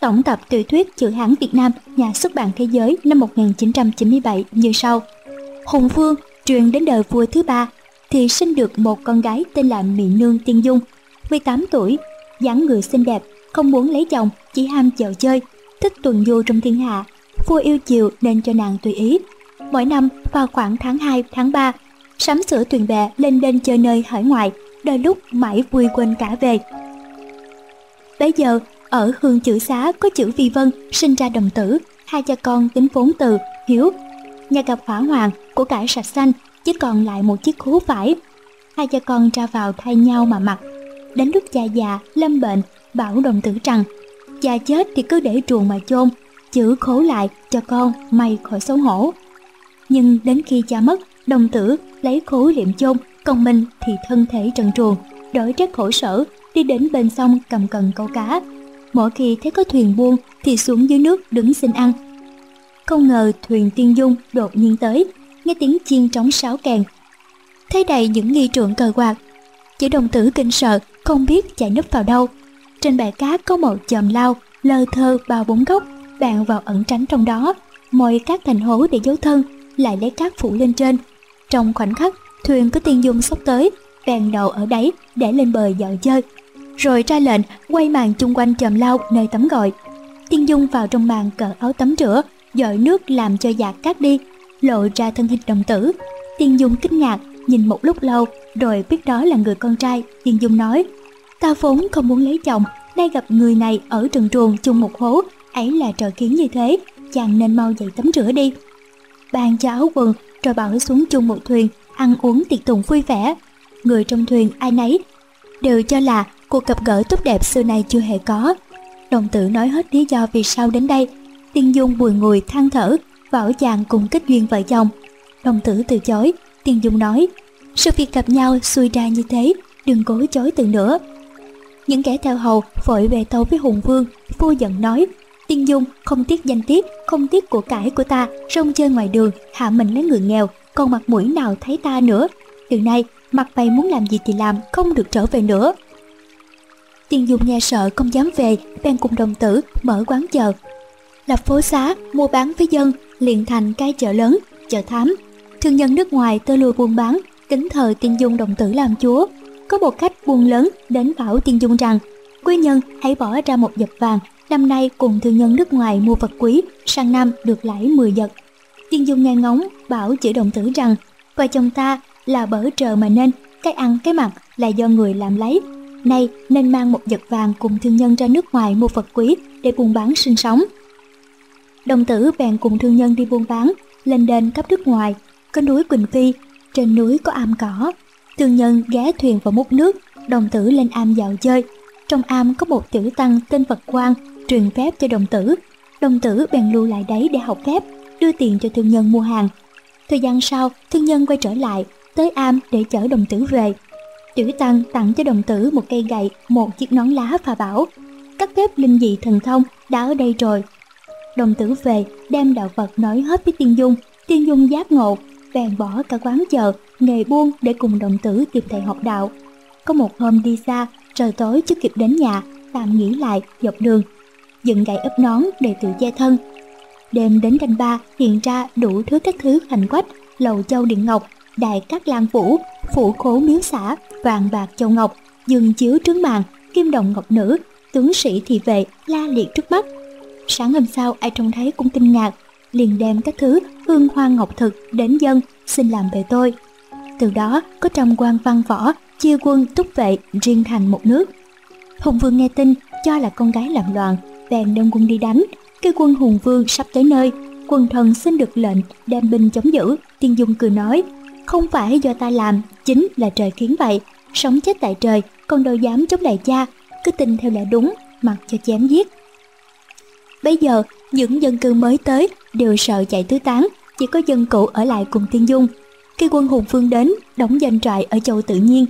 Tổng tập tiểu thuyết chữ Hán Việt Nam, nhà xuất bản thế giới năm 1997 như sau. Hùng Vương truyền đến đời vua thứ ba thì sinh được một con gái tên là Mỹ Nương Tiên Dung, 18 tuổi, dáng người xinh đẹp, không muốn lấy chồng, chỉ ham chợ chơi, thích tuần du trong thiên hạ. Vua yêu chiều nên cho nàng tùy ý. Mỗi năm vào khoảng tháng 2, tháng 3, sắm sửa thuyền bè lên lên chơi nơi hải ngoại, đôi lúc mãi vui quên cả về. Bây giờ, ở hương chữ xá có chữ vi vân sinh ra đồng tử, hai cha con tính vốn từ, hiếu. Nhà gặp hỏa hoàng, của cải sạch xanh, chỉ còn lại một chiếc khố vải. Hai cha con ra vào thay nhau mà mặc. Đến lúc cha già, lâm bệnh, bảo đồng tử rằng, cha chết thì cứ để truồng mà chôn, chữ khổ lại cho con may khỏi xấu hổ. Nhưng đến khi cha mất, đồng tử lấy khố liệm chôn, còn mình thì thân thể trần truồng, đổi trách khổ sở, đi đến bên sông cầm cần câu cá. Mỗi khi thấy có thuyền buôn thì xuống dưới nước đứng xin ăn. Không ngờ thuyền tiên dung đột nhiên tới, nghe tiếng chiên trống sáo kèn. Thấy đầy những nghi trượng cờ quạt, chỉ đồng tử kinh sợ, không biết chạy nấp vào đâu. Trên bãi cát có một chòm lau lơ thơ bao bốn góc, bạn vào ẩn tránh trong đó, mồi cát thành hố để giấu thân, lại lấy cát phủ lên trên. Trong khoảnh khắc, thuyền có tiên dung sắp tới, bèn đầu ở đáy để lên bờ dạo chơi. Rồi ra lệnh quay màn chung quanh chòm lau nơi tắm gọi. Tiên dung vào trong màn cởi áo tắm rửa, dội nước làm cho giạt cát đi, lộ ra thân hình đồng tử. Tiên dung kinh ngạc, nhìn một lúc lâu, rồi biết đó là người con trai. Tiên dung nói, ta vốn không muốn lấy chồng, nay gặp người này ở trần truồng chung một hố, ấy là trời kiến như thế, chàng nên mau dậy tắm rửa đi. Bàn cho áo quần, rồi bảo xuống chung một thuyền, ăn uống tiệc tùng vui vẻ. Người trong thuyền ai nấy đều cho là cuộc gặp gỡ tốt đẹp xưa nay chưa hề có. Đồng tử nói hết lý do vì sao đến đây. Tiên Dung bùi ngùi than thở, bảo chàng cùng kết duyên vợ chồng. Đồng tử từ chối, Tiên Dung nói, sự việc gặp nhau xui ra như thế, đừng cố chối từ nữa. Những kẻ theo hầu vội về tâu với Hùng Vương, vua giận nói, Tiên Dung không tiếc danh tiết, không tiếc của cải của ta, rong chơi ngoài đường, hạ mình lấy người nghèo, còn mặt mũi nào thấy ta nữa. Từ nay, mặt bày muốn làm gì thì làm, không được trở về nữa. Tiên Dung nghe sợ không dám về, bèn cùng đồng tử mở quán chợ. Lập phố xá, mua bán với dân, liền thành cái chợ lớn, chợ thám. Thương nhân nước ngoài tơ lùa buôn bán, kính thờ Tiên Dung đồng tử làm chúa. Có một khách buôn lớn đến bảo Tiên Dung rằng quý nhân hãy bỏ ra một giật vàng, năm nay cùng thương nhân nước ngoài mua vật quý, sang năm được lãi 10 giật Tiên Dung nghe ngóng bảo chữ đồng tử rằng vợ chồng ta là bở trờ mà nên, cái ăn cái mặc là do người làm lấy. Nay nên mang một giật vàng cùng thương nhân ra nước ngoài mua vật quý để buôn bán sinh sống. Đồng tử bèn cùng thương nhân đi buôn bán, lên đền cấp nước ngoài, có núi Quỳnh Phi, trên núi có am cỏ. Thương nhân ghé thuyền vào múc nước, đồng tử lên am dạo chơi. Trong am có một tiểu tăng tên Phật Quang truyền phép cho đồng tử. Đồng tử bèn lưu lại đấy để học phép, đưa tiền cho thương nhân mua hàng. Thời gian sau, thương nhân quay trở lại, tới am để chở đồng tử về. Tiểu tăng tặng cho đồng tử một cây gậy, một chiếc nón lá và bảo, các phép linh dị thần thông đã ở đây rồi. Đồng tử về, đem đạo Phật nói hết với Tiên Dung. Tiên Dung giác ngộ, bèn bỏ cả quán chợ, nghề buôn để cùng đồng tử tìm thầy học đạo. Có một hôm đi xa, trời tối chưa kịp đến nhà, tạm nghỉ lại dọc đường, dựng gậy ấp nón để tự che thân. Đêm đến canh ba hiện ra đủ thứ các thứ hành quách, lầu châu điện ngọc, đại các lan phủ, phủ khố miếu xã, vàng bạc châu ngọc, dương chiếu trướng màn, kim đồng ngọc nữ, tướng sĩ thì về la liệt trước mắt. Sáng hôm sau ai trông thấy cũng kinh ngạc, liền đem các thứ hương hoa ngọc thực đến dân xin làm về tôi. Từ đó có trăm quan văn võ chia quân túc vệ riêng thành một nước. Hùng vương nghe tin cho là con gái làm loạn, bèn đem quân đi đánh. Cái quân hùng vương sắp tới nơi, quần thần xin được lệnh đem binh chống giữ. Tiên Dung cười nói, không phải do ta làm, chính là trời khiến vậy. Sống chết tại trời, con đâu dám chống lại cha, cứ tin theo lẽ đúng, mặc cho chém giết. Bây giờ, những dân cư mới tới đều sợ chạy tứ tán, chỉ có dân cũ ở lại cùng Tiên Dung. Khi quân hùng phương đến, đóng danh trại ở châu tự nhiên.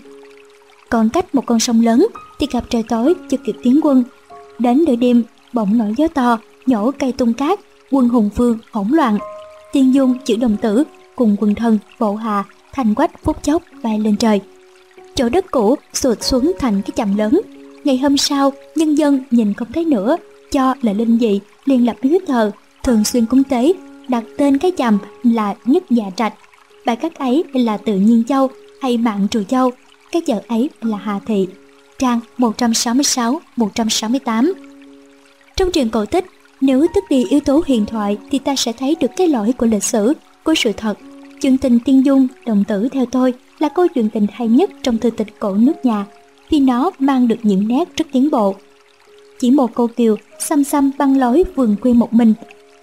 Còn cách một con sông lớn thì gặp trời tối chưa kịp tiến quân. Đến nửa đêm, bỗng nổi gió to, nhổ cây tung cát, quân hùng phương hỗn loạn. Tiên Dung chữ đồng tử cùng quân thân, bộ hạ, thành quách phút chốc bay lên trời. Chỗ đất cũ sụt xuống thành cái chầm lớn. Ngày hôm sau, nhân dân nhìn không thấy nữa, cho là linh dị liền lập miếu thờ, thường xuyên cúng tế, đặt tên cái chằm là nhất dạ trạch. Bài các ấy là tự nhiên châu hay mạng trù châu, cái chợ ấy là hà thị. Trang 166-168 trong truyền cổ tích, nếu tức đi yếu tố huyền thoại thì ta sẽ thấy được cái lỗi của lịch sử, của sự thật. Chương tình tiên dung, đồng tử theo tôi, là câu chuyện tình hay nhất trong thư tịch cổ nước nhà, vì nó mang được những nét rất tiến bộ chỉ một cô kiều, xăm xăm băng lối vườn quê một mình.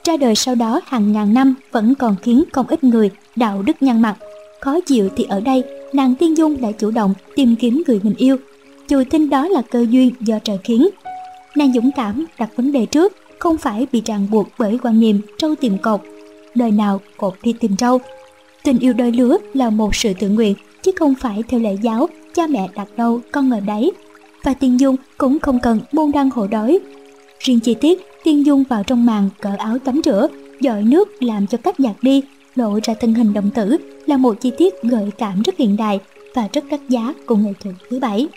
Ra đời sau đó hàng ngàn năm vẫn còn khiến không ít người đạo đức nhăn mặt. Khó chịu thì ở đây, nàng tiên dung đã chủ động tìm kiếm người mình yêu. Dù tin đó là cơ duyên do trời khiến. Nàng dũng cảm đặt vấn đề trước, không phải bị ràng buộc bởi quan niệm trâu tìm cột. Đời nào cột đi tìm trâu. Tình yêu đôi lứa là một sự tự nguyện, chứ không phải theo lệ giáo cha mẹ đặt đâu con ở đấy và Tiên Dung cũng không cần buông đăng hộ đói. Riêng chi tiết, Tiên Dung vào trong màn cởi áo tắm rửa, dội nước làm cho cách giặt đi, lộ ra thân hình đồng tử là một chi tiết gợi cảm rất hiện đại và rất đắt giá của nghệ thuật thứ bảy.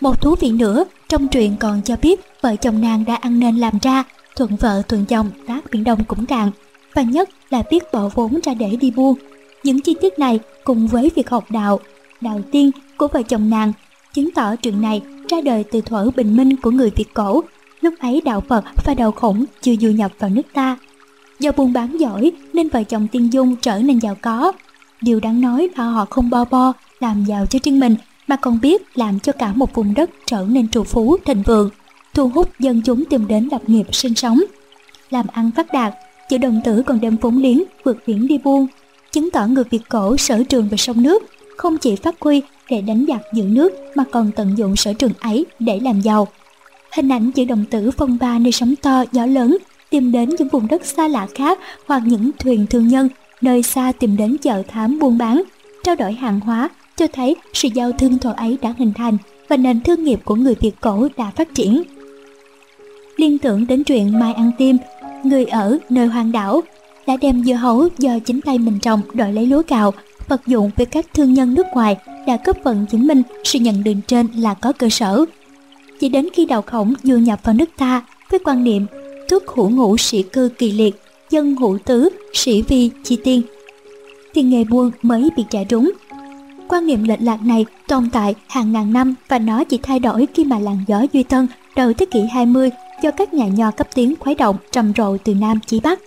Một thú vị nữa, trong truyện còn cho biết vợ chồng nàng đã ăn nên làm ra, thuận vợ thuận chồng tác biển đông cũng cạn, và nhất là biết bỏ vốn ra để đi buôn. Những chi tiết này cùng với việc học đạo, đạo tiên của vợ chồng nàng chứng tỏ chuyện này ra đời từ thuở bình minh của người Việt cổ. Lúc ấy đạo Phật và đạo khổng chưa du nhập vào nước ta. Do buôn bán giỏi nên vợ chồng Tiên Dung trở nên giàu có. Điều đáng nói là họ không bo bo, làm giàu cho riêng mình mà còn biết làm cho cả một vùng đất trở nên trù phú, thịnh vượng, thu hút dân chúng tìm đến lập nghiệp sinh sống. Làm ăn phát đạt, chữ đồng tử còn đem vốn liếng vượt biển đi buôn, chứng tỏ người Việt cổ sở trường về sông nước, không chỉ phát huy để đánh giặc giữ nước mà còn tận dụng sở trường ấy để làm giàu. Hình ảnh chữ đồng tử phong ba nơi sóng to, gió lớn, tìm đến những vùng đất xa lạ khác hoặc những thuyền thương nhân nơi xa tìm đến chợ thám buôn bán, trao đổi hàng hóa, cho thấy sự giao thương thổ ấy đã hình thành và nền thương nghiệp của người Việt cổ đã phát triển. Liên tưởng đến chuyện Mai Ăn Tim, người ở nơi hoang đảo, đã đem dưa hấu do chính tay mình trồng đổi lấy lúa gạo vật dụng với các thương nhân nước ngoài đã cấp phần chứng minh sự nhận định trên là có cơ sở. Chỉ đến khi đạo khổng du nhập vào nước ta với quan niệm thuốc hữu ngũ sĩ cư kỳ liệt, dân hữu tứ, sĩ vi chi tiên, thì nghề buôn mới bị trả trúng. Quan niệm lệch lạc này tồn tại hàng ngàn năm và nó chỉ thay đổi khi mà làn gió duy tân đầu thế kỷ 20 do các nhà nho cấp tiến khuấy động trầm rộ từ Nam chí Bắc.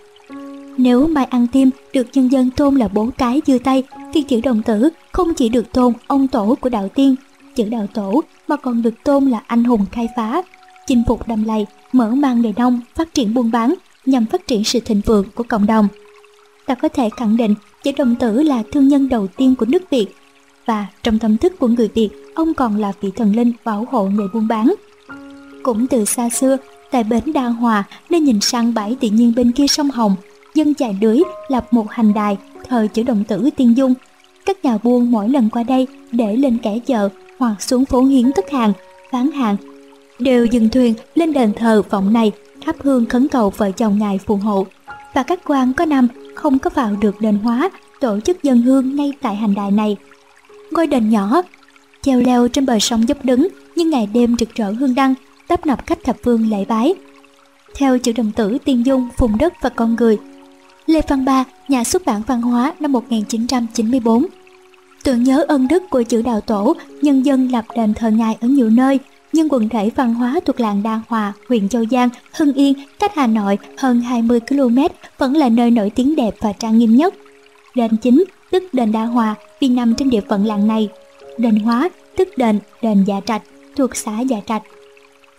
Nếu Mai Ăn Tim được nhân dân tôn là bố cái dư tay, thì chữ đồng tử không chỉ được tôn ông tổ của đạo tiên, chữ đạo tổ mà còn được tôn là anh hùng khai phá, chinh phục đầm lầy, mở mang đời nông, phát triển buôn bán nhằm phát triển sự thịnh vượng của cộng đồng. Ta có thể khẳng định chữ đồng tử là thương nhân đầu tiên của nước Việt và trong tâm thức của người Việt, ông còn là vị thần linh bảo hộ người buôn bán. Cũng từ xa xưa, tại bến Đa Hòa nên nhìn sang bãi tự nhiên bên kia sông Hồng, dân chài lưới lập một hành đài thờ chữ đồng tử tiên dung. Các nhà buôn mỗi lần qua đây để lên kẻ chợ hoặc xuống phố hiến tất hàng, bán hàng, đều dừng thuyền lên đền thờ vọng này thắp hương khấn cầu vợ chồng ngài phù hộ. Và các quan có năm không có vào được đền hóa tổ chức dân hương ngay tại hành đài này. Ngôi đền nhỏ, treo leo trên bờ sông dốc đứng nhưng ngày đêm rực rỡ hương đăng, tấp nập khách thập phương lễ bái. Theo chữ đồng tử tiên dung, phùng đất và con người, Lê Văn Ba, nhà xuất bản văn hóa năm 1994. Tưởng nhớ ân đức của chữ đạo tổ, nhân dân lập đền thờ ngài ở nhiều nơi, nhưng quần thể văn hóa thuộc làng Đa Hòa, huyện Châu Giang, Hưng Yên, cách Hà Nội hơn 20 km vẫn là nơi nổi tiếng đẹp và trang nghiêm nhất. Đền chính, tức đền Đa Hòa, vì nằm trên địa phận làng này. Đền Hóa, tức đền, đền Dạ Trạch, thuộc xã Dạ Trạch.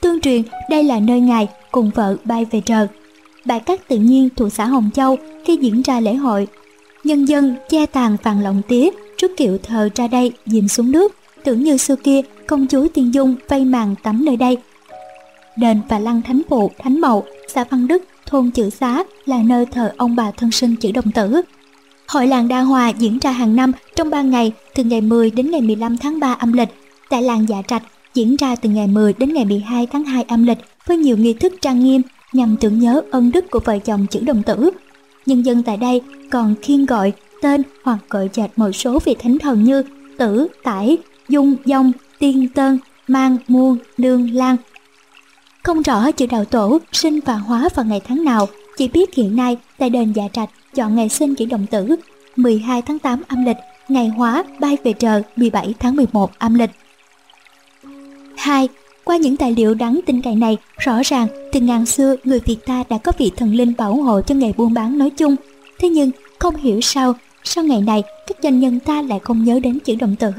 Tương truyền đây là nơi ngài cùng vợ bay về trời. Bãi cát tự nhiên thuộc xã Hồng Châu khi diễn ra lễ hội. Nhân dân che tàn vàng lọng tía trước kiệu thờ ra đây dìm xuống nước, tưởng như xưa kia công chúa Tiên Dung vây màn tắm nơi đây. Đền và lăng thánh phụ Thánh Mậu, xã Văn Đức, thôn Chữ Xá là nơi thờ ông bà thân sinh chữ đồng tử. Hội làng Đa Hòa diễn ra hàng năm trong 3 ngày từ ngày 10 đến ngày 15 tháng 3 âm lịch tại làng Dạ Trạch diễn ra từ ngày 10 đến ngày 12 tháng 2 âm lịch với nhiều nghi thức trang nghiêm nhằm tưởng nhớ ân đức của vợ chồng chữ đồng tử. Nhân dân tại đây còn khiên gọi tên hoặc gọi chạch một số vị thánh thần như tử, tải, dung, dông, tiên tân, mang, muôn, nương, lan. Không rõ chữ đạo tổ sinh và hóa vào ngày tháng nào, chỉ biết hiện nay tại đền Dạ Trạch chọn ngày sinh chữ đồng tử 12 tháng 8 âm lịch, ngày hóa bay về trời 17 tháng 11 âm lịch. 2. Qua những tài liệu đáng tin cậy này, rõ ràng từ ngàn xưa người Việt ta đã có vị thần linh bảo hộ cho nghề buôn bán nói chung. Thế nhưng không hiểu sao, sau ngày này các doanh nhân ta lại không nhớ đến chữ đồng tử.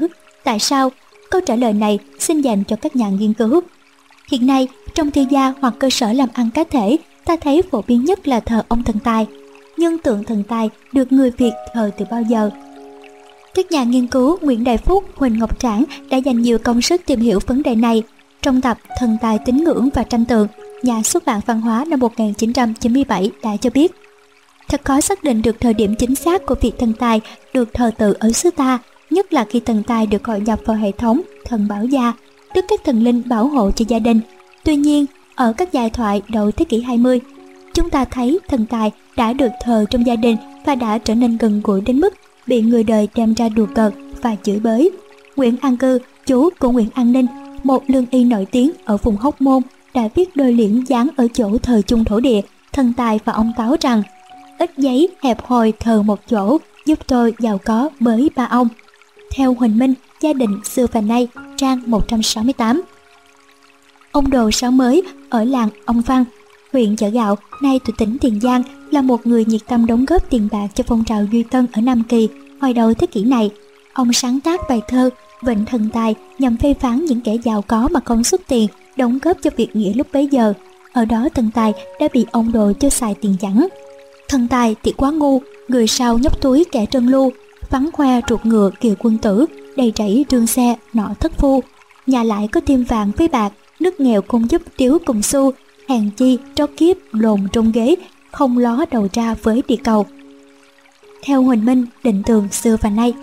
Tại sao? Câu trả lời này xin dành cho các nhà nghiên cứu. Hiện nay, trong thư gia hoặc cơ sở làm ăn cá thể, ta thấy phổ biến nhất là thờ ông thần tài. Nhưng tượng thần tài được người Việt thờ từ bao giờ? Các nhà nghiên cứu Nguyễn Đại Phúc, Huỳnh Ngọc Trảng đã dành nhiều công sức tìm hiểu vấn đề này trong tập Thần tài tín ngưỡng và tranh tượng, nhà xuất bản văn hóa năm 1997 đã cho biết Thật khó xác định được thời điểm chính xác của việc thần tài được thờ tự ở xứ ta, nhất là khi thần tài được hội nhập vào hệ thống thần bảo gia, tức các thần linh bảo hộ cho gia đình. Tuy nhiên, ở các giai thoại đầu thế kỷ 20, chúng ta thấy thần tài đã được thờ trong gia đình và đã trở nên gần gũi đến mức bị người đời đem ra đùa cợt và chửi bới. Nguyễn An Cư, chú của Nguyễn An Ninh, một lương y nổi tiếng ở vùng Hóc Môn, đã viết đôi liễn dán ở chỗ thờ chung thổ địa, thần tài và ông táo rằng ít giấy hẹp hòi thờ một chỗ giúp tôi giàu có với ba ông. Theo Huỳnh Minh, gia đình xưa và nay, trang 168. Ông Đồ Sáu Mới ở làng Ông Văn, huyện Chợ Gạo, nay thuộc tỉnh Tiền Giang, là một người nhiệt tâm đóng góp tiền bạc cho phong trào Duy Tân ở Nam Kỳ hồi đầu thế kỷ này. Ông sáng tác bài thơ Vịnh Thần Tài nhằm phê phán những kẻ giàu có mà không xuất tiền đóng góp cho việc nghĩa lúc bấy giờ. Ở đó thần tài đã bị ông đồ cho xài tiền chẳng. Thần tài thì quá ngu, người sau nhóc túi kẻ trân lưu, vắng khoe ruột ngựa kiều quân tử, đầy rẫy trương xe, nọ thất phu. Nhà lại có thêm vàng với bạc, nước nghèo không giúp tiếu cùng xu, hàng chi trót kiếp lồn trong ghế, không ló đầu ra với địa cầu. Theo Huỳnh Minh, định tường xưa và nay,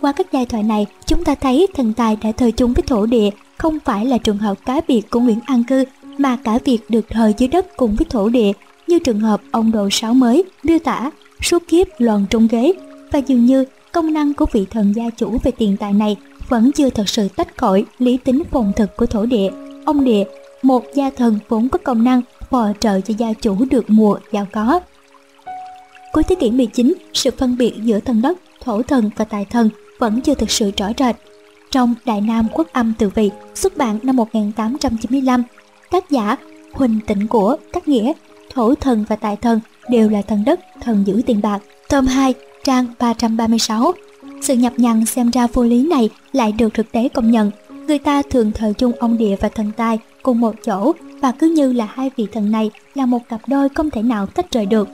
qua các giai thoại này, chúng ta thấy thần tài đã thời chung với thổ địa không phải là trường hợp cá biệt của Nguyễn An Cư, mà cả việc được thời dưới đất cùng với thổ địa, như trường hợp ông đồ Sáu mới miêu tả suốt kiếp lòn trong ghế, và dường như công năng của vị thần gia chủ về tiền tài này vẫn chưa thật sự tách khỏi lý tính phồn thực của thổ địa. Ông địa, một gia thần vốn có công năng phò trợ cho gia chủ được mùa giàu có. Cuối thế kỷ 19, sự phân biệt giữa thần đất, thổ thần và tài thần vẫn chưa thực sự rõ rệt. Trong Đại Nam Quốc âm tự vị xuất bản năm 1895, tác giả Huỳnh Tịnh Của các nghĩa thổ thần và tài thần đều là thần đất, thần giữ tiền bạc. Tôm 2, trang 336. Sự nhập nhằng xem ra vô lý này lại được thực tế công nhận. Người ta thường thờ chung ông địa và thần tài cùng một chỗ và cứ như là hai vị thần này là một cặp đôi không thể nào tách rời được.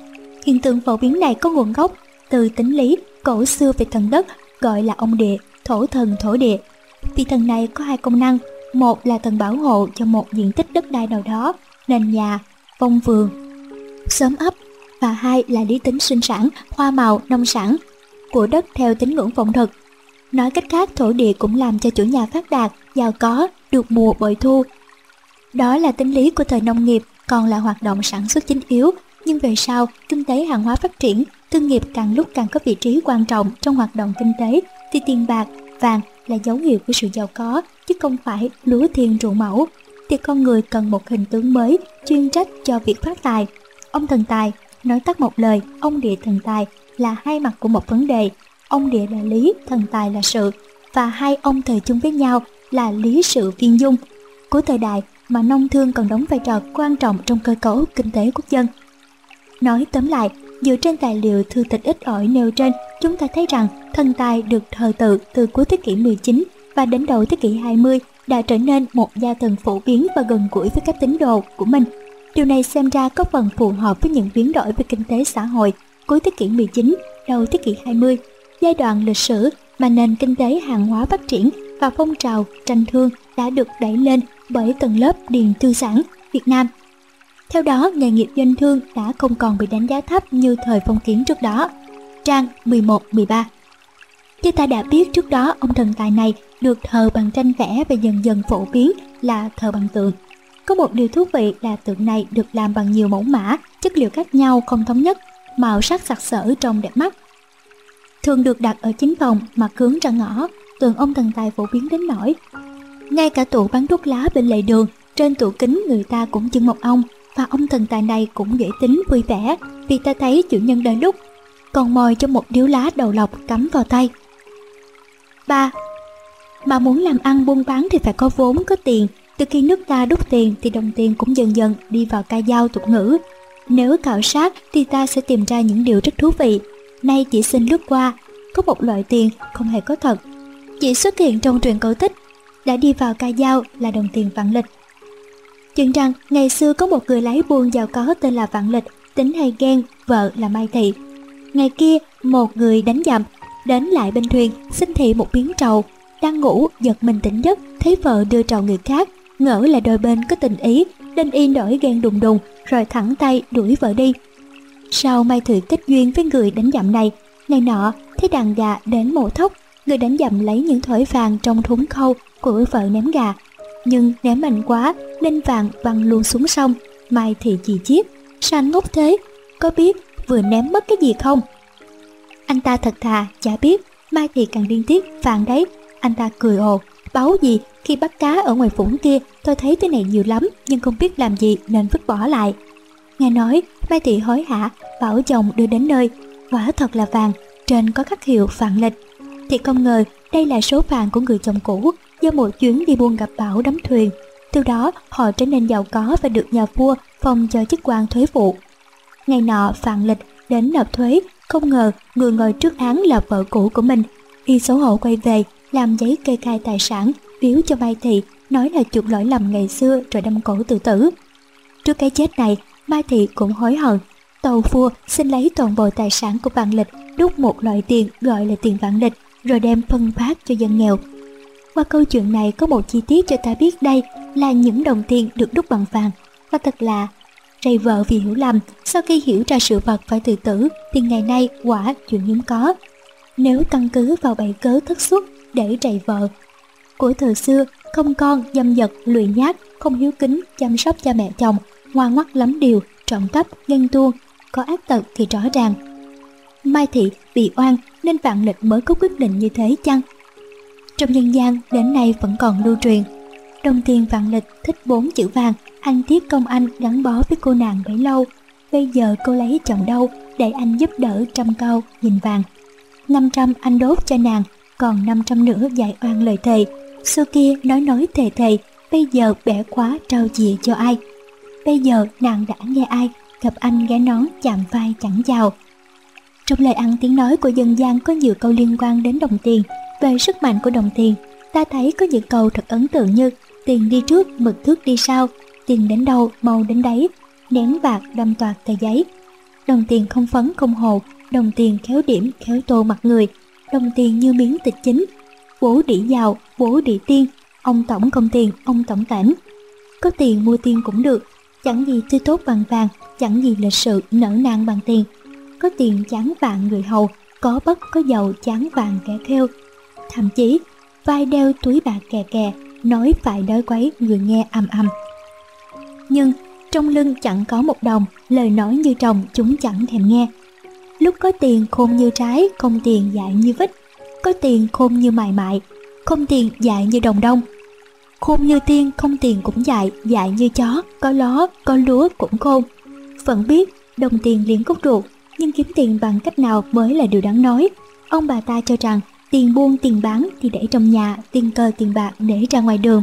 Hiện tượng phổ biến này có nguồn gốc từ tính lý cổ xưa về thần đất gọi là ông địa, thổ thần thổ địa. Vị thần này có hai công năng, một là thần bảo hộ cho một diện tích đất đai nào đó, nền nhà, vong vườn, sớm ấp và hai là lý tính sinh sản, hoa màu, nông sản của đất theo tín ngưỡng phong thực. Nói cách khác, thổ địa cũng làm cho chủ nhà phát đạt, giàu có, được mùa bội thu. Đó là tính lý của thời nông nghiệp, còn là hoạt động sản xuất chính yếu. Nhưng về sau, kinh tế hàng hóa phát triển, thương nghiệp càng lúc càng có vị trí quan trọng trong hoạt động kinh tế, thì tiền bạc, vàng là dấu hiệu của sự giàu có, chứ không phải lúa thiên ruộng mẫu. Thì con người cần một hình tướng mới, chuyên trách cho việc phát tài. Ông thần tài, nói tắt một lời, ông địa thần tài là hai mặt của một vấn đề. Ông địa là lý, thần tài là sự, và hai ông thời chung với nhau là lý sự viên dung. Của thời đại mà nông thương còn đóng vai trò quan trọng trong cơ cấu kinh tế quốc dân. Nói tóm lại, dựa trên tài liệu thư tịch ít ỏi nêu trên, chúng ta thấy rằng thần tài được thờ tự từ cuối thế kỷ 19 và đến đầu thế kỷ 20 đã trở nên một gia thần phổ biến và gần gũi với các tín đồ của mình. Điều này xem ra có phần phù hợp với những biến đổi về kinh tế xã hội cuối thế kỷ 19, đầu thế kỷ 20, giai đoạn lịch sử mà nền kinh tế hàng hóa phát triển và phong trào tranh thương đã được đẩy lên bởi tầng lớp điền tư sản Việt Nam. Theo đó, nghề nghiệp doanh thương đã không còn bị đánh giá thấp như thời phong kiến trước đó. Trang 11-13 Như ta đã biết trước đó, ông thần tài này được thờ bằng tranh vẽ và dần dần phổ biến là thờ bằng tượng. Có một điều thú vị là tượng này được làm bằng nhiều mẫu mã, chất liệu khác nhau không thống nhất, màu sắc sặc sỡ trông đẹp mắt. Thường được đặt ở chính phòng mặt hướng ra ngõ, tượng ông thần tài phổ biến đến nỗi ngay cả tủ bán thuốc lá bên lề đường trên tủ kính người ta cũng chưng một ông và ông thần tài này cũng dễ tính vui vẻ vì ta thấy chủ nhân đời lúc còn mồi cho một điếu lá đầu lọc cắm vào tay ba Mà muốn làm ăn buôn bán thì phải có vốn, có tiền. Từ khi nước ta đúc tiền thì đồng tiền cũng dần dần đi vào ca dao tục ngữ. Nếu khảo sát thì ta sẽ tìm ra những điều rất thú vị. Nay chỉ xin lướt qua, có một loại tiền không hề có thật. Chỉ xuất hiện trong truyền cổ tích, đã đi vào ca dao là đồng tiền vạn lịch. Chuyện rằng ngày xưa có một người lái buôn giàu có tên là Vạn Lịch, tính hay ghen, vợ là Mai Thị. Ngày kia, một người đánh dầm, đến lại bên thuyền, xin thị một miếng trầu. Đang ngủ, giật mình tỉnh giấc, thấy vợ đưa trầu người khác, ngỡ là đôi bên có tình ý, nên y nổi ghen đùng đùng, rồi thẳng tay đuổi vợ đi. Sau Mai Thị kết duyên với người đánh dầm này, ngày nọ thấy đàn gà đến mổ thóc, người đánh dầm lấy những thỏi vàng trong thúng khâu của vợ ném gà. Nhưng ném mạnh quá nên vàng văng luôn xuống sông, Mai Thị chỉ chiếc Sao anh ngốc thế? Có biết vừa ném mất cái gì không? Anh ta thật thà, chả biết, Mai Thị càng điên tiết, vàng đấy. Anh ta cười ồ, báo gì? Khi bắt cá ở ngoài vũng kia tôi thấy cái này nhiều lắm nhưng không biết làm gì nên vứt bỏ lại. Nghe nói mai thị hối hả bảo chồng đưa đến nơi. Quả thật là vàng trên có khắc hiệu vạn lịch. Thì không ngờ đây là số vàng của người chồng cũ do một chuyến đi buôn gặp bão đắm thuyền từ đó họ trở nên giàu có và được nhà vua phong cho chức quan thuế vụ ngày nọ vạn lịch đến nộp thuế không ngờ người ngồi trước án là vợ cũ của mình y xấu hổ quay về làm giấy kê khai tài sản biếu cho Mai Thị nói là chuộc lỗi lầm ngày xưa rồi đâm cổ tự tử. Trước cái chết này, Mai Thị cũng hối hận. Tàu vua xin lấy toàn bộ tài sản của vạn lịch đúc một loại tiền gọi là tiền vạn lịch rồi đem phân phát cho dân nghèo. Qua câu chuyện này có một chi tiết cho ta biết đây là những đồng tiền được đúc bằng vàng. Và thật là, rầy vợ vì hiểu lầm, sau khi hiểu ra sự vật phải tự tử, thì ngày nay quả chuyện hiếm có. Nếu căn cứ vào bảy cớ thất xuất để rầy vợ của thời xưa, không con, dâm dật, lười nhát không hiếu kính, chăm sóc cha mẹ chồng, ngoan ngoắt lắm điều trộm cắp ghen tuông, có ác tật thì rõ ràng. Mai thị bị oan nên vạn lịch mới có quyết định như thế chăng? Trong dân gian đến nay vẫn còn lưu truyền đồng tiền vạn lịch thích bốn chữ vàng anh tiếp công anh gắn bó với cô nàng bấy lâu bây giờ cô lấy chồng đâu để anh giúp đỡ trăm câu nhìn vàng 500 anh đốt cho nàng còn 500 nữa dạy oan lời thề. Xưa kia nói nói thề thề, bây giờ bẻ khóa trao chìa cho ai. Bây giờ nàng đã nghe ai, gặp anh ghé nón chạm vai chẳng chào. Trong lời ăn tiếng nói của dân gian có nhiều câu liên quan đến đồng tiền, về sức mạnh của đồng tiền. Ta thấy có những câu thật ấn tượng như tiền đi trước, mực thước đi sau, tiền đến đâu, màu đến đấy, nén bạc đâm toạc tờ giấy. Đồng tiền không phấn không hồ, đồng tiền khéo điểm khéo tô mặt người, đồng tiền như miếng thịt chính, bố đĩ giàu, bố đĩ tiên, ông tổng công tiền, ông tổng cảnh. Có tiền mua tiên cũng được, chẳng gì tươi tốt bằng vàng, chẳng gì lịch sự nở nang bằng tiền. Có tiền chán vàng người hầu, có bất có giàu chán vàng kẻ khêu. Thậm chí, vai đeo túi bạc kè kè, nói phải đói quấy người nghe ầm ầm. Nhưng trong lưng chẳng có một đồng, lời nói như trồng chúng chẳng thèm nghe. Lúc có tiền khôn như trái, không tiền dại như vít. Có tiền khôn như mài mại, không tiền dại như đồng đông. Khôn như tiên, không tiền cũng dại, dại như chó, có ló, có lúa cũng khôn. Vẫn biết, đồng tiền liền cốt ruột, nhưng kiếm tiền bằng cách nào mới là điều đáng nói. Ông bà ta cho rằng tiền buôn tiền bán thì để trong nhà, tiền cờ tiền bạc để ra ngoài đường.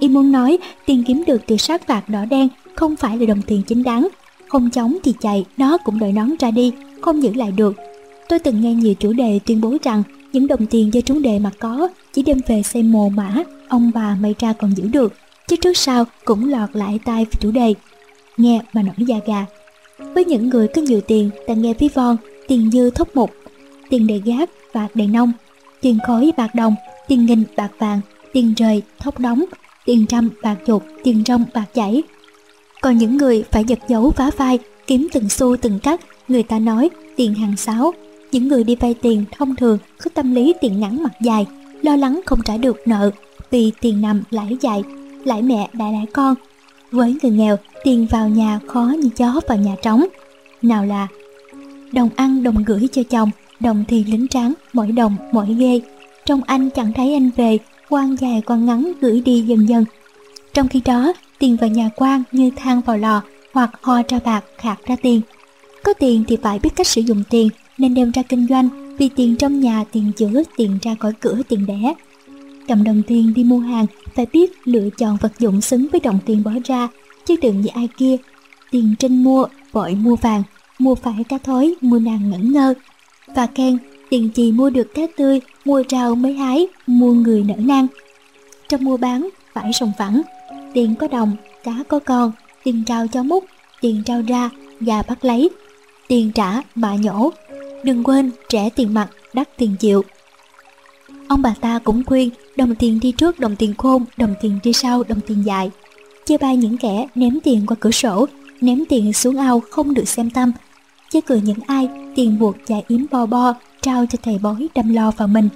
Y muốn nói tiền kiếm được từ sát phạt đỏ đen không phải là đồng tiền chính đáng. Không chóng thì chạy, nó cũng đợi nón ra đi, không giữ lại được. Tôi từng nghe nhiều chủ đề tuyên bố rằng những đồng tiền do chúng đề mà có chỉ đem về xây mồ mã, ông bà may ra còn giữ được, chứ trước sau cũng lọt lại tai chủ đề. Nghe mà nổi da gà. Với những người có nhiều tiền, ta nghe ví von, tiền dư thốc mục, tiền đề gác, và đề nông, tiền khối bạc đồng, tiền nghìn bạc vàng, tiền rời, thóc đóng, tiền trăm bạc chuột, tiền rong bạc chảy. Còn những người phải giật dấu vá vai, kiếm từng xu từng cắt, người ta nói tiền hàng sáu. Những người đi vay tiền thông thường có tâm lý tiền ngắn mặt dài, lo lắng không trả được nợ vì tiền nằm lãi dài, lãi mẹ đã lãi con. Với người nghèo, tiền vào nhà khó như chó vào nhà trống. Nào là đồng ăn đồng gửi cho chồng, đồng thì lính tráng, mỗi đồng mỗi ghê. Trong anh chẳng thấy anh về, quan dài quan ngắn gửi đi dần dần. Trong khi đó, tiền vào nhà quan như than vào lò hoặc ho ra bạc khạc ra tiền. Có tiền thì phải biết cách sử dụng tiền nên đem ra kinh doanh vì tiền trong nhà tiền chữa tiền ra khỏi cửa tiền đẻ. Cầm đồng tiền đi mua hàng phải biết lựa chọn vật dụng xứng với đồng tiền bỏ ra chứ đừng như ai kia. Tiền trên mua, vội mua vàng, mua phải cá thối, mua nàng ngẩn ngơ. Và khen, tiền gì mua được cá tươi, mua rau mới hái, mua người nở nang. Trong mua bán, phải sòng phẳng, tiền có đồng, cá có con, tiền trao cho múc, tiền trao ra, và bắt lấy, tiền trả mà nhổ. Đừng quên trẻ tiền mặt, đắt tiền chịu. Ông bà ta cũng khuyên đồng tiền đi trước đồng tiền khôn, đồng tiền đi sau đồng tiền dài. Chê bai những kẻ ném tiền qua cửa sổ, ném tiền xuống ao không được xem tâm chứ cười những ai tiền buộc chạy yếm bo bo, trao cho thầy bói đâm lo vào mình.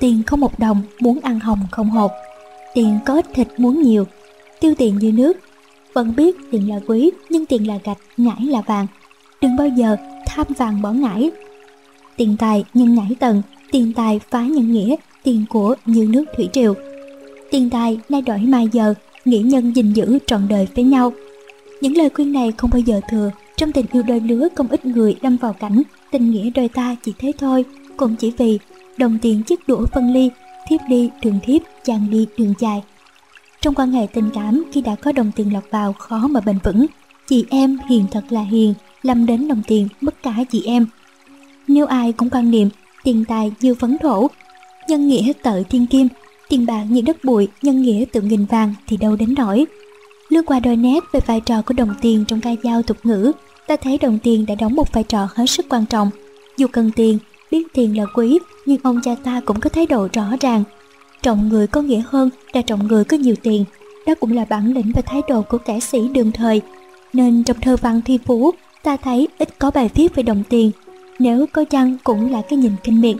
Tiền không một đồng, muốn ăn hồng không hột. Tiền có ít thịt muốn nhiều, tiêu tiền như nước. Vẫn biết tiền là quý, nhưng tiền là gạch, ngải là vàng. Đừng bao giờ tham vàng bỏ ngải. Tiền tài nhân ngải tầng, tiền tài phá nhân nghĩa, tiền của như nước thủy triều. Tiền tài nay đổi mai giờ, nghĩa nhân gìn giữ trọn đời với nhau. Những lời khuyên này không bao giờ thừa, trong tình yêu đôi lứa không ít người đâm vào cảnh tình nghĩa đôi ta chỉ thế thôi, cũng chỉ vì đồng tiền chiếc đũa phân ly, thiếp đi đường thiếp, chàng đi đường dài. Trong quan hệ tình cảm khi đã có đồng tiền lọt vào khó mà bền vững, chị em hiền thật là hiền, lâm đến đồng tiền mất cả chị em. Nếu ai cũng quan niệm tiền tài như phấn thổ, nhân nghĩa tự thiên kim, tiền bạc như đất bụi, nhân nghĩa tự nghìn vàng thì đâu đến nổi. Lướt qua đôi nét về vai trò của đồng tiền trong ca dao tục ngữ, ta thấy đồng tiền đã đóng một vai trò hết sức quan trọng. Dù cần tiền, biết tiền là quý, nhưng ông cha ta cũng có thái độ rõ ràng. Trọng người có nghĩa hơn là trọng người có nhiều tiền. Đó cũng là bản lĩnh và thái độ của kẻ sĩ đương thời. Nên trong thơ văn thi phú, ta thấy ít có bài viết về đồng tiền. Nếu có chăng cũng là cái nhìn kinh miệt.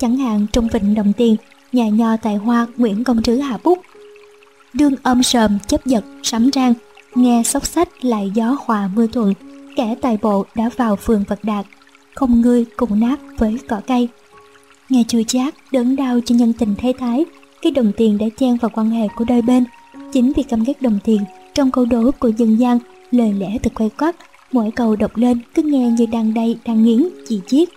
Chẳng hạn trong vịnh đồng tiền, nhà nho tài hoa Nguyễn Công Trứ hạ bút. Đương âm sờm chấp giật sắm rang, nghe sóc sách lại gió hòa mưa thuận, kẻ tài bộ đã vào phường vật Đạt, không ngươi cùng nát với cỏ cây. Nghe chui chát, đớn đau cho nhân tình thế thái, cái đồng tiền đã chen vào quan hệ của đôi bên. Chính vì căm ghét đồng tiền, trong câu đố của dân gian, lời lẽ thật quay quắt, mỗi câu đọc lên cứ nghe như đang đây đang nghiến, chỉ chiết.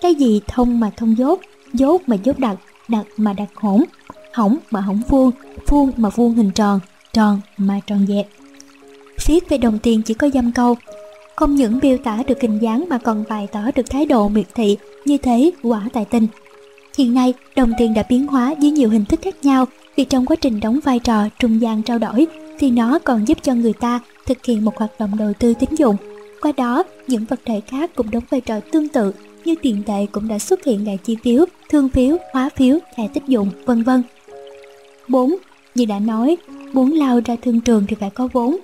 Cái gì thông mà thông dốt, dốt mà dốt đặc, đặt mà đặt hỗn, hỏng mà hỏng vuông, vuông mà vuông hình tròn, tròn mà tròn dẹp. Viết về đồng tiền chỉ có dăm câu, không những miêu tả được hình dáng mà còn bày tỏ được thái độ miệt thị như thế quả tài tình. Hiện nay, đồng tiền đã biến hóa dưới nhiều hình thức khác nhau vì trong quá trình đóng vai trò trung gian trao đổi thì nó còn giúp cho người ta thực hiện một hoạt động đầu tư tín dụng. Qua đó, những vật thể khác cũng đóng vai trò tương tự như tiền tệ cũng đã xuất hiện đại chi phiếu, thương phiếu, hóa phiếu, thẻ tích dụng, vân vân. 4. Như đã nói, muốn lao ra thương trường thì phải có vốn.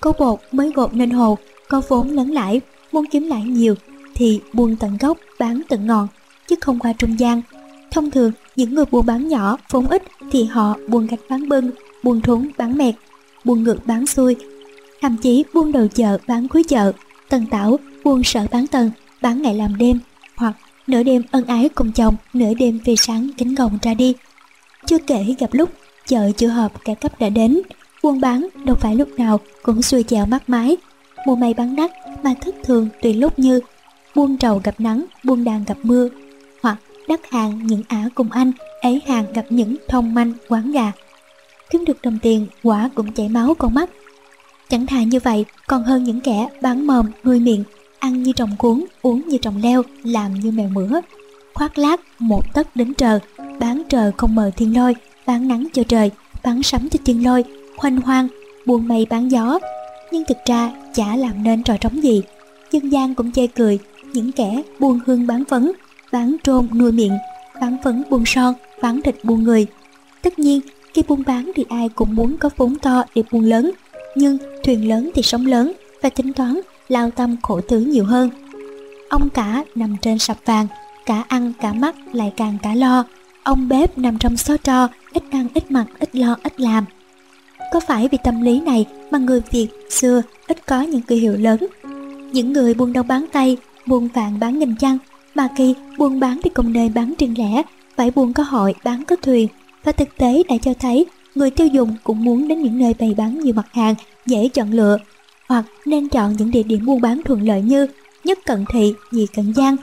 Có bột mới gột nên hồ, có vốn lớn lãi, muốn kiếm lãi nhiều thì buôn tận gốc, bán tận ngọn, chứ không qua trung gian. Thông thường, những người buôn bán nhỏ, vốn ít thì họ buôn gạch bán bưng, buôn thúng bán mẹt, buôn ngược bán xuôi, thậm chí buôn đầu chợ bán cuối chợ, tần tảo buôn sở bán tầng, bán ngày làm đêm, hoặc nửa đêm ân ái cùng chồng, nửa đêm về sáng kính gồng ra đi. Chưa kể gặp lúc chợ chưa hợp cả cấp đã đến, buôn bán đâu phải lúc nào cũng xuôi chèo mắt mái, mùa mây bán đắt mà thất thường tùy lúc như buôn trầu gặp nắng, buôn đàn gặp mưa, hoặc đắt hàng những ả cùng anh, ấy hàng gặp những thông manh quán gà. Kiếm được đồng tiền quả cũng chảy máu con mắt. Chẳng thà như vậy còn hơn những kẻ bán mồm nuôi miệng, ăn như trồng cuốn, uống như trồng leo, làm như mèo mửa. Khoác lác một tấc đến trời, bán trời không mờ thiên lôi, bán nắng cho trời, bán sấm cho thiên lôi, khoanh hoang, buôn mây bán gió. Nhưng thực ra chả làm nên trò trống gì. Dân gian cũng chê cười, những kẻ buôn hương bán phấn, bán trôn nuôi miệng, bán phấn buôn son, bán thịt buôn người. Tất nhiên, khi buôn bán thì ai cũng muốn có vốn to để buôn lớn, nhưng thuyền lớn thì sóng lớn và tính toán lao tâm khổ tứ nhiều hơn. Ông cả nằm trên sập vàng, cả ăn cả mắt lại càng cả lo. Ông bếp nằm trong xó tro, ít ăn ít mặc, ít lo ít làm. Có phải vì tâm lý này mà người Việt xưa ít có những kỳ hiệu lớn? Những người buôn đông bán tay, buôn vạn bán nghìn chăng, mà khi buôn bán thì cùng nơi bán riêng lẻ, phải buôn có hội bán có thuyền. Và thực tế đã cho thấy người tiêu dùng cũng muốn đến những nơi bày bán nhiều mặt hàng dễ chọn lựa hoặc nên chọn những địa điểm buôn bán thuận lợi như nhất cận thị, nhì cận giang.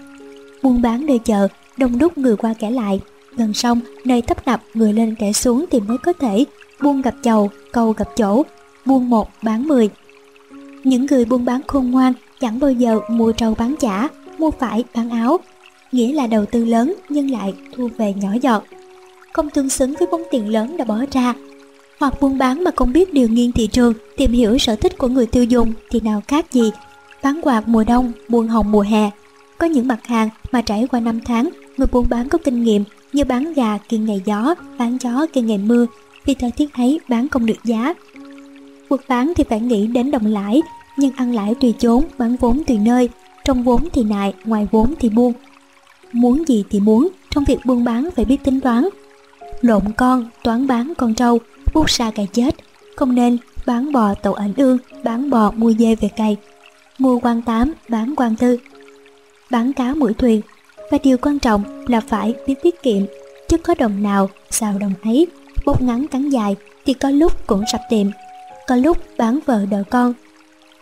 Buôn bán nơi chợ, đông đúc người qua kẻ lại, gần sông, nơi tấp nập người lên kẻ xuống thì mới có thể buôn gặp chầu, cầu gặp chỗ, buôn một bán mười. Những người buôn bán khôn ngoan chẳng bao giờ mua trâu bán chả, mua phải bán áo, nghĩa là đầu tư lớn nhưng lại thu về nhỏ giọt, không tương xứng với vốn tiền lớn đã bỏ ra hoặc buôn bán mà không biết điều nghiên thị trường, tìm hiểu sở thích của người tiêu dùng thì nào khác gì. Bán quạt mùa đông, buôn hồng mùa hè. Có những mặt hàng mà trải qua năm tháng, người buôn bán có kinh nghiệm như bán gà kiên ngày gió, bán chó kiên ngày mưa, vì thời tiết ấy bán không được giá. Buộc bán thì phải nghĩ đến đồng lãi, nhưng ăn lãi tùy chốn, bán vốn tùy nơi, trong vốn thì nại, ngoài vốn thì buôn. Muốn gì thì muốn, trong việc buôn bán phải biết tính toán. Lộn con, toán bán con trâu, buốt xa cày chết không nên bán bò tàu ảnh ương bán bò mua dê về cày mua quan tám bán quan tư bán cá mũi thuyền và điều quan trọng là phải biết tiết kiệm chứ có đồng nào xào đồng ấy bút ngắn cắn dài thì có lúc cũng sập tiệm có lúc bán vợ đỡ con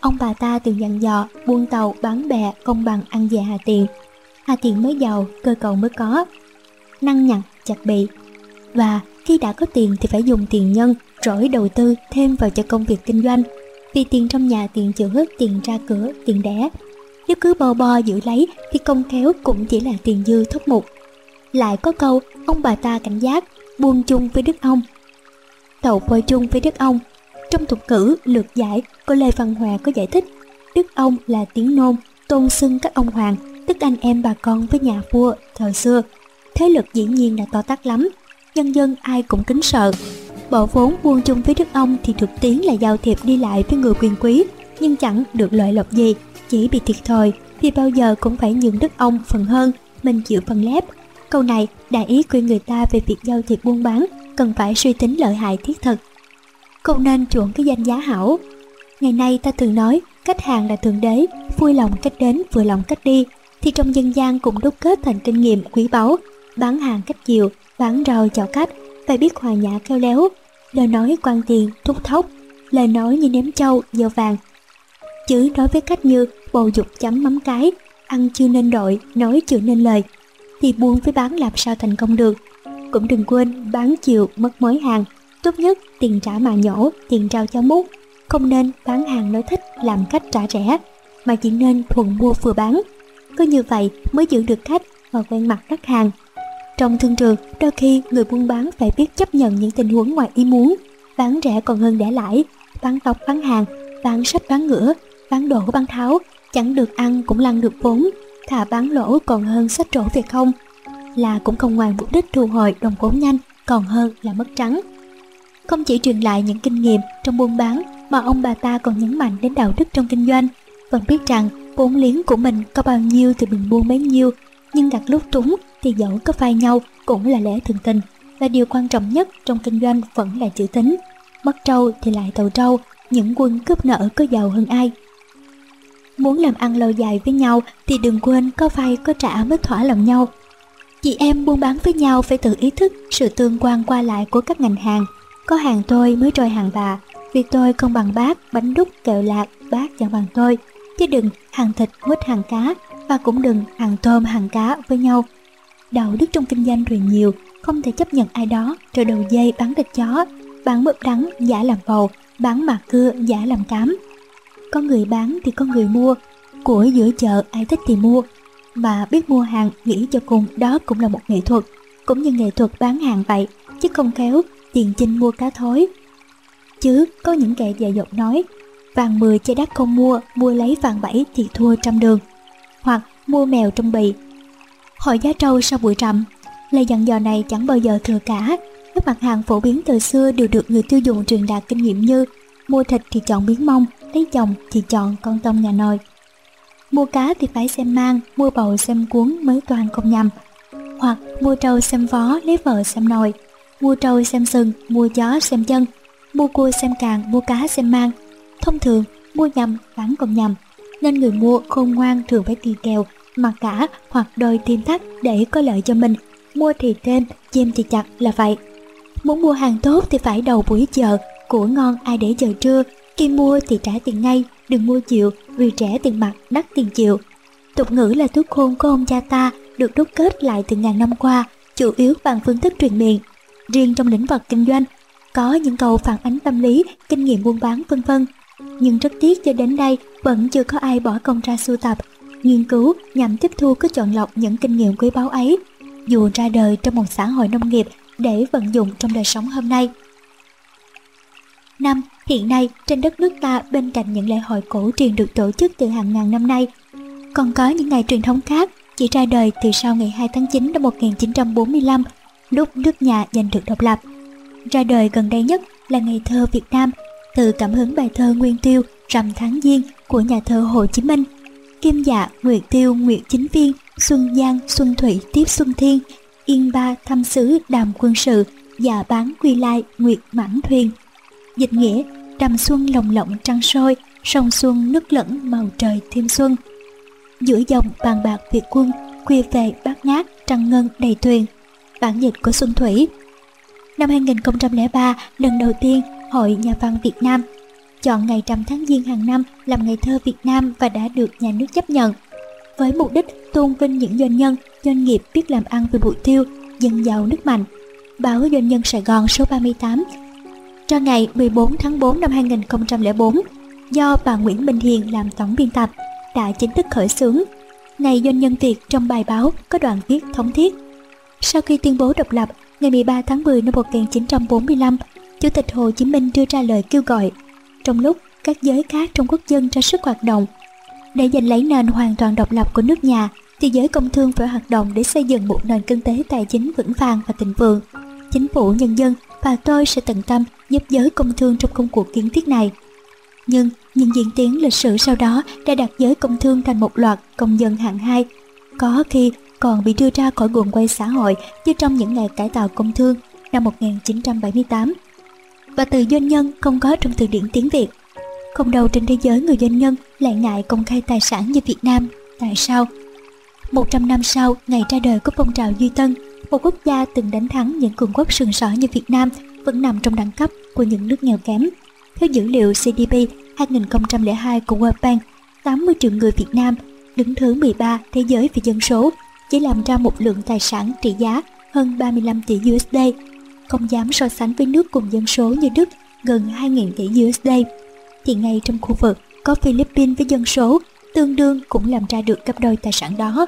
ông bà ta từng dặn dò buôn tàu bán bè công bằng ăn về hà tiền hà tiền mới giàu cơ cầu mới có năng nhặt chặt bị và khi đã có tiền thì phải dùng tiền nhân, rỗi đầu tư thêm vào cho công việc kinh doanh. Vì tiền trong nhà tiền chữa, tiền ra cửa, tiền đẻ. Nếu cứ bò bò giữ lấy thì công khéo cũng chỉ là tiền dư thốt mục. Lại có câu, ông bà ta cảnh giác, buông chung với đức ông. Tàu bôi chung với đức ông. Trong thuật cử lược giải, cô Lê Văn Hòa có giải thích, đức ông là tiếng nôn, tôn xưng các ông hoàng, tức anh em bà con với nhà vua thời xưa. Thế lực dĩ nhiên là to tát lắm, nhân dân ai cũng kính sợ. Bỏ vốn buông chung với đức ông thì thực tiến là giao thiệp đi lại với người quyền quý, nhưng chẳng được lợi lộc gì, chỉ bị thiệt thòi vì bao giờ cũng phải nhường đức ông phần hơn, mình chịu phần lép. Câu này đại ý khuyên người ta về việc giao thiệp buôn bán cần phải suy tính lợi hại thiết thực. Không nên chuộng cái danh giá hảo. Ngày nay ta thường nói khách hàng là thượng đế, vui lòng cách đến vừa lòng cách đi, thì trong dân gian cũng đúc kết thành kinh nghiệm quý báu, bán hàng cách chiều bán rau chào cách phải biết hòa nhã khéo léo lời nói quan tiền thúc thốc lời nói như ném trâu dơ vàng chứ nói với cách như bầu dục chấm mắm cái ăn chưa nên đội nói chưa nên lời thì buôn với bán làm sao thành công được cũng đừng quên bán chiều mất mối hàng. Tốt nhất tiền trả mà nhổ, tiền trao cho mút. Không nên bán hàng nói thích làm cách trả rẻ, mà chỉ nên thuận mua vừa bán. Có như vậy mới giữ được khách và quen mặt khách hàng. Trong thương trường, đôi khi người buôn bán phải biết chấp nhận những tình huống ngoài ý muốn. Bán rẻ còn hơn để lãi, bán tóc bán hàng, bán sách bán ngửa, bán đổ bán tháo, chẳng được ăn cũng lăn được vốn, thà bán lỗ còn hơn sách trổ về không. Là cũng không ngoài mục đích thu hồi đồng vốn nhanh, còn hơn là mất trắng. Không chỉ truyền lại những kinh nghiệm trong buôn bán mà ông bà ta còn nhấn mạnh đến đạo đức trong kinh doanh. Vẫn biết rằng vốn liếng của mình có bao nhiêu thì mình buôn bấy nhiêu, nhưng đặt lúc trúng thì dẫu có phai nhau cũng là lẽ thường tình. Và điều quan trọng nhất trong kinh doanh vẫn là chữ tính. Mất trâu thì lại tàu trâu, những quân cướp nợ có giàu hơn ai. Muốn làm ăn lâu dài với nhau thì đừng quên có vay có trả mới thỏa lòng nhau. Chị em buôn bán với nhau phải tự ý thức sự tương quan qua lại của các ngành hàng. Có hàng tôi mới trôi hàng bà, việc tôi không bằng bác, bánh đúc, kẹo lạc, bác chẳng bằng tôi. Chứ đừng hàng thịt quýt hàng cá và cũng đừng hàng tôm hàng cá với nhau. Đạo đức trong kinh doanh rồi nhiều, không thể chấp nhận ai đó rồi đầu dây bán thịt chó, bán mực đắng giả làm bầu, bán mạc cưa giả làm cám. Có người bán thì có người mua, của giữa chợ ai thích thì mua, mà biết mua hàng nghĩ cho cùng đó cũng là một nghệ thuật, cũng như nghệ thuật bán hàng vậy, chứ không khéo tiền chinh mua cá thối. Chứ có những kẻ dạy dột nói, vàng 10 chơi đắt không mua, mua lấy vàng 7 thì thua trăm đường. Hoặc mua mèo trong bì. Hỏi giá trâu sau buổi trầm, lời dặn dò này chẳng bao giờ thừa cả. Các mặt hàng phổ biến từ xưa đều được người tiêu dùng truyền đạt kinh nghiệm như mua thịt thì chọn miếng mông, lấy chồng thì chọn con tôm nhà nồi. Mua cá thì phải xem mang, mua bầu xem cuốn mới toàn không nhầm. Hoặc mua trâu xem vó, lấy vợ xem nồi. Mua trâu xem sừng, mua chó xem chân. Mua cua xem càng, mua cá xem mang. Thông thường, mua nhầm, bán còn nhầm. Nên người mua khôn ngoan thường phải kỳ kèo, mặc cả hoặc đôi thêm thắt để có lợi cho mình. Mua thì thêm, chêm thì chặt là vậy. Muốn mua hàng tốt thì phải đầu buổi chợ, của ngon ai để chờ trưa, khi mua thì trả tiền ngay, đừng mua chịu vì trẻ tiền mặt đắt tiền chịu. Tục ngữ là thuốc khôn của ông cha ta được đúc kết lại từ ngàn năm qua, chủ yếu bằng phương thức truyền miệng. Riêng trong lĩnh vực kinh doanh, có những câu phản ánh tâm lý, kinh nghiệm buôn bán vân vân. Nhưng rất tiếc cho đến đây vẫn chưa có ai bỏ công ra sưu tập, nghiên cứu nhằm tiếp thu có chọn lọc những kinh nghiệm quý báu ấy, dù ra đời trong một xã hội nông nghiệp để vận dụng trong đời sống hôm nay. Năm, hiện nay trên đất nước ta bên cạnh những lễ hội cổ truyền được tổ chức từ hàng ngàn năm nay, còn có những ngày truyền thống khác chỉ ra đời từ sau ngày 2 tháng 9 năm 1945, lúc nước nhà giành được độc lập. Ra đời gần đây nhất là ngày thơ Việt Nam, từ cảm hứng bài thơ Nguyên Tiêu Rằm tháng Giêng của nhà thơ Hồ Chí Minh. Kim dạ, Nguyệt Tiêu, Nguyệt Chính Viên, Xuân Giang, Xuân Thủy tiếp Xuân Thiên, Yên Ba thăm sứ đàm quân sự, dạ bán quy lai, Nguyệt mãn thuyền. Dịch nghĩa, trầm xuân lồng lộng trăng sôi, sông xuân nước lẫn màu trời thêm xuân. Giữa dòng bàn bạc Việt quân, khuya về bát ngát, trăng ngân đầy thuyền. Bản dịch của Xuân Thủy Năm 2003, lần đầu tiên, Hội Nhà văn Việt Nam chọn ngày rằm tháng Giêng hàng năm làm ngày thơ Việt Nam và đã được nhà nước chấp nhận. Với mục đích tôn vinh những doanh nhân, doanh nghiệp biết làm ăn về bụi tiêu, dân giàu nước mạnh. Báo Doanh nhân Sài Gòn số 38 cho ngày 14 tháng 4 năm 2004 do bà Nguyễn Minh Hiền làm tổng biên tập đã chính thức khởi xướng. Ngày Doanh nhân Việt trong bài báo có đoạn viết thống thiết. Sau khi tuyên bố độc lập, ngày 13 tháng 10 năm 1945, Chủ tịch Hồ Chí Minh đưa ra lời kêu gọi. Trong lúc các giới khác trong quốc dân ra sức hoạt động, để giành lấy nền hoàn toàn độc lập của nước nhà, thì giới công thương phải hoạt động để xây dựng một nền kinh tế tài chính vững vàng và thịnh vượng. Chính phủ nhân dân và tôi sẽ tận tâm giúp giới công thương trong công cuộc kiến thiết này. Nhưng những diễn tiến lịch sử sau đó đã đặt giới công thương thành một loạt công dân hạng hai, có khi còn bị đưa ra khỏi guồng quay xã hội như trong những ngày cải tạo công thương năm 1978. Và từ doanh nhân không có trong từ điển tiếng Việt. Không đâu trên thế giới người doanh nhân lại ngại công khai tài sản như Việt Nam. Tại sao? 100 năm sau, ngày ra đời của phong trào Duy Tân, một quốc gia từng đánh thắng những cường quốc sừng sỏ như Việt Nam vẫn nằm trong đẳng cấp của những nước nghèo kém. Theo dữ liệu CDP 2002 của World Bank, 80 triệu người Việt Nam đứng thứ 13 thế giới về dân số, chỉ làm ra một lượng tài sản trị giá hơn 35 tỷ USD, không dám so sánh với nước cùng dân số như Đức gần 2.000 tỷ USD. Thì ngay trong khu vực có Philippines với dân số tương đương cũng làm ra được gấp đôi tài sản đó.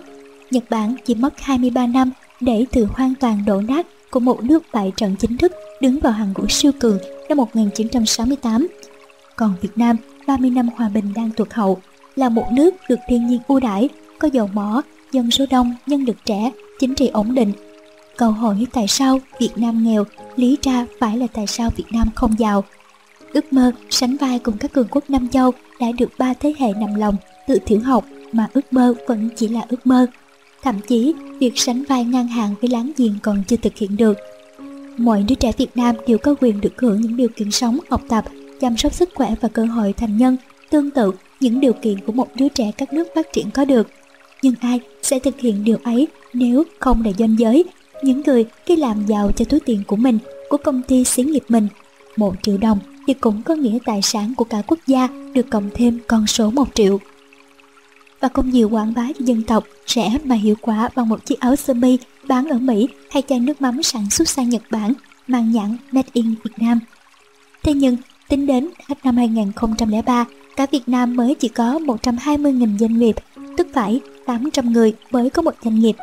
Nhật Bản chỉ mất 23 năm để từ hoàn toàn đổ nát của một nước bại trận chính thức đứng vào hàng ngũ siêu cường năm 1968. Còn Việt Nam 30 năm hòa bình đang tuột hậu là một nước được thiên nhiên ưu đãi, có dầu mỏ, dân số đông, nhân lực trẻ, chính trị ổn định. Câu hỏi tại sao Việt Nam nghèo lý ra phải là tại sao Việt Nam không giàu. Ước mơ sánh vai cùng các cường quốc Nam Châu đã được ba thế hệ nằm lòng tự tiểu học mà ước mơ vẫn chỉ là ước mơ. Thậm chí, việc sánh vai ngang hàng với láng giềng còn chưa thực hiện được. Mọi đứa trẻ Việt Nam đều có quyền được hưởng những điều kiện sống, học tập, chăm sóc sức khỏe và cơ hội thành nhân, tương tự những điều kiện của một đứa trẻ các nước phát triển có được. Nhưng ai sẽ thực hiện điều ấy nếu không là doanh giới, những người khi làm giàu cho túi tiền của mình, của công ty xí nghiệp mình. Một triệu đồng thì cũng có nghĩa tài sản của cả quốc gia được cộng thêm con số một triệu và không nhiều quảng bá cho dân tộc rẻ mà hiệu quả bằng một chiếc áo sơ mi bán ở Mỹ hay chai nước mắm sản xuất sang Nhật Bản mang nhãn Made in Việt Nam. Thế nhưng, tính đến hết năm 2003, cả Việt Nam mới chỉ có 120.000 doanh nghiệp, tức phải 800 người mới có một doanh nghiệp.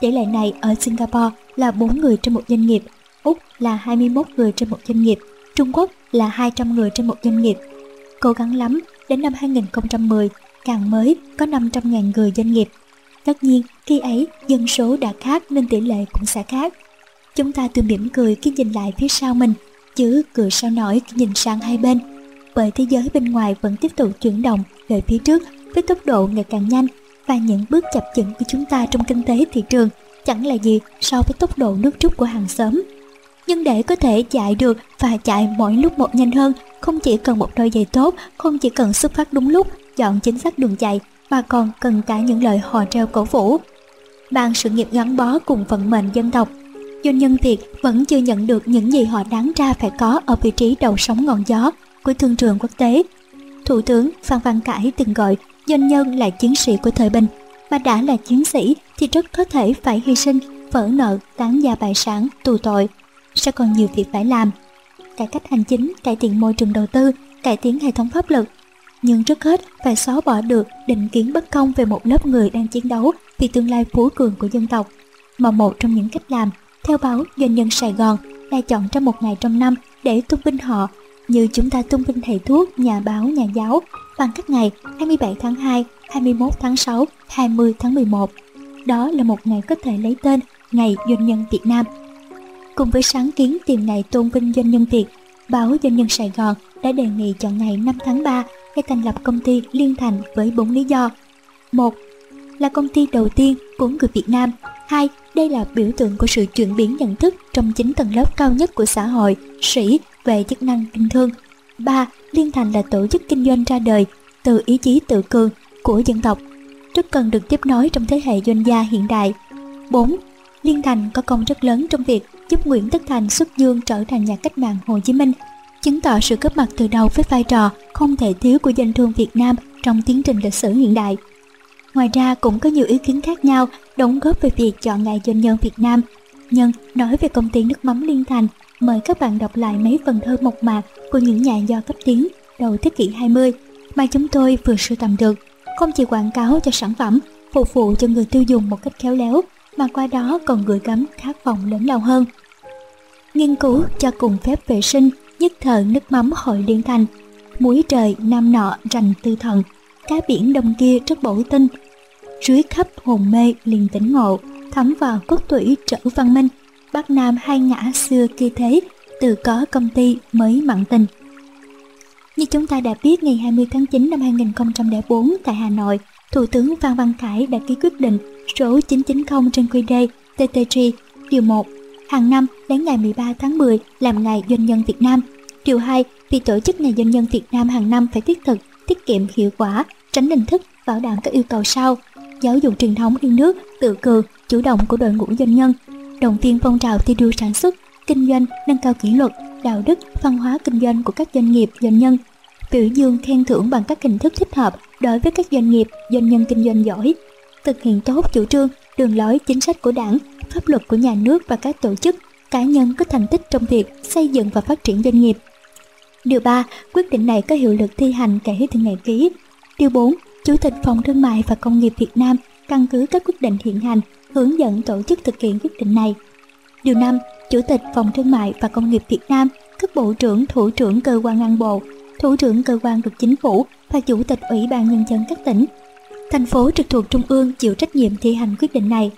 Tỷ lệ này ở Singapore là 4 người trên một doanh nghiệp, Úc là 21 người trên một doanh nghiệp, Trung Quốc là 200 người trên một doanh nghiệp. Cố gắng lắm, đến năm 2010 càng mới có 500.000 người doanh nghiệp. Tất nhiên, khi ấy dân số đã khác nên tỷ lệ cũng sẽ khác. Chúng ta tự mỉm cười khi nhìn lại phía sau mình, chứ cười sao nổi khi nhìn sang hai bên. Bởi thế giới bên ngoài vẫn tiếp tục chuyển động về phía trước với tốc độ ngày càng nhanh và những bước chập chững của chúng ta trong kinh tế thị trường chẳng là gì so với tốc độ nước rút của hàng xóm. Nhưng để có thể chạy được và chạy mỗi lúc một nhanh hơn, không chỉ cần một đôi giày tốt, không chỉ cần xuất phát đúng lúc chọn chính xác đường chạy mà còn cần cả những lời hò treo cổ vũ. Ban sự nghiệp gắn bó cùng vận mệnh dân tộc, doanh nhân Việt vẫn chưa nhận được những gì họ đáng ra phải có ở vị trí đầu sóng ngọn gió của thương trường quốc tế. Thủ tướng Phan Văn Cải từng gọi doanh nhân là chiến sĩ của thời bình, mà đã là chiến sĩ thì rất có thể phải hy sinh, vỡ nợ, tán gia bại sản, tù tội. Sẽ còn nhiều việc phải làm. Cải cách hành chính, cải thiện môi trường đầu tư, cải tiến hệ thống pháp luật, nhưng trước hết phải xóa bỏ được định kiến bất công về một lớp người đang chiến đấu vì tương lai phú cường của dân tộc. Mà một trong những cách làm, theo báo Doanh nhân Sài Gòn, là chọn trong một ngày trong năm để tung binh họ, như chúng ta tung binh thầy thuốc, nhà báo, nhà giáo, bằng các ngày 27 tháng 2, 21 tháng 6, 20 tháng 11. Đó là một ngày có thể lấy tên Ngày Doanh nhân Việt Nam. Cùng với sáng kiến tìm ngày tôn vinh doanh nhân Việt, báo Doanh nhân Sài Gòn đã đề nghị chọn ngày 5 tháng 3 để thành lập công ty Liên Thành với bốn lý do. một Là công ty đầu tiên của người Việt Nam. hai Đây là biểu tượng của sự chuyển biến nhận thức trong chính tầng lớp cao nhất của xã hội, sĩ về chức năng kinh thương. ba Liên Thành là tổ chức kinh doanh ra đời từ ý chí tự cường của dân tộc, rất cần được tiếp nối trong thế hệ doanh gia hiện đại. 4. Liên Thành có công rất lớn trong việc giúp Nguyễn Tất Thành xuất dương trở thành nhà cách mạng Hồ Chí Minh chứng tỏ sự góp mặt từ đầu với vai trò không thể thiếu của danh thương Việt Nam trong tiến trình lịch sử hiện đại. Ngoài ra cũng có nhiều ý kiến khác nhau đóng góp về việc chọn ngày doanh nhân Việt Nam. Nhưng nói về công ty nước mắm Liên Thành, mời các bạn đọc lại mấy phần thơ mộc mạc của những nhà do cấp tiến đầu thế kỷ 20 mà chúng tôi vừa sưu tầm được. Không chỉ quảng cáo cho sản phẩm, phục vụ cho người tiêu dùng một cách khéo léo, mà qua đó còn gửi gắm khát vọng lớn lao hơn. Nghiên cứu cho cùng phép vệ sinh nhất thời nước mắm hội liên thành. Muối trời nam nọ rành tư thần cá biển đông kia rất bổ tinh. Rưới khắp hồn mê liền tỉnh ngộ thấm vào cốt tủy trở văn minh. Bắc nam hai ngã xưa kia thế từ có công ty mới mặn tình. Như chúng ta đã biết ngày 20 tháng 9 năm 2004 tại Hà Nội, Thủ tướng Phan Văn Khải đã ký quyết định số 990 trên quy đề TTG điều 1 hàng năm đến ngày 13 tháng 10 làm ngày doanh nhân Việt Nam. Điều 2, vì tổ chức ngày doanh nhân Việt Nam hàng năm phải thiết thực, tiết kiệm hiệu quả, tránh hình thức, bảo đảm các yêu cầu sau. Giáo dục truyền thống yêu nước, tự cường, chủ động của đội ngũ doanh nhân, động viên phong trào thi đua sản xuất, kinh doanh, nâng cao kỷ luật, đạo đức, văn hóa kinh doanh của các doanh nghiệp, doanh nhân, biểu dương khen thưởng bằng các hình thức thích hợp đối với các doanh nghiệp, doanh nhân kinh doanh giỏi, thực hiện tốt chủ trương, đường lối chính sách của đảng pháp luật của nhà nước và các tổ chức, cá nhân có thành tích trong việc xây dựng và phát triển doanh nghiệp. Điều 3. Quyết định này có hiệu lực thi hành kể từ ngày ký. Điều 4. Chủ tịch Phòng Thương mại và Công nghiệp Việt Nam căn cứ các quyết định hiện hành hướng dẫn tổ chức thực hiện quyết định này. Điều 5. Chủ tịch Phòng Thương mại và Công nghiệp Việt Nam, các bộ trưởng, thủ trưởng cơ quan ngang bộ, thủ trưởng cơ quan thuộc chính phủ và chủ tịch Ủy ban Nhân dân các tỉnh, thành phố trực thuộc Trung ương chịu trách nhiệm thi hành quyết định này.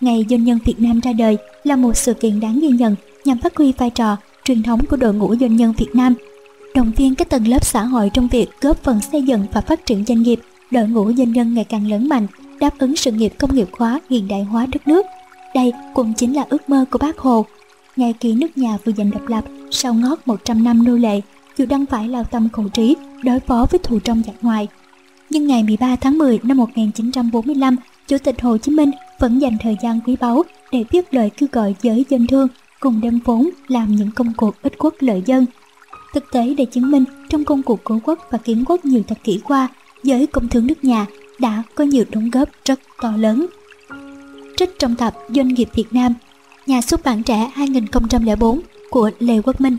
Ngày Doanh nhân Việt Nam ra đời là một sự kiện đáng ghi nhận nhằm phát huy vai trò, truyền thống của đội ngũ doanh nhân Việt Nam, động viên các tầng lớp xã hội trong việc góp phần xây dựng và phát triển doanh nghiệp, đội ngũ doanh nhân ngày càng lớn mạnh, đáp ứng sự nghiệp công nghiệp hóa hiện đại hóa đất nước. Đây cũng chính là ước mơ của bác Hồ. Ngày khi nước nhà vừa giành độc lập sau ngót 100 năm nô lệ, dù đang phải lao tâm khổ trí đối phó với thù trong giặc ngoài. Nhưng ngày 13 tháng 10 năm 1945, Chủ tịch Hồ Chí Minh vẫn dành thời gian quý báu để viết lời kêu gọi giới dân thương cùng đem vốn làm những công cuộc ích quốc lợi dân. Thực tế để chứng minh trong công cuộc cố quốc và kiến quốc nhiều thập kỷ qua, giới công thương nước nhà đã có nhiều đóng góp rất to lớn. Trích trong tập Doanh nghiệp Việt Nam, nhà xuất bản trẻ 2004 của Lê Quốc Minh.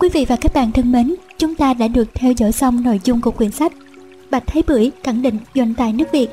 Quý vị và các bạn thân mến, chúng ta đã được theo dõi xong nội dung của quyển sách Bạch Thái Bưởi khẳng định doanh tài nước Việt.